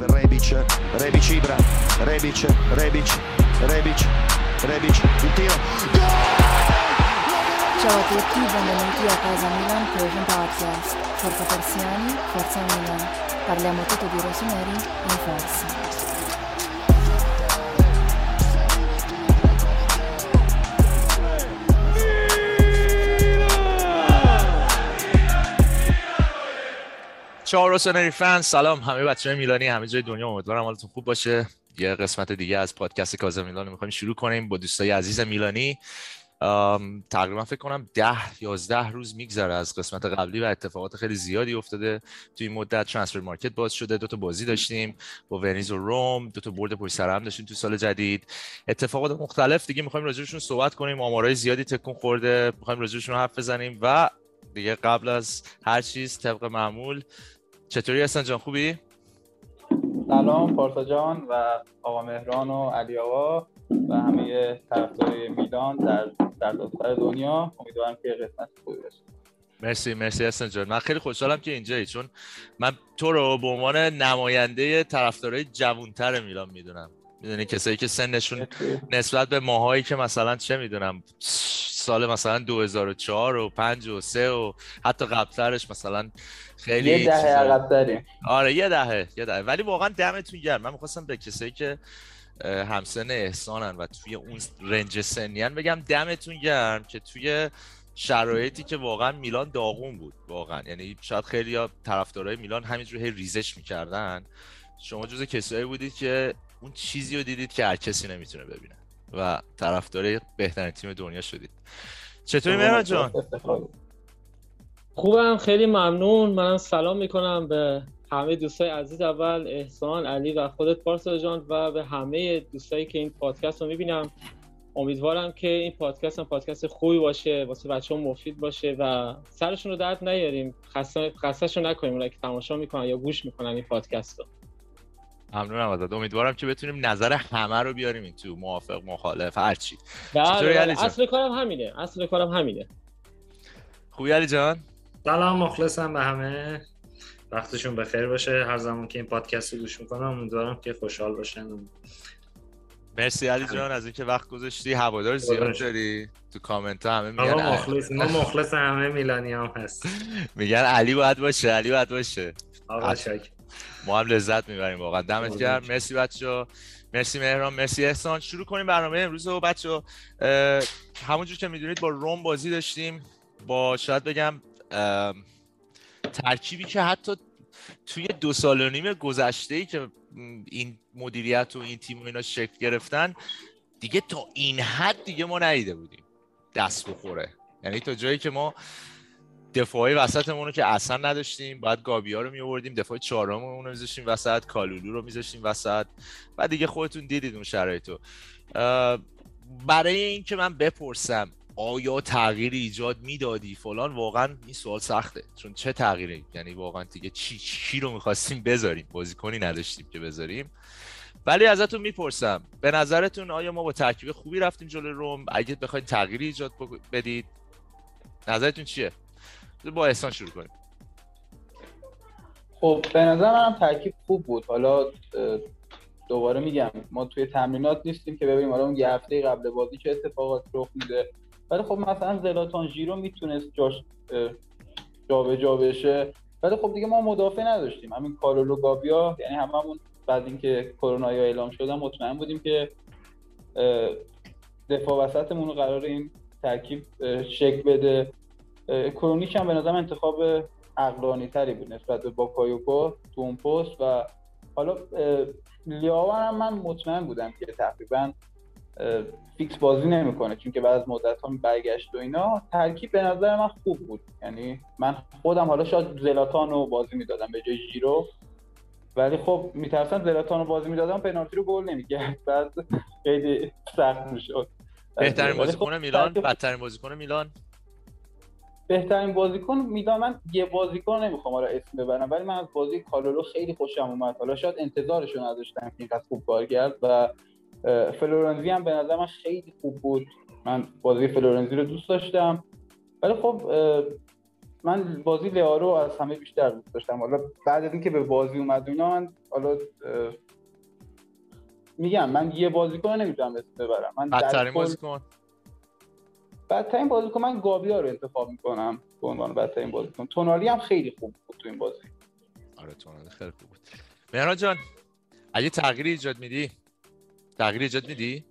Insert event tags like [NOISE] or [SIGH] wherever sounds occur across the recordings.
per Rebic, Rebic Ibra, Rebic, Rebic, Rebic, Rebic, il tiro. Ciao a tutti, benvenuti a Casa Milan Persian Podcast. Forza Persiani, Forza Milan. Parliamo tutto di rossoneri in forza. چهار روسونری فن. سلام همه بچه میلانی همه جای دنیا. امیدوارم حالتون خوب باشه. یه قسمت دیگه از پادکست کازا میلان می‌خوایم شروع کنیم با دوستای عزیز میلانی. تقریبا فکر کنم ده یازده روز میگذره از قسمت قبلی و اتفاقات خیلی زیادی افتاده. توی این مدت ترانسفر مارکت باز شده. دو تا بازی داشتیم با ونیز و روم. دو تا برد پشت سر هم داشتیم تو سال جدید. اتفاقات مختلف دیگه می‌خوایم راجعشون صحبت کنیم. آمارای زیادی تکون خورده. می‌خوایم راجعشون حرف بزنیم. و دیگه قبل از هر چیز طبق معمول چطوری هستن جان خوبی؟ سلام پارسا جان و آقا مهران و علی آقا و همه طرفدارای میلان در در دنیا. امیدوارم که قسمت خوبی باشه. مرسی مرسی حسن جان. من خیلی خوشحالم که اینجایی چون من تو رو به عنوان نماینده طرفدارای جوانتر میلان می‌دونم. می‌دونی کسایی که سنشون نسبت به ماهایی که مثلا چه می‌دونم سال مثلا 2004 و 5 و 3 و حتی قبلترش مثلا خیلی یه دهه عقب داریم. آره یه دهه یه دهه. ولی واقعا دمتون گرم. من می‌خواستم به کسایی که همسن احسانن و توی اون رنج سنیان بگم دمتون گرم که توی شرایطی که واقعا میلان داغون بود. واقعا. یعنی شاید خیلی ها طرفدارای میلان همینجور هی ریزش می‌کردن. شما جز کسایی بودید که اون چیزی رو دیدید که هر کسی نمی‌تونه ببینه. و طرفدار بهترین تیم دنیا شدید. چطوری مهران جان؟ خوبم خیلی ممنون. منم سلام می‌کنم به همه دوستای عزیز اول احسان علی و خودت پارسا جان و به همه دوستایی که این پادکست رو می‌بینم. امیدوارم که این پادکست هم پادکست خوبی باشه واسه بچه هم مفید باشه و سرشون رو درد نیاریم. خسته خستهشون نکنیم اونایی که تماشا می‌کنن یا گوش می‌کنن این پادکست رو. ممنونم ازت. امیدوارم که بتونیم نظر همه رو بیاریم این تو موافق مخالف هر چی. بله اصل کارم همینه اصل کارم همینه. خوبی علی جان؟ سلام مخلصم به همه. وقتشون بخیر باشه. هر زمان که این پادکست رو گوش می‌کنم امیدوارم که خوشحال باشن مرسی علی جان از اینکه وقت گذاشتی هوادار زیاد داری. تو کامنت ها همه میگن مخلص ما مخلص همه میلانی هم هست. میگن علی باید باشه علی باید باشه. آقا شک ما هم لذت می‌بریم واقعا. دمت گرم. مرسی بچه مرسی مهران. مرسی احسان. شروع کنیم برنامه امروز رو. بچه همونجور که می‌دونید با روم بازی داشتیم. با شاید بگم ترکیبی که حتی توی دو سال و نیم گذشته ای که این مدیریت و این تیم و اینا شکل گرفتن دیگه تا این حد دیگه ما ندیده بودیم. دست بخوره. یعنی تا جایی که ما دفاعی وسطمون رو که اصلا نداشتیم باید گابیا رو می آوردیم دفاع چهارممون رو میذاشتیم وسط کالولو رو میذاشتیم وسط و دیگه خودتون دیدید اون شرایطو. برای اینکه من بپرسم آیا تغییری ایجاد می‌دادی؟ فلان واقعا این سوال سخته. چون چه تغییری؟ یعنی واقعا دیگه چی چی رو می‌خواستیم بذاریم؟ بازیکنی نداشتیم که بذاریم. ولی ازتون می‌پرسم به نظرتون آیا ما با ترکیب خوبی رفتیم جلوی روم؟ اگه بخواید تغییری ایجاد بدید نظرتون چیه؟ با احسان شروع کنیم. خب به نظر منم ترکیب خوب بود. حالا دوباره میگم ما توی تمرینات نیستیم که ببینیم حالا اون یه هفته قبل بازی چه اتفاقات رخ میده. ولی خب مثلا زلاتان ژیرو می‌تونست جاش جابجا جا بشه. ولی خب دیگه ما مدافع نداشتیم. همین کارولو گابیا یعنی هممون بعد اینکه کرونا اعلام شدن مطمئن بودیم که دفاع وسطمون رو قرار این ترکیب شکل بده. کرونیچ هم به نظرم انتخاب عقلانی تری بود نسبت به باکایوکو تو اون پست و حالا لیائو هم من مطمئن بودم که تقریبا fix بازی نمی‌کنه چون که بعد از مدت ها برگشت و اینا ترکیب به نظر من خوب بود. یعنی من خودم حالا شاید زلاتان رو بازی می‌دادم به جای جیرو ولی خب میترسم زلاتان رو بازی می‌دادم پنالتی رو گل نمی‌کرد. بعد خیلی سخت می‌شد. بهترین بازیکن خب میلان؟ بدترین بازیکن میلان؟ بهترین بازیکن میلان من یه بازیکن نمی‌خوام حالا اسم ببرم ولی من از بازی کالولو خیلی خوشم اومد. حالا شاید انتظارش رو نداشتم که اینقدر خوب کار کرد و فلورنزی هم به نظر من خیلی خوب بود. من بازی فلورنزی رو دوست داشتم. ولی خب من بازی لیارو از همه بیشتر دوست داشتم. حالا بعد از اینکه به بازی اومد اینا من حالا میگم من یه بازیکن نمی‌تونم اسم ببرم. من بدترین بازیکن. بدترین بازیکن من گابیا رو انتخاب می‌کنم به عنوان بدترین بازیکن. تونالی هم خیلی خوب بود تو این بازی. آره تونالی خیلی خوب بود. مهران جان اگه تغییری ایجاد میدی؟ تغییر ایجاد میدی؟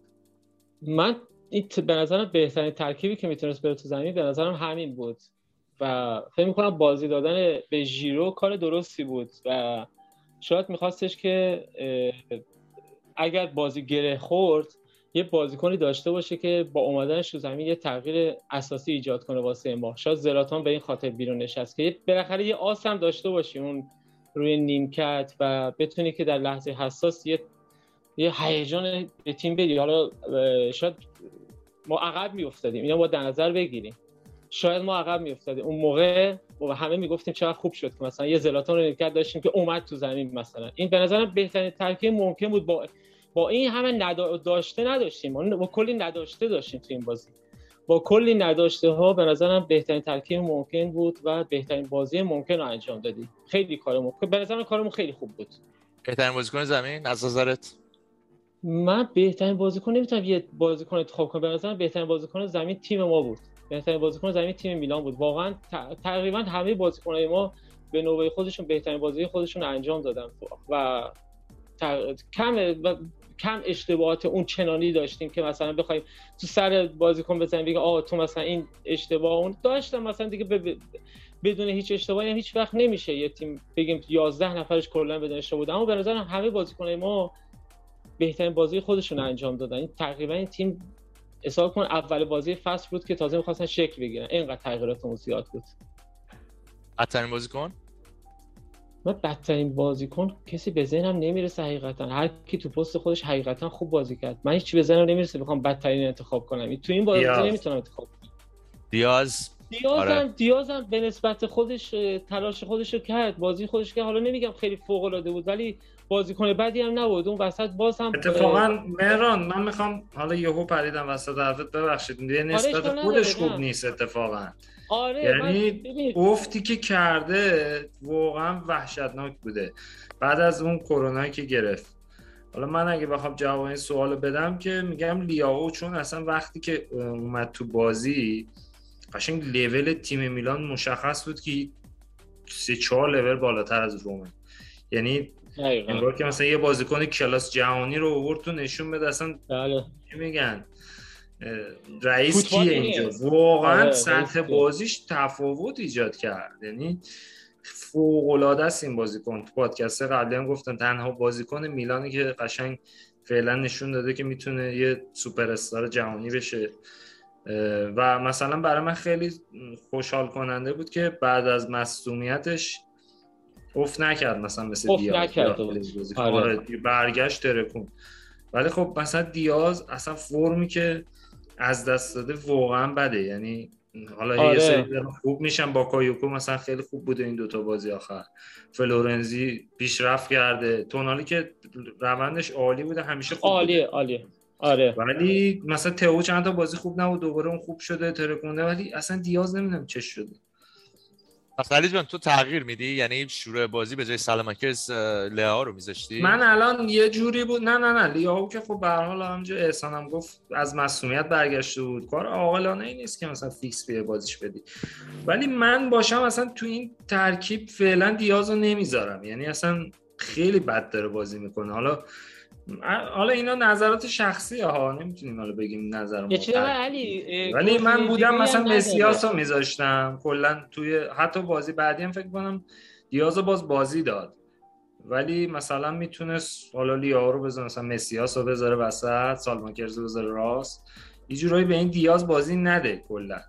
من این ت- به نظرم بهترین ترکیبی که می‌تونست بره تو زمین به نظرم همین بود و فکر می‌کنم بازی دادن به ژیرو کار درستی بود و شاید میخواستش که اگر بازی گره خورد یه بازیکنی داشته باشه که با اومدنش تو زمین یه تغییر اساسی ایجاد کنه واسه ما شاید زلاتان به این خاطر بیرون نشست که بالاخره یه آس هم داشته باشی اون روی نیمکت و بتونی که در لحظه حساس یه یه هیجان به تیم بدی. حالا شاید ما عقب میافتادیم. اینا با در نظر بگیریم. شاید ما عقب میافتادیم. اون موقع و همه می‌گفتیم چقدر خوب شد که مثلا یه زلاتان رو نیمکت داشتیم که اومد تو زمین مثلا. این به نظرم بهترین ترکیب ممکن بود با با این همه ندا... داشته نداشتیم. با کلی نداشته داشتیم تو این بازی. با کلی نداشته ها به نظرم بهترین ترکیب ممکن بود و بهترین بازی ممکن رو انجام دادیم. خیلی کارمون به نظرم کارمون خیلی خوب بود. بهترین بازیکن زمین از نظرت؟ من بهترین بازیکن نمی‌تونم یه بازیکن انتخاب کنم. به نظرم بهترین بازیکن زمین تیم ما بود. بهترین بازیکن زمین تیم میلان بود. واقعا تقریبا همه بازیکنهای ما به نوبه خودشون بهترین بازی خودشون انجام دادن. و ت- کم و کم اشتباهات اون چنانی داشتیم که مثلا بخوایم تو سر بازیکن بزنیم بگیم آه تو مثلا این اشتباه اون داشتم. مثلا دیگه ب- بدون هیچ اشتباهی هم هیچ وقت نمیشه یه تیم بگیم 11 نفرش کلا بدون اشتباه بود اما به نظرم همه بازیکنهای ما بهترین بازی خودشون انجام دادن. این تقریبا این تیم حساب کن اول بازی فصل بود که تازه می‌خواستن شکل بگیرن. اینقدر تغییراتمون زیاد بود. بدترین بازیکن؟ من بدترین بازیکن کسی به ذهنم نمی‌رسه حقیقتا. هر کی تو پست خودش حقیقتا خوب بازی کرد. من هیچی به ذهنم نمی‌رسه بخوام بدترین انتخاب کنم. تو این بازی. نمی‌تونم انتخاب کنم. دیاز. دیازم آره. دیازم به نسبت خودش تلاش خودش رو کرد. بازی خودش که حالا نمیگم خیلی فوق العاده بود ولی بازیکن بدی هم نبود. اون وسط باز هم اتفاقا مهران من می‌خوام حالا یهو پریدم وسط حرفت. ببخشید یه نسبت خودش خوب. نیست اتفاقا. آره یعنی افتی که کرده واقعا وحشتناک بوده. بعد از اون کرونایی که گرفت. حالا من اگه بخوام جواب این سوال بدم که میگم لیاو چون اصلا وقتی که اومد تو بازی قشنگ لول تیم میلان مشخص بود که سه چهار لول بالاتر از رومه. یعنی. انگار که مثلا یه بازیکن کلاس جهانی رو آورد تو نشون بده اصلا بله. چی میگن. رئیس کیه. اینجا واقعا آره، سطح. بازیش تفاوت ایجاد کرد یعنی فوق العاده است این بازیکن تو پادکست قبلی هم گفتم تنها بازیکن میلانی که قشنگ فعلا نشون داده که می‌تونه یه سوپر استار جهانی بشه و مثلا برای من خیلی خوشحال کننده بود که بعد از مصدومیتش افت نکرد مثلا مثل دیاز. آره. آره، برگشت ترکون ولی خب مثلا دیاز اصلا فرمی که از دست داده واقعا بده. یعنی حالا آره. یه سری خوب میشن با کایوکو مثلا خیلی خوب بوده این دوتا بازی آخر. فلورنزی پیشرفت کرده. تونالی که روندش عالی بوده همیشه خوب عالیه. عالیه. آره. ولی مثلا تئو چند تا بازی خوب نبود دوباره اون خوب شده ترکونده ولی اصلا دیاز نمی‌دونم چه شده. پس علی جان تو تغییر میدی؟ یعنی شروع بازی به جای سلامکرز لئا رو میذاشتی؟ من الان یه جوری بود نه نه نه لیاو که خب به هر حال همونجا احسانم گفت از مسئولیت برگشته بود. کار عاقلانه ای نیست که مثلا فیکس بیه بازیش بدی. ولی من باشم اصلا تو این ترکیب فعلا دیاز رو نمی‌ذارم. یعنی اصلا خیلی بد داره بازی می‌کنه. حالا حالا اینا نظرات شخصی ها نمی‌تونیم حالا بگیم نظر یه چیز علی ولی من بودم مثلا. مسیاس رو میذاشتم. کلا توی حتی بازی بعدی هم فکر کنم دیاز باز بازی داد. ولی مثلا می‌تونست حالا لیا رو بذاره مثلا مسیاس رو بذاره وسط سالماکرز رو بذاره راست. یه جورایی به این دیاز بازی نده کلا.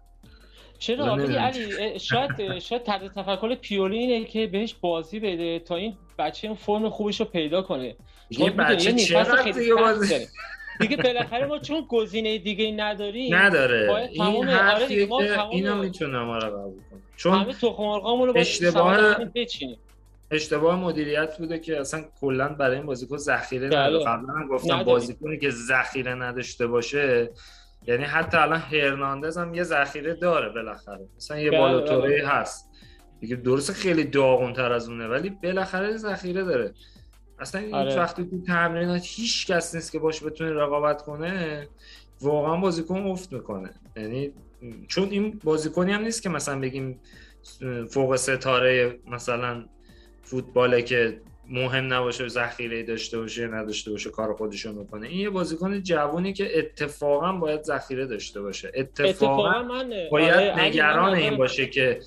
چرا؟ ولی. علی شاید شاید طرز تفکر پیولی اینه که بهش بازی بده تا این بچه اون فرم خوبش رو پیدا کنه. بچه یه فصل چقدر خیلی بازی. دیگه بالاخره ما چون گزینه دیگه نداریم نداره. این آره حرفیه دیگه، ما که تمام- اینو می‌تونم آره قبول کنم. چون اشتباه- اشتباه مدیریت بوده که اصلا کلا برای این بازیکن ذخیره بله. نداره قبلا هم گفتم. بازیکنی که ذخیره نداشته باشه یعنی حتی الان هرناندز هم یه ذخیره داره بالاخره. مثلا یه بله، بالاتوره هست. دیگه درسته خیلی داغون تر از اونه ولی بالاخره ذخیره داره. اصلا این آره. وقتی تو تمرینات هیچ کس نیست که باش بتونه رقابت کنه واقعا بازیکن افت می‌کنه. یعنی چون این بازیکنی هم نیست که مثلا بگیم فوق ستاره مثلا فوتباله که مهم نباشه ذخیره داشته باشه نداشته باشه کار خودشو می‌کنه. این یه بازیکن جوونی که اتفاقا باید ذخیره داشته باشه. اتفاقا اتفاقا من باید آره، نگران این باشه که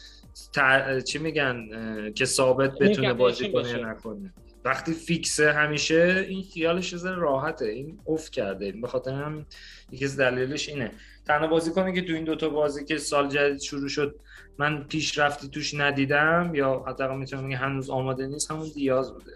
تع- چی میگن که ثابت بتونه بازی کنه. یا نکنه. وقتی فیکسه همیشه این خیالش یه ذره راحته. این افت کرده. به خاطر هم یکی از دلیلش اینه. تنها بازیکنی که تو این دوتا بازی که سال جدید شروع شد من پیشرفتی توش ندیدم یا حداقل می‌تونم بگم هنوز آماده نیست همون دیاز بوده.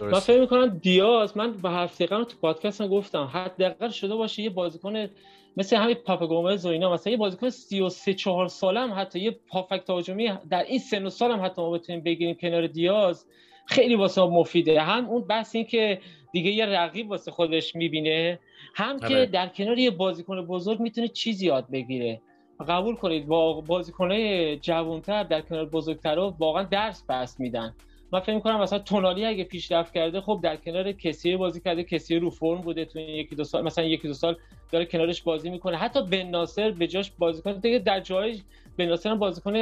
من فکر می‌کنم دیاز من به هفته قبل تو پادکست هم گفتم حداقل شده باشه یه بازیکن مثل همین پاپا گومز و اینا. مثلا یه بازیکن 33 4 ساله هم حتی یه پافک تهاجمی در این سن و سال هم حتی ما بتونیم بگیریم کنار دیاز. خیلی واسه مفیده. هم اون بحث این که دیگه یه رقیب واسه خودش می‌بینه هم که آره. در کنار یه بازیکن بزرگ می‌تونه چیزی یاد بگیره. قبول کنید با بازیکنای جوانتر در کنار بزرگترها واقعا درس بس میدن. من فکر می‌کنم مثلا تونالی اگه پیشرفت کرده خب در کنار کسی بازی کرده کسی رو فرم بوده تو این یکی دو سال مثلا یکی دو سال داره کنارش بازی می‌کنه. حتی بن ناصر به جاش بازی کنه. دیگه در جای بن ناصر هم بازیکن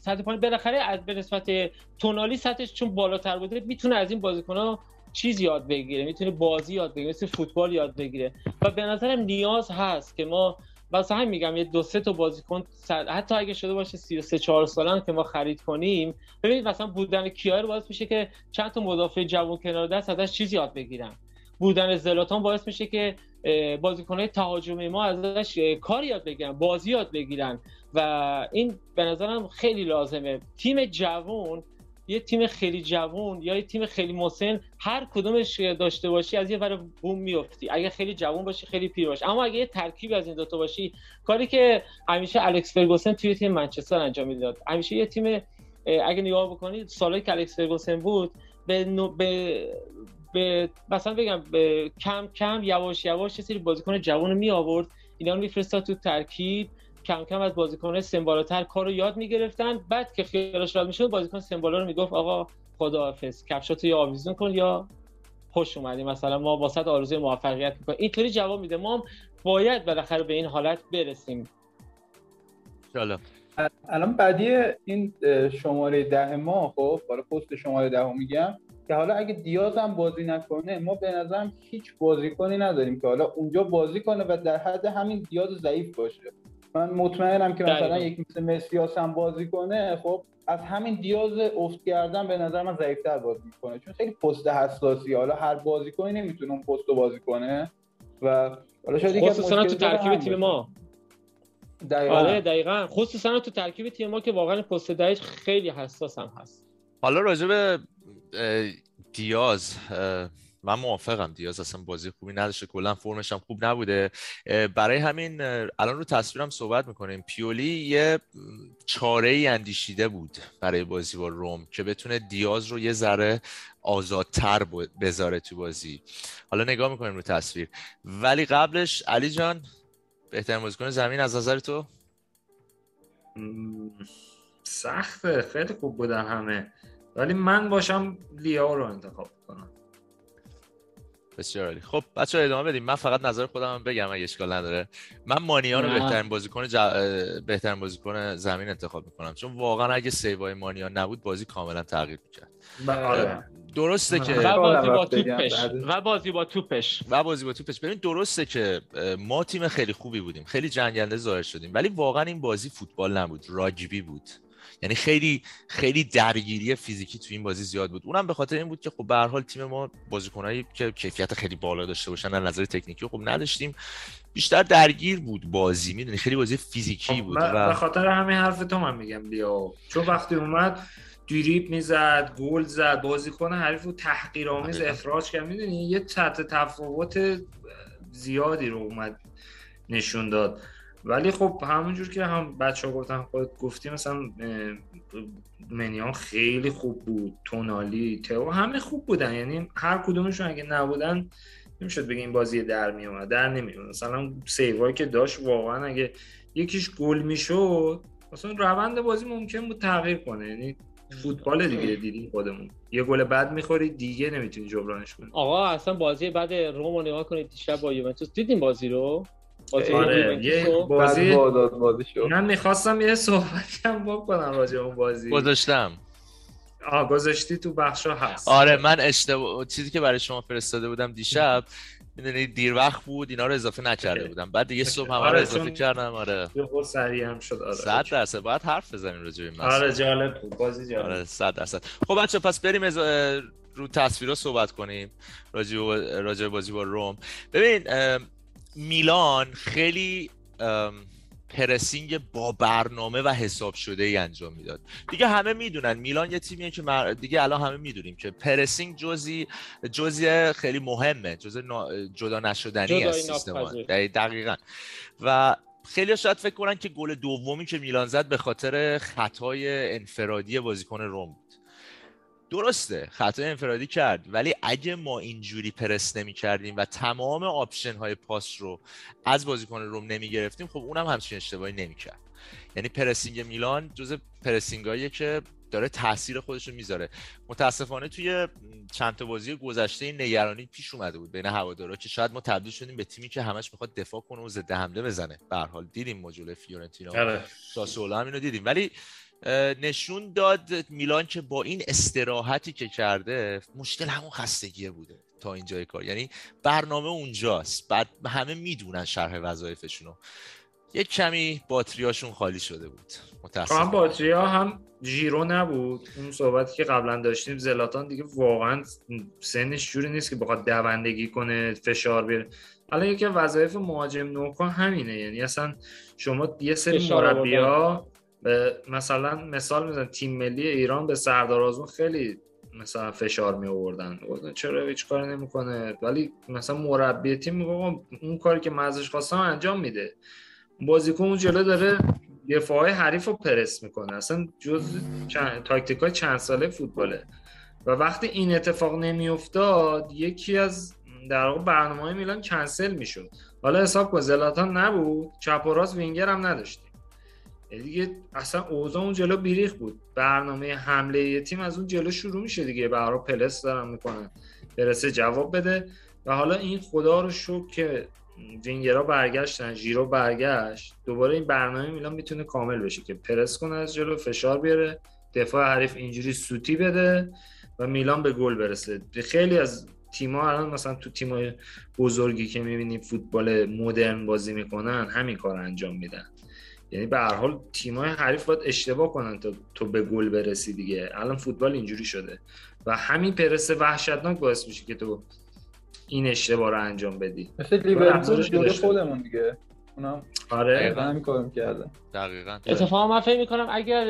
سطح پایین. بالاخره از به نسبت تونالی سطحش چون بالاتر بوده می‌تونه از این بازیکن‌ها چیز یاد بگیره. می‌تونه بازی یاد بگیره مثل فوتبال یاد بگیره. و به نظرم نیاز هست که ما واسه همین میگم یه دو سه تا بازیکن حتی اگه شده باشه 33 4 سالن که ما خرید کنیم ببینید مثلا بودن کیار باعث میشه که چند تا مدافع جوان کنار دست ازش چیزی یاد بگیرن. بودن زلاتان باعث میشه که بازیکنهای تهاجمی ما ازش کار یاد بگیرن بازی یاد بگیرن. و این به نظرم خیلی لازمه. تیم جوان یه تیم خیلی جوان یا یه تیم خیلی مسن هر کدومش داشته باشی از یه ور بوم میفتی اگه خیلی جوان باشی خیلی پیر باشی اما اگه یه ترکیب از این دوتا باشی کاری که همیشه الکس فرگوسن توی تیم منچستر انجام می‌داد. همیشه یه تیم اگه نگاه بکنید سالایی که الکس فرگوسن بود به, نو- به به مثلا بگم به کم کم یواش یواش یه سری بازیکن جوان می آورد اینا رو میفرستاد تو ترکیب. کم کم از بازیکن سمبالاتر کار رو یاد می‌گرفتن. بعد که خیالش راحت می‌شد بازیکن سمبالا رو می‌گفت آقا خداحافظ کفشاتو یا آویزون کن یا خوش اومدی. مثلا ما واسط آرزوی موفقیت می‌کنیم. اینطوری جواب میده. ما هم باید بالاخره به این حالت برسیم. حالا الان بعدی این شماره ده ما خب حالا پست شماره ده میگم که حالا اگه دیاز هم بازی نکنه ما به نظرم هیچ بازیکنی نداریم که حالا اونجا بازی کنه و در حد همین دیاز ضعیف باشه. من مطمئنم که مثلا. یک مثل مسیاس هم بازی کنه خب از همین دیاز افت کردن به نظر من ضعیفتر بازی می‌کنه چون خیلی پست حساسی حالا هر بازیکنی نمی‌تونه اون پست رو بازی کنه و حالا شاید خصوصا تو ترکیب تیم. ما دقیقاً. آره دقیقا خصوصا تو ترکیب تیم ما که واقعا پست دهش خیلی حساس هم هست حالا راجع به دیاز من موافقم دیاز اصلا بازی خوبی نداشته کلا فرمش هم خوب نبوده. برای همین الان رو تصویرم صحبت می‌کنیم. پیولی یه چاره ای اندیشیده بود برای بازی با روم که بتونه دیاز رو یه ذره آزادتر بذاره تو بازی. حالا نگاه می‌کنیم رو تصویر. ولی قبلش علی جان بهترین بازیکن زمین از نظر تو؟ سخته. خیلی خوب بودن همه. ولی من باشم لیاو رو انتخاب کنم. بسیار عالی. خب بچه ادامه بدیم. من فقط نظر خودم بگم اگه اشکال نداره. من مانیا رو. بهترین بازیکن ج... اه، بهترین بازیکن زمین انتخاب می‌کنم. چون واقعا اگه سیوای مانیا نبود بازی کاملا تغییر می‌کرد. ب- آره درسته که و بازی با توپش. و بازی با توپش. و بازی با توپش. ببین درسته که ما تیم خیلی خوبی بودیم. خیلی جنگنده ظاهر شدیم. ولی واقعا این بازی فوتبال نبود. راگبی بود. یعنی خیلی خیلی درگیری فیزیکی تو این بازی زیاد بود. اونم به خاطر این بود که خب به هر حال تیم ما بازیکنایی که کیفیت خیلی بالا داشته باشن از نظر تکنیکی خب نداشتیم. بیشتر درگیر بود بازی می‌دونی؟ خیلی بازی فیزیکی بود ب- به و خاطر همین حرف تو من میگم لیاو چون وقتی اومد دریپ می‌زد گل زد بازیکن حریف رو تحقیرآمیز. اخراج کرد. می‌دونی؟ یه سطح تفاوت زیادی رو اومد نشون داد. ولی خب همونجور که هم بچه ها گفتن خودت گفتی مثلا منیان خیلی خوب بود تونالی تئو همه خوب بودن. یعنی هر کدومشون اگه نبودن نمی‌شد بگه این بازی در میومد در نمیومد مثلا سیوایی که داشت واقعا اگه یکیش گل می‌شد اصلا روند بازی ممکن بود تغییر کنه. یعنی فوتبال دیگه دیدیم خودمون. یه گل بد می‌خوری دیگه نمی‌تونی جبرانش کنی. آقا اصلا بازی بعد روم رو نگاه کنید دیشب با یوونتوس دیدیم بازی رو؟ بازی آره یه بازی من می‌خواستم یه صحبتی هم بکنم راجع اون بازی. گذاشتم. آه گذاشتی تو بخشا هست. آره من اشتباه چیزی که برای شما فرستاده بودم دیشب می‌دونی دیر وقت بود اینا رو اضافه نکرده. بودم. بعد دیگه صبح همه آره، اضافه کردم آره. یه خود سریع هم شد آره صد درصد. باید حرف بزنیم راجع به این مسئله. آره جالب بود. بازی جالب آره صد درصد. خب بچه پس بریم از رو تصویرها صحبت کنیم. راجع به راجع به بازی با روم. ببین میلان خیلی پرسینگ با برنامه و حساب شده ای انجام می‌داد. دیگه همه می‌دونن. میلان یه تیمیه که مر- دیگه الان همه می‌دونیم که پرسینگ جزی جزی خیلی مهمه. جزء نا- جدا نشدنی از سیستم. دقیق- دقیقا. و خیلی شاید فکر کنن که گل دومی که میلان زد به خاطر خطای انفرادی بازیکن روم بود. درسته خطای انفرادی کرد ولی اگه ما اینجوری پرس نمی کردیم و تمام option های پاس رو از بازیکن روم نمی گرفتیم خب اونم همچین اشتباهی نمی کرد یعنی pressing میلان جز pressing که داره تاثیر خودش رو می‌ذاره. متاسفانه توی چند تا بازی گذشته این نگرانی پیش اومده بود بین هوادارا که شاید ما تبدیل شدیم به تیمی که همش می‌خواد دفاع کنه و ضد حمله بزنه. به هر حال دیدیم ما جلوی فیورنتینا. آره. ساسولو هم اینو دیدیم. ولی نشون داد میلان که با این استراحتی که کرده مشکل همون خستگیه بوده تا اینجای کار. یعنی برنامه اونجاست. بعد همه می‌دونن شرح وظایفشونو یک کمی باتریاشون خالی شده بود. هم متاسفانه باتریا هم ژیرو نبود. اون صحبتی که قبلا داشتیم زلاتان دیگه واقعا سنش جوری نیست که بخواد دوندگی کنه فشار بیاره. الان یکی وظایف مهاجم نوکا همینه. یعنی اصلا شما یه سری مربیا به مثلا مثال میزن تیم ملی ایران به سردار آزمون خیلی مثلا فشار می آوردن چرا هیچ کاری نمی‌کنه؟ ولی مثلا مربی تیم میگه اون کاری که من ازش خواستم انجام میده. بازیکن اون جلو داره دفاع های حریف رو پرس می‌کنه. اصلا جز چند... تاکتیک های چند ساله فوتباله. و وقتی این اتفاق نمیافتاد یکی از در واقع برنامه های میلان کنسل می‌شد. حالا حساب کن زلاتان نبود چپ و راست وینگر هم نداشتیم. یعنی دیگه اصلا اوضاع اون جلو بیریخ بود. برنامه حمله یه تیم از اون جلو شروع میشه دیگه. حال پلس دارن می‌کنن. برسه جواب بده. و حالا این خدا رو شکر که وینگرها برگشتن ژیرو برگشت. دوباره این برنامه میلان می‌تونه کامل بشه که پرس کنه از جلو فشار بیاره. دفاع حریف اینجوری سوتی بده و میلان به گل برسه. خیلی از تیم‌ها الان مثلا تو تیم‌های بزرگی که می‌بینی فوتبال مدرن بازی می‌کنن همین کار انجام میدن. یعنی به هر حال تیم‌های حریف باید اشتباه کنن تا تو به گل برسی دیگه. الان فوتبال اینجوری شده. و همین پرس وحشتناک باعث میشه که تو این اشتباه رو انجام بدی. مثل لیورپول جلوی داشته. خودمون دیگه. اونم آره. دقیقا همین کارو می‌کردن دقیقا. اتفاقا من فکر می‌کنم اگر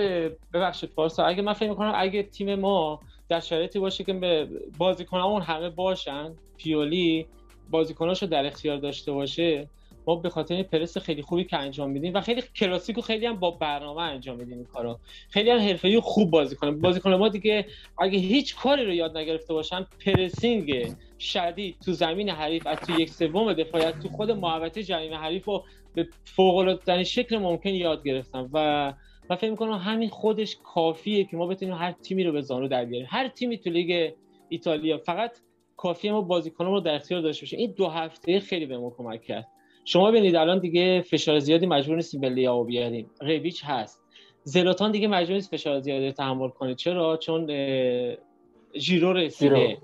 ببخشید پارسا اگه من فکر می‌کنم اگه تیم ما در شرایطی باشه که به بازیکنامون همه باشن پیولی بازیکناشو در اختیار داشته باشه ما به خاطر این پرس خیلی خوبی که انجام میدیم و خیلی کلاسیک و خیلی هم با برنامه انجام میدیم این کارو. خیلی هم حرفه‌ای و خوب بازی کنیم. بازیکن ما دیگه اگه هیچ کاری رو یاد نگرفته باشن pressing شدید تو زمین حریف از تو یک سوم دفاعی تو خود محوطه جریمه حریف رو به فوق شکل ممکن یاد گرفتم و من فکر می‌کنم همین خودش کافیه که ما بتونیم هر تیمی رو به زانو در بیاریم. هر تیمی تو لیگ ایتالیا فقط کافیه ما بازیکنان رو در اختیار داشته باشیم. این دو هفته خیلی به ما کمک کرد. شما ببینید الان دیگه فشار زیادی مجبور نیستیم به لیائو بیاریم. ربیچ هست. زلاتان دیگه مجبور نیست فشار زیادی رو تحمل کنه. چرا؟ چون ژیرو رسیده.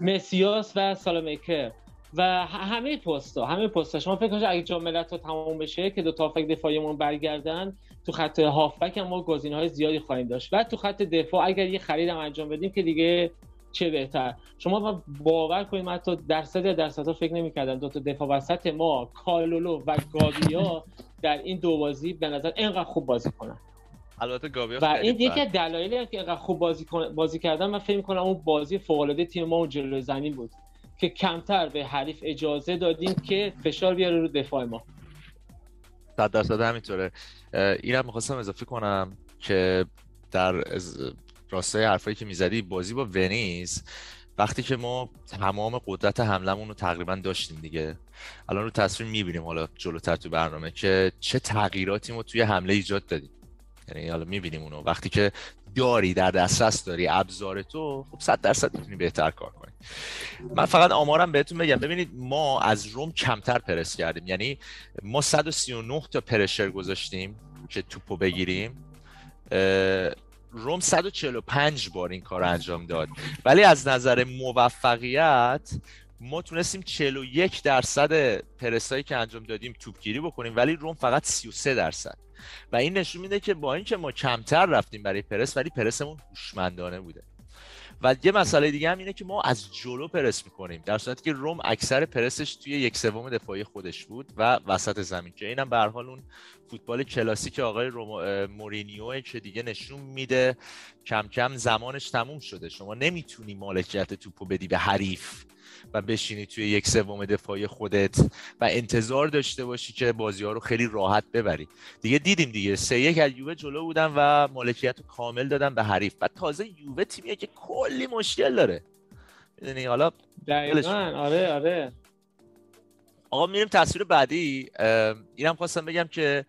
مسیاس و سالمیکر و همه پستا همه پستا شما فکر کنید اگه جام ملت‌ها تمام بشه که دو تا هافک دفاعیمون برگردن تو خط هافبک هم ما گزینه‌های زیادی خواهیم داشت. و تو خط دفاع اگر یه خریدم انجام بدیم که دیگه چه بهتر. شما باور کنید من حتی درصد درصدها فکر نمی‌کردم. دو تا دفاع وسط ما کالولو و گابیا در این دو بازی به نظر اینقدر خوب بازی کنن. البته گابیا و این. یکی از دلایلی هم که اینقدر خوب بازی بازی کردن. من فکر می‌کنم اون بازی فوق‌العاده تیم ما اون جلوی زمین بود که کمتر به حریف اجازه دادیم که فشار بیاره رو دفاع ما. صد درصد همینطوره. اینم می‌خواستم اضافه کنم که در راستای حرفایی که می‌زدی بازی با ونیز وقتی که ما تمام قدرت حملمون رو تقریبا داشتیم دیگه. الان رو تصویر می‌بینیم حالا جلوتر تو برنامه که چه تغییراتی ما توی حمله ایجاد دادیم. یعنی حالا می‌بینیم اونو. وقتی که داری در دسترس داری ابزار تو خب 100 درصد می‌تونی بهتر کار کنی. من فقط آمارم بهتون بگم. ببینید ما از روم کمتر پرس کردیم. یعنی ما 139 تا پرشر گذاشتیم که توپو بگیریم. روم 145 بار این کار انجام داد. ولی از نظر موفقیت ما تونستیم 41 درصد پرسایی که انجام دادیم توپگیری بکنیم ولی روم فقط 33 درصد. و این نشون میده که با اینکه ما کمتر رفتیم برای پرس ولی پرسمون هوشمندانه بوده. و یه مسئله دیگه هم اینه که ما از جلو پرس می‌کنیم در صورتی که روم اکثر پرسش توی یک سوم دفاعی خودش بود و وسط زمین که اینم به حال اون فوتبال کلاسیک آقای روم... مورینیو که دیگه نشون میده کم کم زمانش تموم شده. شما نمی‌تونی مالکیت توپو بدی به حریف و بشینی توی یک سوم دفاعی خودت و انتظار داشته باشی که بازی ها رو خیلی راحت ببری. دیگه دیدیم دیگه. سه یک از یووه جلو بودن و مالکیت رو کامل دادن به حریف. و تازه یووه تیمیه که کلی مشکل داره. می‌دونی؟ حالا دقیقا. آره آره. آقا میریم تصویر بعدی. اینم خواستم بگم که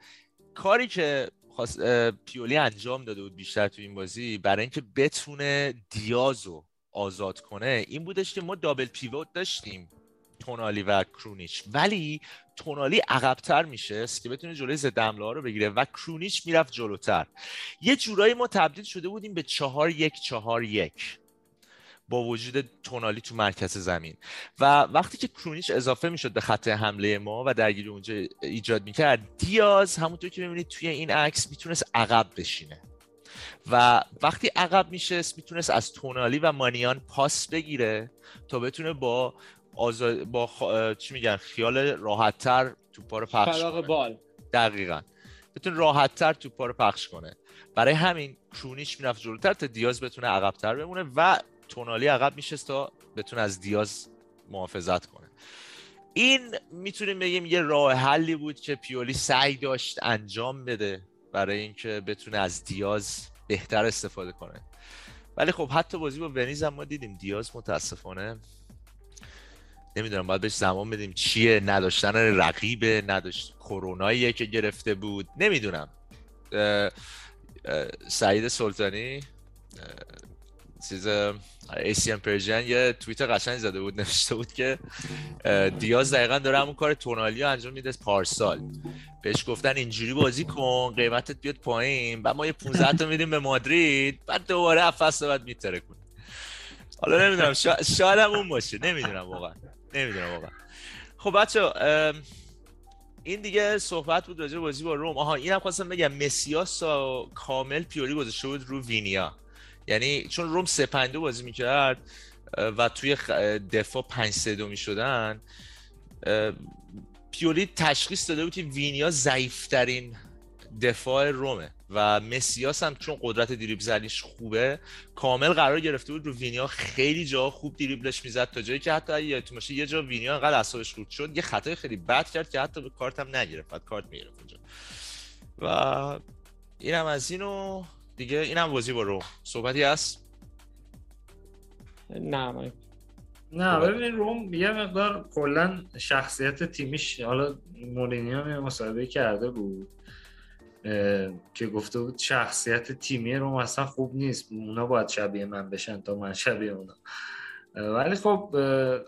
کاری که خواست پیولی انجام داده بود بیشتر تو این بازی برای اینکه بتونه دیازو آزاد کنه این بودش که ما دابل پیوت داشتیم تونالی و کرونیچ. ولی تونالی عقبتر میشه که بتونه جلوی ضد حمله رو بگیره و کرونیچ می‌رفت جلوتر. یه جورایی ما تبدیل شده بودیم به چهار یک چهار یک. با وجود تونالی تو مرکز زمین. و وقتی که کرونیچ اضافه می‌شد به خط حمله ما و درگیری اونجا ایجاد می‌کرد دیاز همونطور که می‌بینید توی این عکس می‌تونست عقب بشینه. و وقتی عقب میشست می‌تونست از تونالی و مانیان پاس بگیره تا بتونه با آزاد با چی میگن خیال راحتتر توپا رو پخش کنه. بال. دقیقا. بتونه راحتتر توپا رو پخش کنه. برای همین کرونیش می‌رفت جلوتر تا دیاز بتونه عقبتر بمونه و تونالی عقب میشست تا بتونه از دیاز محافظت کنه. این می‌تونیم بگیم یه راه حلی بود که پیولی سعی داشت انجام بده برای اینکه بتونه از دیاز بهتر استفاده کنه. ولی خب حتی بازی با ونیز هم ما دیدیم. دیاز متاسفانه نمی‌دونم باید بهش زمان بدیم. چیه؟ نداشتن رقیبه نداشت کروناییه که گرفته بود. نمی‌دونم. سعید سلطانی چیز AC Milan Persian یه توییت قشنگ زده بود نوشته بود که دیاز دقیقا داره همون کار تونالی انجام میده پارسال. بهش گفتن اینجوری بازی کن قیمتت بیاد پایین. و ما یه 15 تا میدیم به مادرید بعد دوباره افس بعد میتره کن. حالا نمی‌دونم شا... شاید هم اون باشه. نمی‌دونم واقعا. نمی‌دونم واقعا. خب بچه این دیگه صحبت بود راجع بازی با روم. آها اینم خواستم بگم مسیاسا کامل پیوری گذاشته بود رو وینیا. یعنی چون روم 3 5 بازی می‌کرد و توی دفاع 5 3 2 می‌شدن. پیولی تشخیص داده بود که وینیا ضعیفترین دفاع رومه و مسیاس هم چون قدرت دریبل زنیش خوبه کامل قرار گرفته بود رو وینیا خیلی جا خوب دریبلش می‌زد تا جایی که حتی یادتون باشه یه جا وینیا انقدر اعصابش خورد شد یه خطای خیلی بد کرد که حتی به کارت هم نگرفت کارت می‌گرفت اونجا. و اینم از اینو دیگه اینم بازی با رو صحبتی هست؟ نه نه ببین روم یه مقدار کلا شخصیت تیمیش حالا مورینیو هم مصاحبه کرده بود که گفته بود شخصیت تیمی روم اصلا خوب نیست اونا باید شبیه من بشن تا من شبیه اونا. ولی خب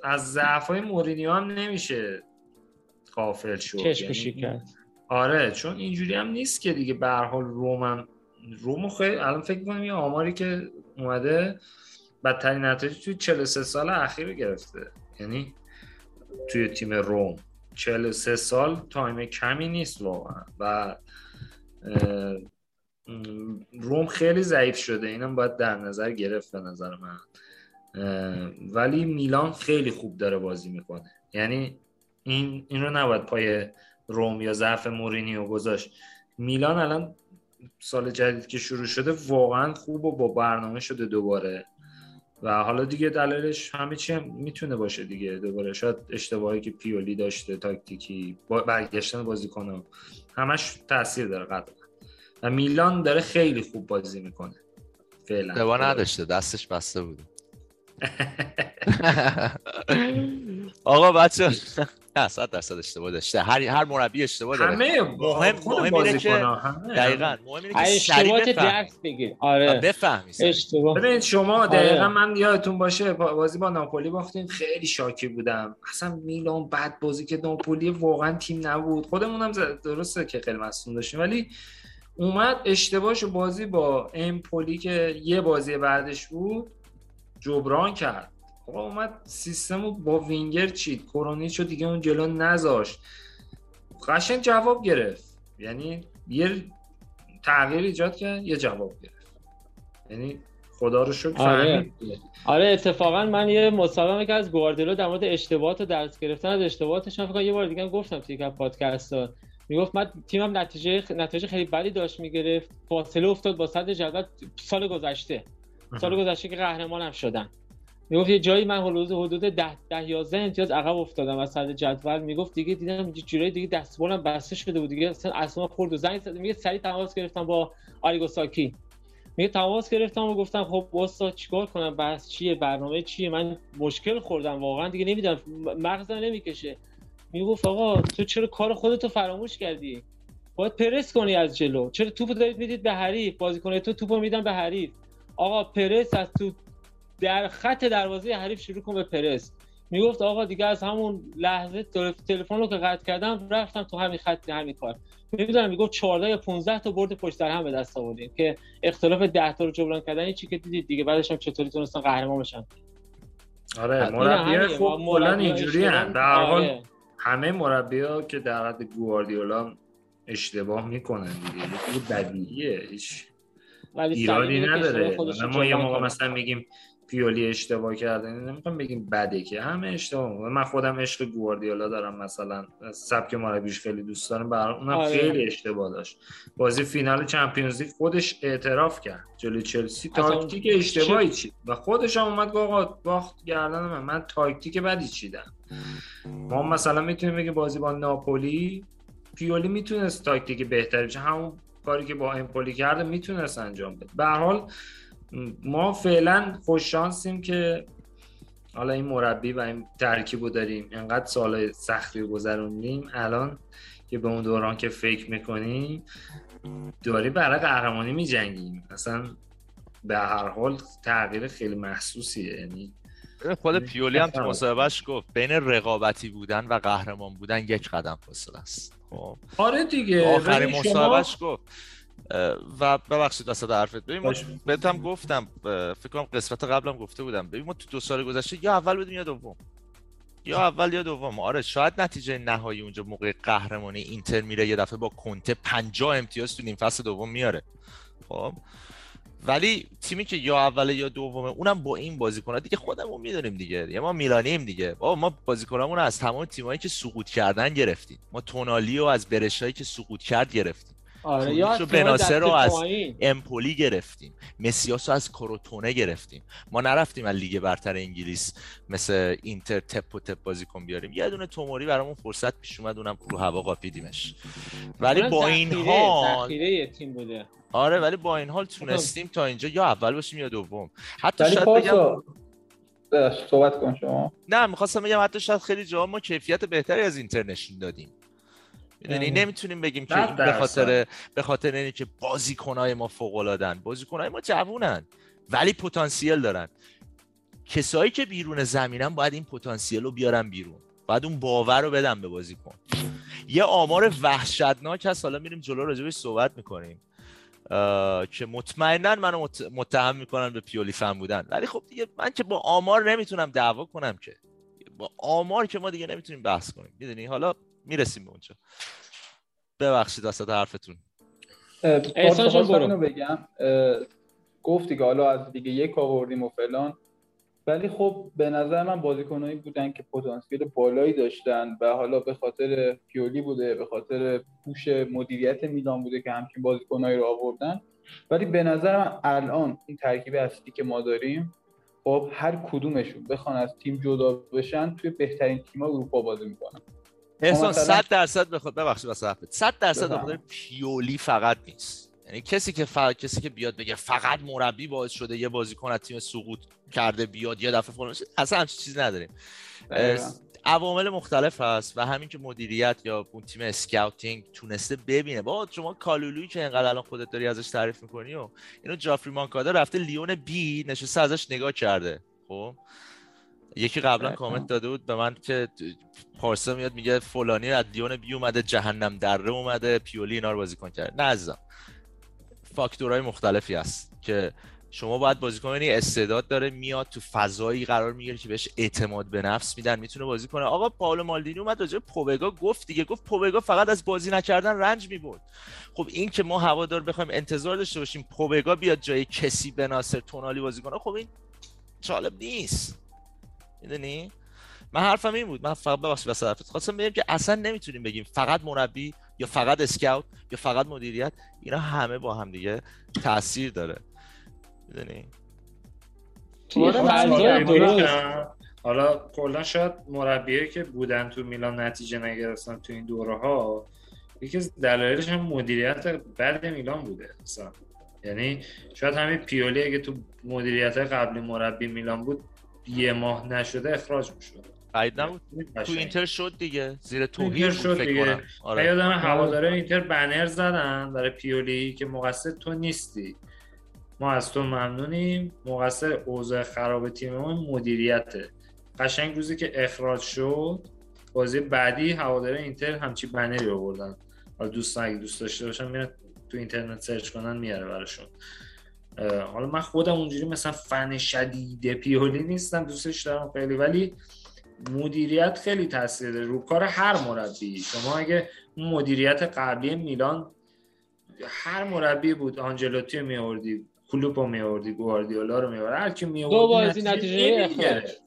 از ضعف های مورینیو هم نمیشه قافل شد. یعنی آره چون اینجوری هم نیست که دیگه به هر حال روم هم روم خیلی الان فکر کنم یه آماری که اومده بدترین نتایج توی 43 سال اخیر گرفته. یعنی توی تیم روم. 43 سال time کمی نیست واقعا. و روم خیلی ضعیف شده. اینم باید در نظر گرفت به نظر من. ولی میلان خیلی خوب داره بازی می‌کنه. یعنی این این رو نباید پای روم یا ضعف مورینیو گذاشت. میلان الان سال جدید که شروع شده واقعا خوب و با برنامه شده دوباره. و حالا دیگه دلیلش همه چی هم می‌تونه باشه دیگه دوباره. شاید اشتباهی که پیولی داشته تاکتیکی با برگشتن بازیکن همش تاثیر داره قطعا. و میلان داره خیلی خوب بازی می‌کنه. فعلا. دوا نداشته دستش بسته بود [LAUGHS] آقا بچه نه 100 درصد اشتباه داشته. هر هر مربی اشتباه داره. همه مهم خود مهم اینه که. دقیقاً. مهم اینه که سریع اشتباهات درس بگیر آره. بفهمی. اشتباه. ببینید شما دقیقا آره. من یادتون باشه با- بازی با ناپولی باختیم. خیلی شاکی بودم. اصلا میلان بد بازی که ناپولی واقعا تیم نبود. خودمونم درسته که خیلی مصدوم داشتیم ولی اومد اشتباهش بازی با امپولی که یه بازی بعدش بود جبران کرد. آقا اومد سیستم رو با وینگر چید کرونیچو دیگه اون جلو نذاشت. قشنگ جواب گرفت. یعنی یه تغییر ایجاد کرد یه جواب گرفت. یعنی خدا رو شکر آره. آره اتفاقا من یه مصاحبه که از گواردیولا در مورد اشتباهات و درس گرفتن. از اشتباهاتش من فکر یه بار دیگه گفتم توی یک پادکست ها می‌گفت من تیمم نتیجه نتیجه خیلی بدی داشت می‌گرفت. فاصله افتاد با صدر جدول سال گذشته. سال گذشته که قهرمانم شدن. می‌گفت یه جایی من حدود حدود 10 10 11 امتیاز عقب افتادم از صدر جدول. می‌گفت دیگه دیدم یه جورایی دیگه دستبالم بسته شده بود دیگه. اصلا اصلا خورد و زنگ زد. میگه سریع تماس گرفتم با آریگوساکی. میگه تماس گرفتم و گفتم خب استاد چیکار کنم؟ بحث چیه؟ برنامه چیه؟ من مشکل خوردم واقعا. دیگه نمی‌دونم مغزم نمی‌کشه. می‌گفت آقا تو چرا کار خودتو فراموش کردی؟ باید پرس کنی از جلو. چرا توپو دارید می‌دید به حریف؟ بازیکن تو توپو میدن به حریف. آقا پرس از تو در خط دروازه حریف شروع کن به پرس می‌گفت آقا دیگه از همون لحظه تل- تلفن رو که قطع کردم رفتم تو همین خط همین کار نمی‌دونم می‌گفت 14 یا 15 تا برد پشت سر هم به دست آوردیم که اختلاف 10 تا رو جبران کردن چی که دیدید دیگه بعدش هم چطوری تونستن قهرمان بشن آره مربی. خوب کلا اینجوری. به هر حال آره. همه مربی ها که در حد گواردیولا اشتباه می‌کنن دیگه بدیهیه هیچ ولی ایرادی نداره ما یه موقع. مثلا میگیم پیولی اشتباه کرده. نمی‌خوام بگیم بده که همه اشتباه می‌کنن من خودم عشق گواردیولا دارم مثلا سبک مربیش خیلی دوست دارم. برای اونم آره. خیلی اشتباه داشت. بازی فینال Champions League خودش اعتراف کرد. جلوی چلسی تاکتیک اشتباهی چید. و خودش هم اومد گفت آقا باخت گردن من. من تاکتیک بدی چیدم. ما مثلا می‌تونیم بگیم بازی با ناپولی پیولی می‌تونست تاکتیک بهتری بشه. همون کاری که با امپولی کرده می‌تونست انجام بده. به هر حال ما فعلا خوش شانسیم که حالا این مربی و این ترکیب رو داریم. انقدر سال سختی رو گذروندیم. الان که به اون دوران که فکر می‌کنیم داری برای قهرمانی میجنگیم. اصلا به هر حال تغییر خیلی محسوسیه. یعنی خود پیولی هم تو. مصاحبهش گفت بین رقابتی بودن و قهرمان بودن یک قدم فاصله است. خب. آره دیگه. آخرین ولی شما- مصاحبهش گفت. و ببخشید وسط حرفت. ببین ما باشه. بهتم گفتم فکر کنم قسمت قبلم گفته بودم. ببین ما تو دو سال گذشته یا اول بودیم یا دوم. یا اول یا دوم. آره شاید نتیجه نهایی اونجا موقع قهرمانی اینتر میره یه دفعه با کنته 50 امتیاز تو نیم فصل دوم میاره. خب؟ ولی تیمی که یا اول یا دومه اونم با این بازیکن‌ها. دیگه خودمون می‌دونیم دیگه. یه ما میلانیم دیگه. بابا ما بازیکنامون از تمام تیمایی که سقوط کردن گرفتیم. ما تونالی رو از برشایی که سقوط کرد گرفتیم. آره یا از خروج تیم‌های بناسه رو از پایین. امپولی گرفتیم. مسیاس رو از کروتونه گرفتیم. ما نرفتیم از لیگ برتر انگلیس مثل اینتر تپ و تپ بازیکن بیاریم. یه دونه توموری برامون فرصت پیش اومد اونم رو هوا قاپیدیمش. ولی با این حال تیم بوده. آره ولی با این حال تونستیم تا اینجا یا اول باشیم یا دوم. حتی شاید بگم صحبت کن شما. نه می‌خواستم بگم حتی شاید خیلی جاها ما کیفیت بهتری از اینتر نشون دادیم. می‌دونی؟ آره. نمی‌تونیم بگیم که به خاطر. به خاطر اینه که بازیکنای ما فوق العادن بازیکنای ما جوونن ولی پتانسیل دارن. کسایی که بیرون زمینن باید این پتانسیل رو بیارن بیرون. باید اون باور رو بدن به بازیکن. یه آمار وحشتناک هست. حالا میریم جلو راجبش صحبت می‌کنیم. که مطمئنا منو مت- متهم می‌کنن به پیولی فن بودن. ولی خب دیگه من که با آمار نمی‌تونم دعوا کنم که. با آمار که ما دیگه نمی‌تونیم بحث کنیم. می‌دونی؟ حالا می‌رسیم به اونجا. ببخشید وسط حرفتون. احسان جان برو. بگم. گفتی که حالا از دیگه یک آوردیم و فلان. ولی خب به نظر من بازیکنایی بودن که پتانسیل بالایی داشتن و حالا به خاطر پیولی بوده به خاطر پوش مدیریت میلان بوده که همچین بازیکنایی رو آوردن. ولی به نظر من الان این ترکیب اصلی که ما داریم خب هر کدومشون بخوان از تیم جدا بشن توی بهترین تیم اروپا بازی می‌کنن. احسان مثلا- 100 درصد بخواد ببخشید واسه حرفت. 100 درصد. بخاطر پیولی فقط نیست. یعنی کسی که فقط کسی که بیاد بگه فقط مربی باعث شده یه بازیکن از تیم سقوط کرده بیاد یه دفعه فلان اصلا همچین چیزی نداریم. عوامل مختلف هست و همین که مدیریت یا اون تیم scouting تونسته ببینه. با شما کالولوی که اینقدر الان خودت داری ازش تعریف می‌کنی و اینو جفری مونکادا رفته لیون B نشسته ازش نگاه کرده. خب؟ یکی قبلا کامنت داده بود به من که پارسا میاد میگه فلانی از لیون B اومده جهنم دره اومده پیولی اینا رو بازیکن کرد. نه عزیزم. فاکتورهای مختلفی هست که شما باید بازیکن ببینی استعداد داره میاد تو فضایی قرار می‌گیره که بهش اعتماد به نفس میدن می‌تونه بازی کنه. آقا پاولو مالدینی اومد راجع پوبگا گفت دیگه. گفت پوبگا فقط از بازی نکردن رنج می‌برد. خب این که ما هوادار بخوایم انتظار داشته باشیم پوبگا بیاد جای کسی به ناصر تونالی بازی کنه خب این جالب نیست. می‌دونی؟ من حرفم این بود من فقط ببخشید واسه حرفت. خواستم بگم که اصلا نمی‌تونیم بگیم فقط مربی یا فقط اسکاوت یا فقط مدیریت اینا همه با هم دیگه تاثیر داره. می‌دونی؟ حالا کلا شاید مربیایی که بودن تو میلان نتیجه نگرفتن تو این دوره ها یکی از دلایلش هم مدیریت بعد میلان بوده مثلا یعنی شاید همین پیولی اگه تو مدیریت قبلی مربی میلان بود یه ماه نشده اخراج می‌شد. بعید نبود. تو اینتر شد دیگه. زیر توهین شد فکر دیگه. آره. یادم هواداره اینتر بنر زدن برای پیولی که مقصر تو نیستی. ما از تو ممنونیم. مقصر اوضاع خراب تیممون مدیریته. قشنگ روزی که اخراج شد بازی بعدی هواداره اینتر همچی بنری آوردن. حالا دوستان اگه دوست داشته باشن میرن تو اینترنت سرچ کنن میاره براشون. حالا من خودم اونجوری مثلا فن شدید پیولی نیستم دوستش دارم خیلی ولی مدیریت خیلی تاثیر داره رو کار هر مربی. شما اگه مدیریت قبلی میلان هر مربی بود آنجلوتی می آوردی کلوپ رو می آوردی گواردیولا رو می آوردی هر کی می دو بازی نتیجه آره.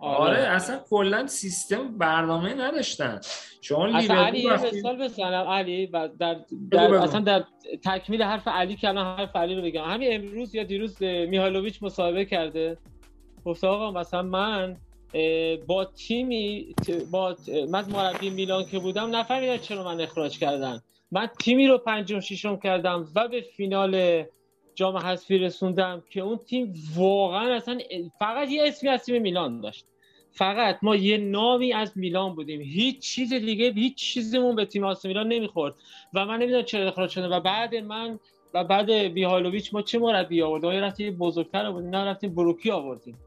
آره اصلا کلا سیستم برنامه نداشتن. شما اصلا علی یه مثال بزنم. علی در, در اصلا در تکمیل حرف علی که الان حرف علی رو بگم. همین امروز یا دیروز میهالوویچ مصاحبه کرده. گفت آقا مثلا من با تیمی با من مربی میلان که بودم نفهمیدم چرا من اخراج کردن. من تیمی رو پنجم ششم کردم و به فینال جام حذفی رسوندم که اون تیم واقعا اصلا فقط یه اسمی از تیم میلان داشت. فقط ما یه نامی از میلان بودیم. هیچ چیز دیگه هیچ چیزمون به تیم آس میلان نمی‌خورد. و من نمی‌دونم چرا اخراج شده. و بعد من و بعد بیهالوویچ ما چه مربی آوردیم؟ ما رفتیم بزرگتر آوردیم؟ نه رفتیم بروکی آوردیم.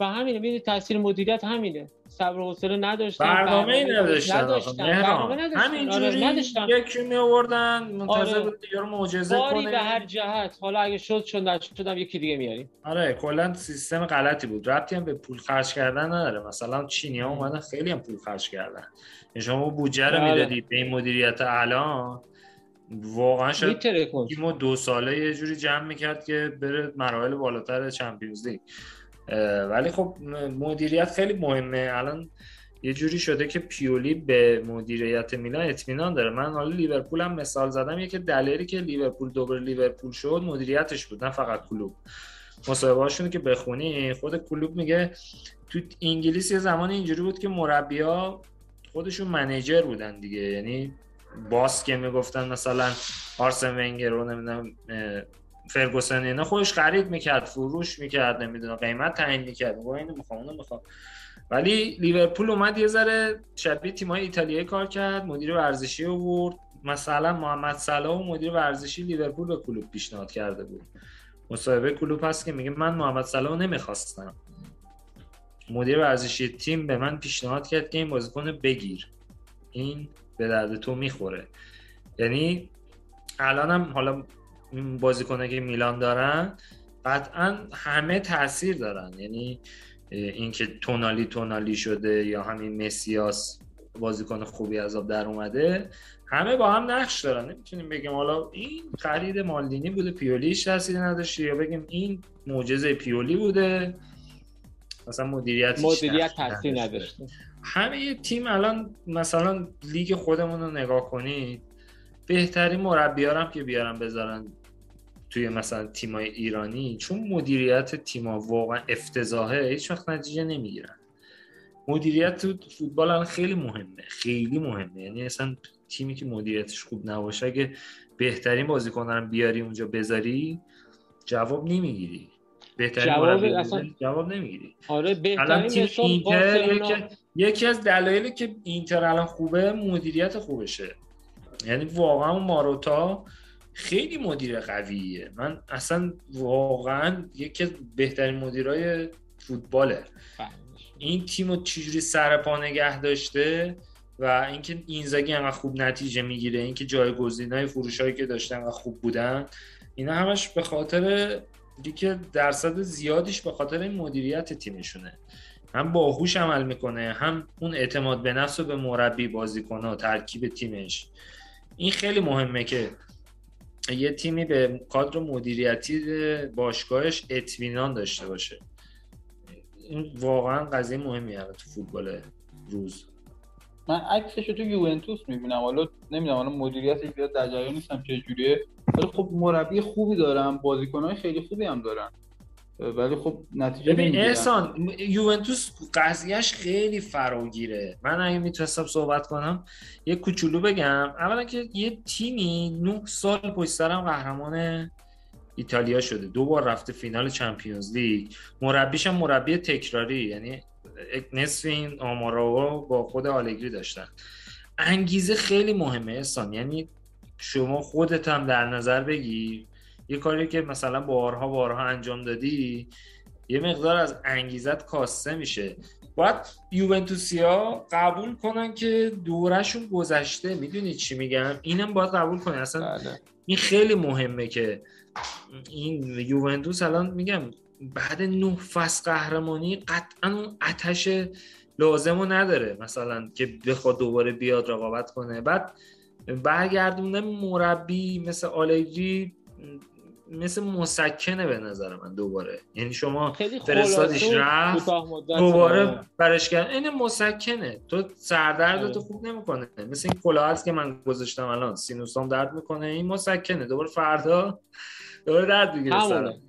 و همینه. می‌دونی تاثیر مدیریت همینه. صبر و حوصله نداشتن برنامه نداشتن نداشتن برنامه نداشتن همینجوری آره یکی می آوردن منتظر آره. بود دیگه رو معجزه کنه به هر جهت. حالا اگه شد شد نشد شدم یکی دیگه میاریم. آره کلا سیستم غلطی بود. ربطی هم به پول خرج کردن نداره. مثلا چینی ها اومدن خیلی هم پول خرج کردن. یعنی شما بودجه رو بله. می‌دادی به این مدیریت الان. واقعا شد تیم دو ساله یه جوری جمع می‌کرد که بره مراحل بالاتر چمپیونز لیگ. ولی خب مدیریت خیلی مهمه. الان یه جوری شده که پیولی به مدیریت میلان اطمینان داره. من حالا لیورپول هم مثال زدم. یکی دلیلی که لیورپول دوباره لیورپول شد مدیریتش بود نه فقط کلوب. مصاحبه‌هاشون که بخونی خود کلوب میگه تو انگلیس یه زمان اینجوری بود که مربیا خودشون منیجر بودن دیگه. یعنی باس که می‌گفتن مثلا آرسن ونگر رو نمی‌دونم فرگوسن اینا خودش خرید می‌کرد فروش می‌کرد نمی‌دونم قیمت تعیین می‌کرد. و اینو می‌خوام اونو می‌خوام. ولی لیورپول اومد یه ذره شبیه تیمای ایتالیایی کار کرد مدیر ورزشی آورد مثلا محمد صلاح و مدیر ورزشی لیورپول به کلوب پیشنهاد کرده بود. مصاحبه کلوب هست که میگه من محمد صلاح نمی‌خواستم. مدیر ورزشی تیم به من پیشنهاد کرد که این بازیکن بگیر. این به درد تو می‌خوره. یعنی الانم حالا این بازیکنه که میلان دارن قطعا همه تاثیر دارن. یعنی اینکه تونالی تونالی شده یا همین مسیاس بازیکن خوبی از آب در اومده همه با هم نقش دارن. نمی‌تونیم بگیم حالا این خرید مالدینی بوده پیولیش تاثیر نداشته یا بگیم این معجزه پیولی بوده مثلا مدیریت مدیریت تاثیر نداشته. همه تیم الان مثلا لیگ خودمون رو نگاه کنید بهترین مربی هم که بیارن بذارن توی مثلا تیمای ایرانی چون مدیریت تیما واقعا افتضاحه هیچ وقت نتیجه نمی‌گیرن. مدیریت تو فوتبال خیلی مهمه خیلی مهمه. یعنی اصلا تیمی که مدیریتش خوب نباشه اگه بهترین بازیکن رو بیاری اونجا بذاری جواب نمی‌گیری. بهترین جواب اصلا جواب نمی‌گیری. آره بهترین مثال اینتر یکی از دلایلی که اینتر الان خوبه مدیریت خوبشه. یعنی واقعا ماروتا خیلی مدیر قویه. من اصلا واقعا یکی از بهترین مدیرای فوتباله. این تیم رو چجوری سر پا نگه داشته و اینکه اینزاگی انقدر خوب نتیجه می‌گیره اینکه جایگزینای فروشایی که داشتن و خوب بودن اینا همش به خاطر که درصد زیادیش به خاطر این مدیریت تیمشونه. هم باهوش عمل می‌کنه هم اون اعتماد به نفس و به مربی بازیکنها ترکیب تیمش. این خیلی مهمه که یه تیمی به کادر مدیریتی باشگاهش اطمینان داشته باشه. این واقعا قضیه مهمی تو فوتبال روز. من عکسش تو یوونتوس می‌بینم. حالا نمی‌دونم حالا مدیریتش بیاد در جریان نیستم چه جوریه ولی خب مربی خوبی دارن بازیکنهای خیلی خوبی هم دارن. ولی خب نتیجه ببین احسان یوونتوس قضیهش خیلی فراگیره. من اگه می‌تونستم صحبت کنم یه کوچولو بگم. اولا که یه تیمی نه سال پشت سرم قهرمان ایتالیا شده. دو بار رفته فینال چمپیونز لیگ. مربیش هم مربی تکراری یعنی نصف این آمارا با خود آلگری داشتن. انگیزه خیلی مهمه احسان. یعنی شما خودت هم در نظر بگی یه کاری که مثلا بارها بارها انجام دادی یه مقدار از انگیزت کاسته میشه. باید یوونتوسیا قبول کنن که دورشون گذشته. می‌دونی چی میگم؟ اینم باید قبول کنن اصلا بله. این خیلی مهمه که این یوونتوس الان میگم بعد نه فصل قهرمانی قطعا اون اتش لازم رو نداره مثلا که بخواد دوباره بیاد رقابت کنه. بعد برگردوندن مربی مثل آلگری مثل مسکنه به نظر من دوباره. یعنی شما فرستادیش رفت دوباره برش کرد. این مسکنه. تو سردردتو آره. خوب نمی‌کنه. مثل این کلاه که من گذاشتم الان. سینوسام درد می‌کنه. این مسکنه. دوباره فردا دوباره درد می‌گیره سرم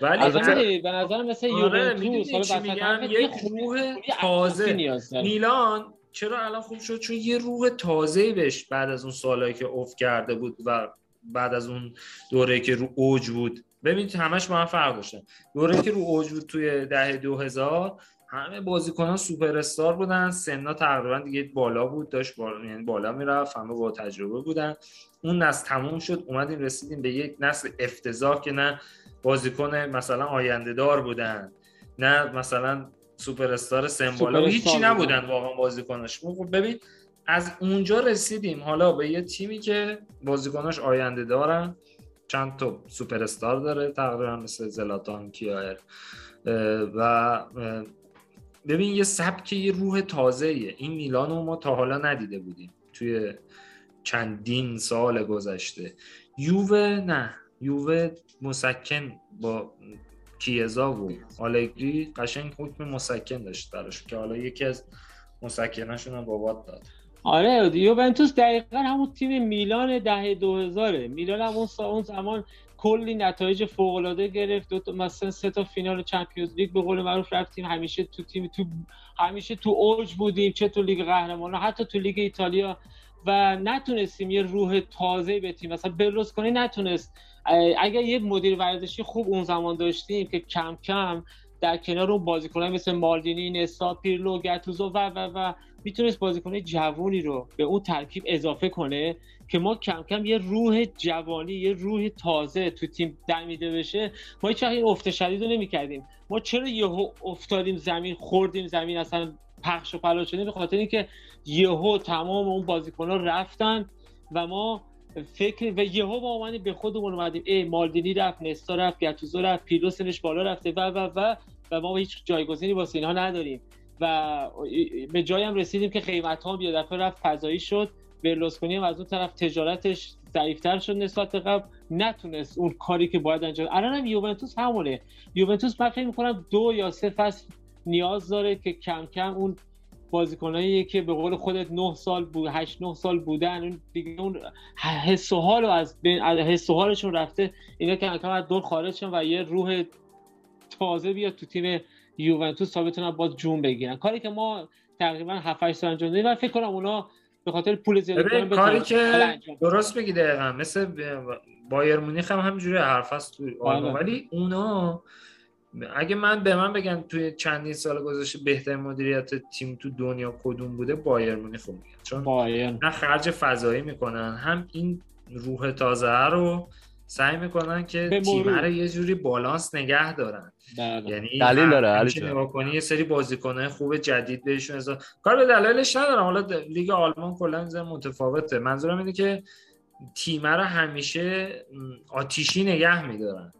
ولی البته به نظر مثل آره یوونتوس حالا یه روح تازه. میلان چرا الان خوب شد؟ چون یه روح تازه بهش بعد از اون سالهایی که اوف کرده بود و بعد از اون دوره که رو اوج بود. ببینید همش با هم فرق داشتن. دوره که رو اوج بود توی دهه 2000 همه بازیکنان سوپر استار بودن. سنا تقریبا دیگه بالا بود داشت بالا یعنی بالا می‌رفت همه با تجربه بودن. اون نسل تموم شد اومدیم رسیدیم به یک نسل افتضاح که نه بازیکن مثلا آینده دار بودن نه مثلا سوپر استار سمبالا هیچی نبودن واقعا بازیکناش. خب ببین از اونجا رسیدیم. حالا به یه تیمی که بازیکناش آینده دارن. چند تا سوپر استار داره تقریبا مثل زلاتان کیایر. و ببین یه سبک یه روح تازه این میلان رو ما تا حالا ندیده بودیم. توی چندین سال گذشته. یووه نه. یووه مسکن با کیزا و آلگری قشنگ حکم مسکن داشت براش که حالا یکی از مسکناشون هم بابات داد. آره یوونتوس دقیقا همون تیم میلان دهه 2000 میلان همون اون زمان کلی نتایج فوق العاده گرفت. دو تا مثلا سه تا فینال چمپیونز لیگ به قول معروف رفتیم. همیشه تو تیم تو همیشه تو اوج بودیم. چه تو لیگ قهرمانان حتی تو لیگ ایتالیا. و نتونستیم یه روح تازه به تیم مثلا کنی نتونست. اگر یه مدیر ورزشی خوب اون زمان داشتیم که کم کم در کنار اون بازیکنان مثل مالدینی، نسا، پیرلو، گتوزو و و و می‌تونست بازیکن جوونی رو به اون ترکیب اضافه کنه که ما کم کم یه روح جوانی یه روح تازه تو تیم دمیده بشه. ما هیچ این افت شدید رو نمی‌کردیم. ما چرا یهو افتادیم زمین خوردیم زمین اصلا پخش و پلا شدیم به خاطر اینکه یهو تمام اون بازیکن‌ها رفتن و ما فکر و یهو با اومدیم به خودمون اومدیم. ای مالدینی رفت نستا رفت گتوزو رفت پیرلو سنش بالا رفته و و و و ما هیچ جایگزینی واسه اینها نداریم. و به جایی هم رسیدیم که قیمت ها یه دفعه رفت فضایی شد. برلوسکونی هم از اون طرف تجارتش ضعیفتر شد نسبت قبل. نتونست اون کاری که باید انجام الان هم یوونتوس همونه. یوونتوس من فکر می‌کنم دو یا سه فصل نیاز داره که کم کم اون بازیکنایی که به قول خودت 9 سال بود 8 9 سال بودن اون دیگه اون حس و حال از بین حس و حالشون رفته. اینا که از دور خارج شدن و یه روح تازه بیاد تو تیم یوونتوس تا بتونن با جون بگیرن. کاری که ما تقریبا 7 8 سال انجام دادیم و فکر کنم اونا به خاطر پول زیاد کاری که درست میگی دقیقا. مثل بایر مونیخ هم همینجوری حرف هست تو بله. ولی اونا اگه من به من بگن توی چندین سال گذشته بهترین مدیریت تیم تو دنیا کدوم بوده بایر مونیخ میگن. چون بایر نه خرج فضایی می‌کنن هم این روح تازه رو سعی می‌کنن که تیم. رو یه جوری بالانس نگه دارن. بله. یعنی دلیل داره، علی یه سری بازیکن‌های خوب جدید بهشون اضافه کار به دلایلش ندارم. حالا لیگ آلمان کلا یه ذره متفاوته. منظورم اینه که تیم رو همیشه آتیشی نگه میدارن.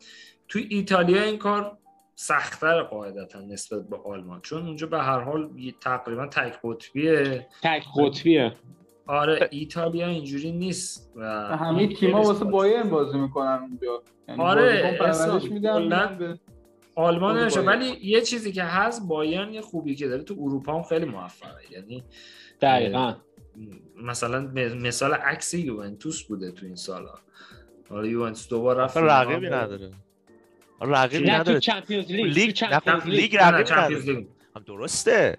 تو ایتالیا این کار سختتر قاعدتا نسبت به آلمان چون اونجا به هر حال یه- تقریبا تک قطبیه تک قطبیه آره ایتالیا اینجوری نیست و همه تیما واسه بایرن بازی می‌کنن اونجا. یعنی آره، پرورش. میدن آلمان نمیشه. ولی یه چیزی که هست بایرن یه خوبی که داره تو اروپا هم خیلی موفقه. یعنی دقیقا. مثلا مثال عکس یوونتوس بوده تو این سالا. حالا یوونتوس دوبار رفت رقیبی نداره. رقیبی نداره. چمپیونز لیگ لیگ تو چمپیونز لیگ لیگ. رقیبی چمپیونز نداره. لیگ. هم درسته.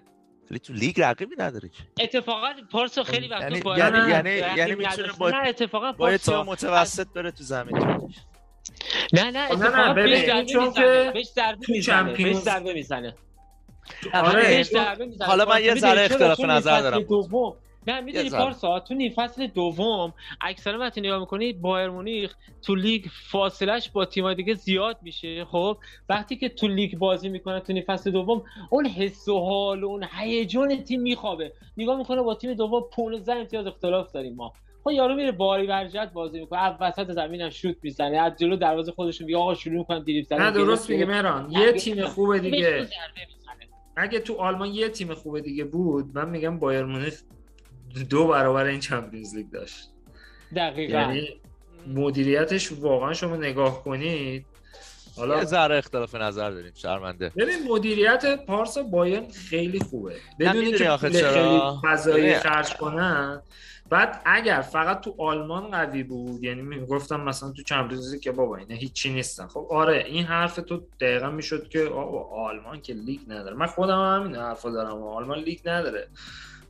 ولی تو لیگ رقیبی نداره که اتفاقا پارسا خیلی وقتا یعنی با یعنی نه، یعنی یعنی می‌تونه. با نه اتفاقا با تیم متوسط بره تو زمین نه نه نه، اتفاقا ببین، بهش ضربه چون می‌زنه که بهش ضربه می‌زنه بهش ضربه می‌زنه آره حالا من یه ذره؟ اختلاف نظر دارم. دوم نه می‌دونی. پارسا تو نیم فصل دوم اکثرا وقتی نگاه می‌کنی بایر مونیخ تو لیگ فاصلش با تیم‌های دیگه زیاد میشه خب وقتی که تو لیگ بازی می‌کنه تو نیم فصل دوم اون حس و حال و اون هیجان تیم میخوابه نگاه می‌کنه با تیم دوم 15 امتیاز اختلاف داریم ما خب یارو میره باری برجت بازی می‌کنه از وسط زمین هم شوت می‌زنه از جلو دروازه خودشون میگه آقا شروع کن دریبل زدن نه درست میگه. مهران یه. تیم خوب بهش دیگه. اگه تو آلمان یه تیم خوب دیگه بود من میگم بایر مونیخ دو برابر این چمپیونز لیگ داشت. دقیقاً. یعنی مدیریتش واقعا شما نگاه کنید حالا یه ذره اختلاف نظر داریم شرمنده. ببین مدیریت پارسا بایرن خیلی خوبه. بدون می‌دونی که آخه پول چرا؟ خیلی فضایی ببین- خرج کنن. بعد اگر فقط تو آلمان قوی بود یعنی می‌گفتم مثلا تو چمپیونز لیگ که بابا اینا هیچی نیستن. خب آره این حرف تو دقیقا می‌شد که آلمان که لیگ نداره. من خودم هم همین حرفا دارم. آلمان لیگ نداره.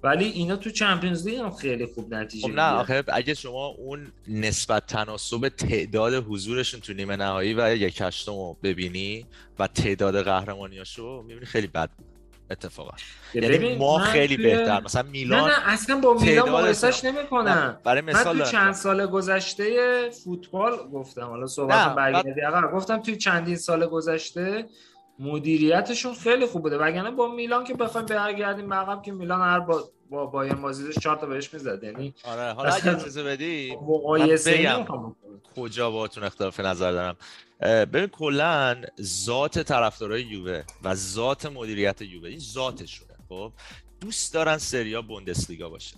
ولی اینا تو چمپیونز لیگ هم خیلی خوب نتیجه خب. نه آخه اگه شما اون نسبت تناسب تعداد حضورشون تو نیمه نهایی و یک هشتم رو ببینی و تعداد قهرمانیاشو می‌بینی خیلی بد بود اتفاقا یعنی ما من خیلی توی- بهتر مثلا نه میلان نه اصلا با میلان مقایسش نه، نمی‌کنم برای من مثال تو دارم چند. سال گذشته فوتبال گفتم حالا نه، صحبت برگردی عقب گفتم توی چندین سال گذشته مدیریتشون خیلی خوب بوده. وگرنه با میلان که بخوایم برگردیم عقب که میلان هر با با بایرن بازی داشت چهار تا بهش می‌زد. یعنی آره حالا اگه [LAUGHS] اجازه بدی مقایسه. کجا باهاتون اختلاف نظر دارم. ببین کلا ذات طرفدارای یووه و ذات مدیریت یووه این ذاتشونه خب؟ دوست دارن سریا بوندسلیگا باشه.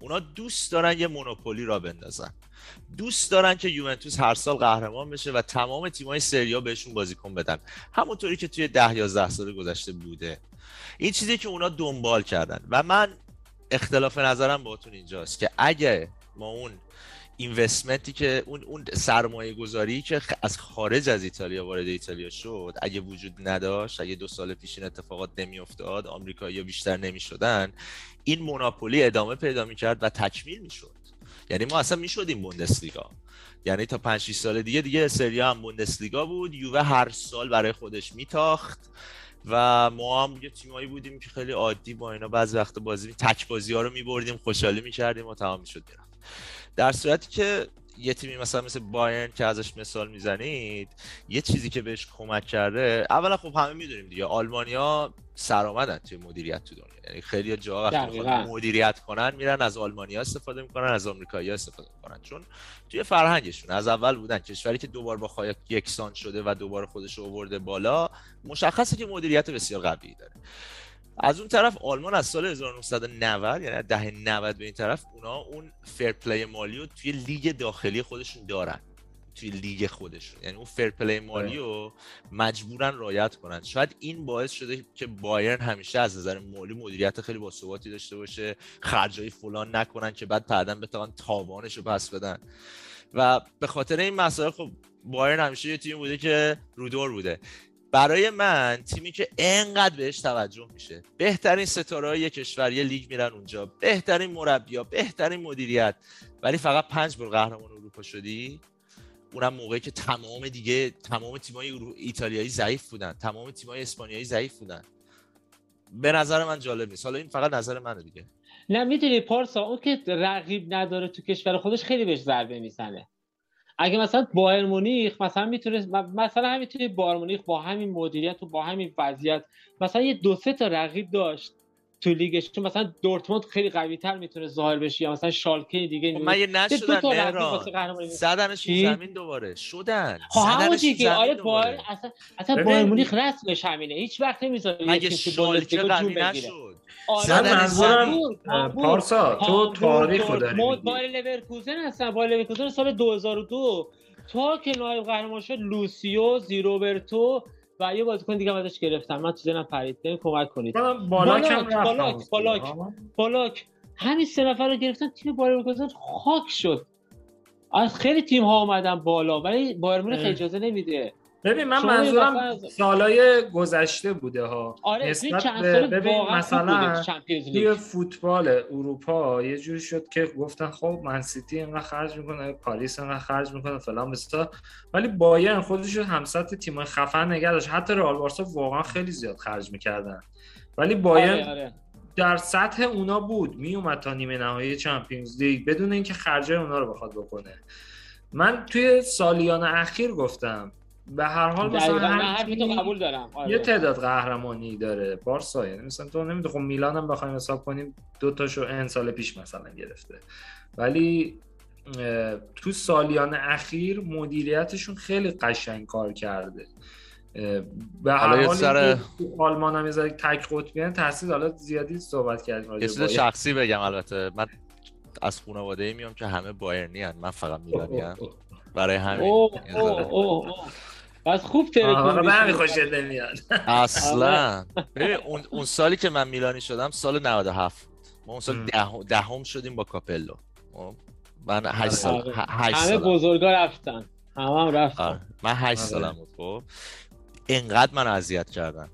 اونا دوست دارن یه مونوپولی را بندازن. دوست دارن که یوونتوس هر سال قهرمان بشه و تمام تیمای سریا بهشون بازیکن بدن. همونطوری که توی ده 11 سال گذشته بوده. این چیزی که اونا دنبال کردن. و من اختلاف نظرم باهاتون اینجاست که اگه ما اون اینوستمنتی که اون اون سرمایه گذاری که از خارج از ایتالیا وارد ایتالیا شد اگه وجود نداشت اگه دو سال پیش این اتفاقات نمیافتاد آمریکایی‌ها بیشتر نمی‌شدن این موناپولی ادامه پیدا می‌کرد و تکمیل می‌شد. یعنی ما اصلا می‌شدیم بوندسلیگا. یعنی تا 5 6 سال دیگه دیگه سریا هم بوندسلیگا بود. یووه هر سال برای خودش میتاخت و ما هم یه تیمایی بودیم که خیلی عادی با اینا بعضی وقت بازی تک بازی ها رو میبردیم خوشحالی می‌کردیم و تمام می‌شد در صورتی که یه تیمی مثلا مثل بایرن که ازش مثال می‌زنید یه چیزی که بهش کمک کرده اولا خب همه می‌دونیم دیگه آلمانیا سرآمدن توی مدیریت تو دنیا. یعنی خیلی جا وقتی مدیریت کنن میرن از آلمانیا استفاده می‌کنن از آمریکایی‌ها استفاده می‌کنن. چون توی فرهنگشون از اول بودن. کشوری که دوبار با خاک یکسان شده و دوباره خودش رو آورده بالا مشخصه که مدیریت بسیار قوی داره. از اون طرف آلمان از سال 1990 یعنی دهه 90 به این طرف اونا اون fair play مالی رو توی لیگ داخلی خودشون دارن. توی لیگ خودشون. یعنی اون fair play مالی رو مجبورن رعایت کنن. شاید این باعث شده که بایرن همیشه از نظر مالی مدیریت خیلی باثباتی داشته باشه. خرجای فلان نکنن که بعد بعدا بتوان تاوانش رو پس بدن. و به خاطر این مسائل خب بایرن همیشه یه تیم بوده که رودور بوده. برای من تیمی که انقدر بهش توجه میشه. بهترین ستاره های کشور یه لیگ میرن اونجا. بهترین مربیا بهترین مدیریت. ولی فقط پنج بار قهرمان اروپا شدی. اونم موقعی که تمام دیگه تمام تیمای ایتالیایی ضعیف بودن. تمام تیمای اسپانیایی ضعیف بودن. به نظر من جالب نیست. حالا این فقط نظر منه دیگه. نه می‌دونی پارسا اون که رقیب نداره تو کشور خودش خیلی بهش ضربه می‌زنه. اگه مثلا بایر مونیخ مثلا می‌تونه مثلا همینطوری بایر مونیخ با همین مدیریت و با همین وضعیت مثلا یه دو سه تا رقیب داشت تو لیگش. چون مثلا دورتموند خیلی قوی تر می‌تونه ظاهر بشه یا مثلا شالکه دیگه خب من یه نشدن مهران. زدنش زمین دوباره. شدن. خب همون دیگه. آره بایر اصلا اصلا بایر مونیخ رسمش همینه. هیچ وقت نمی‌ذاره مگه شالکه قوی نشد؟ آره منظورم پارسا تو تاریخ داری بایر لورکوزن هستن. بایر لورکوزن سال 2002 تا که نایب قهرمان شد لوسیو زی روبرتو و یه بازیکن دیگه ازش گرفتم. من تو ذهنم پرید کمک کنید بالاک بالاک بالاک بالاک. همین سه نفر رو گرفتن تیم بایر خاک شد. از خیلی تیم ها اومدن بالا ولی بایر مونیخ اجازه نمیده. ببین من منظورم سالای گذشته بوده ها. آره نسبت به ببین مثلا توی فوتبال اروپا یه جوری شد که گفتن خب من سیتی اینقدر خرج می‌کنه پاریس اینقدر خرج می‌کنه فلان بستا ولی بایرن خودش رو همسط تیم خفن نگه داشت. حتی رئال بارسا واقعا خیلی زیاد خرج می‌کردن. ولی بایرن آره آره. در سطح اونا بود. میومد تا نیمه نهایی چمپیونز لیگ بدون اینکه خرجای اونا رو بخواد بکنه. من توی سالیان اخیر گفتم به هر حال مثلا قبول دارم. آره. یه تعداد قهرمانی داره بارسا یعنی مثلا تو نمی‌دونی خب میلان هم بخوایم حساب کنیم دو تاشو ان سال پیش مثلا گرفته. ولی تو سالیان اخیر مدیریتشون خیلی قشنگ کار کرده. به هر حال سر... آلمان هم یه تک قطبی تحصیل حالا زیادی صحبت کردیم یه شخصی بگم البته. من از خانواده ای میام که همه بایرنی هن. من فقط میلانی هم. برای همین. پس خوب ترکون خوشت نمیاد. [LAUGHS] اصلا. ببین اون, اون سالی که من میلانی شدم سال 97 ما اون سال دهم ده شدیم با کاپلو. خب، من 8 سال 8 همه بزرگا رفتن. همه هم رفتن. آره. من 8 آره. سالم بود خب. اینقدر من اذیت کردن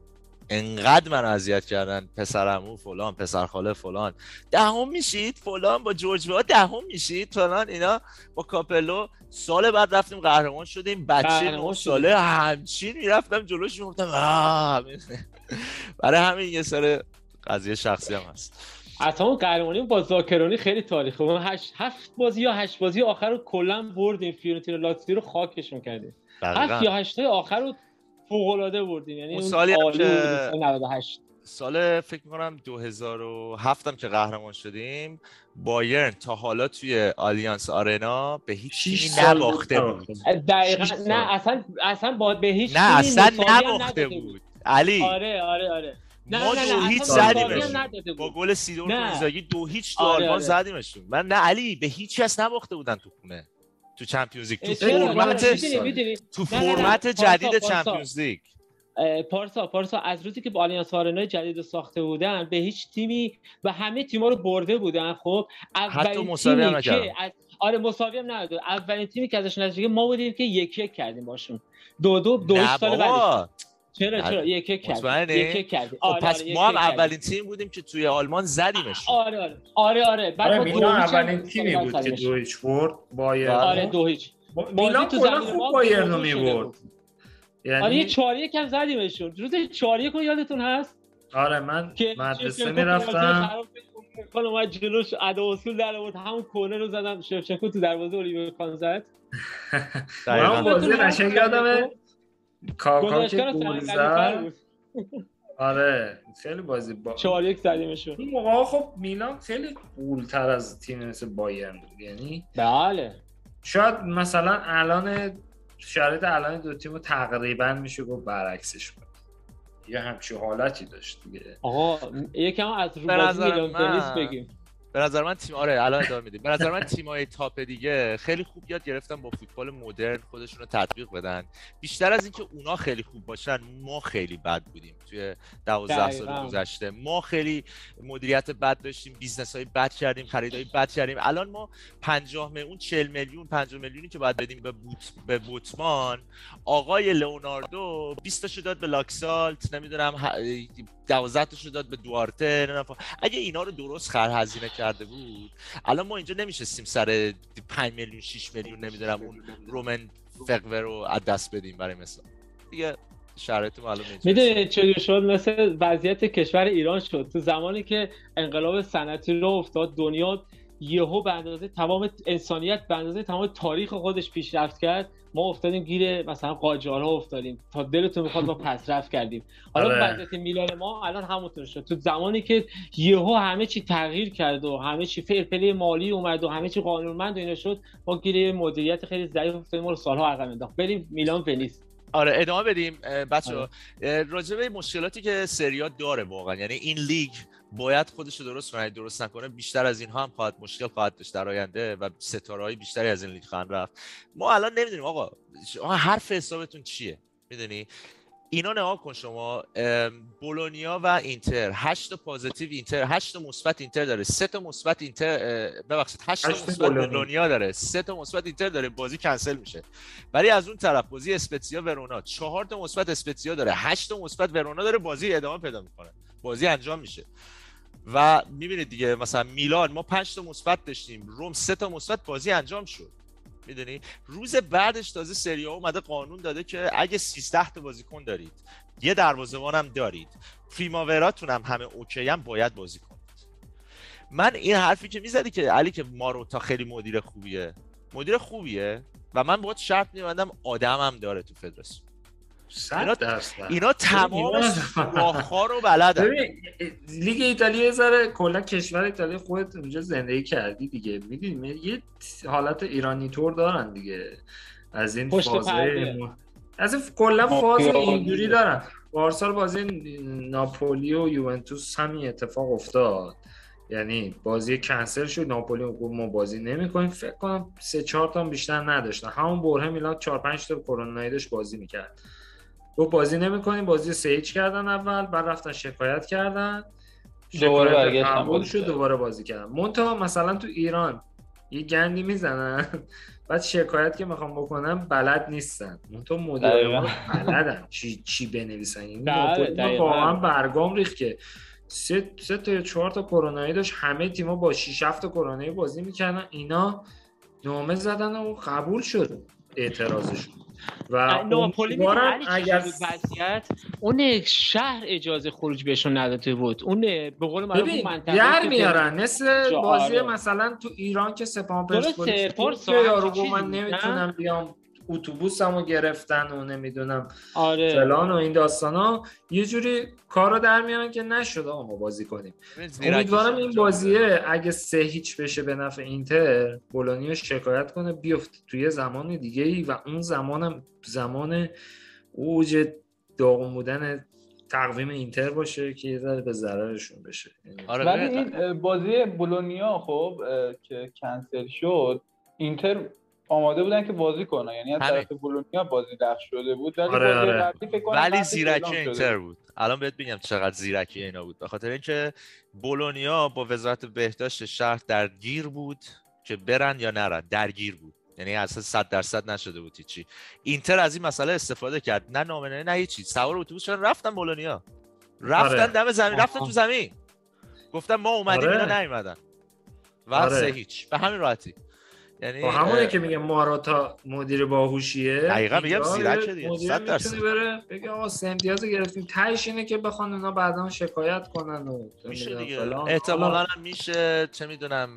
انقدر من اذیت کردن پسرمو فلان پسر خاله فلان. دهم میشید؟ فلان با جورج وا دهم میشید؟ فلان اینا با کاپلو. سال بعد رفتیم قهرمان شدیم بچه نه ساله همچین می‌رفتم جلوش می‌گفتم برای همین یه سر قضیه شخصی هم هست. اصلا قهرمانی با زاکرونی خیلی تاریخه. ما هشت هفت بازی یا هشت بازی آخر رو کلا بردیم. فیورنتینا لاتزیو رو خاکشون کردیم هفت یا هشت آخر رو فوق العاده بردیم. یعنی اون سالی هم که 98 سال فکر می‌کنم 2007 هم که قهرمان شدیم بایرن تا حالا توی آلیانس آرنا به هیچ تیمی نباخته بود. دقیقا نه اصلا اصلا با به هیچ نه اصلا نباخته بود. علی. آره آره آره. نه ما نه دو هیچ زدیمش. با گل سیدور اینزاگی دو هیچ تو آره آلمان آره. زدیمشون. من نه علی به هیچ کس نباخته بودن تو خونه. تو Champions League تو فرمت تو فرمت جدید Champions League پارسا پارسا از روزی که با آلیانس آرنا جدید ساخته بودن به هیچ تیمی و همه تیما رو برده بودن. خب اولین تیمی که از آره مساوی هم نداد. اولین تیمی که ازش نتیجه ما بودیم که یک یک کردیم باشون. دو دو دو سال بعد چرا چرا؟ یک یک کرد یک کرد خب پس آره ما هم اولین تیم بودیم که توی آلمان زدیمش. آره آره. آره آره. بعد آره میلان اولین تیمی بود که دو هیچ برد بایر آره دو هیچ میلان کلا خوب بایرن رو می‌برد. یعنی آره یه 4 1 هم زدیمشون. روز 4 1 یادتون هست؟ آره من مدرسه می‌رفتم. کن اومد جلوش ادا اصول در آورد. همون کورنر رو زدم. شفچنکو تو دروازه اولیور کان زد. [LAUGHS] من بازی قشنگ یادمه. کاکا که آره خیلی بازی با 4 1 زدیمشون. این موقع خب میلان خیلی قولتر از تیم مثل بایرن بود یعنی بله. شاید مثلا الان شرایط الان دو تیم تقریبا میشه گفت برعکسش بود. یه همچی حالتی داشت دیگه. آقا یکم از رو بازی میلان بگیم. به نظر من تیم آره الان ادامه میدیم. به نظر من تیمای top دیگه خیلی خوب یاد گرفتن با فوتبال مدرن خودشون رو تطبیق بدن. بیشتر از اینکه اونا خیلی خوب باشن ما خیلی بد بودیم توی 12 سال گذشته. ما خیلی مدیریت بد داشتیم business های بد کردیم خریدای بد کردیم. الان ما 50 میلیون 40 میلیون 50 میلیونی که باید بدیم به بوت به بوتمان آقای لئوناردو 20 تاشو داد به لاکسالت نمی‌دونم 12 تاشو داد به دوارته اگه اینا رو درست خر هزینه کرده بود. الان ما اینجا نمیشستیم سر 5 میلیون 6 میلیون نمی‌دونم اون رومن فقوه رو از دست بدیم برای مثال دیگه شرایط معلومه می‌دونی چه شد؟ مثل وضعیت کشور ایران شد. تو زمانی که انقلاب صنعتی رو افتاد دنیا یهو به اندازه تمام انسانیت به اندازه تمام تاریخ خودش پیشرفت کرد. ما افتادیم گیر مثلا قاجارها افتادیم. تا دلتون می‌خواد ما پس رفت کردیم. حالا آره. وضعیت میلان ما الان همونطور شد. تو زمانی که یهو همه چی تغییر کرد و همه چی fair مالی اومد و همه چی قانونمند و اینا شد ما گیر مدیریت خیلی ضعیف افتادیم ما رو سالها عقب انداخت. بریم میلان ونیس آره ادامه بدیم. بچه راجع به مشکلاتی که سریا داره واقعا. یعنی این لیگ باید خودش رو درست کنه. درست نکنه بیشتر از اینها هم خواهد مشکل خواهد داشت در آینده و ستاره های بیشتری از این لیگ خواهند رفت. ما الان نمی‌دونیم آقا حرف حسابتون چیه؟ می‌دونی؟ اینا نگاه کن شما. بولونیا و اینتر. هشت پازیتیو اینتر هشت مثبت اینتر داره. سه تا مثبت اینتر ببخشید هشت مثبت بولونیا داره. سه تا مثبت اینتر داره. بازی کنسل میشه. ولی از اون طرف بازی اسپتزیا ورونا. چهار تا مثبت اسپتزیا داره. هشت تا مثبت ورونا داره بازی ادامه پیدا می‌کنه. بازی انجام میشه. و می‌بینید دیگه مثلا میلان ما 5 تا مثبت داشتیم روم سه تا مثبت بازی انجام شد. می‌دونی؟ روز بعدش تازه سری اومده قانون داده که اگه 13 تا بازیکن دارید یه دروازه‌بان هم دارید پریماوراتون هم همه اوکی هم باید بازی کنید. من این حرفی که می‌زدی که علی که ماروتا خیلی مدیر خوبیه. مدیر خوبیه و من باید شرط میبندم آدمم داره تو فدراسیون. اینا, اینا تمام سوراخ‌ها رو بلدن. لیگ ایتالیا یه ذره کلا کشور ایتالیا خودت اونجا زندگی کردی دیگه. می‌دونی؟ یه حالت ایرانی طور دارن دیگه. از این فازه از این کلا فاز اینجوری دارن. بارسال بازی ناپولی و یوونتوس همین اتفاق افتاد. یعنی بازی کنسل شد. ناپولی گفت ما بازی نمی‌کنیم. فکر کنم سه چهار تا بیشتر نداشتن. همون بره میلان 4 5 تا کرونا داشت بازی می‌کرد. گفت بازی نمی‌کنیم بازی سیج کردن اول بعد رفتن شکایت کردن. دوباره برگشتن شد دوباره بازی کردن. منتها مثلا تو ایران یه گندی می‌زنن [LAUGHS] بعد شکایت که می‌خوام بکنم بلد نیستن. منتها مدیر بلدن. چی چی بنویسن؟ یعنی واقعا برگام ریخت که سه, سه تا یا چهار تا کرونایی داشت. همه تیما با 6 7 تا کرونایی بازی می‌کردن. اینا نامه زدن و قبول شد اعتراضشون. و ناپولی اگر وضعیت؟ اون شهر اجازه خروج بهشون نداده بود. اون به قول معروف منطقه در میارن. مثل بازی مثلا تو ایران که سپاهان پرسپولیس یارو من نمی‌تونم بیام. اتوبوسمو گرفتن و نمی‌دونم آره. فلان و این داستانا. یه جوری کارو در میارن که نشد آقا ما بازی کنیم. امیدوارم این بازیه اگه سه هیچ بشه به نفع اینتر بولونیا شکایت کنه بیفت توی زمان دیگه ای و اون زمانم زمان اوج داغون بودن تقویم اینتر باشه که یه ذره به ضررشون بشه. آره ولی این بازی بولونیا خب که کنسل شد اینتر آماده بودن که بازی کنن. یعنی از طرف بولونیا بازی دخل شده بود. ولی آره بازی آره. قبلی فکر کنم ولی زیرکی اینتر بود. الان بهت بگم چقدر زیرکی اینا بود. به خاطر اینکه بولونیا با وزارت بهداشت شهر درگیر بود که برن یا نرن. درگیر بود. یعنی اصلا 100 درصد نشده بود چی اینتر از این مسئله استفاده کرد. نه نامنه نه هیچی. سوار اتوبوس شدن رفتن بولونیا. رفتن آره. دم زمین رفتن تو زمین. گفتم ما اومدیم آره. اینا نیومدن. و آره. هیچ. به همین راحتی. یعنی با همونه که میگه ماراتا مدیر باهوشیه دقیقاً میگم زیرکه دیگه، مدیر صد درصد. می‌تونه بره بگه آقا سه امتیاز گرفتیم تهش اینه که بخوان اونا بعدا شکایت کنن و میشه دیگه فلان. احتمالا میشه چه می‌دونم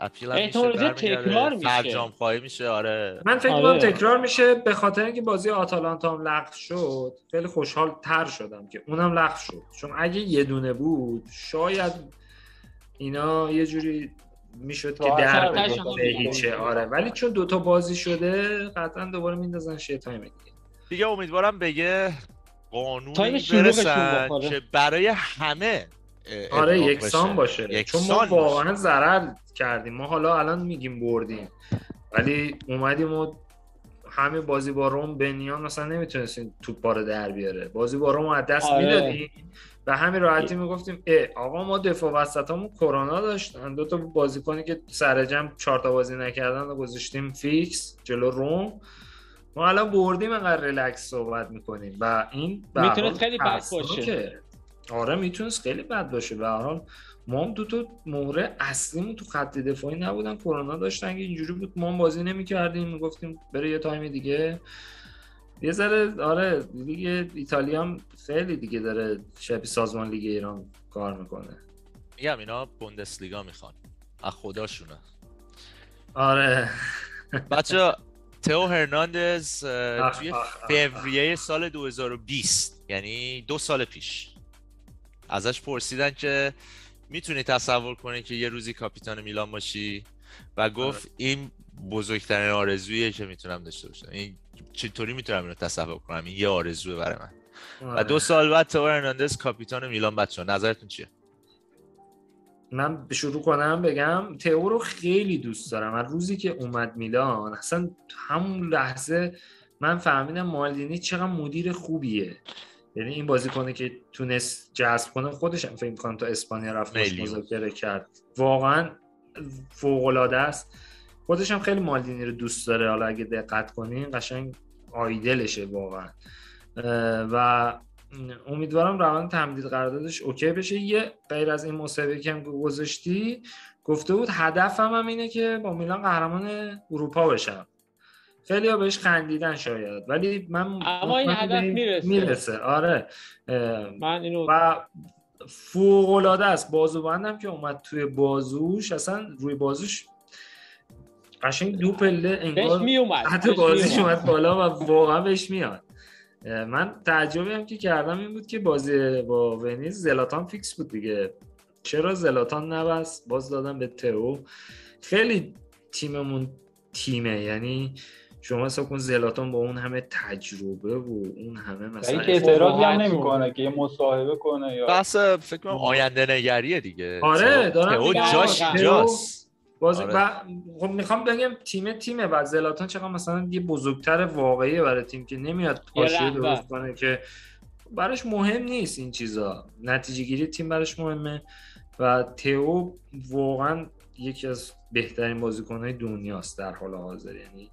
اپیل هم میشه. تکرار میشه. فرجام خواهی میشه آره من فکر آره. کنم تکرار میشه به خاطر اینکه بازی آتالانتا هم لغو شد خیلی خوشحال تر شدم که اونم لغو شد چون اگه یه دونه بود شاید اینا یه جوری می‌شد که در. هیچه آره ولی چون دوتا بازی شده قطعا دوباره میندازن شه تایم دیگه دیگه امیدوارم به یه شلوغشون برسن. که برای همه آره یکسان. باشه یکسان چون ما. واقعا ضرر کردیم ما حالا الان میگیم بردیم ولی اومدیم و همین بازی با روم بنیان مثلا نمی‌تونستیم توپ رو در بیاره بازی با روم از دست آره. می‌دادیم و همین راحتی می‌گفتیم آقا ما دفاع وسطمون کرونا داشتن. دو تا بازیکنی که سر جمع چهار تا بازی نکردن و گذاشتیم فیکس جلو روم. ما الان بردیم انقدر ریلکس صحبت می‌کنیم و این می‌تونست حال خیلی بد. باشه. آره می‌تونست خیلی بد باشه. به هر حال ما هم دو تا مهره اصلیمون تو خط دفاعی نبودن. کرونا داشتن که اینجوری بود ما هم بازی نمی‌کردیم. می‌گفتیم بره یه تایم دیگه. یه ذره آره لیگ ایتالیا هم خیلی دیگه داره شبیه سازمان لیگ ایران کار می‌کنه. میگم اینا بوندسلیگا می‌خوان. از خداشونه. آره. بچه تئو هرناندز توی فوریه سال 2020 یعنی دو سال پیش. ازش پرسیدن که می‌تونی تصور کنی که یه روزی کاپیتان میلان باشی؟ و گفت این بزرگترین آرزویه که می‌تونم داشته باشم. این چطوری می‌تونم اینو تصور کنم؟ این یه آرزوه برای من. و دو سال بعد تئو هرناندز کاپیتان میلان بچه نظرتون چیه؟ من شروع کنم بگم تئو رو خیلی دوست دارم. از روزی که اومد میلان اصلا همون لحظه من فهمیدم مالدینی چقدر مدیر خوبیه. یعنی این بازیکنه که تونست جذب کنه خودش هم فکر کنم تا اسپانیا رفت. مذاکره کرد. واقعا فوق العاده است. خودش هم خیلی مالدینی رو دوست داره. حالا اگه دقت کنین قشنگ آیدلشه واقعا. و امیدوارم روند تمدید قراردادش اوکی بشه. یه غیر از این مسابقه که هم گذاشتی گفته بود هدفم هم اینه که با میلان قهرمان اروپا بشم. خیلی ها بهش خندیدن شاید ولی من اما این هدف می‌رسه. می‌رسه. آره. من اینو و فوق العاده است. بازوبندم که اومد توی بازوش. اصلا روی بازوش قشنگ دو پله بهش انگار میومد حتی بازیش. اومد بالا و واقعا بهش میاد. من تعجبی هم که کردم این بود که بازی با ونیز زلاتان فیکس بود دیگه. چرا زلاتان نبست؟ باز دادم به تئو. خیلی تیممون تیمه یعنی شما حساب کن زلاتان با اون همه تجربه و اون همه مثلا این که اعتراضی هم نمی‌کنه که یه مصاحبه کنه یا بحث فکر کنم آینده نگریه دیگه. آره، دارم تئو. جاش تئو- بازی آره. و خب می‌خوام بگم تیم تیمه و زلاتان چقدر مثلا یه بزرگتر واقعی برای تیم که نمیاد پاشیه. درست کنه که براش مهم نیست این چیزا نتیجه گیری تیم براش مهمه و تئو واقعا یکی از بهترین بازیکنهای دنیاست در حال حاضر یعنی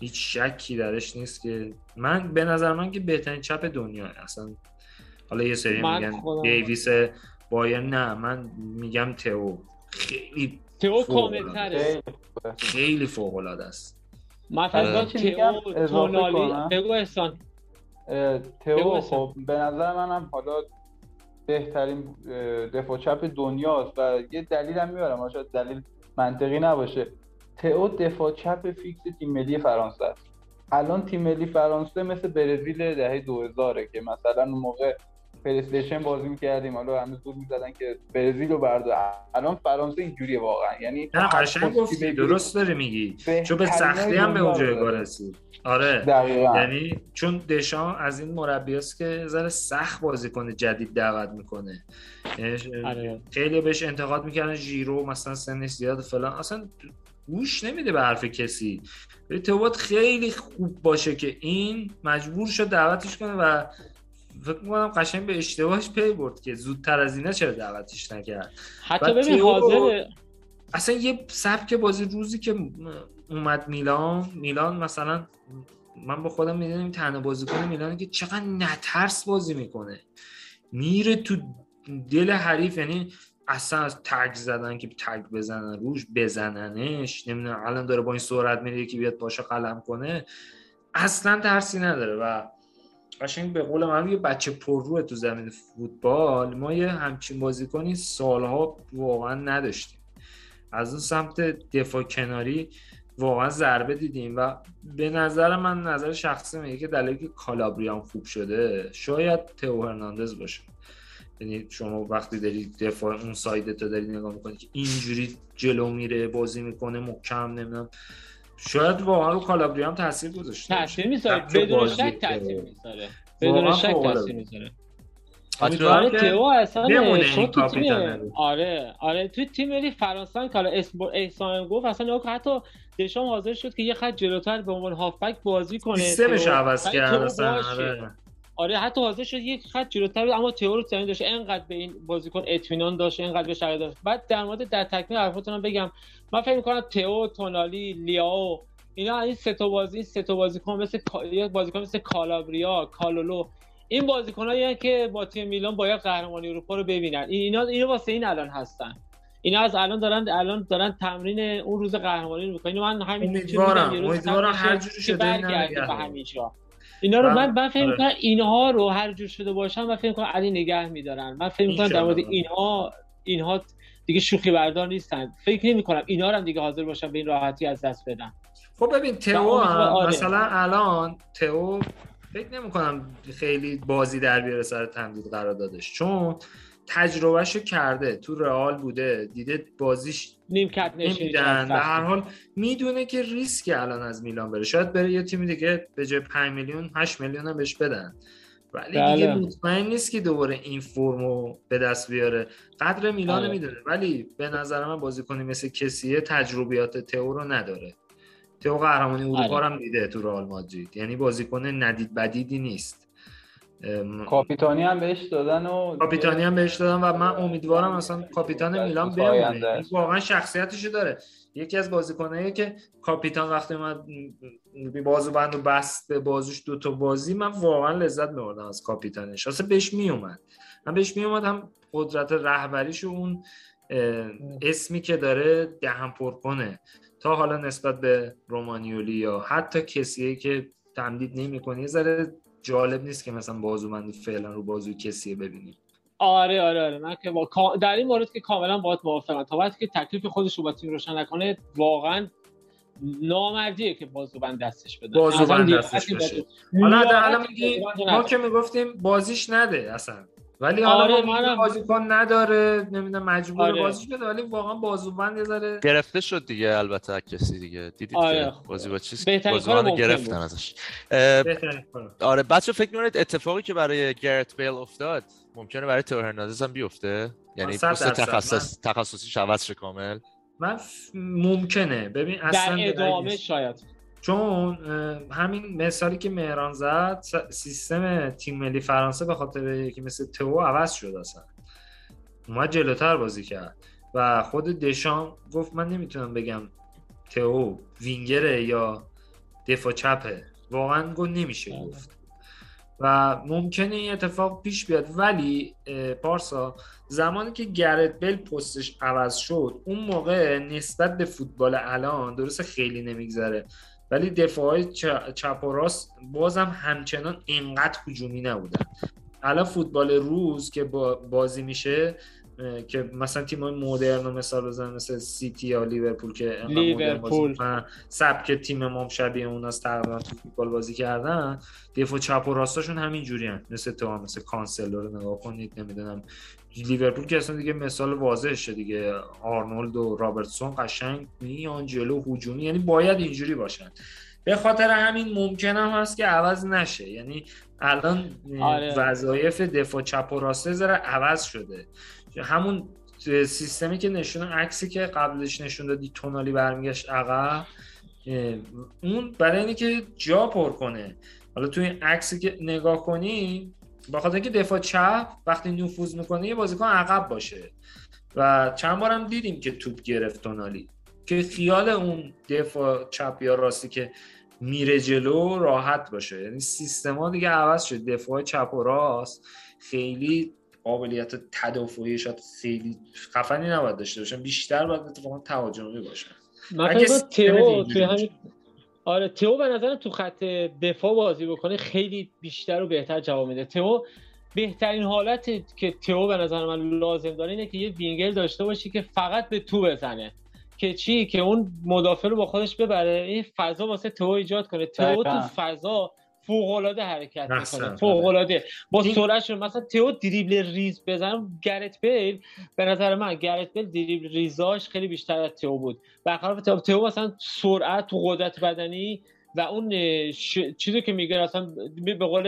هیچ شکی درش نیست که من به نظر من که بهترین چپ دنیا اصلا حالا یه سری میگن دیویس بایر نه من میگم تئو خیلی تئو کاملتره. خیلی فوق العاده است. من آره. تئو اضافه تونالی؟ بگو احسان. تئو. خب به نظر منم حالا بهترین دفاع چپ دنیاست و یه دلیل هم میارم حالا شاید دلیل منطقی نباشه. تئو دفاع چپ فیکس تیم ملی فرانسه است. الان تیم ملی فرانسه مثل برزیل دهه 2000 که مثلا اون موقع پلیستیشن بازی می‌کردیم. حالا هنوز بود می‌زدن که برزیل رو بردار الان فرانسه اینجوریه واقعا. یعنی نه قشنگ گفتی درست داری میگی. چون به سختی هم به اون دنیا رو جایگاه. رسید آره. دقیقاً. یعنی چون دشان از این مربی است که ذره سخت بازی کنه جدید دعوت می‌کنه. یعنی آره. خیلی بهش انتقاد می‌کردن ژیرو مثلا سنش زیاد فلان. اصلا گوش نمیده به حرف کسی. ولی تو باید خیلی خوب باشه که این مجبور شد دعوتش کنه و فکر می‌کنم قشنگ به اشتباهش پی برد که زودتر از اینا چرا دعوتش نکرد. حتی ببین حاضر اصلا یه سبک بازی روزی که اومد میلان میلان مثلا من با خودم می‌دونم تنها بازیکن میلانه که چقدر نترس بازی می‌کنه. میره تو دل حریف یعنی اصلا از تگ زدن که تگ بزنن روش بزننش نمی‌دونم الان داره با این سرعت میره یکی بیاد پاشو قلم کنه اصلا ترسی نداره و قشنگ به قول من یه بچه پرروه تو زمین فوتبال. ما یه همچین بازیکنی سالها واقعا نداشتیم. از اون سمت دفاع کناری واقعا ضربه دیدیم و به نظر من نظر شخصی میگه که دلیلی که کالابریان خوب شده شاید تئو هرناندز باشه. یعنی شما وقتی داری دفاع اون ساید تو داری نگاه می‌کنی که اینجوری جلو میره بازی می‌کنه محکم نمی‌دونم. شاید واقعا رو کالابریان تاثیر گذاشته تاثیر می‌ذاره. بدون شک. تاثیر می‌ذاره بدون شک. تاثیر می‌ذاره آره تئو اصلا تو تیم. آره آره تو تیم ملی فرانسه هم که اسم احسان گفت اصلا حتی دشام حاضر شد که یه خط جلوتر به عنوان هافبک بازی کنه سیستمش. عوض کرد اصلا. آره. آره حتی حاضر شد یک خط جلوتر بود، اما تئو رو زمین داشت. انقدر به این بازیکن اطمینان داشت انقدر به شرایط داشت. بعد در مورد در تکمیل حرفتون بگم. من فکر می‌کنم تئو تونالی لیاو اینا این سه تا بازی این سه تا بازیکن مثل بازیکن مثل کالابریا کالولو این بازیکنایی که با تیم میلان باید قهرمانی اروپا رو ببینن. اینا اینا واسه این الان هستن. اینا از الان دارن الان دارن تمرین اون روز قهرمانی رو می‌کنن من همین امیدوارم. امیدوارم هر جوری شده به همین جا. اینا رو من من فکر آره. می‌کنم اینها رو هر جور شده باشن من فکر می‌کنم علی نگه می‌دارن من فکر می‌کنم در مورد اینها اینها دیگه شوخی بردار نیستن فکر نمی‌کنم اینا رو هم دیگه حاضر باشن به این راحتی از دست بدن خب ببین تئو آره. مثلا الان تئو فکر نمی‌کنم خیلی بازی در بیاره سر تمدید قراردادش چون تجربهشو کرده تو رئال بوده دیده بازیش نیمکت نمیدن. به هر حال می‌دونه که ریسک الان از میلان بره. شاید بره یه تیمی دیگه به جای 5 میلیون 8 میلیون هم بهش بدن. ولی بله. دیگه مطمئن نیست که دوباره این فرمو به دست بیاره. قدر میلان بله. می‌دونه. ولی به نظر من بازیکنی مثل کسیه تجربیات تئو رو نداره. تئو قهرمانی اروپا بله. هم دیده تو رئال مادرید. یعنی بازیکن ندید بدیدی نیست. کاپیتانی هم بهش دادن و کاپیتانی هم بهش دادن و من امیدوارم مثلا کاپیتان میلان بمونه واقعا شخصیتشو داره. یکی از بازیکنایی که کاپیتان وقتی من بازو بند و بست به بازوش دو تا بازی من واقعا لذت می‌بردم از کاپیتانش. اصلا بهش میومد من بهش میومد هم قدرت رهبریش و اون اسمی که داره دهم پر کنه. تا حالا نسبت به رومانیولی یا حتی کسیه که تمدید نمی‌کنه یه ذره جالب نیست که مثلا بازوبندی فعلا رو بازوی کسی ببینیم. آره آره آره. من که با... در این مورد که کاملا باهات موافقم. تا وقتی که تکلیف خودش رو با تیم روشن نکنه واقعا نامردیه که بازوبند دستش بده بازوبند دستش بشه. حالا الان میگی ما که می‌گفتیم بازیش نده اصلا. ولی حالا آره بازیکن نداره نمی‌دونم مجبور آره. بازی بده ولی واقعا بازوبند یه ذره گرفته شد دیگه البته کسی دیگه. دیدید آره. که بازی با چیز بازیکن گرفتن ازش. آره بچه فکر می‌کنید اتفاقی که برای گرت بیل افتاد ممکنه برای تو هرناندز هم بیفته؟ یعنی پست تخصص تخصصی عوض کامل؟ من ممکنه. ببین اصلا در ادامه شاید. چون همین مثالی که مهران زد سیستم تیم ملی فرانسه به خاطر یکی مثل تو عوض شد اصلا. اومد جلوتر بازی کرد. و خود دشان گفت من نمی‌تونم بگم تو وینگره یا دفاع چپه. واقعا گفت نمیشه بله. گفت. و ممکنه این اتفاق پیش بیاد ولی پارسا زمانی که گرت بل پستش عوض شد اون موقع نسبت به فوتبال الان درست خیلی نمیگذره. ولی دفاع چپ و راست بازم همچنان اینقدر هجومی نبودن الان فوتبال روز که بازی میشه که مثلا تیم های مدرن مثال بزن مثل سیتی یا لیورپول که لیورپول سبک تیم ما شبیه اوناست تقریبا تو فوتبال بازی کردن دفاع چپ و راستاشون همین جوری. مثل تو. مثل کانسلو رو نگاه کنید نمی‌دونم لیورپول که اصلا دیگه مثال واضحشه دیگه. آرنولد و رابرتسون قشنگ میان جلو هجومی یعنی باید اینجوری باشن. به خاطر همین ممکن هم هست که عوض نشه. یعنی الان آره. وظایف دفاع چپ و راسته ذره عوض شده. همون سیستمی که نشون عکسی که قبلش نشون دادی تونالی برمیگشت عقب اون برای اینه که جا پر کنه. حالا توی این عکسی که نگاه کنی با خاطر اینکه دفاع چپ وقتی نفوذ می‌کنه یه بازیکن عقب باشه. و چند بارم دیدیم که توپ گرفت تونالی که خیال اون دفاع چپ یا راستی که میره جلو راحت باشه. یعنی سیستما دیگه عوض شد. دفاع چپ و راست خیلی قابلیت تدافعی شاید خیلی خفنی نباید داشته باشن. بیشتر باید اتفاقا تهاجمی باشن من تئو توی همین آره تئو به نظر تو خط دفاع بازی بکنه خیلی بیشتر و بهتر جواب میده. تئو بهترین حالت که تئو به نظر من لازم داره اینه که یه وینگر داشته باشی که فقط به تو بزنه. که چی؟ که اون مدافع رو با خودش ببره. این فضا واسه تو ایجاد کنه. تو تو فضا فوق العاده حرکت می‌کنه فوق العاده با سرعت مثلا تو دریبل ریز بزنم گرت بیل. به نظر من گرت بیل دریبل ریزاش خیلی بیشتر از تو بود. برخلاف تو تو مثلا سرعت تو قدرت بدنی و اون چیزی که میگه اصلا به قول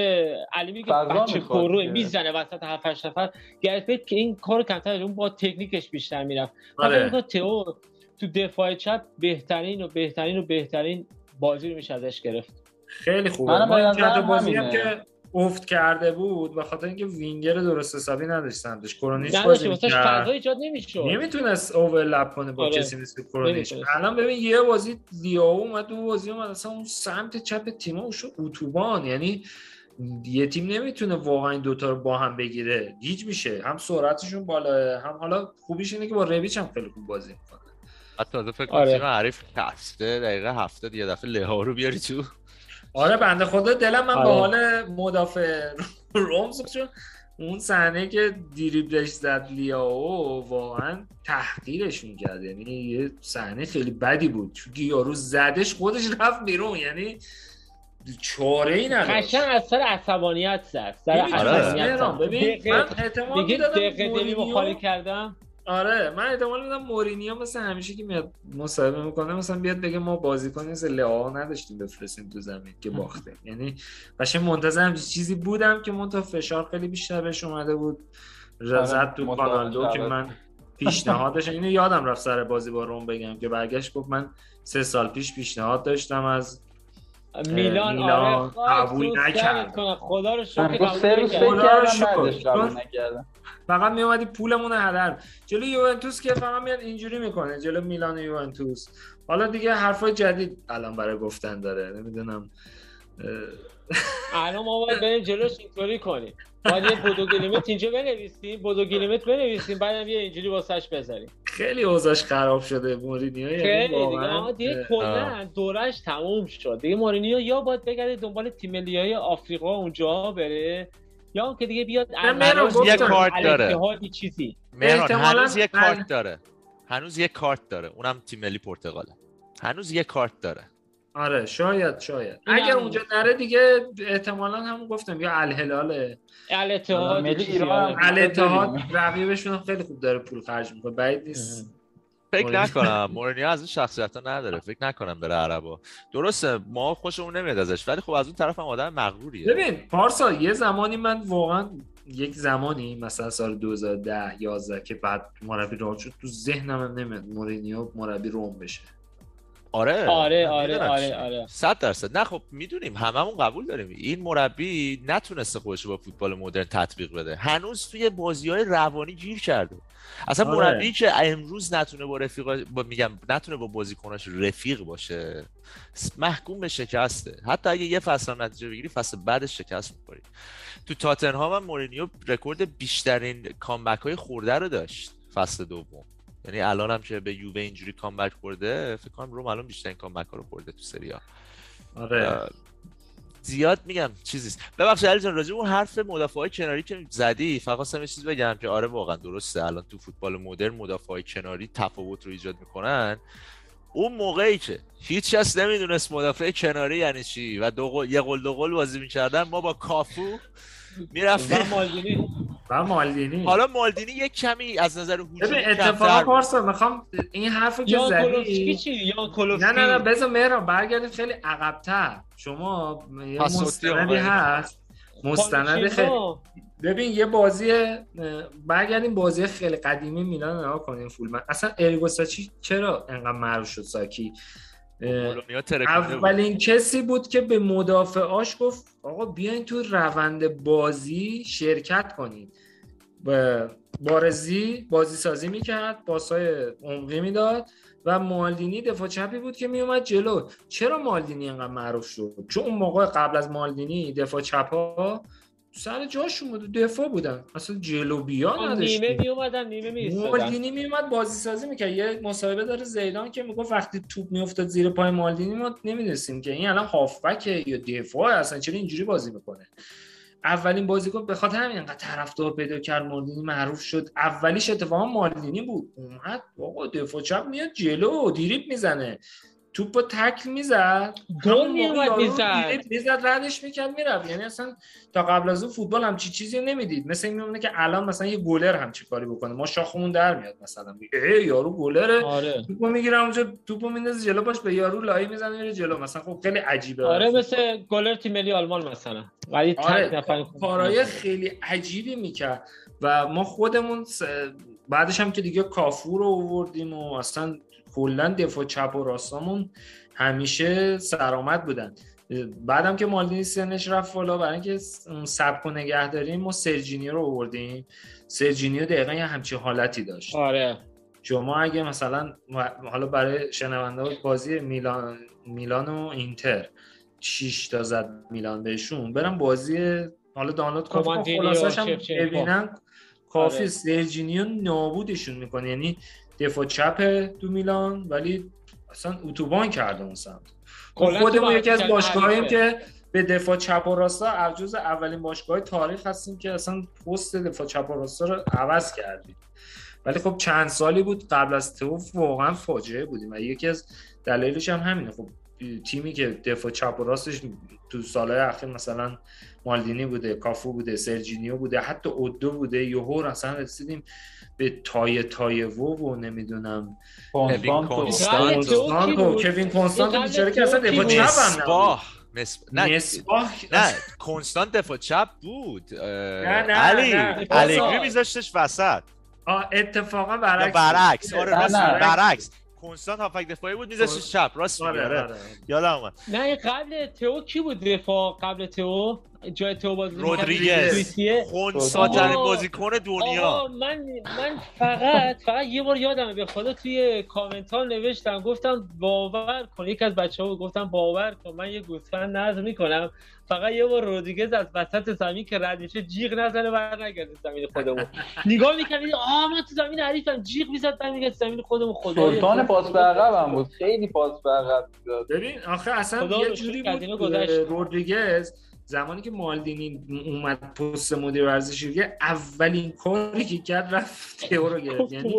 علی میگه بچه پررو می‌زنه وسط 7 8 نفر. گرت بیل که این کارو کمتر اون با تکنیکش بیشتر می‌رفت. آره. تو تو دفاع چپ بهترین و بهترین و بهترین بازی رو میشه ازش گرفت. خیلی خوبه. ما بازی هم که افت کرده بود به خاطر اینکه وینگر درست حسابی نداشت سمتش کرونیچ بازی فضا ایجاد نمی‌شد. نمی‌تونست overlap کنه با آره. کسی مثل کرونیچ الان ببین یه بازی دیاو اومد دو بازی اومد اصلا اون سمت چپ تیم شد اتوبان. یعنی یه تیم نمی‌تونه واقعا این دوتا رو با هم بگیره. گیج میشه. هم سرعتشون بالاه هم حالا خوبیش اینه که با رویچ هم خیلی خوب بازی می‌کنه. حتی تازه فکر آره. کنم تیم حریف کسته دقیقه هفتاد یه دفعه لها رو بیاری تو. آره بنده خدا دلم من آره. به حال مدافع روم چون اون صحنه که دیریبلش زد لیاو واقعا تحقیرشون کرد یعنی یه صحنه خیلی بدی بود. چون یارو زدش خودش رفت بیرون. یعنی چاره ای نداشت. قشنگ از سر عصبانیت زد. سر. عصبانیت. ببین من احتمال دیگه می‌دادم دقیقه دلی مورینیو- مخالی کردم؟ آره من احتمال میدم مورینیو مثل همیشه که میاد مصاحبه می‌کنه مثلا بیاد بگه ما بازیکن مثل لئا نداشتیم بفرستیم تو زمین که باخته یعنی قشنگ منتظر همچین چیزی بودم که منتها فشار خیلی بیشتر بهش اومده بود زد تو مطابق کانالدو که. من پیشنهادش اینو یادم رفت سر بازی با روم بگم که برگشت گفت من سه سال پیش پیشنهاد داشتم از میلان میلان آره قبول تو نکرد. خدا رو شکر من خدا رو شکر. فقط میومدی پولمون رو هدر. جلو یوونتوس که فقط میاد اینجوری می‌کنه جلو میلان و یوونتوس. حالا دیگه حرفای جدید الان برای گفتن داره. نمی‌دونم الان ما باید بریم جلوش اینطوری کنیم. باید یه بودو گلیمت اینجا بنویسیم بودو گلیمت بنویسیم بعدم یه اینجوری واسش بذاریم. خیلی اوضاعش خراب شده مورینیو یعنی خیلی دیگه. دیگه کلا دورش تموم شد. دیگه مورینیو یا باید بگرده دنبال تیم ملیای آفریقا اونجا بره. یا که دیگه بیاد گفتم. یه کارت داره. چیزی. مهران احتمالاً هنوز یه بله. کارت داره. هنوز یه کارت داره. اونم تیم ملی پرتغاله. هنوز یه کارت داره. آره شاید شاید. اگر اونجا نره دیگه احتمالا هم گفتم یا الهلاله الاتحاد آره. الاتحاد رقیبشون خیلی خوب داره پول خرج می‌کنه. بعید نیست. فکر. نکنم. [LAUGHS] مورینیو از این شخصیت ها نداره. فکر نکنم بره عربا. درسته ما خوشمون نمیاد ازش ولی خب از اون طرف هم آدم مغروریه. ببین پارسا یه زمانی من واقعا یک زمانی مثلا سال 2010 11 که بعد مربی روم شد تو ذهنم نمیاد مورینیو مربی روم بشه. آره آره آره آره. آره. صد درصد. نه خب می‌دونیم هممون قبول داریم. این مربی نتونسته خودش رو با فوتبال مدرن تطبیق بده. هنوز توی بازی های روانی گیر کرده. اصلا آره. مربی که امروز نتونه با رفیق با میگم نتونه با بازیکناش رفیق باشه محکوم به شکسته. حتی اگه یه فصل نتیجه بگیری فصل بعدش شکست می‌خوری. تو تاتنهام هم مورینیو رکورد بیشترین کامبک های خورده رو داشت فصل دوم. یعنی الان هم که به یووه اینجوری کامبک خورده فکر کنم روم الان بیشترین کامبک ها رو خورده تو سری ها. آره. زیاد میگم چیزیست ببخشید علی جان راجع اون حرف مدافع های کناری که زدی فقط خواستم یه چیز بگم که آره واقعا درسته. الان تو فوتبال مدرن مدافع کناری تفاوت رو ایجاد می‌کنن. اون موقعی که هیچ کس نمی‌دونست مدافع کناری یعنی چی و دو قل... یه قل دو قل بازی می‌کردن ما با کافو می‌رفتیم و مالدینی. و مالدینی. حالا مالدینی یک کمی از نظر هجومی اتفاقا. پارسا می‌خوام این حرفو که زدی. چی؟ یان نه کولوفسکی نه نه بذار مهران برگردیم خیلی عقبتر. شما یه مستندی. هست. مستند خیلی. ببین یه بازی برگردیم بازی خیلی قدیمی میلان نگاه کنیم فولمن. اصلا اریگوساچی چرا انقدر معروف شد ساکی؟ بود. اولین کسی بود که به مدافعاش گفت آقا بیاین تو روند بازی شرکت کنید بارزی بازی سازی می‌کرد پاسای عمقی می‌داد و مالدینی دفاع چپی بود که میومد جلو. چرا مالدینی انقدر معروف شد؟ چون اون موقع قبل از مالدینی دفاع چپا سر جاشون بود. دفاع بودن. اصلا جلو بیا نیمه نداشتیم. می اومدن نیمه می ایستادن. مالدینی میومد بازی سازی می‌کرد. یه مصاحبه داره زیدان که می‌گفت وقتی توپ میافتاد زیر پای مالدینی ما نمی‌دونستیم که این الان هافبک یا دفاع اصلا چرا اینجوری بازی می‌کنه. اولین بازیکن به خاطر همین انقدر طرفدار پیدا کرد مالدینی معروف شد. اولیش اتفاقا مالدینی بود. اومد آقا دفاع چپ میاد جلو دیریب می‌زنه. توپو تکل می‌زد. گل میومد می‌زد. می‌زد ردش می‌کرد می‌رفت. یعنی اصلا تا قبل از اون فوتبال همچی چیزی رو نمی‌دید. مثل این میمونه که الان مثلا یه گلر هم چی کاری بکنه. ما شاخمون در میاد مثلا. ای یارو گلره. آره. توپو می‌گیره اونجا توپو میندازه جلو باش به یارو لایی می‌زنه میره جلو. مثلا خب خیلی عجیبه آره مثل گلر تیم ملی آلمان مثلا. ولی آره نفر کارهای خیلی عجیبی می‌کرد. و ما خودمون س- بعدش هم که دیگه کافور رو آوردیم و اصلا کلا دفاع چپ و راستامون همیشه سرآمد بودن. بعدم که مالدینی سنش رفت بالا برای اینکه اون سبک و نگه داریم ما سرجینیو رو آوردیم. سرجینیو دقیقا یه همچین حالتی داشت. آره. شما اگه مثلا حالا برای شنونده بازی میلان میلان و اینتر 6 تا زد میلان بهشون برم بازی حالا دانلود کافی کوماندینی خلاصش هم. ببینن. کافی آره. سرجینیو نابودشون می‌کنه. یعنی دفاع چپ تو میلان ولی اصلا اتوبان کرده اون سمت. کلاً خودمون یکی از باشگاهیم. که به دفاع چپ و راستا جز اولین باشگاه تاریخ هستیم که اصلا پست دفاع چپ و راستا رو عوض کردیم. ولی خب چند سالی بود قبل از تو واقعا فاجعه بودیم و یکی از دلایلش هم همینه. خب تیمی که دفاع چپ و راستش تو سالهای اخیر مثلا مالدینی بوده کافو بوده سرجینیو بوده حتی اودو بوده یهو اصلا رسیدیم به تای تای و و نمی‌دونم. کنستانتو. کنستانتو. کنستانتو کوین کنستانتو قبل بیچاره که اصلا دفاع بود؟ چپ هم نبود. نه. مصباح. نه کنستانت دفاع چپ بود. اه، نه، علی. نه. الگری. میذاشتش وسط. اتفاقا برعکس برعکس. آره نه، نه. برعکس. کنستانت هافک دفاعی بود میذاشتش چپ. راست میگی. آره آره. آره. یادم اومد. نه قبل تو کی بود دفاع؟ قبل تو جای تو بازی؟ رودریگز. خونساترین آقا. بازیکن دنیا من من فقط فقط یه بار یادمه به خدا توی کامنت ها نوشتم گفتم باور کن یکی از بچه ها گفتم باور کن من یه گوسفند نظر می‌کنم فقط یه بار رودریگز از وسط زمین که رد میشه جیغ نزنه بر نگرده زمین خودمون نگاه می‌کنم آه من تو زمین حریفم جیغ می‌زد برمیگرد زمین خودمون خدا سلطان پاس به عقب هم بود خیلی پاس به عقب داد ببین آخه اصلا یه جوری بود. رودریگز زمانی که مالدینی اومد پست مدیر ورزشی اولین کاری که کرد رفت تئو رو گرفت. یعنی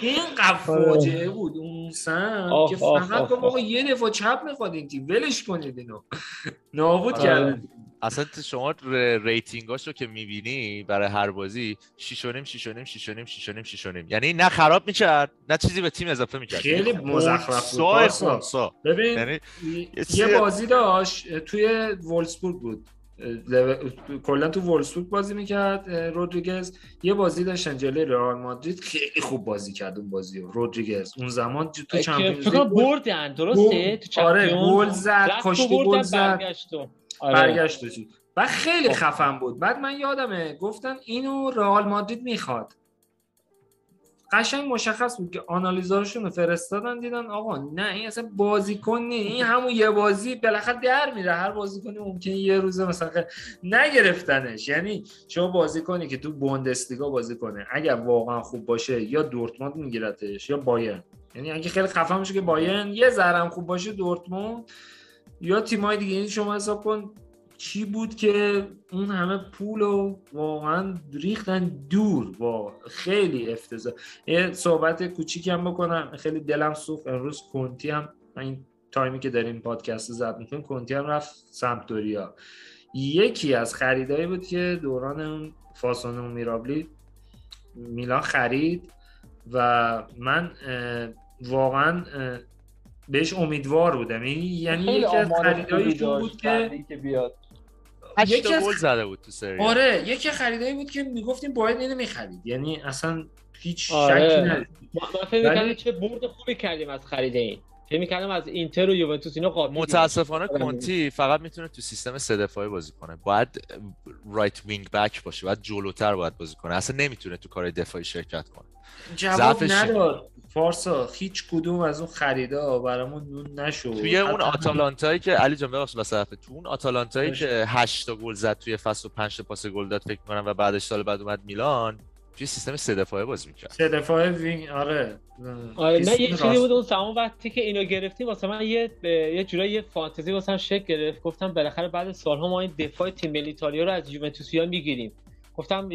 اینقدر فاجعه بود. اون سم که فقط آخ، گفت آخ. آقا یه دفاع چپ می‌خواد این تیم. ولش کنید اینو. [LAUGHS] نابود آره. کردن. اصلا تو شما ر- ریتینگاشو که می‌بینی برای هر بازی 6 و نیم 6 و نیم 6 و نیم 6 و نیم 6 و نیم. یعنی نه خراب می‌کرد نه چیزی به تیم اضافه می‌کرد. خیلی مزخرف بود. خونسا ببین یعنی یه بازی داشت توی وولسبورگ بود. کلا تو وولسبورگ بازی می‌کرد رودریگز. یه بازی داشتن جلوی رئال مادرید خیلی خوب بازی کرد اون بازی رو رودریگز. اون زمان تو که چمپیونز لیگ. بردن درسته؟ تو آره گل زد بردن، گل زد. آره. برگشت چی. و خیلی خب. خفن بود. بعد من یادمه گفتن اینو رئال مادرید می‌خواد. قشنگ مشخص بود که آنالیزارشون رو فرستادن دیدن آقا نه این اصلا بازیکن نی این همون یه بازی بالاخره در میره. هر بازیکنی ممکنه یه روزه مثلا نگرفتنش. یعنی شما بازیکنی که تو بوندسلیگا بازی کنه اگر واقعا خوب باشه یا دورتموند میگیرتش یا بایرن. یعنی اگه خیلی خفن باشه که بایرن یه ذرم خوب باشه دورتموند یا تیمای دیگه این شما حساب کن چی بود که اون همه پول رو واقعا ریختن دور با خیلی افتضاح. یه صحبت کوچیکی هم بکنم. خیلی دلم سوخت. امروز کنتی هم این تایمی که داریم پادکست زد می‌کنیم کنتی هم رفت سمپدوریا یکی از خریدایی بود که دوران اون فاسون و میرابلی میلان خرید و من واقعا بهش امیدوار بودم. یعنی یعنی یکی از داشت بود که بیاد. 8 یکی از گل زده بود تو سری. آره یکی خریدایی بود که می‌گفتیم باید اینو می‌خرید. یعنی اصلا هیچ آره. شکی نداشت. ما فکر ولی- چه برد خوبی کردیم از خرید این. فکر می‌کردم از اینتر و یوونتوس اینا قاطی متاسفانه. کنتی فقط می‌تونه تو سیستم سه دفاعی بازی کنه. باید right wing back باشه باید جلوتر باید بازی کنه. اصلا نمی‌تونه تو کار دفاعی شرکت کنه. جواب ضعفش نداد. فارسا هیچ کدوم از اون خریدا برامون نون نشد. توی اون آتالانتایی که علی جان ببخشید واسه تو اون آتالانتایی که 8 تا گل زد توی فصل و 5 تا پاس گل داد فکر کنم و بعدش سال بعد اومد میلان توی سیستم سه دفاعه بازی می‌کرد. سه دفاع وینگ آره. آره نه یه چیزی. بود اون زمان وقتی که اینو گرفتیم واسه من یه به- یه جورایی یه فانتزی واسه من شکل گرفت. گفتم بالاخره بعد سالها ما این دفاع تیم ملی ایتالیا رو از یوونتوسیا می‌گیریم. گفتم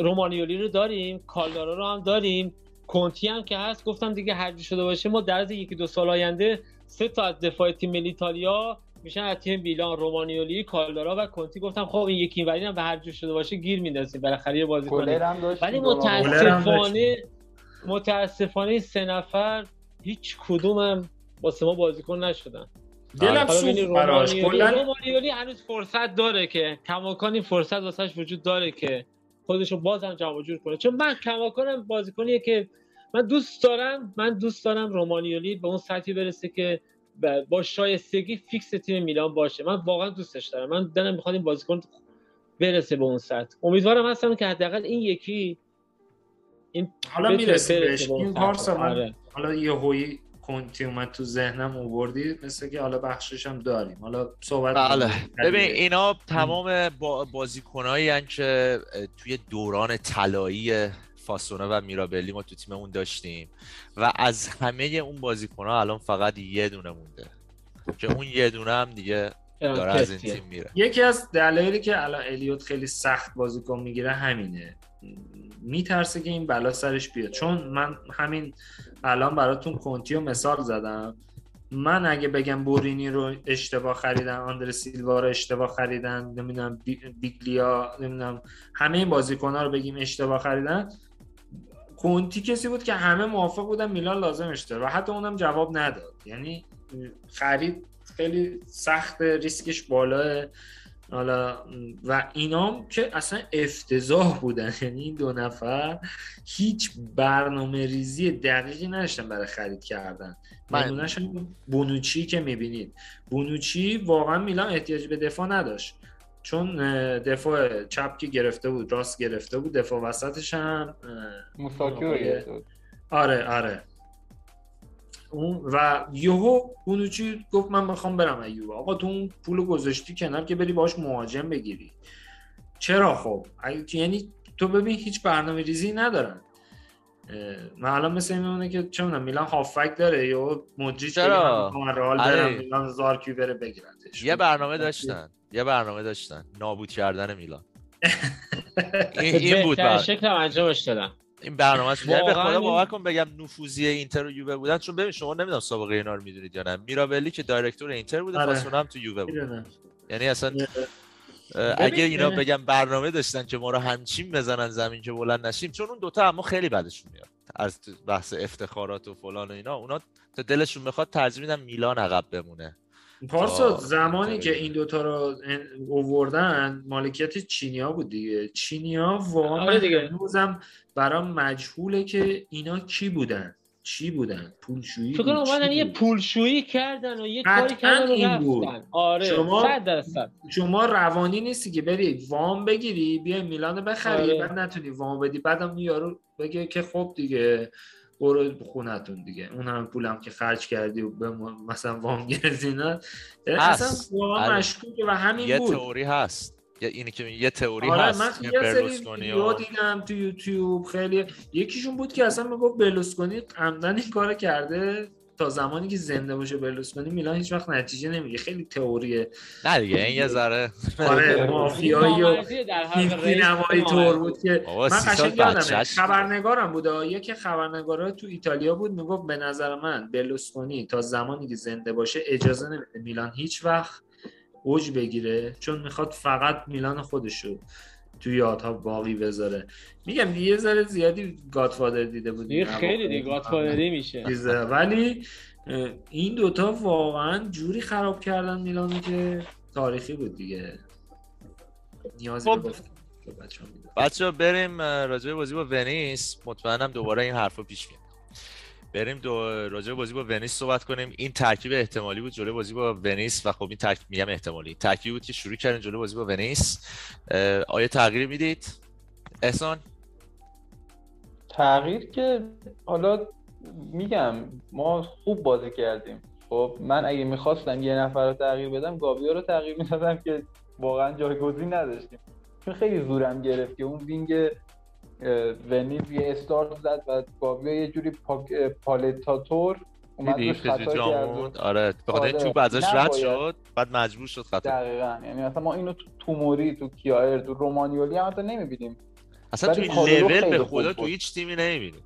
رومانیولی رو داریم کالدارا رو هم داریم. کنتی هم که هست گفتم دیگه هر شده باشه ما در از یکی دو سال آینده سه تا از دفاع تیم ملی ایتالیا میشن از تیم میلان رومانیولی کالدارا و کنتی. گفتم خب این یکی اینوری هم به هر جور شده باشه گیر میندازیم بالاخره یه بازی کنیم. ولی متاسفانه متاسفانه سه نفر هیچ کدومم واسه ما بازیکن نشدن. دلم سوخت براش. کلا رومانیولی هنوز فرصت داره که کماکان این فرصت واسش وجود داره که خودشو بازم جمع جور کنه. چون من کماکانم بازیکنیه که من دوست دارم من دوست دارم رومانیولی به اون سطحی برسه که با شایستگی فیکس تیم میلان باشه. من واقعا دوستش دارم. من دلم می‌خواد این بازیکن برسه به اون سطح. امیدوارم هستم که حداقل این یکی این حالا برسه بهش. این. پارسا من آره. حالا یه هویی کنتی اومد تو ذهنم اووردی مثل که حالا بخشش هم داریم. حالا صحبت بله. ببین اینا تمام با بازیکنایی که توی دوران طلایی فاسونه و میرابلی ما تو تیممون داشتیم و از همه اون بازیکنها الان فقط یه دونه مونده. که اون یه دونه هم دیگه داره از این. تیم میره. یکی از دلایلی که الان الیوت خیلی سخت بازیکن می‌گیره همینه. میترسه که این بلا سرش بیاد. چون من همین الان براتون کنتیو مثال زدم. من اگه بگم بورینی رو اشتباه خریدن آندر سیلوا رو اشتباه خریدن نمی‌دونم بی- بیگلیا نمی‌دونم همه این بازیکن‌ها رو بگیم اشتباه خریدن کنتی کسی بود که همه موافق بودن میلان لازمش داره و حتی اونم جواب نداد. یعنی خرید خیلی سخت ریسکش بالاه. حالا و اینام که اصلا افتضاح بودن. [LAUGHS] یعنی این دو نفر هیچ برنامه ریزی دقیقی نداشتن برای خرید کردن. من- نمونهش بونوچی که می‌بینید. بونوچی واقعا میلان احتیاج به دفاع نداشت. چون دفاع چپ که گرفته بود راست گرفته بود دفاع وسطش هم بود. آره آره. اون و یهو بونوچی گفت من می‌خوام برم ایوب آقا تو اون پول گذاشتی کنار که بری باش مهاجم بگیری. چرا خب؟ یعنی تو ببین هیچ برنامه ریزی ندارن. من الان مثل این میمونه که چه می‌دونم میلان هافک داره یا مدریچ چرا؟ رئال آره. برم میلان زارکی بره بگیرتش یه برنامه داشتن. یه برنامه داشتن. نابود کردن میلان. [LAUGHS] این, بود. شکل انجامش دادم. این برنامه یعنی به خدا باور کن بگم نفوذی اینتر و یووه بودن چون ببین شما نمی‌دونم سابقه اینا رو می‌دونید یا نه. میرابلی که دایرکتور اینتر بوده آره. هم تو یووه بود یعنی اصلا اگه اینا. بگم برنامه داشتن که ما رو همچین بزنن زمین که بلند نشیم چون اون دوتا اما خیلی بعدشون میاد. از بحث افتخارات و فلان و اینا اونا تا دلشون می‌خواد ترجیح میدن میلان عقب بمونه. پارسا زمانی که. این دوتا رو اووردن مالکیت چینیا بود دیگه. چینیا واقعا آره من دیگه. برام مجهوله که اینا کی بودن چی بودن پولشویی فکر؟ اومدن یه؟ پولشویی کردن و یه کاری کردن و این بود. رفتن آره شما- شما روانی نیستی که بری وام بگیری بیای میلان بخری آره. بعد نتونی وام بدی بعدم یارو بگه که خب دیگه برو خونتون دیگه اون هم پولم که خرج کردی و به مثلا وام گرفتی نه. اصلا واقعا آره. مشکوکه و همین یه بود تئوری هست یه اینی که یه تئوری آره هست من یه سری ویدیو و- دیدم تو یوتیوب خیلی یکیشون بود که اصلا می‌گفت برلوسکونی عمدن این کارو کرده تا زمانی که زنده باشه برلوسکونی میلان هیچ وقت نتیجه نمیگه خیلی تئوریه نه دیگه این یه ذره آره [LAUGHS] مافیایی و سینمایی طور. بود که من قشنگ یادمه بوده. خبرنگارم بود آه. یکی خبرنگارا تو ایتالیا بود می‌گفت به نظر من برلوسکونی تا زمانی که زنده باشه اجازه نمیده میلان هیچ وقت اوج بگیره چون می‌خواد فقط میلان خودشو تو یادها باقی بذاره. میگم یه ذره زیادی گادفادر دیده بود دیگه خیلی دیگه گاتفادری میشه. ولی این دوتا واقعا جوری خراب کردن میلانو که تاریخی بود دیگه. نیازی خب. به. بچه بریم راجع به بازی با ونیس. مطمئنم دوباره این حرفا پیش میاد. بریم دو راجع بازی با ونیس صحبت کنیم. این ترکیب احتمالی بود جلوی بازی با ونیس و خب این ترکیب میگم احتمالی. ترکیبی بود که شروع کردن جلوی بازی با ونیس. آیا تغییر می‌دید؟ احسان؟ تغییر که حالا میگم ما خوب بازی کردیم. خب من اگه می‌خواستم یه نفر رو تغییر بدم گابیا رو تغییر می‌دادم که واقعا جایگزین نداشتیم. چون خیلی زورم گرفت که اون وینگ ونیز یه استارت زد و گابیا یه جوری اه، پالتاتور اومد خطا آره به خاطر آره. توپ ازش رد. شد بعد مجبور شد خطا. دقیقا. یعنی مثلا ما اینو تو توموری تو کیایر تو رومانیولی هم حتی نمی‌بینیم. اصلا تو لول به خدا تو. هیچ تیمی نمی‌بینیم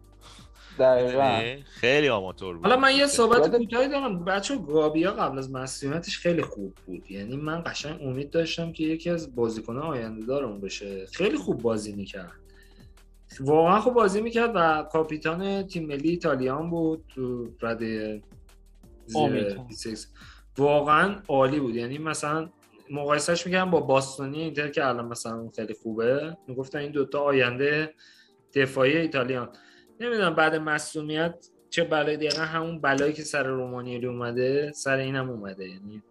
دقیقا. خیلی آماتور بود. حالا من یه صحبت کوتاهی دارم. بچه گابیا قبل از مسئولیتش خیلی خوب بود. یعنی من قشنگ امید داشتم که یکی از بازیکنان آینده دارم بشه. خیلی خوب بازی می‌کرد. واقعا خوب بازی می‌کرد و کاپیتان تیم ملی ایتالیان بود تو رده زیر امید. 26 واقعا عالی بود. یعنی مثلا مقایسهش میگم با باستونی اینتر که الان مثلا خیلی خوبه. می‌گفتن این دوتا آینده دفاعی ایتالیان. نمی‌دونم بعد مصومیت چه بلایی دقیقا همون بلایی که سر رومانیالی اومده سر اینم اومده. یعنی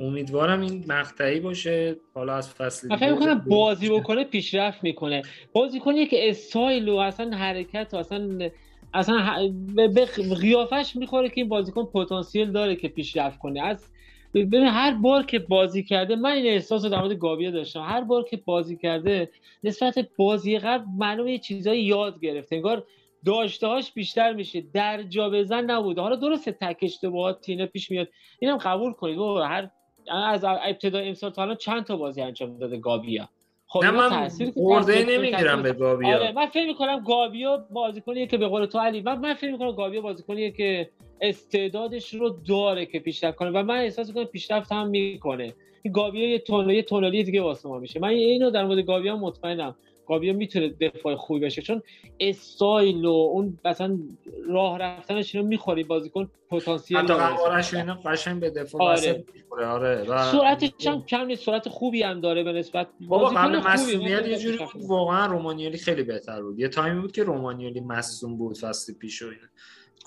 امیدوارم این مقطعی باشه. حالا از فصل فکر می‌کنم بازی بکنه پیشرفت می‌کنه. بازیکنی که استایل و اصلا حرکت و اصلا اصلا به قیافش می‌خوره که این بازیکن پتانسیل داره که پیشرفت کنه. از ببین هر بار که بازی کرده من این احساس رو در مورد گابیا داشتم. هر بار که بازی کرده نسبت بازی قبل معلومه یه چیزایی یاد گرفته. انگار داشتهاش بیشتر میشه در جا بزن نبوده. حالا درسته تک اشتباهات تینه پیش میاد. اینم قبول کنید. بابا هر از ابتدای امسال تا الان چند تا بازی انجام داده گابیا؟ خب نه من خورده نمی‌گیرم به آره گابیا. من فکر می‌کنم گابیا بازیکنیه که به قول تو علی من من فکر می‌کنم گابیا بازیکنیه که استعدادش رو داره که پیشرفت کنه و من احساس می‌کنم پیشرفت هم می‌کنه. این گابیا یه تون یه تونالی دیگه واسه ما میشه. من اینو در مورد گابیا مطمئنم. گابیا می‌تونه دفاع خوبی بشه چون استایل و اون مثلا راه رفتنش رو می‌خوری بازیکن پتانسیل حتی داره. قوارش و اینا قشنگ به دفاع آره. می‌خوره، آره و سرعتش هم کم نیست سرعت خوبی هم داره به نسبت بابا بازیکن قبل. مسئولیت من یه جوری بود. واقعا رومانیالی خیلی بهتر بود یه تایمی بود که رومانیالی مصدوم بود فصل پیش و اینا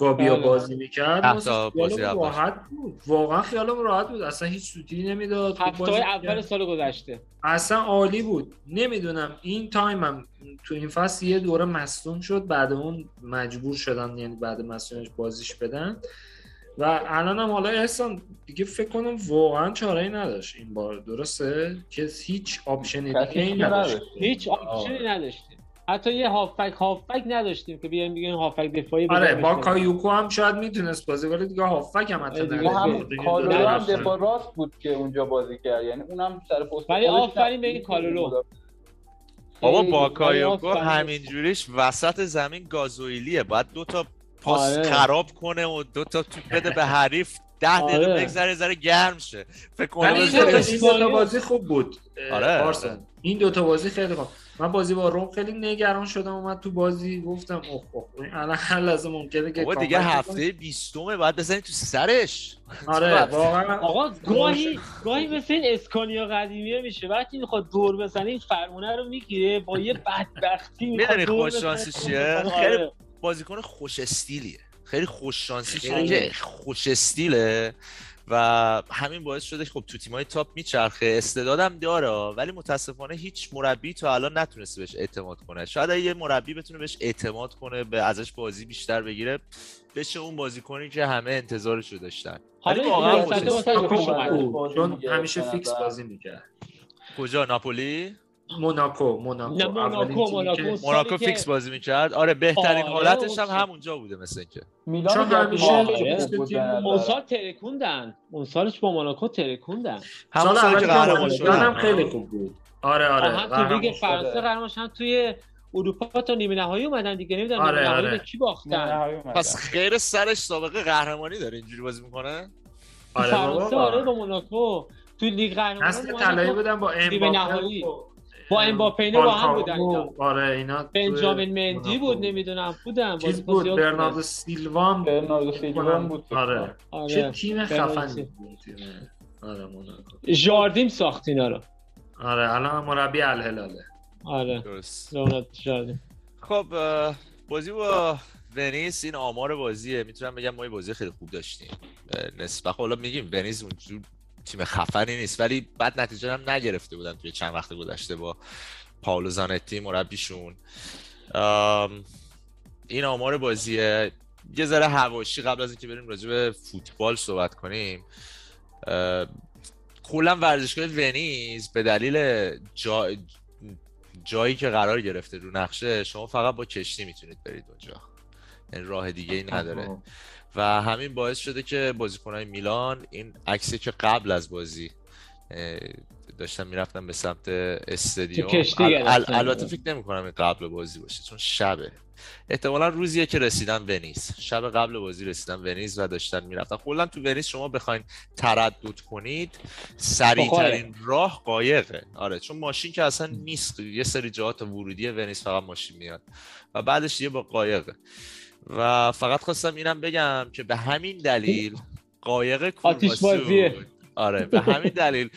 گابیا بله. بازی می‌کرد بازی. راحت بود. واقعا خیالمون راحت بود. اصلا هیچ سوتی نمی‌داد. هفته. اول سال گذشته. اصلا عالی بود. نمی‌دونم این تایم هم تو این فصل یه دوره مصدوم شد. بعد اون مجبور شدن یعنی بعد مصدومیش بازیش بدن. و الان هم حالا احسان دیگه فکر کنم واقعا چاره ای نداشت این بار. درسته؟ که هیچ آپشن دیگه نداشت. نداشت. هیچ آپشنی نداشتیم حتی یه هافبک هافبک نداشتیم که بیایم بگیم هافبک دفاعی آره با. کایوکو هم شاید می‌تونست بازی ولی دیگه هافبک هم حتی دیگه نداشت. هم دیگه کالولو هم. دفاع راست بود که اونجا بازی کرد یعنی اونم سر پست ولی آفرین به این. کالولو. بابا با کایوکو. همینجوریش وسط زمین گازوئیلیه باید دو تا پاس آره. خراب کنه و دو تا توپ بده به حریف ده دقیقه آره. بگذره ذره گرم شه فکر کنم این این دوتا اسپانیا. بازی خوب بود آره،. آره. این دوتا بازی خیلی خوب من بازی با روم خیلی نگران شدم اومد تو بازی گفتم اوه اوه الان هر لحظه ممکنه که دیگه هفته بیستمه باید بزنی تو سرش. آره واقعا آقا گاهی گاهی مثل این اسکانیا قدیمیه میشه وقتی می‌خواد دور بزنه این فرمونه رو می‌گیره با یه بدبختی می‌خواد خوش. شانسی چیه؟ آره. خیلی بازیکن خوش استیلیه خیلی خوش شانسی خوش استیله و همین باعث شده که خب تو تیمای تاپ میچرخه. استعدادم داره ولی متاسفانه هیچ مربی تا الان نتونسته بهش اعتماد کنه. شاید اگه یه مربی بتونه بهش اعتماد کنه به ازش بازی بیشتر بگیره بشه اون بازیکنی که همه انتظارش رو داشتن. حالا واقعا. بازی چون همیشه فیکس نظرم. بازی می‌کرد. کجا؟ ناپولی؟ موناکو موناکو. موناکو، موناکو. موناکو که- فیکس بازی می‌کرد. آره بهترین آره، حالتش هم. همونجا بوده مثل اینکه. میلان چون همیشه اون سال ترکوندن. اون سالش با موناکو ترکوندن. همون سال که قهرمان شدن. هم خیلی خوب بود. آره آره. هم تو قهرمان لیگ. فرانسه قهرمانش هم توی اروپا تا نیمه نهایی اومدن دیگه. نمی‌دونم آره، نیمه نهایی آره. کی باختن. پس خیر سرش سابقه قهرمانی داره. اینجوری بازی می‌کنه؟ آره فرانسه. آره با موناکو. تو لیگ قهرمانان نسل طلایی بودن با نیمه امباپه. با امباپه اینا با هم. بودن اینا. آره اینا بنجامین مندی بود نمی‌دونم بودن چیز بود. برناردو سیلوا هم برناردو فکر سیلوا کنم. هم بود آره کنم. چه آره تیم خفنی. بود آره موناکو ژاردیم ساخت اینا رو آره الان هم مربی الهلاله آره درست رونالد ژاردیم خب بازی با ونیس این آمار بازیه می‌تونم بگم ما یه بازی خیلی خوب داشتیم نسبت حالا میگیم ونیس اونجور تیم خفنی نیست. ولی بعد نتیجه هم نگرفته بودن توی چند وقت گذشته با پاولو زانتی مربیشون. این آمار بازیه یه ذره هواشی قبل از اینکه بریم راجع به فوتبال صحبت کنیم. کلا ورزشگاه ونیز به دلیل جا... جایی که قرار گرفته رو نقشه شما فقط با کشتی می‌تونید برید اونجا. یعنی راه دیگه ای نداره و همین باعث شده که بازیکنهای میلان این عکسی که قبل از بازی اه، داشتن می‌رفتن به سمت استادیوم. البته فکر نمی کنم این قبل بازی باشه چون شبه. احتمالا روزیه که رسیدن ونیز. شب قبل بازی رسیدن ونیز و داشتن می‌رفتن. کلا تو ونیز شما بخواین تردد کنید سریع ترین راه قایقه. آره چون ماشین که اصلا نیست. یه سری جاها ورودی ونیز فقط ماشین میاد. و بعدش یه با قایقه. و فقط خواستم اینم بگم که به همین دلیل قایق. کورواسود آره به همین دلیل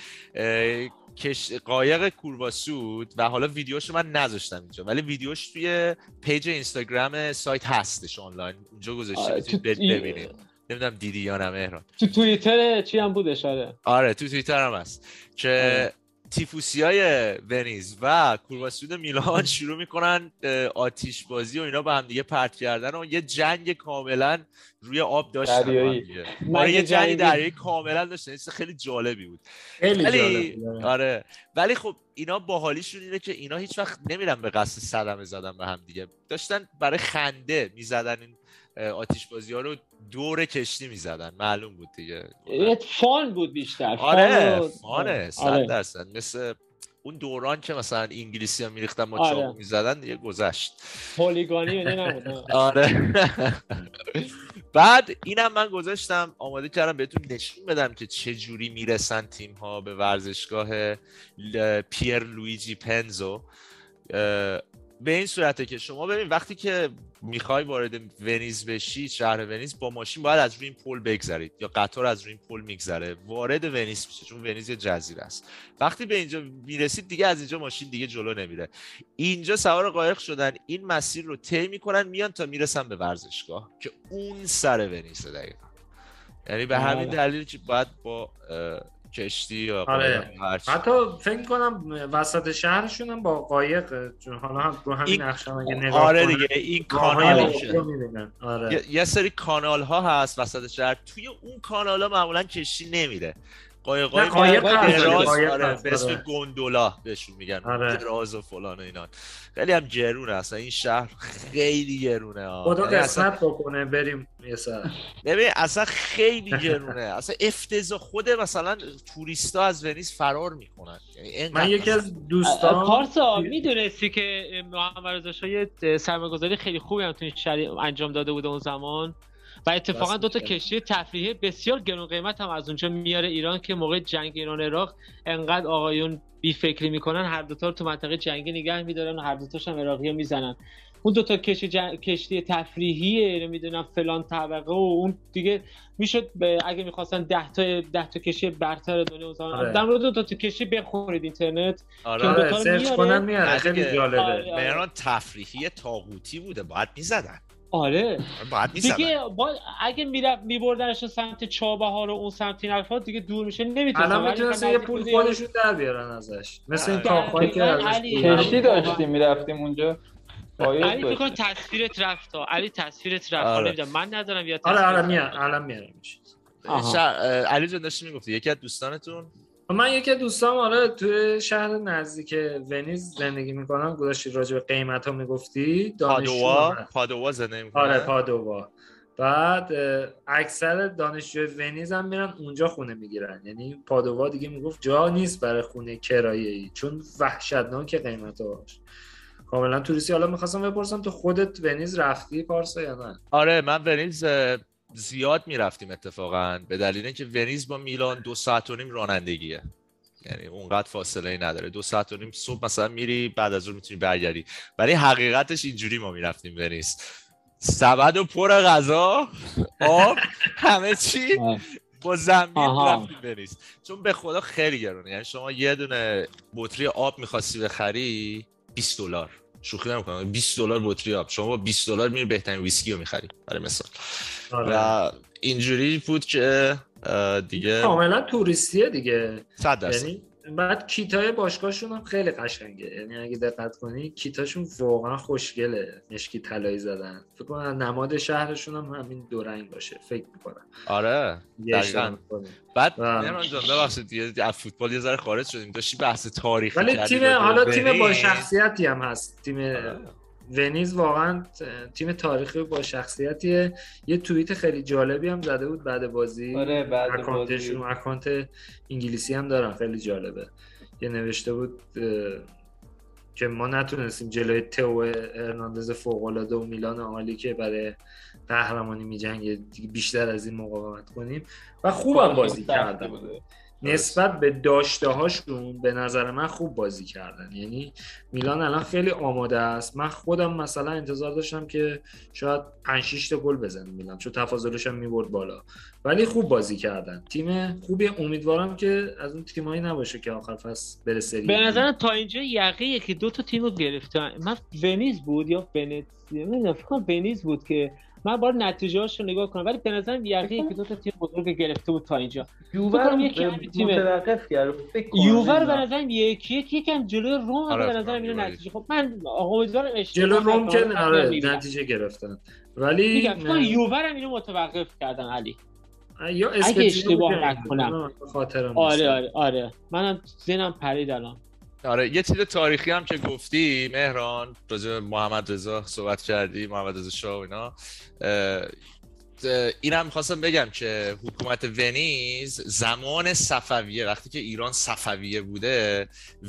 کش... قایق کورواسود و حالا ویدیوشو من نذاشتم اینجا ولی ویدیوش توی پیج اینستاگرام سایت هستش آنلاین. اونجا گذاشته آره، می‌تونید ببینید. نمی‌دونم دیدی یا نه مهران. تو توییتر چی هم بودش؟ آره. آره تو توییتر هم هست. که تیفوسی های ونیز و کورواسود میلان شروع می‌کنن آتیش بازی و اینا به هم دیگه پرت کردن و یه جنگ کاملا روی آب داشتن دریایی. آره یه جنگ دریایی کاملا داشتن. خیلی جالبی بود. خیلی ولی جالب آره. ولی خب اینا باحالیشون اینه که اینا هیچ وقت نمیرن به قصد صدمه زدن به هم دیگه. داشتن برای خنده می‌زدن این آتیش بازی ها رو. دور کشتی می‌زدن. معلوم بود دیگه. فان بود بیشتر. آره فان فانه. صد آره. درصد. مثل اون دوران که مثلا انگلیسی ها میریختن با آره. چاقو می‌زدن دیگه گذشت. هولیگانی و اینا نبود. [LAUGHS] آره. بعد اینم من گذاشتم. آماده کردم بهتون نشون بدم که چه جوری می‌رسن تیم ها به ورزشگاه پیر لویجی پنزو. به این صورته که شما ببین وقتی که می‌خوای وارد ونیز بشی شهر ونیز با ماشین باید از روی این پل بگذرید یا قطار از روی این پل میگذره. وارد ونیز میشه چون ونیز یه جزیره است. وقتی به اینجا می‌رسید دیگه از اینجا ماشین دیگه جلو نمیره. اینجا سوار قایق شدن این مسیر رو طی می‌کنن میان تا می‌رسن به ورزشگاه که اون سر ونیزه دقیقا. یعنی به همین بله. دلیل که باید با کشتی آره. حتی فکر کنم وسط شهرشون هم با قایق چون حالا هم رو همین نقشه اگه نگاه آره دیگه این کانال. آره یه, یه سری کانال ها هست وسط شهر توی اون کانال ها معمولا کشتی نمیره قایقای دراز قایق آره به اسم. گوندولا بهشون میگن آره. دراز و فلان و اینا خیلی هم گرونه اصلا این شهر خیلی گرونه ها. خدا یعنی قسمت بکنه بریم یه سر. ببین اصلا خیلی [LAUGHS] گرونه. اصلا افتضاح خود مثلا توریستا از ونیز فرار می‌کنن. یعنی من یکی از دوستان پارسا می‌دونستی که محمد رضا شاه یه سرمایه‌گذاری خیلی خوبی هم تو این شهر انجام داده بوده اون زمان. و اتفاقا دو تا. کشتی تفریحی بسیار گرون قیمت هم از اونجا میاره ایران که موقع جنگ ایران عراق انقدر آقایون بی فکری می‌کنن هر دوتا رو تو منطقه جنگی نگه میدارن و هر دوتاش هم عراقی می‌زنن اون دو تا کشتی جن... کشتی تفریحی نمی‌دونم فلان طبقه و اون دیگه می‌شد به... اگه می‌خواستن 10 تا 10 تا کشتی برتر دنیا اون زمان آره. در مورد دو تا کشتی بخونید اینترنت که آره دوتا آره رو سرچ میاره. کنم میاره خیلی. جالبه آره. مهران تفریحی تاغوتی بوده باید می‌زدن آره. باید دیگه با... اگه می‌رفت میبردنش سمت چابهار و اون سمت این حرفا دیگه دور میشه نمی‌تونستن الان من یه پول خودشون در بیارن ازش. مثل این آره. کاخهایی که ازش کشتی داشتیم می‌رفتیم اونجا. علی فکر داشتیم تصویرت رفت ها. علی تصویرت رفت. آره. نمی‌دونم من ندارم یا آره آره رفت. الان میارم علی جان داشتی می‌گفتی یکی از دوستانتون من یکی از دوستام آره توی شهر نزدیک ونیز زندگی می‌کنم. گذاشتی راجع به قیمت ها می‌گفتی پادوا. پادوا زنده می‌کنه. آره پادووا بعد اکثر دانشجوی ونیز هم میرن اونجا خونه می‌گیرن. یعنی پادووا دیگه می‌گفت جا نیست برای خونه کرایه‌ای چون وحشتناک قیمتاش کاملا توریستی. حالا می‌خواستم بپرسم تو خودت ونیز رفتی پارسا یا نه؟ آره من ونیز زیاد می‌رفتیم اتفاقا به دلیل اینکه ونیز با میلان دو ساعت و نیم رانندگیه. یعنی اونقدر فاصله ای نداره. دو ساعت و نیم صبح مثلا میری بعد از اون می‌تونی برگردی. ولی حقیقتش اینجوری ما می‌رفتیم ونیز. سبد و پر غذا آب همه چی. با آها. رفتیم ونیز. چون به خدا خیلی گرونه. یعنی شما یه دونه بطری آب می‌خواستی بخری 20 دلار. شوخی نمی‌کنم. 20 دلار بطری آب. شما با 20 دلار میری بهترین ویسکی رو می‌خری. برای مثال. آره. و اینجوری بود که دیگه کاملا توریستیه دیگه. 100 درصد. یعنی بعد کیتای باشگاهشون هم خیلی قشنگه. یعنی اگه دقت کنی کیتاشون واقعا خوشگله. مشکی طلایی زدن. فکر کنم نماد شهرشون هم همین دو رنگ باشه. فکر می‌کنم. آره. دقیقاً. بعد نمی‌دونم جان ببخشید. دیگه از فوتبال یه ذره خارج شدیم. داشتی بحث تاریخی ولی تیم حالا تیم با. شخصیتی هم هست. تیم آره. ونیز واقعا تیم تاریخی با شخصیتیه. یه توییت خیلی جالبی هم زده بود بعد بازی. آره بعد بازی. اکانتشون اکانت انگلیسی هم دارن. خیلی جالبه. یه نوشته بود که ما نتونستیم جلوی تو ارناندز فوق‌العاده و میلان عالی که برای قهرمانی میجنگه بیشتر از این مقاومت کنیم. و خوبم بازی سختی کردن بوده. نسبت به داشته هاشون به نظر من خوب بازی کردن. یعنی میلان الان خیلی آماده است. من خودم مثلا انتظار داشتم که شاید 5 6 تا گل بزنه میلان چون تفاضلش هم می‌برد بالا. ولی خوب بازی کردن. تیم خوبی امیدوارم که از اون تیمایی نباشه که آخر فصل بره سری به نظرم تا اینجا یقه یکی دو تا تیم رو گرفتن من ونیز بود یا ونیزیا نمی‌دونم فکر کنم ونیز بود که من باید نتیجه رو نگاه کنم ولی به نظرم یقی یکی دو تا تیم بزرگ گرفته بود تا اینجا کنم رو. متوقف کرد فکر کنم یووه رو به. نظرم یکی یکی یکم جلوی روم آره، به نظرم آره. اینو نتیجه خب من امیدوارم اشتباه جلو روم که. آره. نتیجه گرفتن ولی رو هم اینو متوقف کردن علی یا اگه اشتباه که نکنم. خاطرم آره. آره آره منم ذهنم پرید الان آره یه چیز تاریخی هم که گفتی مهران راجع محمد رضا صحبت کردی محمد رضا شاه و اینا. اینم خواستم بگم که حکومت ونیز زمان صفویه وقتی که ایران صفویه بوده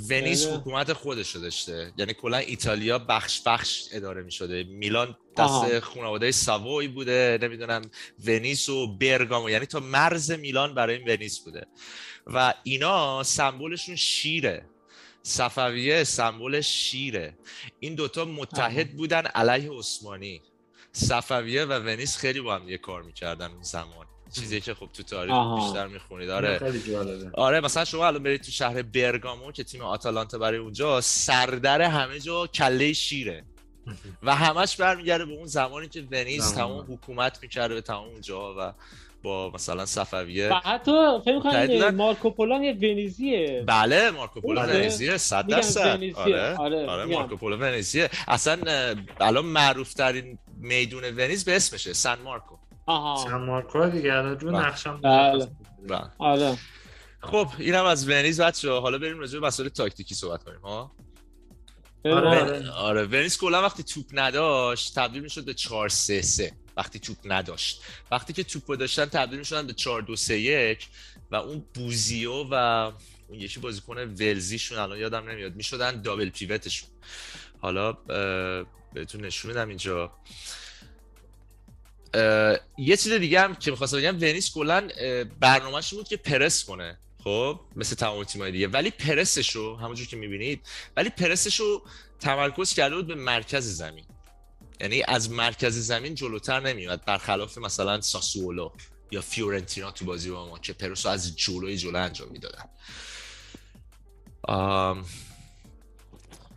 ونیز بله. حکومت خودش رو داشته. یعنی کلا ایتالیا بخش بخش اداره می شده میلان دست. خانواده ساووی بوده نمی‌دونم ونیز و برگامو. یعنی تا مرز میلان برای ونیز بوده. و اینا سمبلشون شیره. صفویه سمبل شیره. این دوتا متحد بودن علیه عثمانی. صفویه و ونیز خیلی با هم دیگه کار می‌کردن اون زمان. چیزی که خب تو تاریخ آها. بیشتر می‌خونید. آره. آره مثلا شما الان برید تو شهر برگامو که تیم آتالانتا برای اونجا سردر همه جا کله شیره. [LAUGHS] و همش برمیگرده به اون زمانی که ونیز. تمام حکومت می‌کرده به تمام اونجا و با مثلا صفویه و حتی فکر متحد کنم بودن. مارکو پولو یه ونیزیه بله مارکو پولو. ونیزیه صد میگم درصد ونیزیه. آره آره، آره. مارکو پولو ونیزیه اصلا الان معروف ترین میدون ونیز به اسمشه سن مارکو آها سن مارکو دیگه الان رو بله. نقشم بله. بله. آره خب اینم از ونیز بچه حالا بریم راجع به مسائل تاکتیکی صحبت کنیم ها. آره. آره ونیز کلا وقتی توپ نداشت تبدیل می‌شد به 4 3 3 وقتی توپ نداشت. وقتی که توپ رو داشتن تبدیل می‌شدن به 4 2 3 1 و اون بوزیو و اون یکی بازیکن ولزیشون الان یادم نمیاد. می‌شدن دابل پیوتشون. حالا بهتون نشون میدم اینجا. یه چیز دیگه هم که می‌خواستم بگم ونیز کلا برنامه‌ش بود که پرس کنه. خب مثل تمام تیم‌های دیگه. ولی پرسشو همونجور که می‌بینید ولی پرسشو تمرکز کرده بود به مرکز زمین. یعنی از مرکز زمین جلوتر نمیاد برخلاف مثلا ساسولو یا فیورنتینا تو بازی با ما که پرسو از جلوی جلو انجام می‌دادن.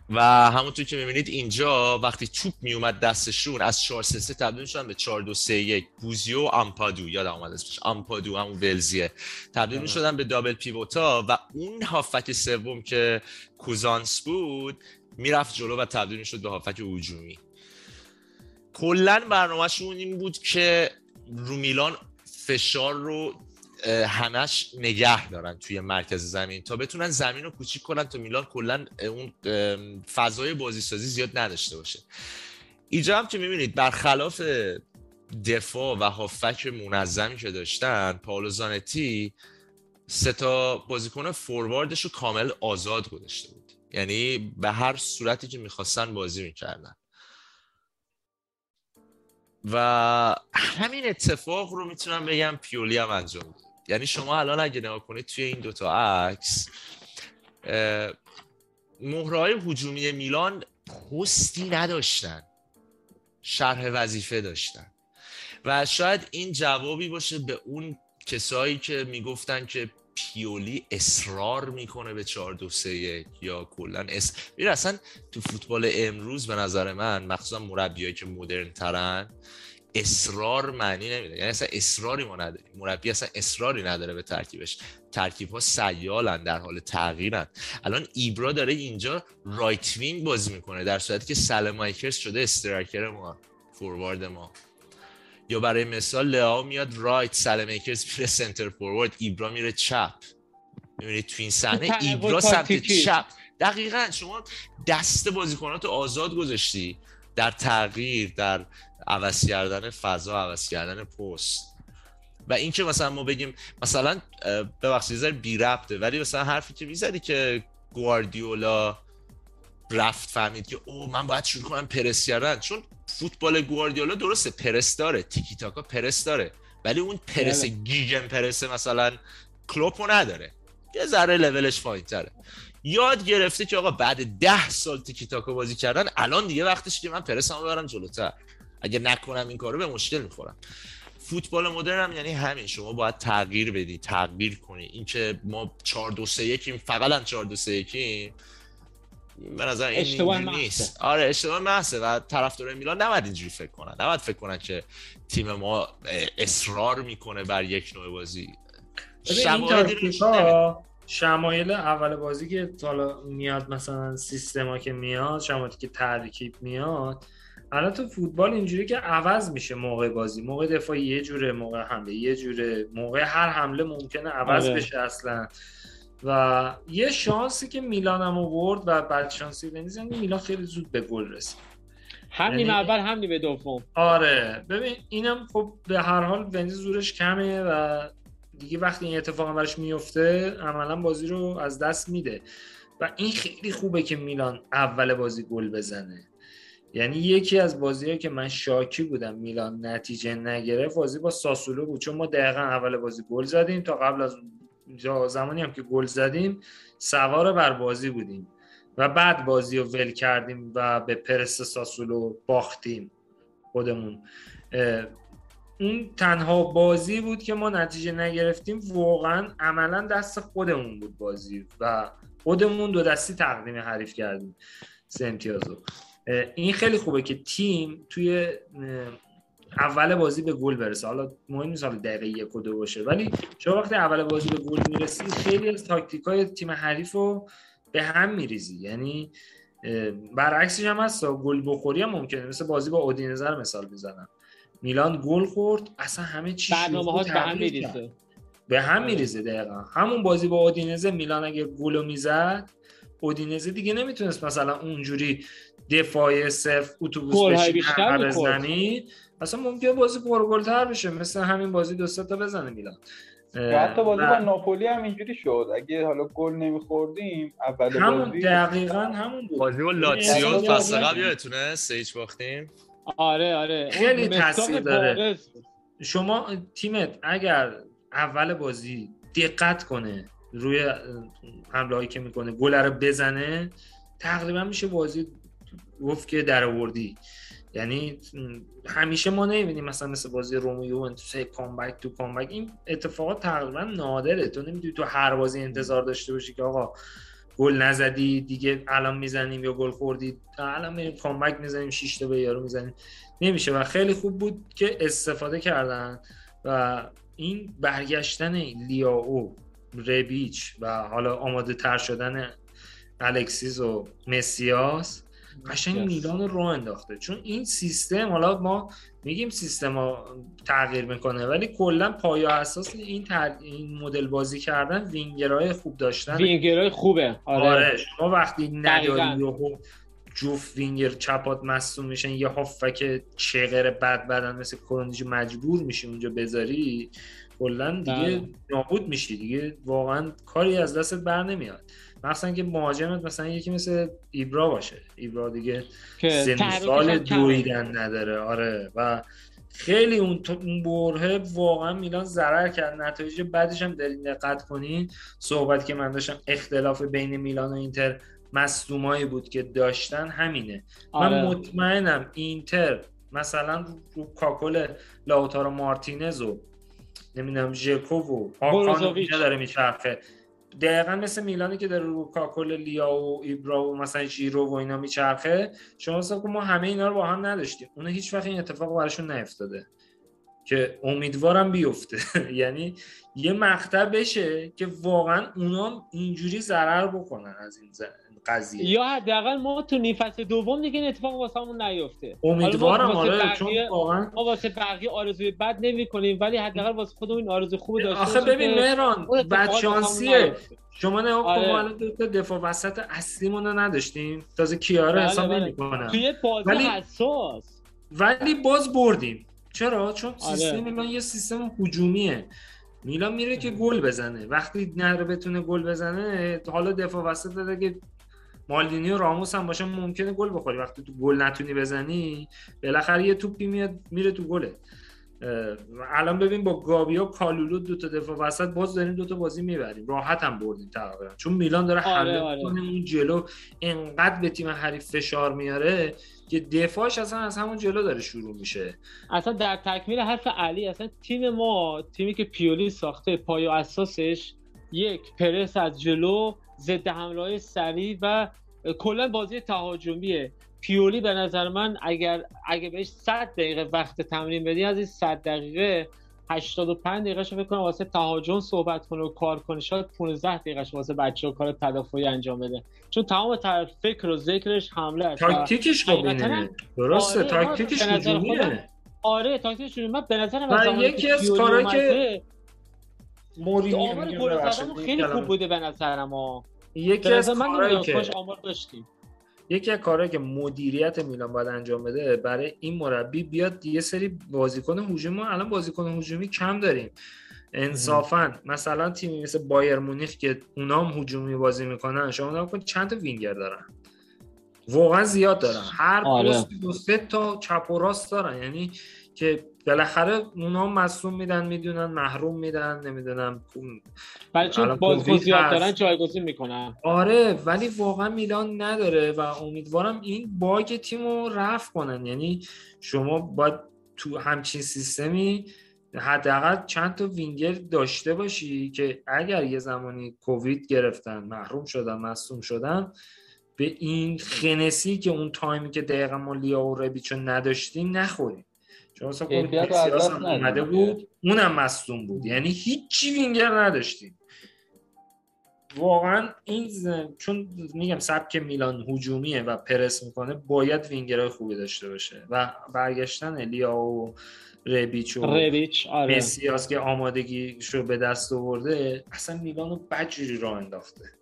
و همونطور که می‌بینید اینجا وقتی توپ میومد دستشون از 4 3 3 تبدیل شدن به 4 2 3 1 بوزیو و آمپادو یادم اومد اسمش. آمپادو همون ولزیه. تبدیل می‌شدن به دابل پیوتا و اون هافک سوم که کوزانس بود می‌رفت جلو و تبدیل می‌شد به هافک هجومی. کلا برنامهشون این بود که رو میلان فشار رو همش نگه دارن توی مرکز زمین تا بتونن زمین رو کوچیک کنن تا میلان کلا اون فضای بازی سازی زیاد نداشته باشه. اینجا هم که می‌بینید برخلاف دفاع و هافک منظمی که داشتن پاولو زانتی سه تا بازیکن فورواردش رو کامل آزاد گذاشته بود. یعنی به هر صورتی که می‌خواستن بازی می‌کردن. و همین اتفاق رو می‌تونم بگم پیولی هم انجام داد. یعنی شما الان اگه نگاه کنید توی این دوتا عکس مهرهای هجومی میلان پستی نداشتن. شرح وظیفه داشتن. و شاید این جوابی باشه به اون کسایی که می‌گفتن که پیولی اصرار می‌کنه به 4 2 3 1 یا کلا اس ببین اصلا تو فوتبال امروز به نظر من مخصوصا مربیایی که مدرن ترن اصرار معنی نمیده. یعنی اصلا اصراری ما نداریم. مربی اصلا اصراری نداره به ترکیبش. ترکیب ها سیالن در حال تغییرن. الان ایبرا داره اینجا right wing بازی می‌کنه در صورتی که سلمایکرز شده striker ما فوروارد ما. یا برای مثال لئو میاد رایت سلمیکرز میره سنتر فوروارد ایبرا میره چپ. می‌بینید تو این صحنه ایبرا سمت. چپ. دقیقا شما دست بازیکنات آزاد گذاشتی در تغییر در عوض کردن فضا عوض کردن پست. و اینکه مثلا ما بگیم مثلا ببخشید بی ربطه ولی مثلا حرفی که می‌زدی که گواردیولا رفت فهمید که او من باید شروع کنم پرس کردن. چون فوتبال گواردیولا درسته پرس داره تیکی تاکا پرس داره. ولی اون پرس بله. گیگن پرس مثلا کلوپو نداره. یه ذره لولش پایین تره. یاد گرفته که آقا بعد ده سال تیکی تاکا بازی کردن الان دیگه وقتش که من پرسمو ببرم جلوتر. اگه نکنم این کارو به مشکل می‌خورم. فوتبال مدرن هم یعنی همین. شما باید تغییر بدی تغییر کنی. اینکه ما 4 2 3 1 فقط هم 4 2 3 1 به نظر این اشتباه. نیست. آره اشتباه محضه و طرفدارای میلان نباید اینجوری فکر کنن. نباید فکر کنن که تیم ما اصرار می‌کنه بر یک نوع بازی. شمایل اول بازی که حالا میاد مثلا سیستما که میاد شمایلی که ترکیب میاد الان تو فوتبال اینجوری که عوض میشه موقع بازی. موقع دفاع یه جوره موقع حمله یه جوره موقع هر حمله ممکنه عوض آره. بشه اصلا. و یه شانسی که میلان هم آورد و بعد شانسی دنیز یعنی میلان خیلی زود به گل رسید. هم یعنی- نیمه اول هم نیمه دوم. آره. ببین اینم خب به هر حال ونزی زورش کمه و دیگه وقتی این اتفاق براش میفته عملا بازی رو از دست میده. و این خیلی خوبه که میلان اول بازی گل بزنه. یعنی یکی از بازیهایی که من شاکی بودم میلان نتیجه نگرفت بازی با ساسولو بود. چون ما دقیقا اول بازی گل زدیم تا قبل از تا زمانی هم که گل زدیم سوار بر بازی بودیم و بعد بازی رو ول کردیم و به پرس ساسولو باختیم خودمون. اون تنها بازی بود که ما نتیجه نگرفتیم واقعا عملا دست خودمون بود بازی و خودمون دو دستی تقدیم حریف کردیم سه امتیازو این خیلی خوبه که تیم توی اول بازی به گل برسه. حالا مهم نیست حالا دقیقه یک و دو باشه ولی شما وقتی اول بازی به گل می‌رسی خیلی از تاکتیک های تیم حریف رو به هم میریزی. یعنی برعکسش هم هست. گل بخوری هم ممکنه. مثل بازی با اودینزه مثال می‌زنم. میلان گل خورد اصلا همه چی برنامه ها شروع به هم. میریزه. به هم آره. میریزه دقیقا. همون بازی با اودینزه میلان اگه گلو می‌زد اودینزه دیگه نمی‌تونست مثلا اونجوری دفاع صرف اتوبوس بشین. بزنی اصلا ممکنه بازی پرگلتر بشه مثل همین بازی دو سه تا بزنه میلان. و حتی بازی با ناپولی هم اینجوری شد. اگه حالا گل نمیخوردیم اول همون بازی دقیقا همون بود. بازی با لاتسیو فصل قبل یادتونه؟ سه هیچ باختیم؟ آره آره. خیلی تاثیر داره. شما تیمت اگر اول بازی دقت کنه روی حمله هایی که می‌کنه گل رو بزنه تقریبا میشه بازی گفت که در آوردی. یعنی همیشه ما نمی‌بینیم مثلا مثل بازی رومو یوونتوس کامبک تو کامبک این اتفاقات تقریبا نادره. تو نمی‌دونی تو هر بازی انتظار داشته باشی که آقا گل نزدی دیگه الان می‌زنیم یا گل خوردی. الان میریم کامبک می‌زنیم 6 تا به یارو می‌زنیم. نمیشه و خیلی خوب بود که استفاده کردن و این برگشتن لیاو ربیچ و حالا آماده تر شدن الکسیس و مسیاس قشنگ Yes. میلان رو انداخته چون این سیستم حالا ما میگیم سیستم ها تغییر می‌کنه ولی کلا پایا اساس این, تر... این مدل بازی کردن وینگرهای خوب داشتن وینگرهای خوبه آره, آره شما وقتی. نداری یهو جفت وینگر چپات مصدوم میشن یه هافبک چغر بد بدن مثل کروندیچ مجبور میشی اونجا بذاری کلا دیگه بله. نابود میشی دیگه واقعا کاری از دستت بر نمیاد مثلا که مهاجمت مثلا یکی مثل ایبرا باشه. ایبرا دیگه سن سال. دویدن نداره. آره. و خیلی اون اون برهه واقعا میلان ضرر کرد. نتایج بعدش هم دارین دقت کنین. صحبت که من داشتم اختلاف بین میلان و اینتر مصدومایی بود که داشتن همینه. من آره. مطمئنم اینتر مثلا رو, رو کاکل لاوتارو مارتینز و نمی‌دونم ژکو و هاکان داره میچرخه. دقیقا مثل میلانی که داره رو کاکل لیا و ایبرا و مثلا ژیرو و اینا میچرخه شما حساب ما همه اینا رو با هم نداشتیم. اونا هیچ وقت این اتفاق براشون نیفتاده که امیدوارم بیفته. [LAUGHS] یعنی یه مقطع بشه که واقعا اونا اینجوری ضرر بکنن از این ز- قضیه. یا حداقل ما تو نیم فصل دوم دیگه این اتفاق واسمون نیفته. امیدوارم آره چون واقعا ما واسه بقیه آرزوی بد نمی کنیم ولی حداقل واسه خودمون این آرزو خوب داشته آخه ببین که مهران بد واسمون شانسیه. شما نه آره. ما الان دو تا دفاع وسط اصلیمون رو نداشتیم. تازه کیاره بله، حساب بله. نمی‌کنم. توی بازی ولی- حساس. ولی باز بردیم. چرا؟ چون آره. سیستم میلان یه سیستم هجومیه. میلان میره که گل بزنه. وقتی نره بتونه گل بزنه حالا دفاع وسط اگه مالدینی و راموس هم باشه ممکنه گل بخوری. وقتی تو گل نتونی بزنی بالاخره یه توپی میاد میره تو گله. الان ببین با گابی و کالولو دو تا دفاع وسط باز داریم دو تا بازی می‌بریم. راحت هم بردیم تقریبا چون میلان داره آره، حمله آره. اون جلو انقدر به تیم حریف فشار میاره که دفاعش اصلا از همون جلو داره شروع میشه. اصلا در تکمیل حرف علی اصلا تیم ما تیمی که پیولی ساخته پای و اساسش یک پرس از جلو ضد حمله های سریع و کلا بازی تهاجمیه. پیولی به نظر من اگر اگه بهش 100 دقیقه وقت تمرین بدی از این 100 دقیقه 85 دقیقه فکر کنم واسه تهاجم صحبت کنه و کار کنه. شاید 15 دقیقه واسه بچه‌ها کار تدافعی انجام بده. چون تمام طرف فکر و ذکرش حمله است تاکتیکش خب اینه. درسته آره، تاکتیکش به نظر هجومیه خودم- آره تاکتیکش من به نظر من یکی از کارهایی که مورینیو آمار گل زدن خیلی. خوب بوده به نظرم یکی از من که آمار داشتیم. یکی از کارهایی که مدیریت میلان باید انجام بده برای این مربی بیاد یه سری بازیکن هجومی ما الان بازیکن هجومی کم داریم. انصافا مثلا تیمی مثل بایر مونیخ که اونا هم هجومی بازی می‌کنن شما نگاه کن چند تا وینگر دارن. واقعا زیاد دارن. هر آره. پست دو سه تا چپ و راست دارن. یعنی که بالاخره اونا مصوم میدن می‌دونن محروم میدن نمی‌دونم برای چون کووید زیاد. دارن جایگزین می‌کنن؟ آره ولی واقعا میلان نداره و امیدوارم این باگ تیم رو رفع کنن. یعنی شما باید تو همچین سیستمی حداقل چند تا وینگر داشته باشی که اگر یه زمانی کووید گرفتن محروم شدن مصوم شدن به این خنسی که اون تایمی که دقیقا ما لیا و ربیچو نداشتیم نخوریم. چون مثلا هم. اومده بود. اونم مصوم بود. یعنی هیچی وینگر نداشتیم. واقعا این چون میگم سبک میلان هجومیه و پرس می‌کنه باید وینگرهای خوبی داشته باشه. و برگشتن لیا و ربیچ و ربیچ آره. مسیاس که آمادگیشو به دست آورده اصلا میلان رو بدجوری راه انداخته.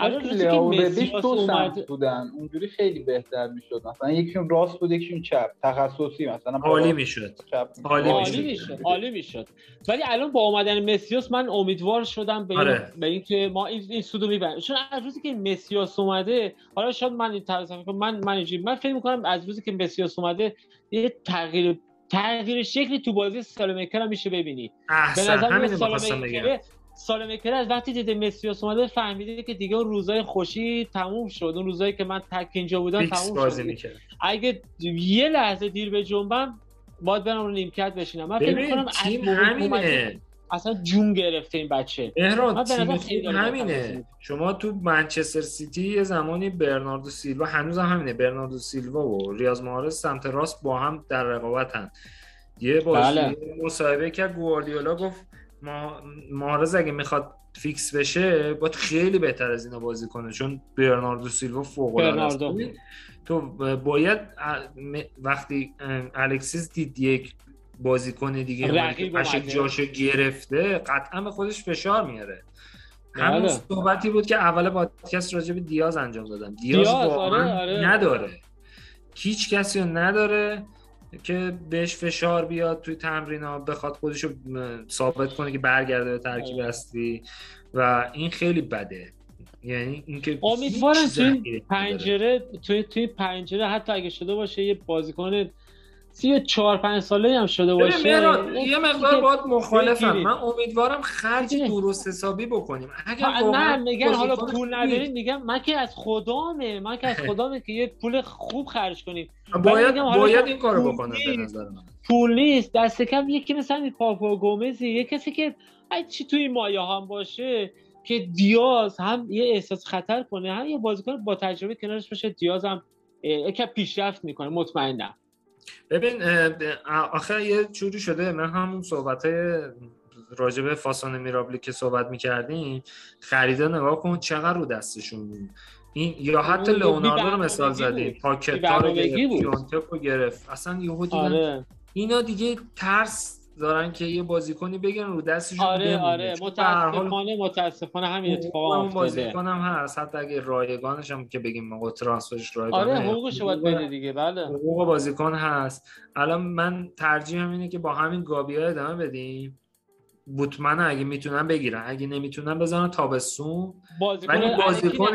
الان روزی که لیاو و ربیش دو اومد سمت بودن اونجوری خیلی بهتر می‌شد. مثلا یکیشون راست بود یکیشون چپ. تخصصی مثلا عالی می‌شد. چپ عالی می‌شد. عالی می‌شد. ولی الان با اومدن مسیاس من امیدوار شدم به, آره. این به اینکه ما این, این سودو می‌بریم. چون از روزی که مسیاس اومده حالا شاید من این طرز فکر کنم، من من اینجوری- من فکر می‌کنم از روزی که مسیاس اومده یه تغییر تغییر شکلی تو بازی سالمکر هم میشه ببینی. به احسن نظر همین میاد سالمکر سالمکر از وقتی دیده مسیاس اومده فهمیده که دیگه اون روزای خوشی تموم شد. اون روزایی که من تک اینجا بودم تموم شد. می‌کرد. اگه یه لحظه دیر بجنبم باید برم رو نیمکت بشینم. من فکر می‌کنم تیم همینه. اصلا جون گرفته این بچه. مهران تیم همینه. شما تو منچستر سیتی یه زمانی برناردو سیلوا هنوز هم همینه برناردو سیلوا و ریاض محرز سمت راست با هم در رقابتن. یه بازی بله. مصاحبه که گواردیولا گفت ما محرز اگه می‌خواد فیکس بشه باید خیلی بهتر از اینا بازی کنه چون برناردو سیلوا فوق العاده تو باید وقتی الکسیس دید یک بازیکن دیگه قشنگ اومده. جاشو گرفته قطعا به خودش فشار میاره همون بله. صحبتی بود که اول پادکست راجع به دیاز انجام دادم دیاز, دیاز، آره، آره. نداره هیچ کسی رو نداره که بهش فشار بیاد توی تمرین ها بخواد خودش رو ثابت کنه که برگرده به ترکیب آره. اصلی و این خیلی بده یعنی اینکه امیدوارم توی. پنجره توی توی پنجره حتی اگه شده باشه یه بازیکن سی چهار پنج ساله هم شده باشه. یه مقدار باید مخالفم. من امیدوارم خرج. درست حسابی بکنیم. اگر نه میگن حالا پول نداریم میگم من که از خدامه من که از [LAUGHS] خدامه که یه پول خوب خرج کنیم. باید باید این کارو بکنم به. نظر من. پول نیست. دست کم یکی مثلا این پاپا گومزی یه کسی که چی توی مایه هم باشه که دیاز هم یه احساس خطر کنه هم یه بازیکن با تجربه کنارش باشه دیاز هم یکم پیشرفت می‌کنه. مطمئنم. ببین آخه یه جوری شده من همون صحبت های راجب فاسان میرابلی که صحبت می‌کردیم خریده نگاه کن چقدر رو دستشون بود. این یا حتی لئوناردو رو مثال زدیم بود. پاکتا رو گرفت رو گرفت. اصلا یهو آره. اینا دیگه ترس دارن که یه بازیکنی بگن رو دستشون آره بمونه. آره متاسفانه متاسفانه همین اتفاق افتاده. بازیکن هم هست. حتی اگه رایگانش هم که بگیم موقع ترانسفرش رایگانه آره حقوقش باید بده دیگه بله. حقوق بازیکن هست. الان من ترجیحم اینه که با همین گابیا ادامه بدیم. بوتمن اگه می‌تونن بگیرن. اگه نمی‌تونن بزنن تابستون. بازیکن ولی بازیکن.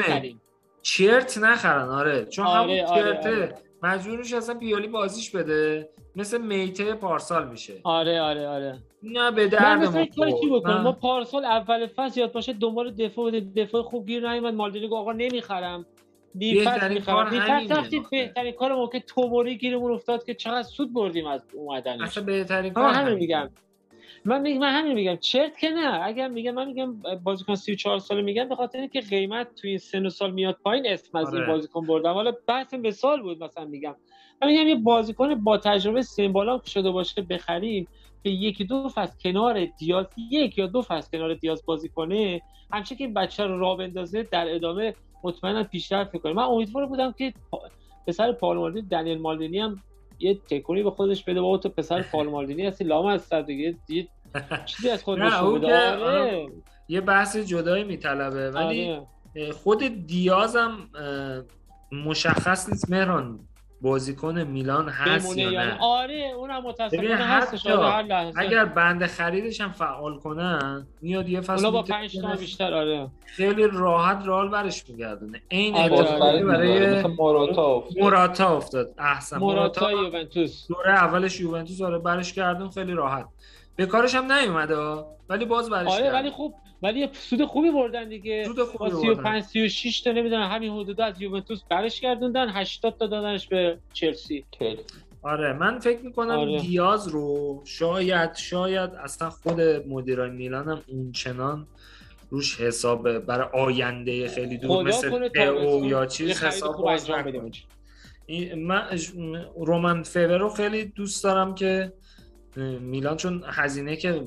چرت نخرن آره. چون آره، همون آره، چرته. آره. مجبورش اصلا بیالی بازیش بده. مثل میته پارسال میشه. آره آره آره. نه به من درد مثلا ما کاری چی. بکنم. ما پارسال اول فصل یاد باشه دنبال دفاع بوده. دفاع خوب گیر نیومد. مالدینی گفت آقا نمی‌خرم. بهترین می‌خرم. رفتیم آخه. بهترین کار موقع توموری گیرمون افتاد که چقدر سود بردیم از اومدنش. اصلا بهترین کار همین. میگم. من میگم من همین میگم. چرت که نه. اگر میگم من میگم بازیکن 34 ساله میگم به خاطر اینکه قیمت توی سن و سال میاد پایین اسم از این آره. بازیکن بردم حالا بحث مثال بود مثلا میگم. من میگم یه بازیکن با تجربه سن بالا که شده باشه بخریم که یکی دو فصل کنار دیاز یک یا دو فصل کنار دیاز بازی کنه همچه که این بچه رو راه بندازه در ادامه مطمئنا پیشرفت می‌کنه. من امیدوار بودم که پسر پال مالدینی دنیل مالدینی هم یه تکونی به خودش بده. بابا تو پسر پال مالدینی هستی لام از سر دیگه چیزی از خود [LAUGHS] نه، نشون اون بده که- آره. یه بحث جدایی میطلبه ولی آره. خود دیازم اه، مشخص نیست. مهران بازیکن میلان هست یا نه؟ آره اونم متاسفانه هستش حتی آره هر لحظه. اگر بند خریدش هم فعال کنن میاد یه فصل با می‌تونه 5 تا بیشتر آره. خیلی راحت رال برش میگردونه. این آره، آره. برای مثل موراتا افتاد. موراتا افتاد. احسن موراتا. موراتا یوونتوس. دوره اولش یوونتوس آره برش گردون خیلی راحت. به کارش هم نیومده. ولی باز برش آره. ولی خوب ولی یه سود خوبی بردن دیگه سود خوبی با بردن. 35 36 تا نمی‌دونم همین حدود از یوونتوس برش گردوندن 80 تا دادنش به چلسی. آره من فکر می‌کنم آره. دیاز رو شاید شاید اصلا خود مدیرای میلان هم اونچنان روش حساب برای آینده خیلی دور مثل تابستون یا چیز حساب باز انجام نکنه. بدیم این- من رومن فیور رو خیلی دوست دارم که میلان چون هزینه که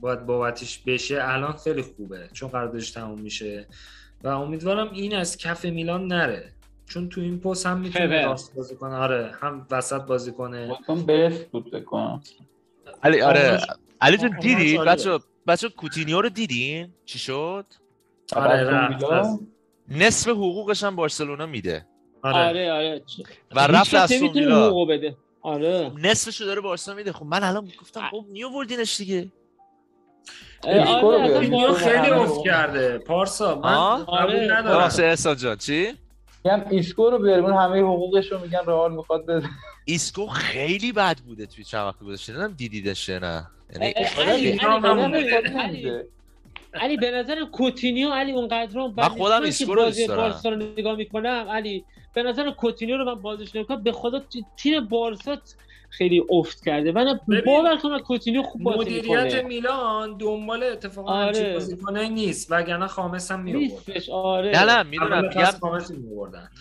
باید بابتش بشه الان خیلی خوبه چون قراردادش تموم میشه. و امیدوارم این از کف میلان نره. چون تو این پست هم می‌تونه. راست بازی کنه. آره هم وسط بازی کنه. بست بود فکر کنم. علی آره. علی جون دیدی. بچه بچه کوتینیو رو دیدین؟ چی شد؟ آره؟ رفت. نصف حقوقش هم بارسلونا میده. آره. آره آره. و رفت از حقوق بده. آره نصفشو داره بارسلونا میده خب من الان گفتم خب نیو بردینش دیگه رو آره بارسا- خیلی رو. کرده پارسا من؟ قبول آره. ندارم ببخشید احسان جان چی میگم ایسکو رو بیاریم اون همه حقوقش رو میگن رئال می‌خواد بده ایسکو خیلی بد بوده توی چند وقت گذشته نمی‌دونم دیدیدش نه یعنی آره، علی به نظر- کوتینیو علی اونقدر من خودم ایسکو رو دوست دارم. بارسا رو نگاه می‌کنم علی به نظر کوتینیو رو من بازیش نمی‌کنم به خدا تی- تیم بارسا خیلی افت کرده. من باور کنم کوتینیو خوب بازی مدیریت می‌کنه. میلان دنبال اتفاقا آره. همچین بازیکنایی نیست. وگرنه خامس هم می‌آورد. نیستش آره. نه نه می‌دونم. میگم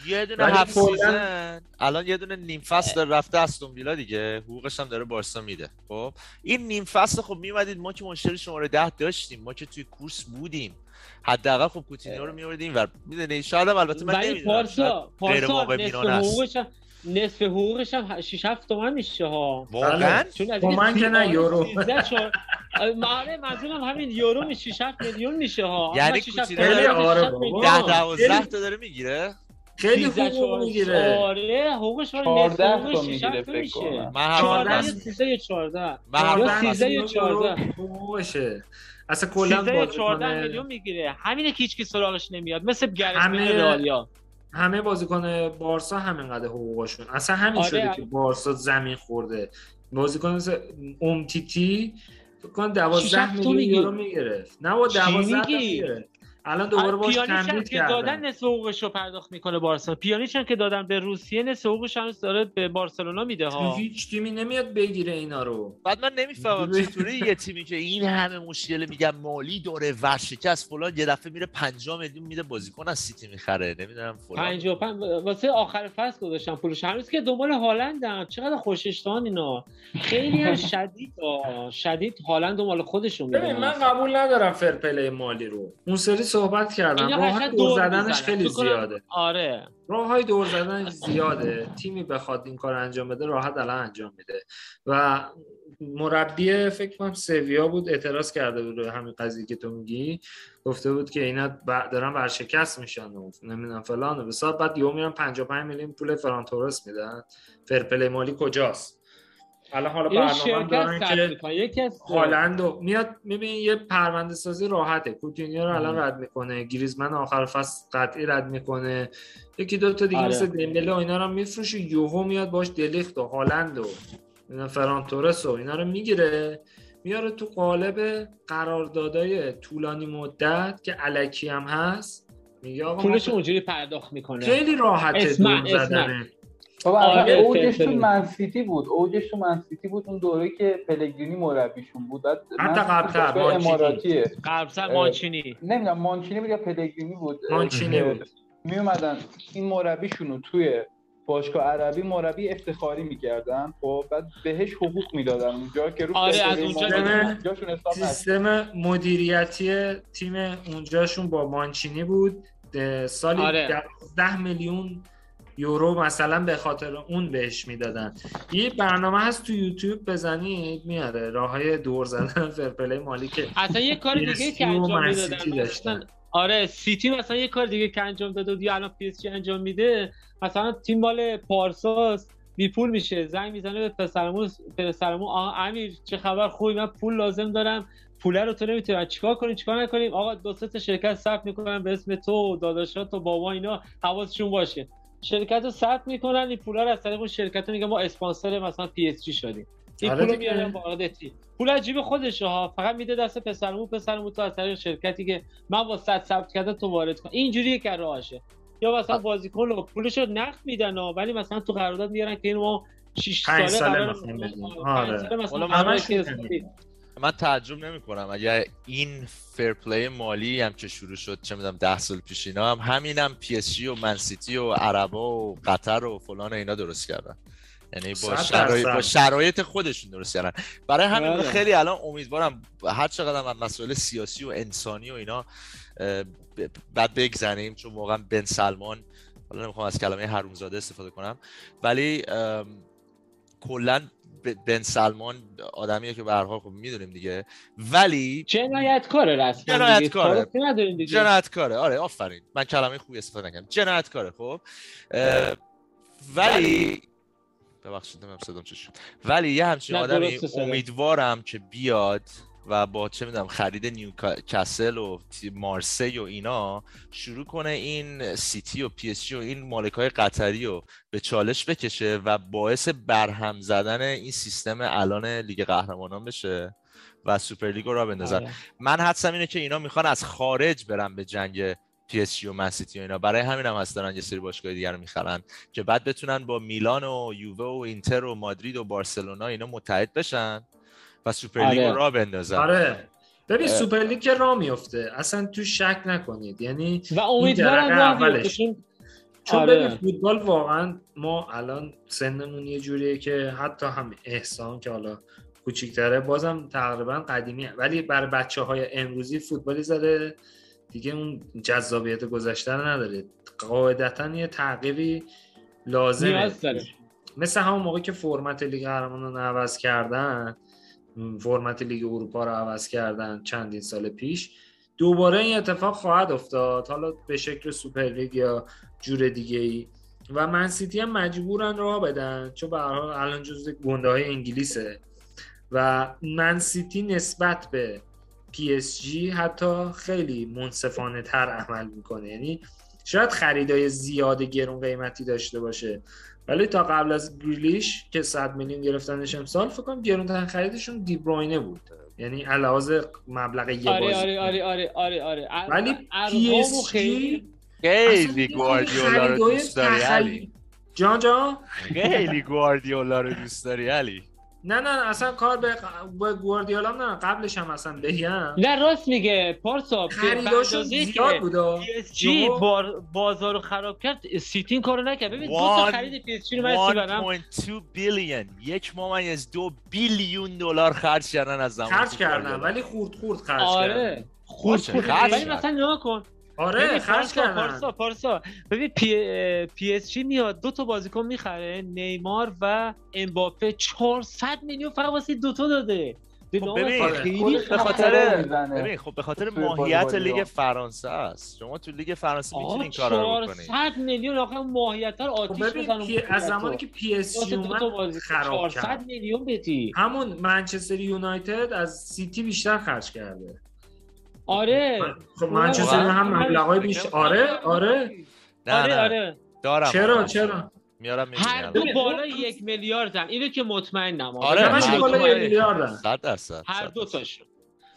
یه دونه هفت سیزن. الان یه دونه نیم فصل داره رفته استون ویلا دیگه. حقوقش هم داره بارسا میده. خب این نیم فصل خب میومدید ما که مشتری شماره ده داشتیم. ما که توی کورس بودیم. حداقل خب کوتینیو رو میوردیم و می‌دونی شاید هم البته من نمی‌دونم. پارسا پارسا. حقوقش هم نصف حقوقش هم 6 7 تومن میشه ها واقعا؟ چون از تومن که نه، یورو. [LAUGHS] 13 چهار- آره منظورم همین یورو می 6 7 میلیون میشه ها یعنی اما 6 7 کوتینیو خیلی تومن آره 6 بابا. میلیون. ده دوازده خیلی- تا داره می‌گیره؟ خیلی 13 حقوق می‌گیره. آره حقوقش ولی 14 نصف حقوقش 6 می‌گیره 7 فکر میشه. کنم. من هر 14 14 یا 13 یا 14 من هر یا وقت 13 یا 14 حقوقشه اصلا کلا 13 یا 14 بازیکن میلیون می‌گیره. همینه که هیچ کی سراغش نمیاد. مثل گرش میل رئالیا همه بازیکن بارسا همینقدر حقوقشون اصلا همین آره، شده آره. که بارسا زمین خورده بازیکن اومتیتی فکر کنم شش 12 هفت میلیون؟ یورو می‌گرفت نه با چی 12 تا میگی؟ می‌گرفت الان دوباره باش پیانیچ هم تمدید که دادن نصف حقوقش رو پرداخت می‌کنه بارسلونا پیانیچ هم که دادن به روسیه نصف حقوقش هنوز داره به بارسلونا میده ها. هیچ تیمی نمیاد بگیره اینا رو. بعد من نمی‌فهمم. [LAUGHS] چطوری یه تیمی که این همه مشکل میگم مالی داره ورشکست فلان یه دفعه میره 5 میلیون میده بازیکن از سیتی می‌خره. نمی‌دونم فلان. 55 واسه آخر فصل گذاشتن پولش. هنوز که دنبال هالندن چقدر خوششتان اینا. خیلی هم شدید آه. شدید هالند مال خودشون ببین من قبول ندارم فرپلی مالی رو. اون سری صحبت کردم. راه قشنگ دور زدنش. خیلی زیاده. آره. راه های دور زدنش زیاده. تیمی بخواد این کار انجام بده راحت الان انجام میده. و مربی فکر کنم سویا بود اعتراض کرده بود روی همین قضیه که تو میگی. گفته بود که اینا دارن ورشکست میشن و نمی‌دونم فلان و بسار بعد یهو میرن 55 میلیون پول فران تورس میدن. فرپلی مالی کجاست؟ الان حالا برنامه دارن که. یکی از هالند میاد میبین یه پرونده سازی راحته. کوتینیو رو الان رد می‌کنه. گریزمن آخر فصل قطعی رد می‌کنه. یکی دو تا دیگه آره. مثل دمبله و اینا رو میفروشه. یوهو میاد باش دلیخت و هالند و اینا فران تورس و اینا رو می‌گیره. میاره تو قالب قراردادای طولانی مدت که علکی هم هست. میگه آقا پولش اونجوری پرداخت می‌کنه. خیلی راحته اسمع، اسمع. بابا آره، اصلا اوجش تو. منسیتی بود اوجش تو منسیتی بود اون دوره که پلگرینی مربیشون بود بعد حتی قبل‌تر، باشگاه مانچینی. قبلتر مانچینی نمی‌دونم مانچینی بود یا پلگرینی بود مانچینی بود. می اومدن این مربیشون رو توی باشگاه عربی مربی افتخاری می‌کردن خب بعد بهش حقوق می‌دادن اونجا که رو آره، از اونجا. سیستم مدیریتی تیم اونجاشون با مانچینی بود ده- سالی آره. 10 میلیون یورو مثلا به خاطر اون بهش می‌دادن. یه برنامه هست تو یوتیوب بزنید میاره. راه های دور زدن fair play مالی که اصلا یه کار دیگه که انجام می‌دادن. آره سیتی مثلا یه کار دیگه که انجام داده دیگه الان پی اس جی انجام میده. مثلا تیم مال پارساس بی پول میشه. زنگ می‌زنه به پسرعمو پسرعمو آقا امیر چه خبر؟ خوبی؟ من پول لازم دارم. پوله رو تو نمی‌تونم چیکار کنیم چیکار نکنیم؟ آقا دو سه تا شرکت ثبت می‌کنن به اسم تو داداشات و بابا اینا حواسشون باشه. شرکت رو ثبت می‌کنن این پولا رو از طریق اون شرکت میگه ما اسپانسر مثلا پی اس جی شدیم. این آره پول. میارن وارد تیم پول از جیب خودشه ها. فقط میده دست پسرعمو پسرعمو تو از طریق شرکتی که من با صد ثبت کرده تو وارد کن. اینجوریه که راهشه. یا مثلا بازیکن رو پولش رو نقد میدن ها ولی مثلا تو قرارداد میارن که این ما 6 پنج ساله ساله قرار مثلا آره. ساله مثلا من تعجب نمی کنم اگر این fair play مالی هم که شروع شد چه می‌دونم ده سال پیش اینا هم همینم پی اس جی و من سیتی و عربا و قطر و فلان اینا درست کردن یعنی با درصد. با شرایط خودشون درست کردن برای همین بله. خیلی الان امیدوارم هر چقدر هم مسائل سیاسی و انسانی و اینا بعد بگذریم چون واقعا بن سلمان حالا نمی‌خوام از کلمه حرومزاده استفاده کنم ولی کلا بن سلمان آدمیه که به هر حال خب می‌دونیم دیگه. ولی جنایتکاره رسما دیگه. جنایتکاره. جنایتکاره. آره آفرین. من کلمه خوبی استفاده نکردم. جنایتکاره خب. ولی ببخشید نمی‌دونم صدام چی شد. ولی یه همچین آدمی. امیدوارم که بیاد و با چه می‌دونم خرید نیوکاسل و مارسی و اینا شروع کنه این سیتی و پی اس جی و این مالکای قطری رو به چالش بکشه و باعث برهم زدن این سیستم الان لیگ قهرمانان بشه و سوپر لیگ رو راه بندازن. آره. من حدسم اینه که اینا می‌خوان از خارج برن به جنگ پی اس جی و من سیتی و اینا. برای همین هم هست دارن یه سری باشگاه دیگر رو می‌خرن که بعد بتونن با میلان و یووه و اینتر و مادرید و بارسلونا اینا متحد بشن. و سوپر لیگ آره. رو راه بندازن آره ببین اه. سوپر لیگ که راه میفته اصلا تو شک نکنید یعنی و امیدوارم اولش. چون آره. ببین فوتبال واقعا ما الان سنمون یه جوریه که حتی هم احسان که حالا کوچیکتره بازم تقریبا قدیمیه ولی برای بچه های امروزی فوتبالی زده دیگه اون جذابیت گذشته رو نداره قاعدتا یه تغییری لازمه. مثل همون موقع که فرمت لیگ قهرمانان رو عوض کردن فرمت لیگ اروپا رو عوض کردن چندین سال پیش. دوباره این اتفاق خواهد افتاد. حالا به شکل سوپر لیگ یا جور دیگه ای. و من سیتی هم مجبورن راه بدن. چون به هر حال الان جزو گنده های انگلیسه. و من سیتی نسبت به پی اس جی حتی خیلی منصفانه تر عمل می‌کنه. یعنی شاید خریدای زیاد گرون قیمتی داشته باشه. ولی تا قبل از گریلیش که 100 میلیون گرفتنش امسال فکر کنم گرونترین خریدشون دیبروینه بود. یعنی علاوه مبلغ یه آره بازی. آره آره آره آره آره. ولی ارقامو پی اس خیلی خیلی گواردیولا رو دوست داری علی. جان جان؟ خیلی گواردیولا رو دوست داری علی. نه نه اصلا کار به, به گواردیولا نه قبلش هم اصلا بگم نه راست میگه پارسا خریداشون زیاد که بود جی بار بازار رو خراب کرد سیتی این کارو نکرد. ببین دو تا خرید پی اس جی رو من استیبرم 1.2 بیلیون یک ممیز دو بیلیون دلار خرج کردن از زمان خرج کردن. ولی خورد خورد خرج کردن. آره خورد باشه، خورد. خرج ولی. مثلا نگاه کن. آره خرج کردن. پارسا پارسا. ببین پی, پی اس جی میاد دو تا بازیکن می‌خره نیمار و امباپه. 400 میلیون فقط واسه دو تا داده. خب ببین، خودش به خاطر. ببین خب به خاطر ماهیت لیگ فرانسه است. شما تو لیگ فرانسه می‌تونی آقا این کارا رو بکنی. 400 میلیون آخه ماهیت رو خب آتیش ببین بزنم پی... از زمانی که پی اس جی اومد بازی خراب 400 کرد. میلیون بدی. همون منچستر یونایتد از سیتی بیشتر خرج کرده. آره. خب منچستر؟ هم مبلغای بیشتر آره آره نه آره. نه آره. دارم. چرا آره. چرا؟ میارم هر دو بالای یک میلیاردن. اینو که مطمئنم. آره. همش هر بالای دو یک میلیاردن. صد درصد هر دو. تاشون.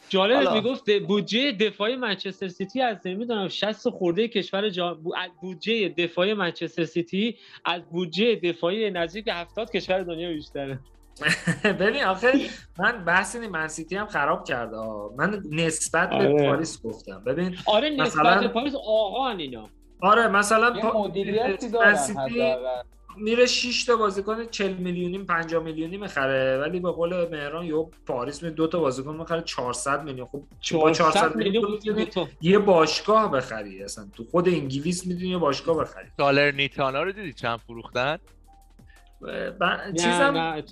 جالب. می‌گفت بودجه دفاعی منچستر سیتی از نمی‌دونم 60 خورده کشور جا... بودجه دفاعی منچستر سیتی از بودجه دفاعی نزدیک 70 کشور دنیا بیشتره. [LAUGHS] ببین آخه من بحث این منسیتی هم خراب کرده. من نسبت به آره. پاریس گفتم. ببین آره نسبت مثلا- به پاریس آقا اینا. آره مثلا پا- مدیریتی من دارن سیتی حداقل. میره 6 تا بازیکن 40 میلیونی 50 میلیونی می‌خره. ولی به قول مهران یه پاریس می دو تا بازیکن می‌خره 400 میلیون. خب با 400 میلیون یه باشگاه بخری. اصلا تو خود انگلیس می‌تونی یه باشگاه بخری. سالرنیتانا رو دیدی چند فروختن؟ من نه چیزم نه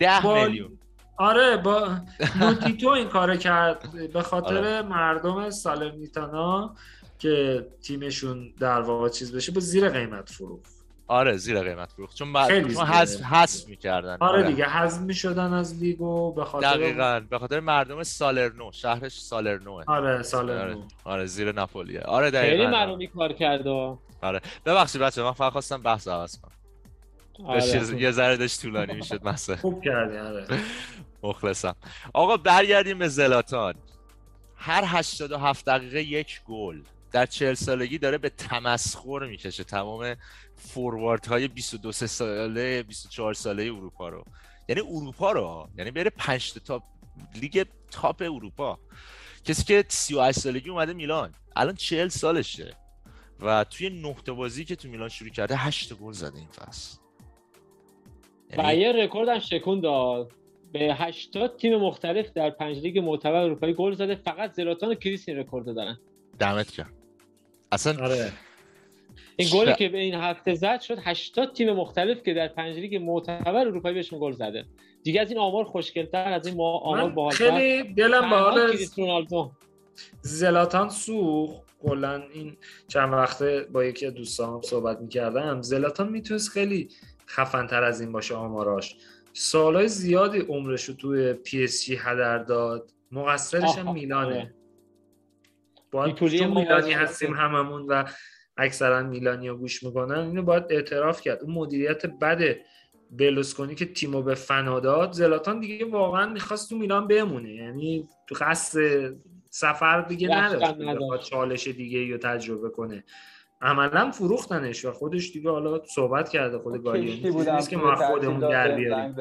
ده با- میلیون. آره با [LAUGHS] لوتیتو این کار کرد. به خاطر مردم سالرنیتانا که تیمشون در واقع چیز بشه با زیر قیمت فروخت. آره زیر قیمت فروخت. چون خیلی بعد چون حذف. حذف می‌کردن. آره دیگه حذف می‌شدن از لیگ و به خاطر دقیقا. به خاطر مردم سالرنو. شهرش سالرنوه. آره سالرنو. آره, آره زیر ناپولیه. آره خیلی دقیقا معلومی کار کرده. آره. ببخشید بچه من فقط خواستم بحث عوض کنم. آره. یه- یه ذره داشت طولانی می‌شد مسئله. خوب کردی آره. مخلصم. آقا برگردیم به زلاتان. هر 87 دقیقه یک گل. در 40 سالگی داره به تمسخر می‌کشه. تمام فوروارد های 22 سه ساله 24 ساله اروپا رو. یعنی اروپا رو یعنی بره 5 تا لیگ top اروپا. کسی که 38 سالگی اومده میلان. الان 40 سالشه. و توی تا بازی که تو میلان شروع کرده 8 گل زده این فصل. و یعنی یه رکورد هم شکون داد. به 80 تیم مختلف در پنج لیگ معتبر اروپایی گل زده. فقط زلاتان و کریس این رکورد رو دارن. دمت کرد اصلا آره. این گلی که به این هفته زد شد 80 تیم مختلف که در پنج لیگ معتبر اروپایی بهشون گل زده. دیگه از این آمار خوشگل‌تر از این ما آمار من باحال‌تر خیلی دلم به حال زلاتان سوخت کلا این چند وقته با یکی از دوستانم صحبت می‌کردم. زلاتان می‌تونست خیلی خفنتر از این باشه آماراش. سالهای زیادی عمرش رو توی پی اس جی هدر داد. مقصرش هم میلانه. آره. باید ما میلانی هستیم هممون و اکثرا میلانی گوش می‌کنن اینو باید اعتراف کرد. اون مدیریت بد برلوسکونی که تیمو به فنا داد زلاتان دیگه واقعا می‌خواست تو میلان بمونه. یعنی تو قصد سفر دیگه نداشت چالش دیگه رو تجربه کنه. عملا فروختنش و خودش دیگه حالا صحبت کرده خود گالیانی کشتی چیزی نیست که ما خودمون در بیاریم.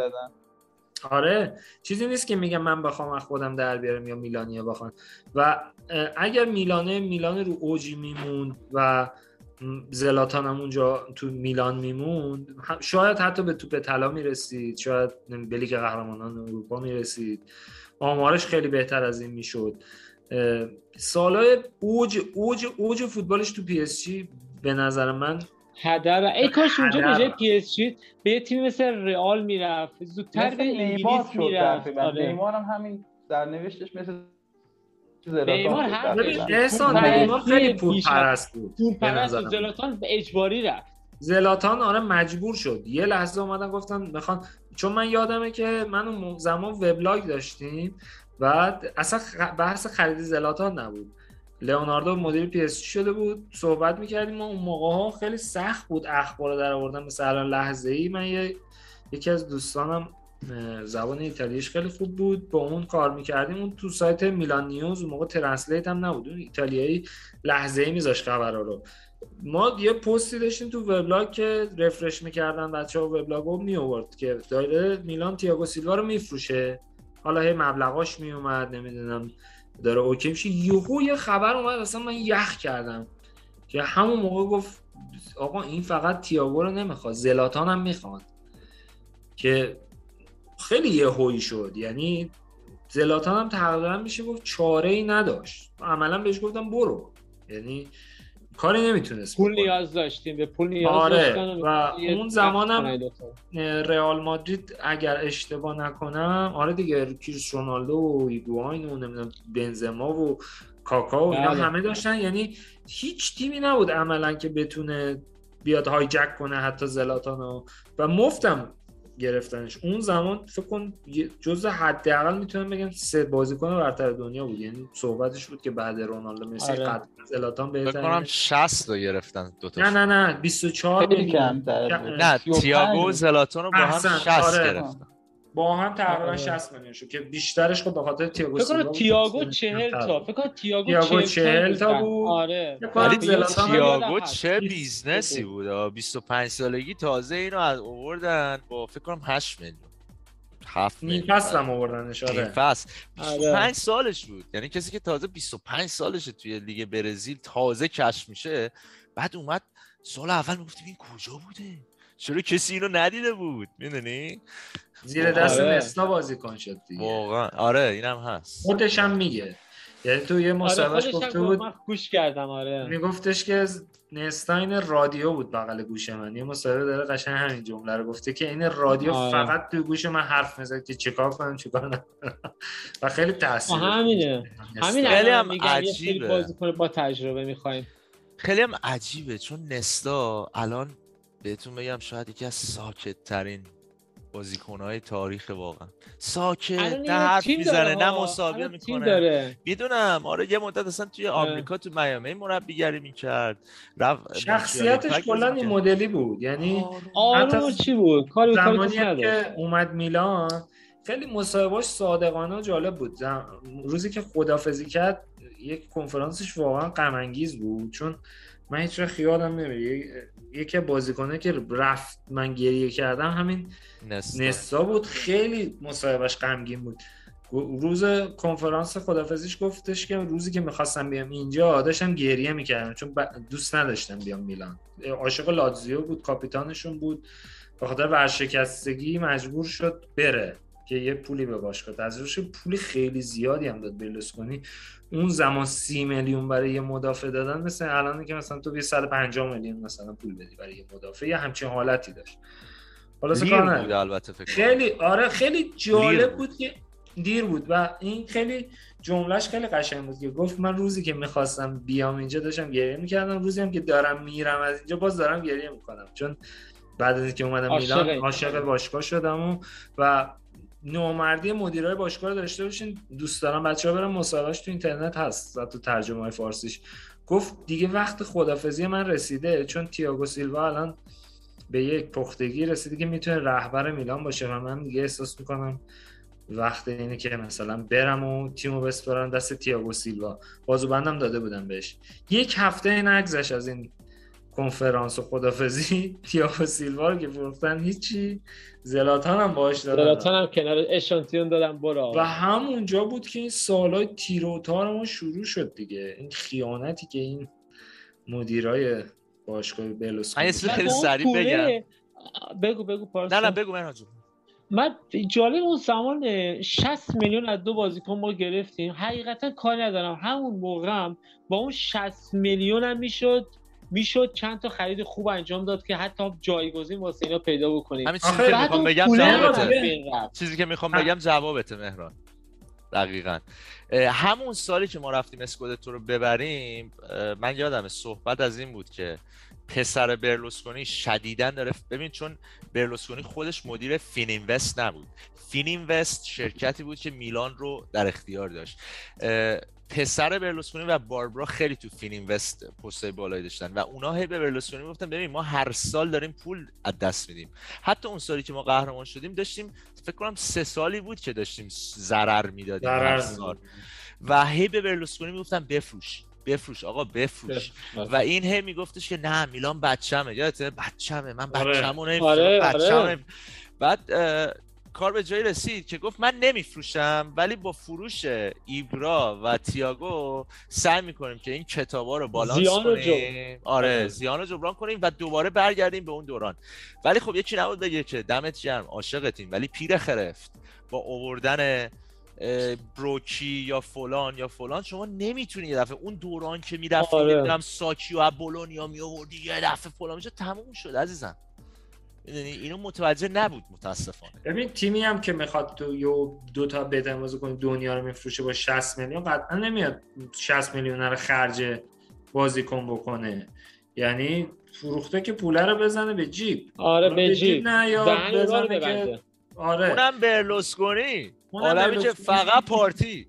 آره چیزی نیست که میگم من بخوام از خودم در بیارم یا میلانیا بخوان. و اگر میلانه میلان رو اوجی میموند و زلاتان هم اونجا تو میلان میموند شاید حتی به توپ طلا می‌رسید شاید به لیگ قهرمانان اروپا می‌رسید. آمارش خیلی بهتر از این می‌شد. سالای اوج اوج اوج فوتبالش تو پی اس جی به نظر من هدر ای کاش اونجا به. جای پی اس جی به یه تیم مثل رئال می‌رفت زودتر به نیمار انگلیس می‌رفت آره. نیمار هم همین سرنوشتش مثل نیمار. احسان نیمار خیلی پول. پرست بود پول به پرست. زلاتان به اجباری رفت زلاتان آره مجبور شد یه لحظه اومدن گفتن می‌خوان چون من یادمه که من اون زمان وبلاگ داشتیم و اصلا بحث خرید زلاتان نبود. لئوناردو مدیر پی شده بود. صحبت می‌کردیم ما اون موقع ها خیلی سخت بود اخبار در آوردن. مثلا لحظه ای من یه یکی از دوستانم زبان ایتالیاش خیلی خوب بود. با اون کار می‌کردیم. اون تو سایت میلان نیوز اون موقع translate هم نبود. اون ایتالیایی لحظه ای میذاش خبرها رو. ما یه پستی داشتیم تو وبلاگ که refresh می‌کردن بچه ها وبلاگ رو می آورد که داره میلان تییاگو سیلوا رو میفروشه. حالا هی مبلغاش میومد نمی‌دونم. داره OK میشه. یهو یه خبر اومد اصلا من یخ کردم. که همون موقع گفت آقا این فقط تییاگو رو نمی‌خواد زلاتان هم می‌خواد. که خیلی یهویی شد. یعنی زلاتان هم تقریبا میشه گفت چاره ای نداشت عملا بهش گفتم برو. یعنی کاری نمی‌تونست پول. نیاز داشتیم به پول نیاز آره، داشتن و یه اون زمانم-. رئال مادرید اگر اشتباه نکنم آره دیگه کریس رونالدو و ایگواین و نمی‌دونم بنزما و کاکا و اینا بله. همه داشتن یعنی هیچ تیمی نبود عملا که بتونه بیاد هایجک کنه حتی زلاتانو و مفتم گرفتنش. اون زمان فکر کن یه- جزء حداقل می‌تونم بگم سه بازیکن برتر دنیا بود. یعنی صحبتش بود که بعد رونالدو مسی آره. قطعا زلاتان فکر بهتره. کنم 60 رو گرفتن دوتا نه نه نه 24 خیلی کمتر. نه 35 تییاگو زلاتان رو با هم احسن، 60 آره. گرفتن. با هم تقریبا آره. 60 میلیون شد که بیشترش خب به خاطر تییاگو فکر. تییاگو خیلی 40 کمتر تا. فکر کنم تییاگو تییاگو 40 40 تا بود. آره ولی تییاگو هست. چه business ی بود آه. 25 سالگی تازه اینو از آوردن با فکر کنم 8 میلیون 7 نیم میلیون فصل هم آوردنش آره فصل آره. 25 سالش بود یعنی کسی که تازه 25 سالشه توی لیگ برزیل تازه کشف میشه بعد اومد سال اول می‌گفتیم این کجا بوده چرا کسی اینو ندیده بود می‌دونی زیر دست آره. نستا بازیکن شد دیگه. واقعا. آره اینم هست. خودش هم میگه. یعنی تو یه آره مصاحبهش گفته گفت بود من گوش کردم آره. میگفتش که نستا این رادیو بود بغل گوش من. یه مصاحبه داره قشنگ همین جمله رو گفته که این رادیو آره. فقط تو گوش من حرف می‌زد که چیکار کنم چیکار نکنم [LAUGHS] و خیلی تاثیر همینه. همین خیلی هم عجیبه. بازیکن با تجربه می‌خوایم. خیلی هم عجیبه چون نستا الان بهتون بگم شاید یکی از ساکت ترین بازیکنهای تاریخ واقعا. ساکت نه حرف می‌زنه نه. مسابقه می‌کنه. داره. می‌دونم. آره یه مدت اصلا توی آره. آمریکا تو میامی مربیگری می‌کرد. رفت شخصیتش کلا این مدلی بود. یعنی آروم حتی چی بود؟ کاری زمانی که اومد میلان خیلی مصاحبهاش صادقانه و جالب بود. زم- روزی که خدافزی کرد یک کنفرانسش واقعا غم انگیز بود. چون من هیچ خیالم نمیره. یکی بازیکنه که رفت من گریه کردم همین نستا. نستا بود. خیلی مصاحبهش غمگین بود. روز کنفرانس خدافزیش گفتش که روزی که می‌خواستم بیام اینجا داشتم گریه می‌کردم چون دوست نداشتم بیام میلان. عاشق لاتزیو بود کاپیتانشون بود. به خاطر ورشکستگی مجبور شد بره. که یه پولی به باشگاه شد پولی خیلی زیادی هم داد برلوسکونی اون زمان سی میلیون برای یه مدافع دادن مثل الان که مثلا تو 150 میلیون مثلا پول بدی برای یه مدافع یه همچین حالتی داشت حالا. بود البته فکر. خیلی آره خیلی جالب بود. بود که دیر بود و این خیلی جملهش خیلی قشنگ بود که گفت من روزی که می‌خواستم بیام اینجا داشتم گریه می‌کردم روزی هم که دارم میرم از اینجا باز دارم گریه می‌کنم چون بعد از اینکه اومدم میلان عاشق باشگاه شدم و, و نومردی مدیرای باشگاه داشته باشین. دوست دارم بچه‌ها برن مصاحبهش تو اینترنت هست و تو ترجمه های فارسیش. گفت دیگه وقت خدافزی من رسیده چون تییاگو سیلوا الان به یک پختگی رسیده که می‌تونه رهبر میلان باشه و من دیگه احساس می‌کنم وقت اینه که مثلا برم و تیمو بسپارم دست تییاگو سیلوا. بازو بندم داده بودم بهش. یک هفته نگذشت از این کنفرانس و خدافزی [LAUGHS] تییاگو سیلوا رو که فروختن هیچی. زلاتان هم باش دادن. زلاتان هم کنار اشانتیون دادم برو و همونجا بود که این سالهای تیر و تار ما شروع شد دیگه. این خیانتی که این مدیرای باشگاه من یه خیلی سریع بگم. بگو بگو پارسا. نه نه بگو من جون. من جالب اون زمان 60 میلیون از دو بازیکن ما گرفتیم. حقیقتا کار ندارم. همون موقع هم با اون 60 میلیون هم می‌شد می‌شد چند تا خرید خوب انجام داد که حتی جایگزین واسه اینا پیدا بکنیم. همین چیزی که می‌خوام بگم جوابته. چیزی که می‌خوام. بگم جوابته مهران. دقیقا. همون سالی که ما رفتیم اسکودتو رو ببریم من یادم صحبت از این بود که پسر برلوسکونی شدیدن داره ببین چون برلوسکونی خودش مدیر فینینوست نبود. فینینوست شرکتی بود که میلان رو در اختیار داشت. پسر برلوسکونی و باربرا خیلی تو فینینوست پستای بالایی داشتن و اونا هی به برلوسکونی گفتن ببین ما هر سال داریم پول از دست میدیم. حتی اون سالی که ما قهرمان شدیم داشتیم فکر کنم سه سالی بود که داشتیم ضرر می‌دادیم هر سال. و هی به برلوسکونی می‌گفتن بفروش بفروش آقا بفروش. و این هی میگفتش که نه میلان بچمه. یادته؟ بچمه من آره. بچمو آره، آره. نمی- بعد کار به جایی رسید که گفت من نمیفروشم ولی با فروش ایبرا و تییاگو سعی می‌کنیم که این کتابا رو بالانس کنیم آره آره. زیان رو جبران کنیم و دوباره برگردیم به اون دوران ولی خب یکی نبود بگه که دمت گرم عاشقتیم ولی پیر خرفت با اه، بروکی یا فلان یا فلان شما نمی‌تونی یه دفعه اون دوران که می‌رفتی آره. ساچی و بولونیا میآوردی یه دفعه فلان میشه تموم شد عزیزم می‌دونی؟ اینو متوجه نبود متاسفانه. ببین تیمی هم که می‌خواد تو یو دو تا بهترین بازیکن دنیا رو میفروشه با 60 میلیون قطعا نمیاد 60 میلیون رو خرج بازیکن بکنه. یعنی فروخته که پوله رو بزنه به جیب. آره به جیب نه یا بزنه که آره. اونم برلوسکونی. اونم آدمی که. فقط پارتی.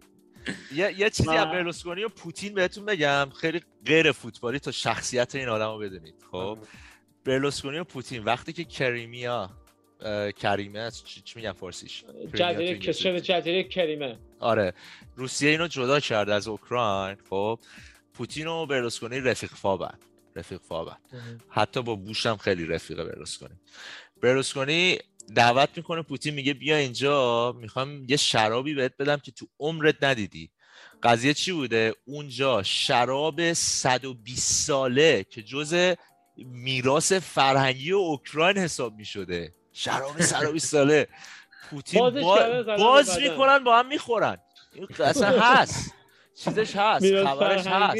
یه, یه چیزی. از برلوسکونی و پوتین بهتون بگم. خیلی غیر فوتبالی تا شخصیت این آدم رو بدونید خب؟ برلوسکونی و پوتین. وقتی که کریمیا کریمه چی, چی میگن فارسیش؟ جزیره جزیره کریمه. آره. روسیه اینو جدا کرد از اوکراین. خب پوتین و برلوسکونی رفیق فابن رفیق فابن حتی با بوش هم خیلی رفیق برلوسکونی. برلوسکونی دعوت می‌کنه پوتین میگه بیا اینجا می‌خوام یه شرابی بهت بدم که تو عمرت ندیدی. قضیه چی بوده؟ اونجا شراب 120 ساله که جز میراث فرهنگی اوکراین حساب می‌شده. شراب [LAUGHS] 120 ساله. پوتین با- باز. می‌کنن با هم می‌خورن. این اصلا هست. چیزش هست خبرش هست.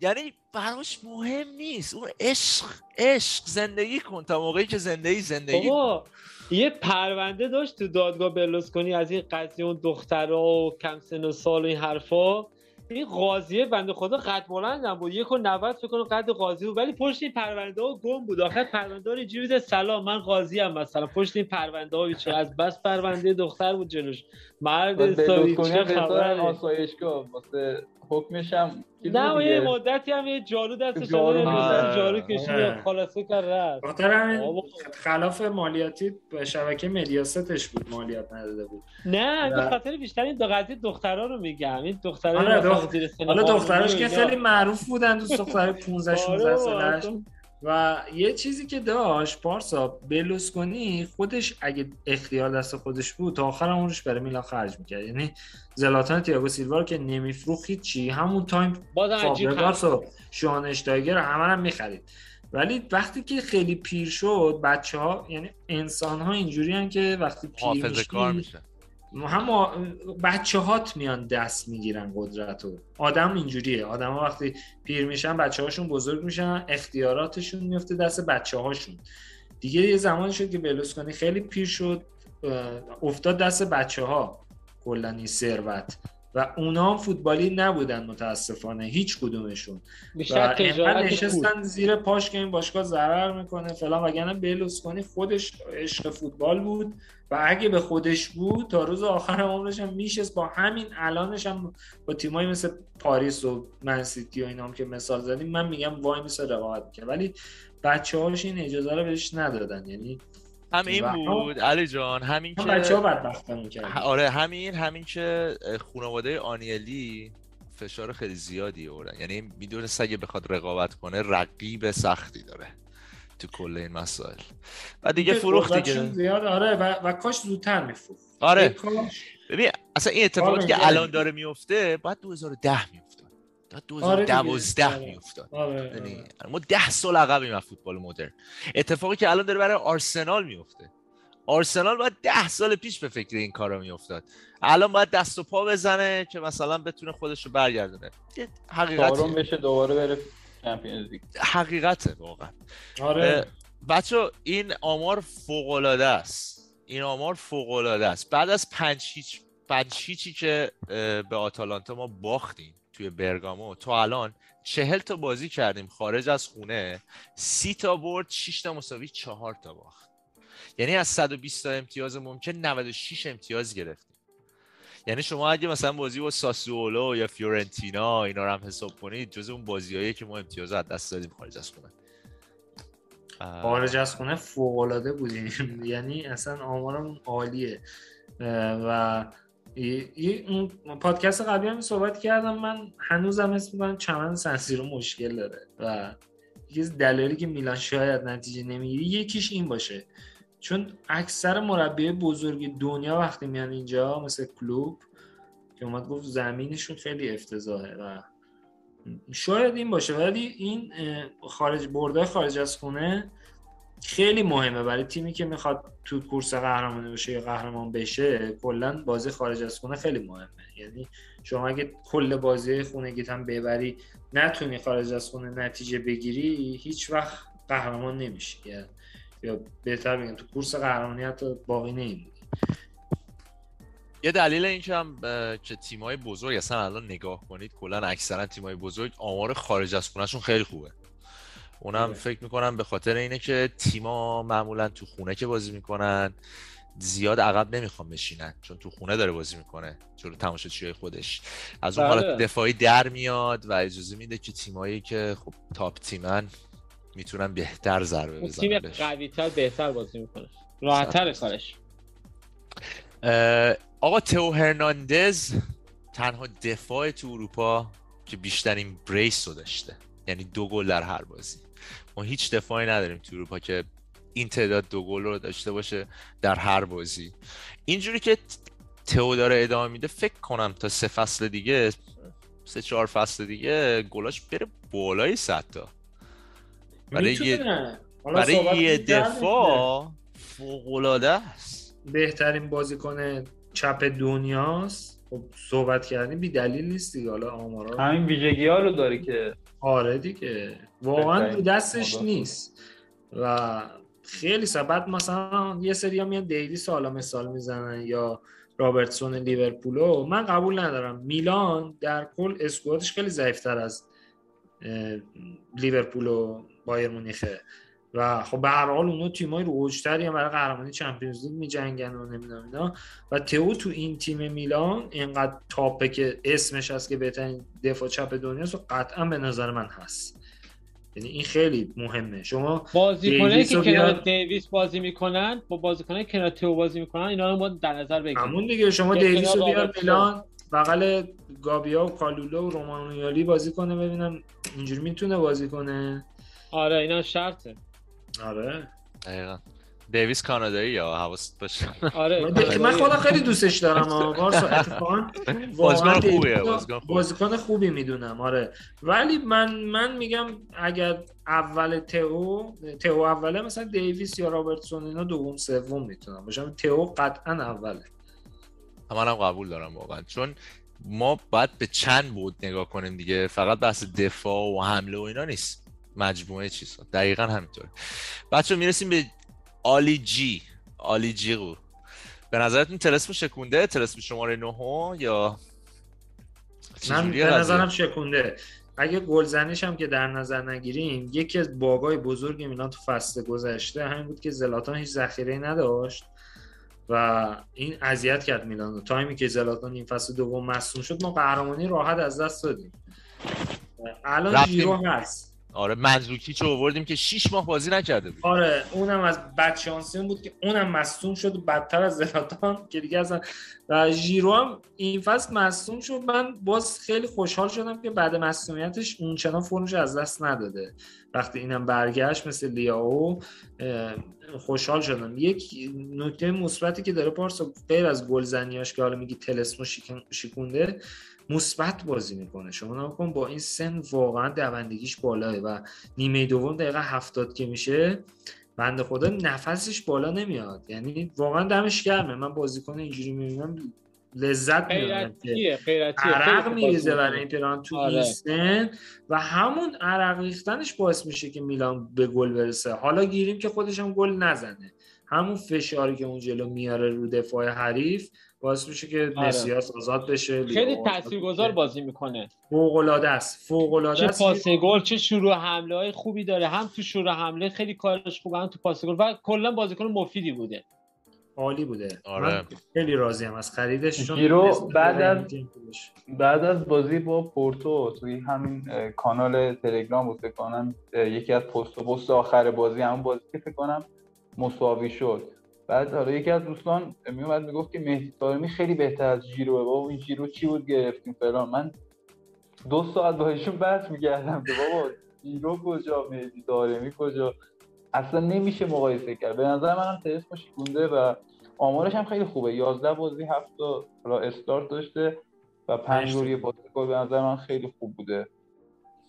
یعنی براش مهم نیست. اون عشق عشق زندگی کن تا موقعی که زندگی زندگی کن. بابا یه پرونده داشت تو دادگاه برلوسکونی از این قضیه اون دخترها و کم سن و سال و این حرفا. این قاضیه بنده خدا قد بلند هم بود. یک و نوت فکر کنم قد قاضی بود. ولی پشت این پرونده ها گم بود. آخر پرونده ها رو سلام من قاضی هم مثلا پشت این پرونده ها بیچاره. از بس پرونده دختر بود جلوش. مرد چه بهتر خبره. آسایشگاه واسه حکمش هم نه یه. مدتی هم یه جارو دستش جارو. جارو کشید آره. خلاصه کرد رفت بابا. خلاف مالیاتی به شبکه مدیاستش بود مالیات نداده بود نه به خاطر بیشتر این دو قضیه دخترا رو میگم این دخترا آره، حالا دختراش و که. خیلی معروف بودن دوست دختر 15 16 آره، سالش. و یه چیزی که داشت پارسا بلوسکونی خودش اگه اختیار دست خودش بود تا آخر عمرش برای میلان خرج می‌کرد. یعنی زلاتان تییاگو سیلوا رو که نمیفروخت هیچی همون time فابرگاس و شوانشتایگر همه هم می‌خرید. ولی وقتی که خیلی پیر شد بچه ها یعنی انسان ها اینجوری که وقتی پیر کار میشه. هم بچه هات میان دست می‌گیرن قدرت رو آدم اینجوریه. آدم ها وقتی پیر میشن بچه هاشون بزرگ میشن اختیاراتشون میفته دست بچه هاشون دیگه یه زمانی شد که بلوسکونی خیلی پیر شد افتاد دست بچه ها کلا این ثروت. و اونا هم فوتبالی نبودن متاسفانه هیچ کدومشون. بیشتر تجارت نشستن زیر پاش که این باشگاه ضرر می‌کنه فلان وگرنه بلوسکونی خودش عشق فوتبال بود و اگه به خودش بود تا روز آخر عمرش هم میشست با همین الانش هم با تیمایی مثل پاریس و منسیتی و اینا هم که مثال زدیم من میگم وای میسه رقابت می‌کنه ولی بچه هاش این اجازه رو بهش ندادن. یعنی هم این بود. علی جان همین هم که بچه ها بدبختن ه- می‌کرد آره همین همین که خانواده آنیلی فشار خیلی زیادی آوردن. یعنی می‌دونست اگه بخواد رقابت کنه رقیب سختی داره تو کل این مسائل. و دیگه فروخت دیگه. زیاد آره و, و کاش زودتر میفروخت. آره. ببین اصلا این اتفاقاتی که الان. داره میفته باید 2010 میافتاد آره دیگه. 2012 آره. میافتاد. آره، یعنی آره. ما ده سال عقبیم از فوتبال مدرن. اتفاقی که الان داره برای آرسنال میفته آرسنال باید ده سال پیش به فکر این کارا میافتاد. الان باید دست و پا بزنه که مثلا بتونه خودش رو برگردونه حقیقته بشه دوباره بره چمپیونز لیگ. حقیقته واقعا. آره. بچه این آمار فوق العاده است. این آمار فوق العاده است. بعد از پنج هیچ پنج هیچی که به آتالانتا ما باختیم توی برگامو. تا الان چهل تا بازی کردیم خارج از خونه سی تا برد 6 تا مساوی چهار تا باخت. یعنی از 120 تا امتیاز ممکن 96 امتیاز گرفتیم. یعنی شما اگه مثلا بازی با ساسولو یا فیورنتینا اینا رو هم حساب کنید جز اون بازیایی که ما امتیاز از دست دادیم خارج از خونه. خارج از خونه فوق العاده بودیم. [LAUGHS] یعنی اصلا آمارمون عالیه. و اون پادکست قبلی هم صحبت کردم من هنوزم اسم می‌کنم چمن سنسیرو مشکل داره و یکی از دلایلی که میلان شاید نتیجه نمی‌گیری یکیش این باشه. چون اکثر مربی بزرگ دنیا وقتی میان اینجا مثل کلوب که اومد گفت زمینشون خیلی افتضاحه و شاید این باشه. ولی این خارج برده خارج از خونه خیلی مهمه. برای تیمی که می‌خواد تو کورس قهرمانی بشه یا قهرمان بشه کلا بازی خارج از خونه خیلی مهمه. یعنی شما اگه کل بازی خونگیت هم ببری نتونی خارج از خونه نتیجه بگیری هیچ وقت قهرمان نمیشی. یا یا بهتر بگم تو کورس قهرمانی حتی باقی نمیمونی. یه دلیل این که هم که تیمای بزرگ اصلا الان نگاه کنید کلا اکثرا تیمای بزرگ آمار خارج از خونهشون خیلی خوبه. اونم. فکر می‌کنم به خاطر اینه که تیما معمولا تو خونه که بازی می‌کنن زیاد عقب نمی‌خوام بشینن. چون تو خونه داره بازی می‌کنه. جلو تماشاچیای خودش. از اون بله. حالت دفاعی در میاد و اجازه میده که تیمایی که خب تاپ تیمن می‌تونن بهتر ضربه اون بزنن تیم. قوی‌تر بهتر بازی می‌کنه. راحت‌تر کارش. آقا تو هرناندز تنها دفاع تو اروپا که بیشترین بریس رو داشته. یعنی دو گل در هر بازی. ما هیچ دفاعی نداریم تو اروپا که این تعداد دو گل رو داشته باشه در هر بازی. اینجوری که تو داره ادامه میده فکر کنم تا سه فصل دیگه سه چهار فصل دیگه گلاش بره بالای صد تا. برای یه- برای یه دفاع فوق‌العاده است. بهترین بازیکن چپ دنیاست. خب صحبت کردیم بی دلیل نیست دیگه. حالا آمارا همین ویژگی ها رو داره که آره دیگه. واقعا رو دستش. نیست. و خیلی سبت مثلا یه سری ها میان دیویس حالا مثال می‌زنن یا رابرتسون لیورپولو من قبول ندارم. میلان در کل squad ش خیلی ضعیفتر از لیورپول و بایرن مونیخه. و خب به هر حال اونها تیمای رو اوجتری برای قهرمانی Champions League میجنگن و نمی‌دونم اینا. و تئو تو این تیم میلان اینقدر top ه که اسمش هست که بهترین دفاع چپ دنیاست و قطعا به نظر من هست. یعنی این خیلی مهمه. شما بازیکنایی که کنار. دیویس بازی می‌کنن با بازیکنایی که کنار تو بازی می‌کنن اینا رو ما در نظر بگیریم. همون دیگه. شما دیویس رو بیار. میلان بغل گابیا و کالولو و رومانیالی بازی کنه ببینم اینجوری می‌تونه بازی کنه. آره اینا شرطه. آره. دقیقا. دیویس کانادایی یا حواست باشه. آره من. خودم خیلی دوستش دارم آه. پارسا اتفاقا [LAUGHS] بازیکن خوبیه،. بازیکن خوبی می‌دونم آره. ولی من من میگم اگر اول تئو تئو اوله مثلا دیویس یا رابرتسون اینا دوم سوم می‌تونم باشم. تئو قطعا اوله. منم قبول دارم واقعا. چون ما باید به چند بود نگاه کنیم دیگه. فقط بحث دفاع و حمله و اینا نیست. مجموعه چیزا. دقیقا همینطوره. بچه می‌رسیم به آلی جی. آلی جیغو به نظرتون تلسم شکونده؟ تلسم شماره نهم یا من به؟ نظرم شکونده. اگه گلزنیش هم که در نظر نگیریم یکی از باگای بزرگ میلان تو فصل گذشته همین بود که زلاتان هیچ ذخیره نداشت و این اذیت کرد میلان رو. تایمی که زلاتان این فصل دوم مصدوم شد ما قهرمانی راحت از دست دادیم. الان. جیرو هست. آره منزوکیچ رو آوردیم که 6 ماه بازی نکرده بود. آره اونم از بدشانسی اون بود که اونم مصدوم شد بدتر از زلاتان که دیگه اصلا و ژیرو هم این فصل مصدوم شد. من باز خیلی خوشحال شدم که بعد مصدومیتش اونچنان فرمش از دست نداده. وقتی اینم برگشت مثل لیاو خوشحال شدم. یک نکته مثبتی که داره پارسا غیر از گلزنیاش که حالا میگی تلسمو شیکونده مثبت بازی می‌کنه. شما نگاه کن با این سن واقعا دوندگیش بالاه و نیمه دوم دقیقه هفتاد که میشه بنده خدا نفسش بالا نمیاد. یعنی واقعا دمش گرمه. من بازیکن اینجوری می‌بینم لذت می‌برم عرق میریزه برای این. پیران تو آره. سن و همون عرق ریختنش باعث میشه که میلان به گل برسه. حالا گیریم که خودش هم گل نزنه. همون فشاری که اون جلو میاره رو دفاع حریف باعث میشه که آره. مسیاس آزاد بشه خیلی تاثیرگذار. بازی می‌کنه فوق العاده است فوق العاده چه است پاس گل چه شروع حمله های خوبی داره هم تو شروع حمله خیلی کارش خوبه هم تو پاس گل و کلا بازیکن مفیدی بوده عالی بوده آره. من خیلی راضیم از خریدش چون گیرو بعد از-. بعد از بازی با پورتو توی همین کانال تلگرام بود فکر کنم یکی از پست و پست آخر بازی همون بازی که فکر کنم مساوی شد. بعد حالا یکی از دوستان میومد می‌گفت که مهدی طارمی خیلی بهتر از جیروه. بابا این جیرو چی بود گرفتیم فلان. من دو ساعت با ایشون بحث می‌کردم که بابا جیرو کجا؟ مهدی طارمی کجا؟ اصلا نمیشه مقایسه کرد. به نظر منم تلسمو شکونده و آمارش هم خیلی خوبه. 11 بازی 7 تا حالا استارت داشته و 5 گل یه پاس گل به نظر من خیلی خوب بوده.